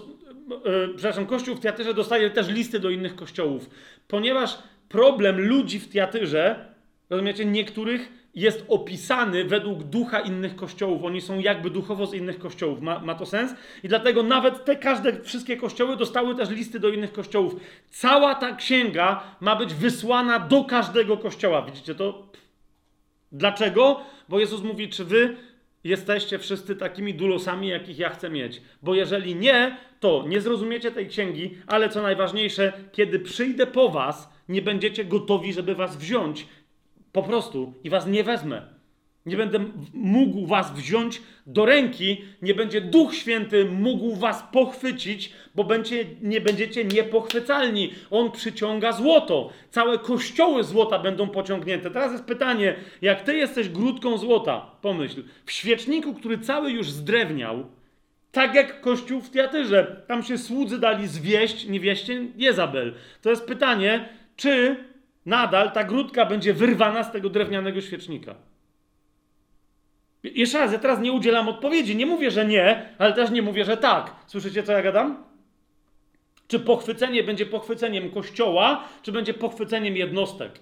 przepraszam, kościół w teatrze dostaje też listy do innych kościołów, ponieważ problem ludzi w teatrze, rozumiecie, niektórych jest opisany według ducha innych kościołów. Oni są jakby duchowo z innych kościołów. Ma, ma to sens? I dlatego nawet te każde, wszystkie kościoły dostały też listy do innych kościołów. Cała ta księga ma być wysłana do każdego kościoła. Widzicie to? Dlaczego? Bo Jezus mówi, czy wy jesteście wszyscy takimi dulosami, jakich ja chcę mieć. Bo jeżeli nie, to nie zrozumiecie tej księgi, ale co najważniejsze, kiedy przyjdę po was, nie będziecie gotowi, żeby was wziąć po prostu i was nie wezmę. Nie będę mógł was wziąć do ręki, nie będzie Duch Święty mógł was pochwycić, bo będzie, nie będziecie niepochwycalni. On przyciąga złoto. Całe kościoły złota będą pociągnięte. Teraz jest pytanie, jak ty jesteś grudką złota, pomyśl, w świeczniku, który cały już zdrewniał, tak jak kościół w teatrze, tam się słudzy dali zwieść niewieście Jezabel. To jest pytanie, czy nadal ta grudka będzie wyrwana z tego drewnianego świecznika. Jeszcze raz, ja teraz nie udzielam odpowiedzi. Nie mówię, że nie, ale też nie mówię, że tak. Słyszycie, co ja gadam? Czy pochwycenie będzie pochwyceniem kościoła, czy będzie pochwyceniem jednostek?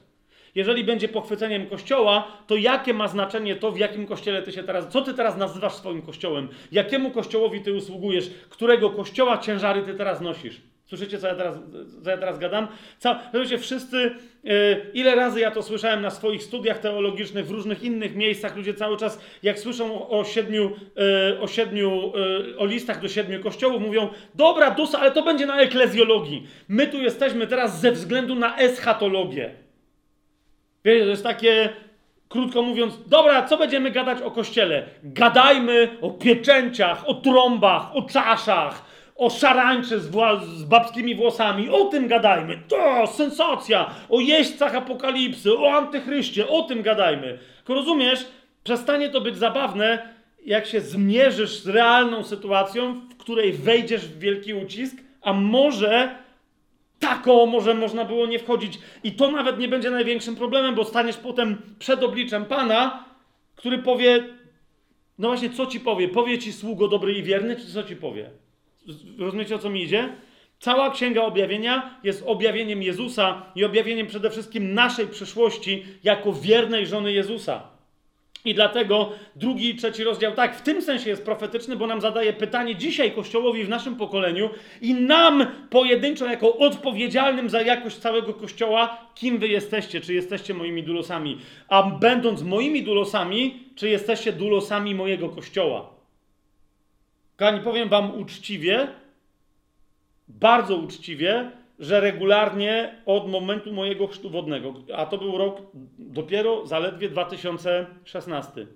Jeżeli będzie pochwyceniem kościoła, to jakie ma znaczenie to, w jakim kościele ty się teraz. Co ty teraz nazywasz swoim kościołem? Jakiemu kościołowi ty usługujesz? Którego kościoła ciężary ty teraz nosisz? Słyszycie, co ja teraz, co ja teraz gadam? Ca, wiecie, wszyscy, yy, ile razy ja to słyszałem na swoich studiach teologicznych, w różnych innych miejscach, ludzie cały czas, jak słyszą o siedmiu, o, siedmiu yy, o listach do siedmiu kościołów, mówią, dobra, dusa, ale to będzie na eklezjologii. My tu jesteśmy teraz ze względu na eschatologię. Wiecie, to jest takie, krótko mówiąc, dobra, co będziemy gadać o kościele? Gadajmy o pieczęciach, o trąbach, o czaszach, o szarańczy z, z babskimi włosami, o tym gadajmy. To sensacja! O jeźdźcach apokalipsy, o antychryście, o tym gadajmy. Tylko rozumiesz, przestanie to być zabawne, jak się zmierzysz z realną sytuacją, w której wejdziesz w wielki ucisk, a może taką może można było nie wchodzić. I to nawet nie będzie największym problemem, bo staniesz potem przed obliczem Pana, który powie, no właśnie, co ci powie? Powie ci sługo dobry i wierny, czy co ci powie? Rozumiecie o co mi idzie? Cała Księga Objawienia jest objawieniem Jezusa i objawieniem przede wszystkim naszej przyszłości jako wiernej żony Jezusa. I dlatego drugi i trzeci rozdział, tak, w tym sensie jest profetyczny, bo nam zadaje pytanie dzisiaj Kościołowi w naszym pokoleniu i nam pojedynczo, jako odpowiedzialnym za jakość całego Kościoła, kim wy jesteście, czy jesteście moimi dulosami. A będąc moimi dulosami, czy jesteście dulosami mojego Kościoła. Kochani, powiem wam uczciwie, bardzo uczciwie, że regularnie od momentu mojego chrztu wodnego, a to był rok dopiero zaledwie 2016.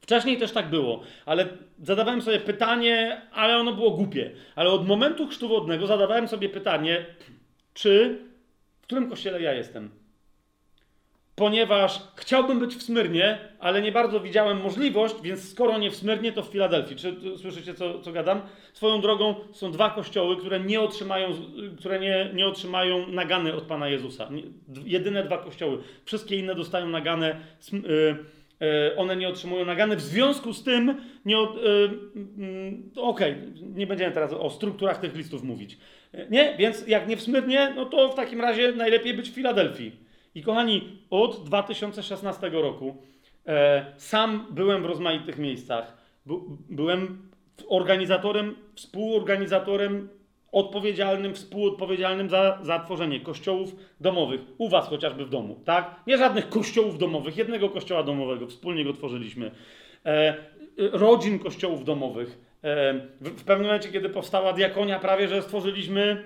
Wcześniej też tak było, ale zadawałem sobie pytanie, ale ono było głupie. Ale od momentu chrztu wodnego zadawałem sobie pytanie, czy w którym kościele ja jestem? Ponieważ chciałbym być w Smyrnie, ale nie bardzo widziałem możliwość, więc skoro nie w Smyrnie, to w Filadelfii. Czy słyszycie, co, co gadam? Swoją drogą są dwa kościoły, które nie otrzymają, które nie, nie otrzymają nagany od Pana Jezusa. Jedyne dwa kościoły. Wszystkie inne dostają nagane. Yy, yy, one nie otrzymują nagany. W związku z tym, nie, yy, okej, okay, nie będziemy teraz o strukturach tych listów mówić. Nie? Więc jak nie w Smyrnie, no to w takim razie najlepiej być w Filadelfii. I kochani, od 2016 roku e, sam byłem w rozmaitych miejscach. By, byłem organizatorem, współorganizatorem, odpowiedzialnym, współodpowiedzialnym za, za tworzenie kościołów domowych. U was chociażby w domu, tak? Nie żadnych kościołów domowych, jednego kościoła domowego, wspólnie go tworzyliśmy. E, rodzin kościołów domowych. E, w, w pewnym momencie, kiedy powstała diakonia, prawie że stworzyliśmy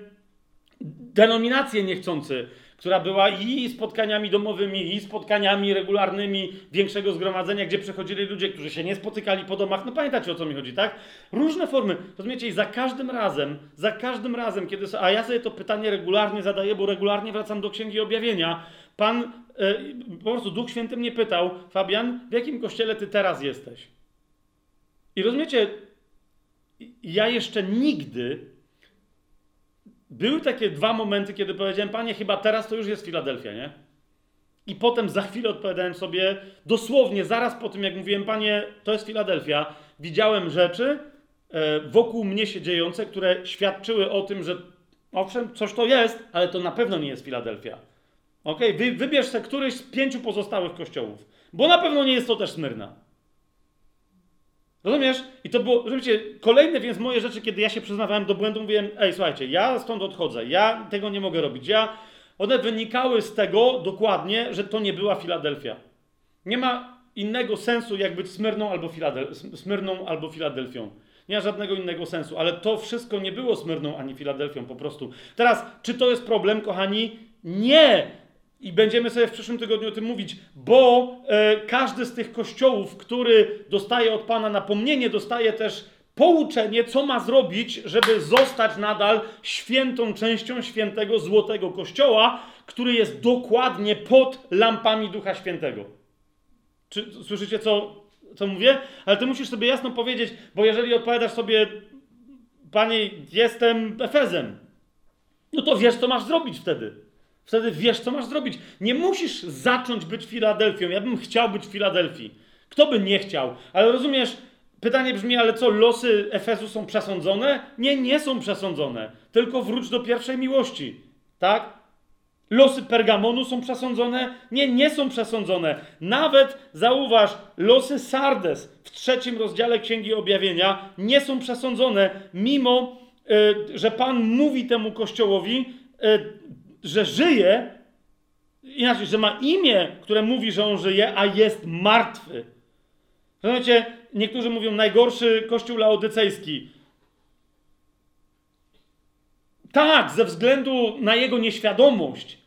denominację niechcący która była i spotkaniami domowymi, i spotkaniami regularnymi większego zgromadzenia, gdzie przechodzili ludzie, którzy się nie spotykali po domach. No pamiętacie o co mi chodzi, tak? Różne formy. Rozumiecie? I za każdym razem, za każdym razem, kiedy. A ja sobie to pytanie regularnie zadaję, bo regularnie wracam do Księgi Objawienia. Pan, e, po prostu Duch Święty mnie pytał, Fabian, w jakim kościele ty teraz jesteś? I rozumiecie, ja jeszcze nigdy. Były takie dwa momenty, kiedy powiedziałem, panie, chyba teraz to już jest Filadelfia, nie? I potem za chwilę odpowiadałem sobie, dosłownie zaraz po tym, jak mówiłem, panie, to jest Filadelfia, widziałem rzeczy e, wokół mnie się dziejące, które świadczyły o tym, że owszem, coś to jest, ale to na pewno nie jest Filadelfia. Ok, Wy, wybierz sobie któryś z pięciu pozostałych kościołów, bo na pewno nie jest to też Smyrna. Rozumiesz? I to było, rozumiecie, kolejne więc moje rzeczy, kiedy ja się przyznawałem do błędu, mówiłem, ej, słuchajcie, ja stąd odchodzę, ja tego nie mogę robić. Ja, one wynikały z tego dokładnie, że to nie była Filadelfia. Nie ma innego sensu, jak być Smyrną albo, Filadel Smyrną albo Filadelfią. Nie ma żadnego innego sensu, ale to wszystko nie było Smyrną ani Filadelfią po prostu. Teraz, czy to jest problem, kochani? Nie! I będziemy sobie w przyszłym tygodniu o tym mówić, bo e, każdy z tych kościołów, który dostaje od Pana napomnienie, dostaje też pouczenie, co ma zrobić, żeby zostać nadal świętą częścią świętego złotego kościoła, który jest dokładnie pod lampami Ducha Świętego. Czy słyszycie, co, co mówię? Ale ty musisz sobie jasno powiedzieć, bo jeżeli odpowiadasz sobie, Panie, jestem Efezem, no to wiesz, co masz zrobić wtedy. Wtedy wiesz, co masz zrobić. Nie musisz zacząć być Filadelfią. Ja bym chciał być w Filadelfii. Kto by nie chciał? Ale rozumiesz, pytanie brzmi, ale co, losy Efezu są przesądzone? Nie, nie są przesądzone. Tylko wróć do pierwszej miłości. Tak? Losy Pergamonu są przesądzone? Nie, nie są przesądzone. Nawet, zauważ, losy Sardes w trzecim rozdziale Księgi Objawienia nie są przesądzone, mimo, y, że Pan mówi temu kościołowi, y, że żyje, inaczej, że ma imię, które mówi, że on żyje, a jest martwy. Rozumiecie, niektórzy mówią najgorszy kościół laodycejski. Tak, ze względu na jego nieświadomość.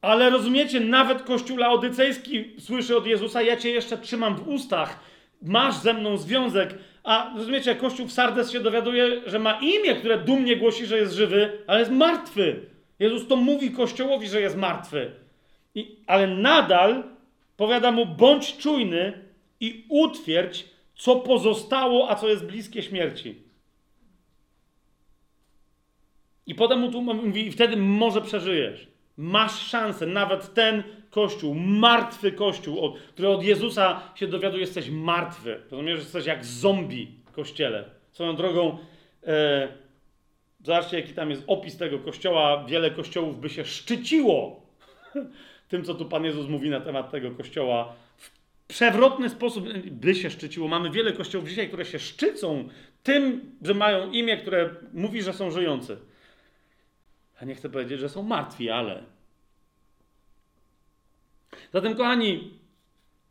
Ale rozumiecie, nawet kościół laodycejski słyszy od Jezusa: Ja cię jeszcze trzymam w ustach, masz ze mną związek. A rozumiecie, kościół w Sardes się dowiaduje, że ma imię, które dumnie głosi, że jest żywy, ale jest martwy. Jezus to mówi Kościołowi, że jest martwy. I, ale nadal powiada mu: bądź czujny i utwierdź, co pozostało, a co jest bliskie śmierci. I potem mu tu mówi, i wtedy może przeżyjesz. Masz szansę, nawet ten kościół, martwy kościół, od, który od Jezusa się dowiaduje, jesteś martwy. Rozumiesz, że jesteś jak zombie w kościele. Swoją drogą, e, Zobaczcie, jaki tam jest opis tego kościoła. Wiele kościołów by się szczyciło tym, co tu Pan Jezus mówi na temat tego kościoła. W przewrotny sposób by się szczyciło. Mamy wiele kościołów dzisiaj, które się szczycą tym, że mają imię, które mówi, że są żyjący. A nie chcę powiedzieć, że są martwi, ale. Zatem, kochani,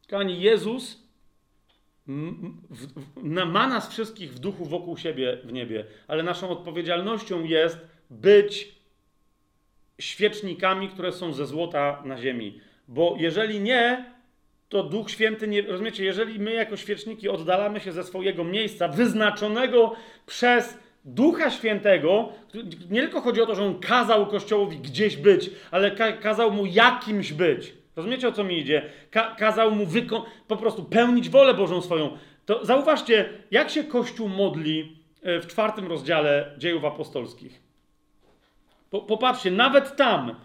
kochani, Jezus ma nas wszystkich w duchu wokół siebie w niebie, ale naszą odpowiedzialnością jest być świecznikami, które są ze złota na ziemi. Bo jeżeli nie, to Duch Święty nie. Rozumiecie, jeżeli my jako świeczniki oddalamy się ze swojego miejsca, wyznaczonego przez Ducha Świętego, nie tylko chodzi o to, że on kazał Kościołowi gdzieś być, ale kazał mu jakimś być. Rozumiecie o co mi idzie? Ka kazał mu po prostu pełnić wolę Bożą swoją. To zauważcie, jak się Kościół modli e, w czwartym rozdziale dziejów apostolskich. Po popatrzcie, nawet tam,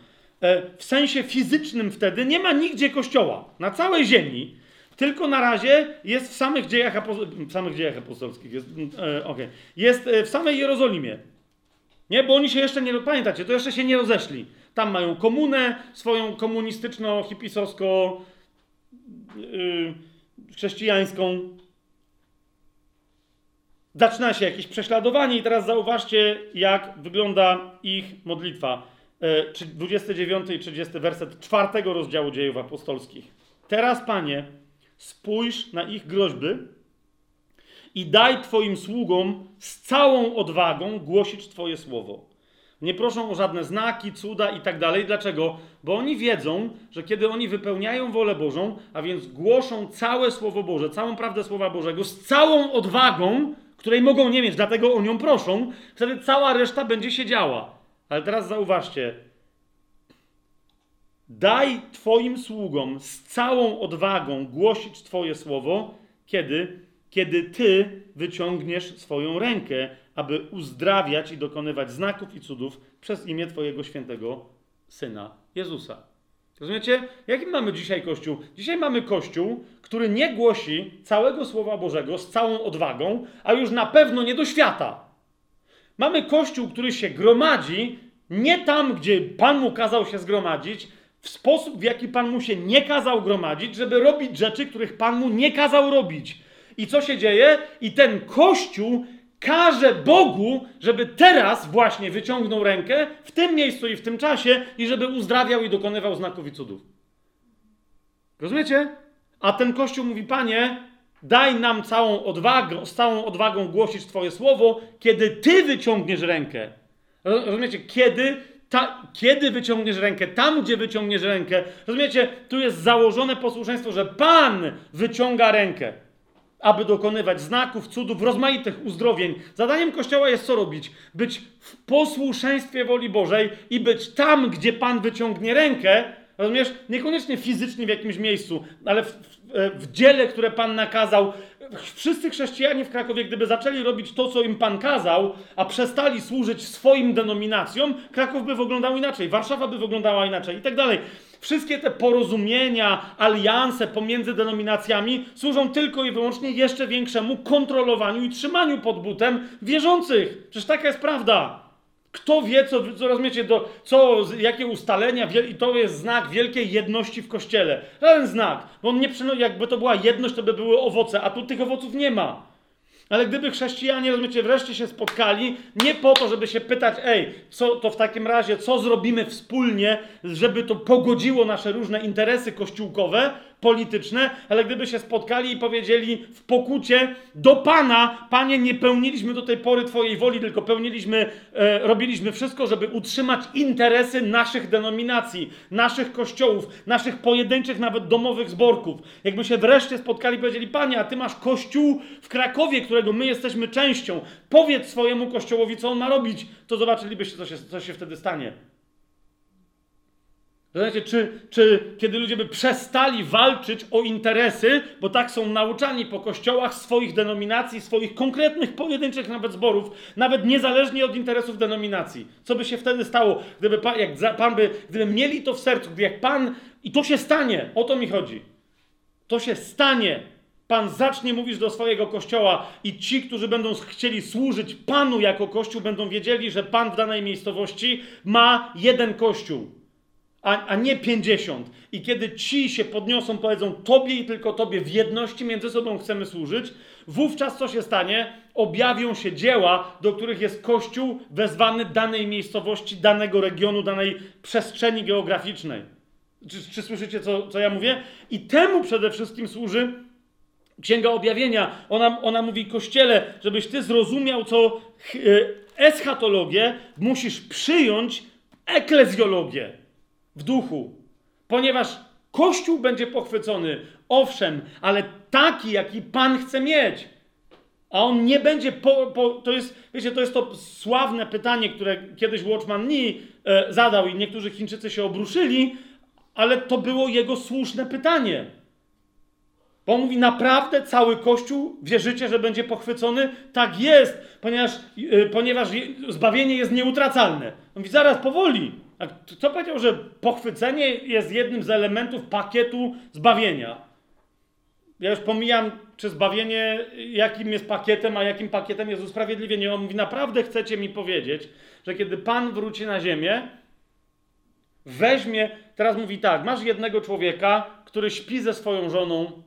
e, w sensie fizycznym wtedy, nie ma nigdzie kościoła. Na całej ziemi. Tylko na razie jest w samych dziejach, w samych dziejach apostolskich. Jest, e, okay. jest w samej Jerozolimie. Nie, bo oni się jeszcze nie. Pamiętacie, to jeszcze się nie rozeszli. Tam mają komunę swoją komunistyczno-hipisowsko yy. Zaczyna się jakieś prześladowanie i teraz zauważcie, jak wygląda ich modlitwa. 29 yy, i 30 werset czwartego rozdziału dziejów apostolskich. Teraz, Panie, spójrz na ich groźby i daj Twoim sługom z całą odwagą głosić Twoje słowo Nie proszą o żadne znaki, cuda i tak dalej. Dlaczego? Bo oni wiedzą, że kiedy oni wypełniają wolę Bożą, a więc głoszą całe Słowo Boże, całą prawdę Słowa Bożego z całą odwagą, której mogą nie mieć, dlatego o nią proszą, wtedy cała reszta będzie się działa. Ale teraz zauważcie, Daj Twoim sługom z całą odwagą głosić Twoje słowo, kiedy? Kiedy Ty wyciągniesz swoją rękę, aby uzdrawiać i dokonywać znaków i cudów przez imię Twojego świętego Syna Jezusa. Rozumiecie? Jaki mamy dzisiaj Kościół? Dzisiaj mamy Kościół, który nie głosi całego Słowa Bożego z całą odwagą, a już na pewno nie do świata. Mamy Kościół, który się gromadzi nie tam, gdzie Pan mu kazał się zgromadzić, w sposób, w jaki Pan mu się nie kazał gromadzić, żeby robić rzeczy, których Pan mu nie kazał robić. I co się dzieje? I ten Kościół każe Bogu, żeby teraz właśnie wyciągnął rękę w tym miejscu i w tym czasie i żeby uzdrawiał i dokonywał znaków i cudów. Rozumiecie? A ten Kościół mówi, Panie, daj nam całą odwagę, z całą odwagą głosić Twoje słowo, kiedy Ty wyciągniesz rękę. Rozumiecie? Kiedy ta, kiedy wyciągniesz rękę, tam gdzie wyciągniesz rękę, rozumiecie, tu jest założone posłuszeństwo, że Pan wyciąga rękę, aby dokonywać znaków, cudów, rozmaitych uzdrowień. Zadaniem Kościoła jest co robić? Być w posłuszeństwie woli Bożej i być tam, gdzie Pan wyciągnie rękę, rozumiesz, niekoniecznie fizycznie w jakimś miejscu, ale w, w, w dziele, które Pan nakazał, wszyscy chrześcijanie w Krakowie, gdyby zaczęli robić to, co im Pan kazał, a przestali służyć swoim denominacjom, Kraków by wyglądał inaczej, Warszawa by wyglądała inaczej i tak dalej. Wszystkie te porozumienia, alianse pomiędzy denominacjami służą tylko i wyłącznie jeszcze większemu kontrolowaniu i trzymaniu pod butem wierzących. Przecież taka jest prawda. Kto wie, co, co rozumiecie, do, co, jakie ustalenia, i to jest znak wielkiej jedności w kościele. Żaden znak, bo on nie jakby to była jedność, to by były owoce, a tu tych owoców nie ma. Ale gdyby chrześcijanie, rozumiecie, wreszcie się spotkali, nie po to, żeby się pytać, ej, co to w takim razie, co zrobimy wspólnie, żeby to pogodziło nasze różne interesy kościółkowe, polityczne, ale gdyby się spotkali i powiedzieli w pokucie do Pana, Panie, nie pełniliśmy do tej pory Twojej woli, tylko pełniliśmy, e, robiliśmy wszystko, żeby utrzymać interesy naszych denominacji, naszych kościołów, naszych pojedynczych, nawet domowych zborków. Jakby się wreszcie spotkali i powiedzieli, Panie, a Ty masz kościół w Krakowie, którego my jesteśmy częścią. Powiedz swojemu kościołowi, co on ma robić. To zobaczylibyście, co się, co się wtedy stanie. Znacie, czy, czy kiedy ludzie by przestali walczyć o interesy, bo tak są nauczani po kościołach swoich denominacji, swoich konkretnych, pojedynczych nawet zborów, nawet niezależnie od interesów denominacji. Co by się wtedy stało, gdyby pan, jak pan by, gdyby mieli to w sercu, gdy jak Pan, i to się stanie, o to mi chodzi. To się stanie. Pan zacznie mówić do swojego kościoła i ci, którzy będą chcieli służyć Panu jako kościół, będą wiedzieli, że Pan w danej miejscowości ma jeden kościół a, a nie pięćdziesiąt. I kiedy ci się podniosą, powiedzą Tobie i tylko Tobie w jedności między sobą chcemy służyć, wówczas co się stanie? Objawią się dzieła, do których jest Kościół wezwany danej miejscowości, danego regionu, danej przestrzeni geograficznej. Czy, czy słyszycie, co, co ja mówię? I temu przede wszystkim służy Księga Objawienia. Ona, ona mówi Kościele, żebyś Ty zrozumiał, co e, eschatologię musisz przyjąć eklezjologię w duchu, ponieważ Kościół będzie pochwycony, owszem, ale taki, jaki Pan chce mieć. A on nie będzie, po, po, to jest, wiecie, to jest to sławne pytanie, które kiedyś Watchman Nee e, zadał i niektórzy Chińczycy się obruszyli, ale to było jego słuszne pytanie. Bo on mówi, naprawdę cały Kościół wierzycie, że będzie pochwycony? Tak jest, ponieważ, e, ponieważ zbawienie jest nieutracalne. On mówi, zaraz, powoli. A kto powiedział, że pochwycenie jest jednym z elementów pakietu zbawienia? Ja już pomijam, czy zbawienie, jakim jest pakietem, a jakim pakietem jest usprawiedliwienie. On mówi, naprawdę chcecie mi powiedzieć, że kiedy Pan wróci na ziemię, weźmie, teraz mówi tak, masz jednego człowieka, który śpi ze swoją żoną,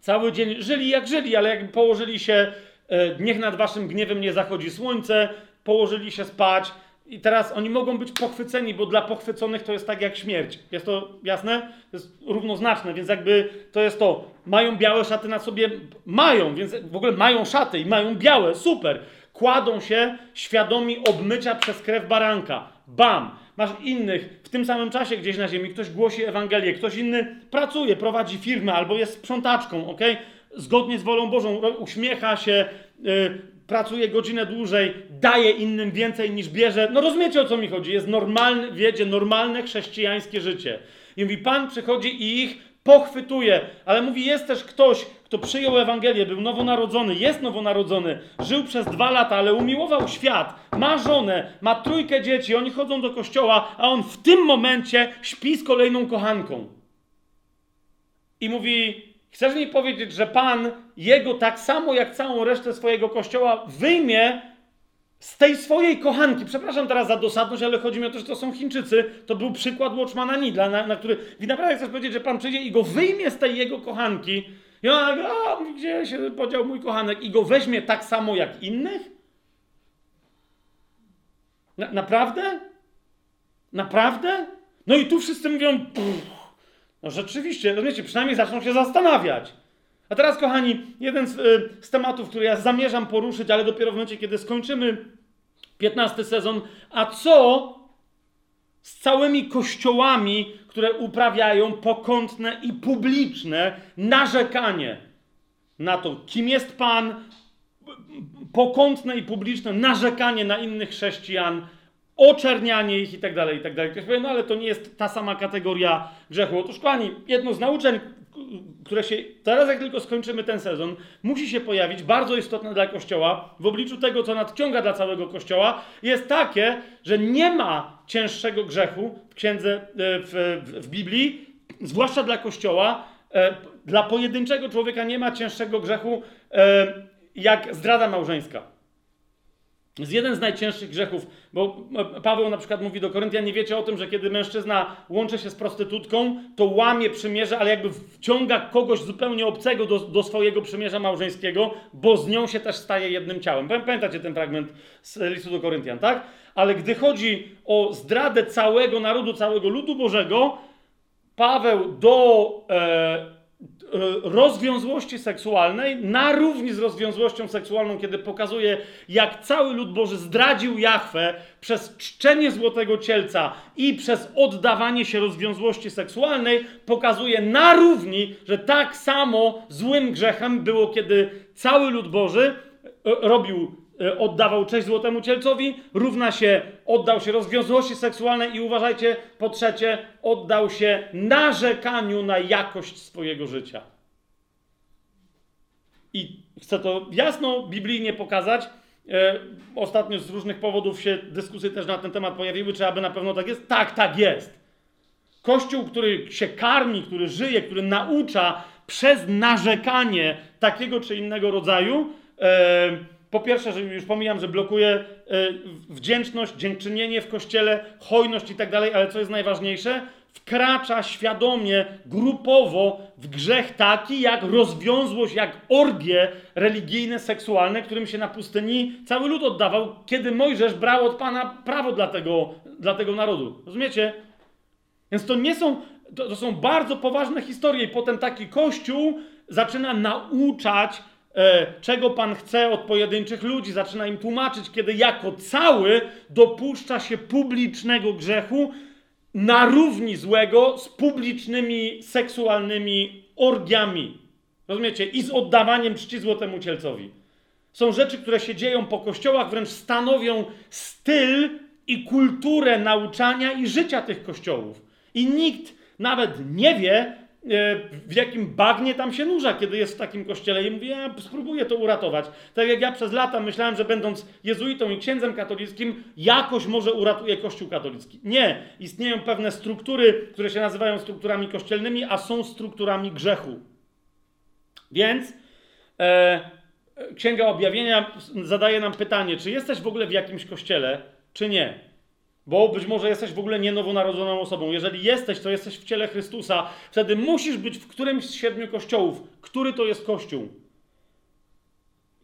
cały dzień żyli jak żyli, ale jak położyli się, e, niech nad waszym gniewem nie zachodzi słońce, położyli się spać, i teraz oni mogą być pochwyceni, bo dla pochwyconych to jest tak jak śmierć. Jest to jasne? Jest równoznaczne, więc jakby to jest to. Mają białe szaty na sobie, mają, więc w ogóle mają szaty i mają białe, super. kładą się świadomi obmycia przez krew baranka. Bam! Masz innych w tym samym czasie gdzieś na ziemi, ktoś głosi Ewangelię, ktoś inny pracuje, prowadzi firmę albo jest sprzątaczką, ok? Zgodnie z wolą Bożą, uśmiecha się, yy, pracuje godzinę dłużej, daje innym więcej niż bierze. No rozumiecie o co mi chodzi? Jest normalne, wiecie, normalne chrześcijańskie życie. I mówi, Pan przychodzi i ich pochwytuje, ale mówi, jest też ktoś, kto przyjął Ewangelię, był nowonarodzony, jest nowonarodzony, żył przez dwa lata, ale umiłował świat, ma żonę, ma trójkę dzieci, oni chodzą do kościoła, a on w tym momencie śpi z kolejną kochanką. I mówi, chcesz mi powiedzieć, że Pan jego tak samo jak całą resztę swojego kościoła wyjmie z tej swojej kochanki, przepraszam teraz za dosadność, ale chodzi mi o to, że to są Chińczycy, to był przykład Watchmana Nidla, na, na który, naprawdę chcesz powiedzieć, że Pan przyjdzie i go wyjmie z tej jego kochanki, i ona a gdzie się podział mój kochanek, i go weźmie tak samo jak innych? Na, naprawdę? Naprawdę? No i tu wszyscy mówią, no rzeczywiście, rozumiecie, przynajmniej zaczną się zastanawiać. A teraz, kochani, jeden z, y, z, tematów, który ja zamierzam poruszyć, ale dopiero w momencie, kiedy skończymy 15 sezon. A co z całymi kościołami, które uprawiają pokątne i publiczne narzekanie na to, kim jest Pan, pokątne i publiczne narzekanie na innych chrześcijan, oczernianie ich i tak dalej, i tak dalej. Ktoś powie, no ale to nie jest ta sama kategoria grzechu. Otóż, kochani, jedno z nauczeń, które się teraz, jak tylko skończymy ten sezon, musi się pojawić, bardzo istotne dla Kościoła, w obliczu tego, co nadciąga dla całego Kościoła, jest takie, że nie ma cięższego grzechu w księdze, e, w, w, w Biblii, zwłaszcza dla Kościoła. E, dla pojedynczego człowieka nie ma cięższego grzechu e, jak zdrada małżeńska jest jeden z najcięższych grzechów, bo Paweł na przykład mówi do Koryntian, nie wiecie o tym, że kiedy mężczyzna łączy się z prostytutką, to łamie przymierze, ale jakby wciąga kogoś zupełnie obcego do, do swojego przymierza małżeńskiego, bo z nią się też staje jednym ciałem. Pamiętacie ten fragment z listu do Koryntian, tak? Ale gdy chodzi o zdradę całego narodu, całego ludu Bożego, Paweł do e, E, rozwiązłości seksualnej na równi z rozwiązłością seksualną, kiedy pokazuje, jak cały lud Boży zdradził Jachwę przez czczenie złotego cielca i przez oddawanie się rozwiązłości seksualnej, pokazuje na równi, że tak samo złym grzechem było, kiedy cały lud Boży e, robił E, oddawał cześć złotemu cielcowi, równa się oddał się rozwiązłości seksualnej i uważajcie, po trzecie, oddał się narzekaniu na jakość swojego życia. I chcę to jasno biblijnie pokazać. E, ostatnio z różnych powodów się dyskusje też na ten temat pojawiły, czy aby na pewno tak jest? Tak, tak jest. Kościół, który się karmi, który żyje, który naucza przez narzekanie takiego czy innego rodzaju, e, po pierwsze, że już pomijam, że blokuje e, wdzięczność, dziękczynienie w kościele, hojność i tak dalej, ale co jest najważniejsze, wkracza świadomie, grupowo w grzech taki, jak rozwiązłość, jak orgie religijne, seksualne, którym się na pustyni cały lud oddawał, kiedy Mojżesz brał od Pana prawo dla tego, dla tego narodu. Rozumiecie? Więc to nie są, to, to są bardzo poważne historie i potem taki kościół zaczyna nauczać czego Pan chce od pojedynczych ludzi, zaczyna im tłumaczyć, kiedy jako cały dopuszcza się publicznego grzechu na równi złego z publicznymi seksualnymi orgiami. Rozumiecie? I z oddawaniem czci złotemu cielcowi. Są rzeczy, które się dzieją po kościołach, wręcz stanowią styl i kulturę nauczania i życia tych kościołów. I nikt nawet nie wie, E, w jakim bagnie tam się nurza, kiedy jest w takim kościele i mówi, ja spróbuję to uratować. Tak jak ja przez lata myślałem, że będąc jezuitą i księdzem katolickim, jakoś może uratuję kościół katolicki. Nie. Istnieją pewne struktury, które się nazywają strukturami kościelnymi, a są strukturami grzechu. Więc e, Księga Objawienia zadaje nam pytanie, czy jesteś w ogóle w jakimś kościele, czy nie. Bo być może jesteś w ogóle nie nowonarodzoną osobą. Jeżeli jesteś, to jesteś w ciele Chrystusa. Wtedy musisz być w którymś z siedmiu kościołów. Który to jest kościół?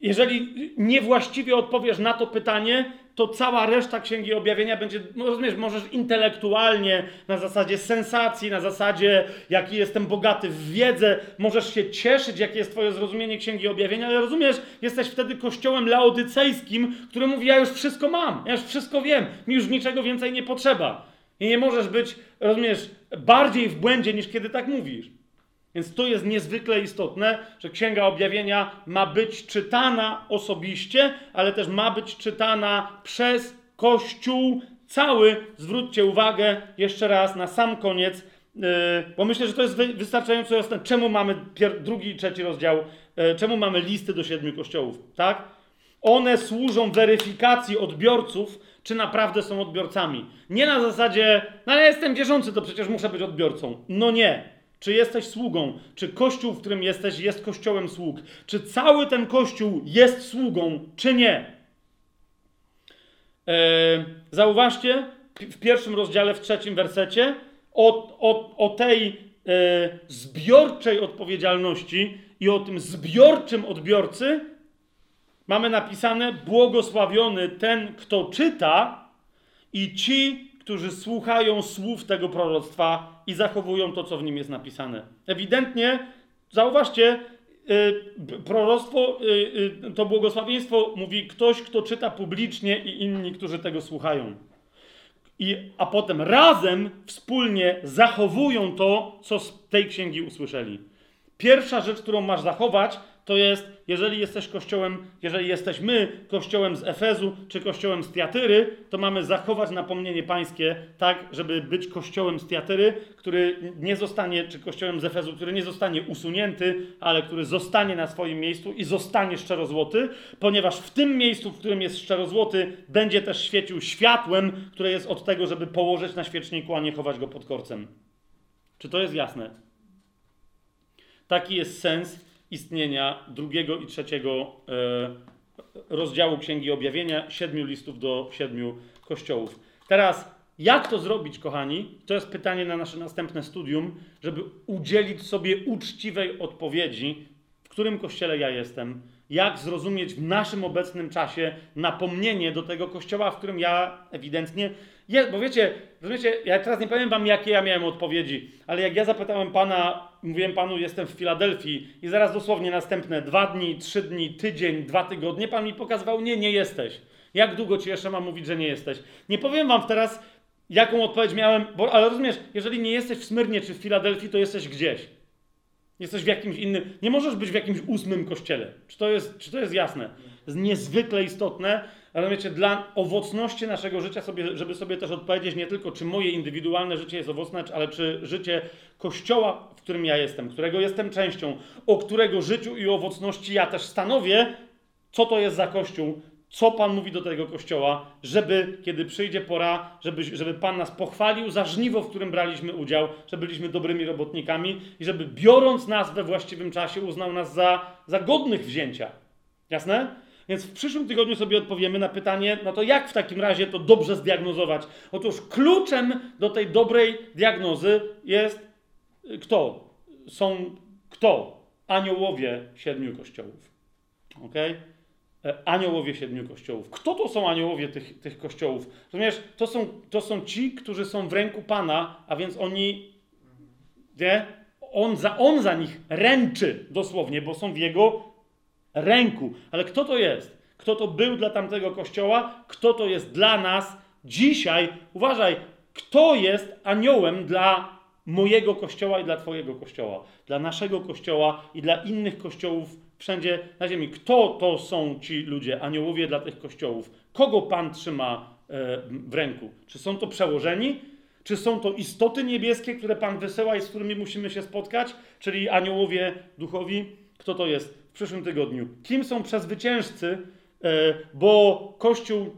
Jeżeli niewłaściwie odpowiesz na to pytanie, to cała reszta Księgi Objawienia będzie, no rozumiesz, możesz intelektualnie, na zasadzie sensacji, na zasadzie jaki jestem bogaty w wiedzę, możesz się cieszyć, jakie jest twoje zrozumienie Księgi Objawienia, ale rozumiesz, jesteś wtedy kościołem laodycejskim, który mówi, ja już wszystko mam, ja już wszystko wiem, mi już niczego więcej nie potrzeba. I nie możesz być, rozumiesz, bardziej w błędzie niż kiedy tak mówisz. Więc to jest niezwykle istotne, że Księga Objawienia ma być czytana osobiście, ale też ma być czytana przez Kościół cały. Zwróćcie uwagę jeszcze raz na sam koniec, yy, bo myślę, że to jest wystarczająco jasne. Czemu mamy drugi i trzeci rozdział, yy, czemu mamy listy do siedmiu kościołów, tak? One służą weryfikacji odbiorców, czy naprawdę są odbiorcami. Nie na zasadzie, no ale jestem wierzący, to przecież muszę być odbiorcą. No nie. Czy jesteś sługą? Czy kościół, w którym jesteś, jest kościołem sług? Czy cały ten kościół jest sługą, czy nie? Eee, zauważcie w pierwszym rozdziale, w trzecim wersecie o, o, o tej e, zbiorczej odpowiedzialności i o tym zbiorczym odbiorcy mamy napisane: Błogosławiony ten, kto czyta, i ci, którzy słuchają słów tego proroctwa i zachowują to, co w nim jest napisane. Ewidentnie, zauważcie, yy, proroctwo, yy, to błogosławieństwo mówi ktoś, kto czyta publicznie i inni, którzy tego słuchają. I, a potem razem, wspólnie zachowują to, co z tej księgi usłyszeli. Pierwsza rzecz, którą masz zachować, to jest, jeżeli jesteś kościołem, jeżeli jesteśmy kościołem z Efezu czy kościołem z Tiatyry, to mamy zachować napomnienie pańskie tak, żeby być kościołem z Tiatyry, który nie zostanie, czy kościołem z Efezu, który nie zostanie usunięty, ale który zostanie na swoim miejscu i zostanie szczerozłoty, ponieważ w tym miejscu, w którym jest szczerozłoty, będzie też świecił światłem, które jest od tego, żeby położyć na świeczniku, a nie chować go pod korcem. Czy to jest jasne? Taki jest sens istnienia drugiego i trzeciego e, rozdziału Księgi Objawienia, siedmiu listów do siedmiu kościołów. Teraz, jak to zrobić, kochani? To jest pytanie na nasze następne studium, żeby udzielić sobie uczciwej odpowiedzi, w którym kościele ja jestem, jak zrozumieć w naszym obecnym czasie napomnienie do tego kościoła, w którym ja ewidentnie bo wiecie, rozumiecie, ja teraz nie powiem wam, jakie ja miałem odpowiedzi, ale jak ja zapytałem pana, mówiłem panu, jestem w Filadelfii i zaraz dosłownie następne dwa dni, trzy dni, tydzień, dwa tygodnie, pan mi pokazywał, nie, nie jesteś. Jak długo ci jeszcze mam mówić, że nie jesteś? Nie powiem wam teraz, jaką odpowiedź miałem, bo, ale rozumiesz, jeżeli nie jesteś w Smyrnie czy w Filadelfii, to jesteś gdzieś. Jesteś w jakimś innym. Nie możesz być w jakimś ósmym kościele. Czy to jest, czy to jest jasne? Jest niezwykle istotne, ale wiecie, dla owocności naszego życia, sobie, żeby sobie też odpowiedzieć nie tylko, czy moje indywidualne życie jest owocne, ale czy życie Kościoła, w którym ja jestem, którego jestem częścią, o którego życiu i owocności ja też stanowię, co to jest za Kościół, co Pan mówi do tego Kościoła, żeby, kiedy przyjdzie pora, żeby, żeby Pan nas pochwalił za żniwo, w którym braliśmy udział, że byliśmy dobrymi robotnikami i żeby biorąc nas we właściwym czasie uznał nas za, za godnych wzięcia. Jasne? Więc w przyszłym tygodniu sobie odpowiemy na pytanie, no to jak w takim razie to dobrze zdiagnozować? Otóż kluczem do tej dobrej diagnozy jest y, kto? Są kto? Aniołowie siedmiu kościołów. Ok? E, aniołowie siedmiu kościołów. Kto to są aniołowie tych, tych kościołów? Rozumiesz, to są, to są ci, którzy są w ręku Pana, a więc oni, wie, on za, on za nich ręczy dosłownie, bo są w jego ręku. Ale kto to jest? Kto to był dla tamtego kościoła? Kto to jest dla nas dzisiaj? Uważaj, kto jest aniołem dla mojego kościoła i dla Twojego kościoła, dla naszego kościoła i dla innych kościołów wszędzie na ziemi. Kto to są ci ludzie, aniołowie dla tych kościołów? Kogo Pan trzyma e, w ręku? Czy są to przełożeni? Czy są to istoty niebieskie, które Pan wysyła i z którymi musimy się spotkać? Czyli aniołowie duchowi? Kto to jest? W przyszłym tygodniu. Kim są przezwyciężcy, e, bo Kościół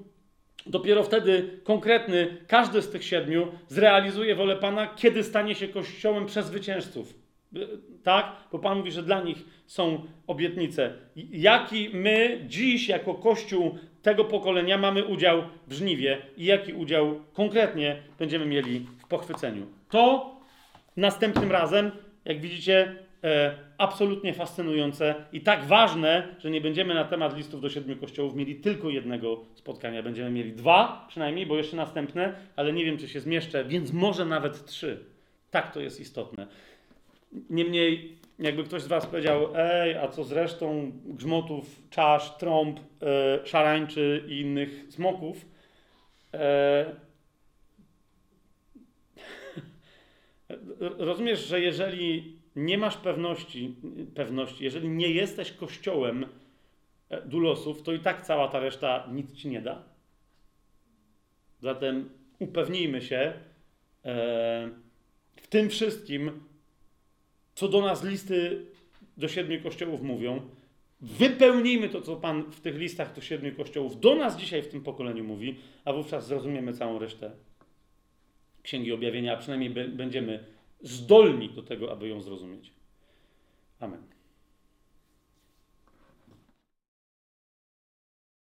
dopiero wtedy konkretny, każdy z tych siedmiu zrealizuje wolę Pana, kiedy stanie się Kościołem przezwyciężców. E, tak? Bo Pan mówi, że dla nich są obietnice. Jaki my dziś, jako Kościół tego pokolenia, mamy udział w żniwie i jaki udział konkretnie będziemy mieli w pochwyceniu. To następnym razem, jak widzicie, e, absolutnie fascynujące i tak ważne, że nie będziemy na temat listów do siedmiu kościołów mieli tylko jednego spotkania. Będziemy mieli dwa przynajmniej, bo jeszcze następne, ale nie wiem, czy się zmieszczę, więc może nawet trzy. Tak to jest istotne. Niemniej, jakby ktoś z Was powiedział, ej, a co z resztą grzmotów, czasz, trąb, e, szarańczy i innych smoków, e, rozumiesz, że jeżeli nie masz pewności, pewności, jeżeli nie jesteś kościołem e, dulosów, to i tak cała ta reszta nic ci nie da. Zatem upewnijmy się e, w tym wszystkim, co do nas listy do siedmiu kościołów mówią. Wypełnijmy to, co Pan w tych listach do siedmiu kościołów do nas dzisiaj w tym pokoleniu mówi, a wówczas zrozumiemy całą resztę Księgi Objawienia, a przynajmniej będziemy zdolni do tego, aby ją zrozumieć. Amen.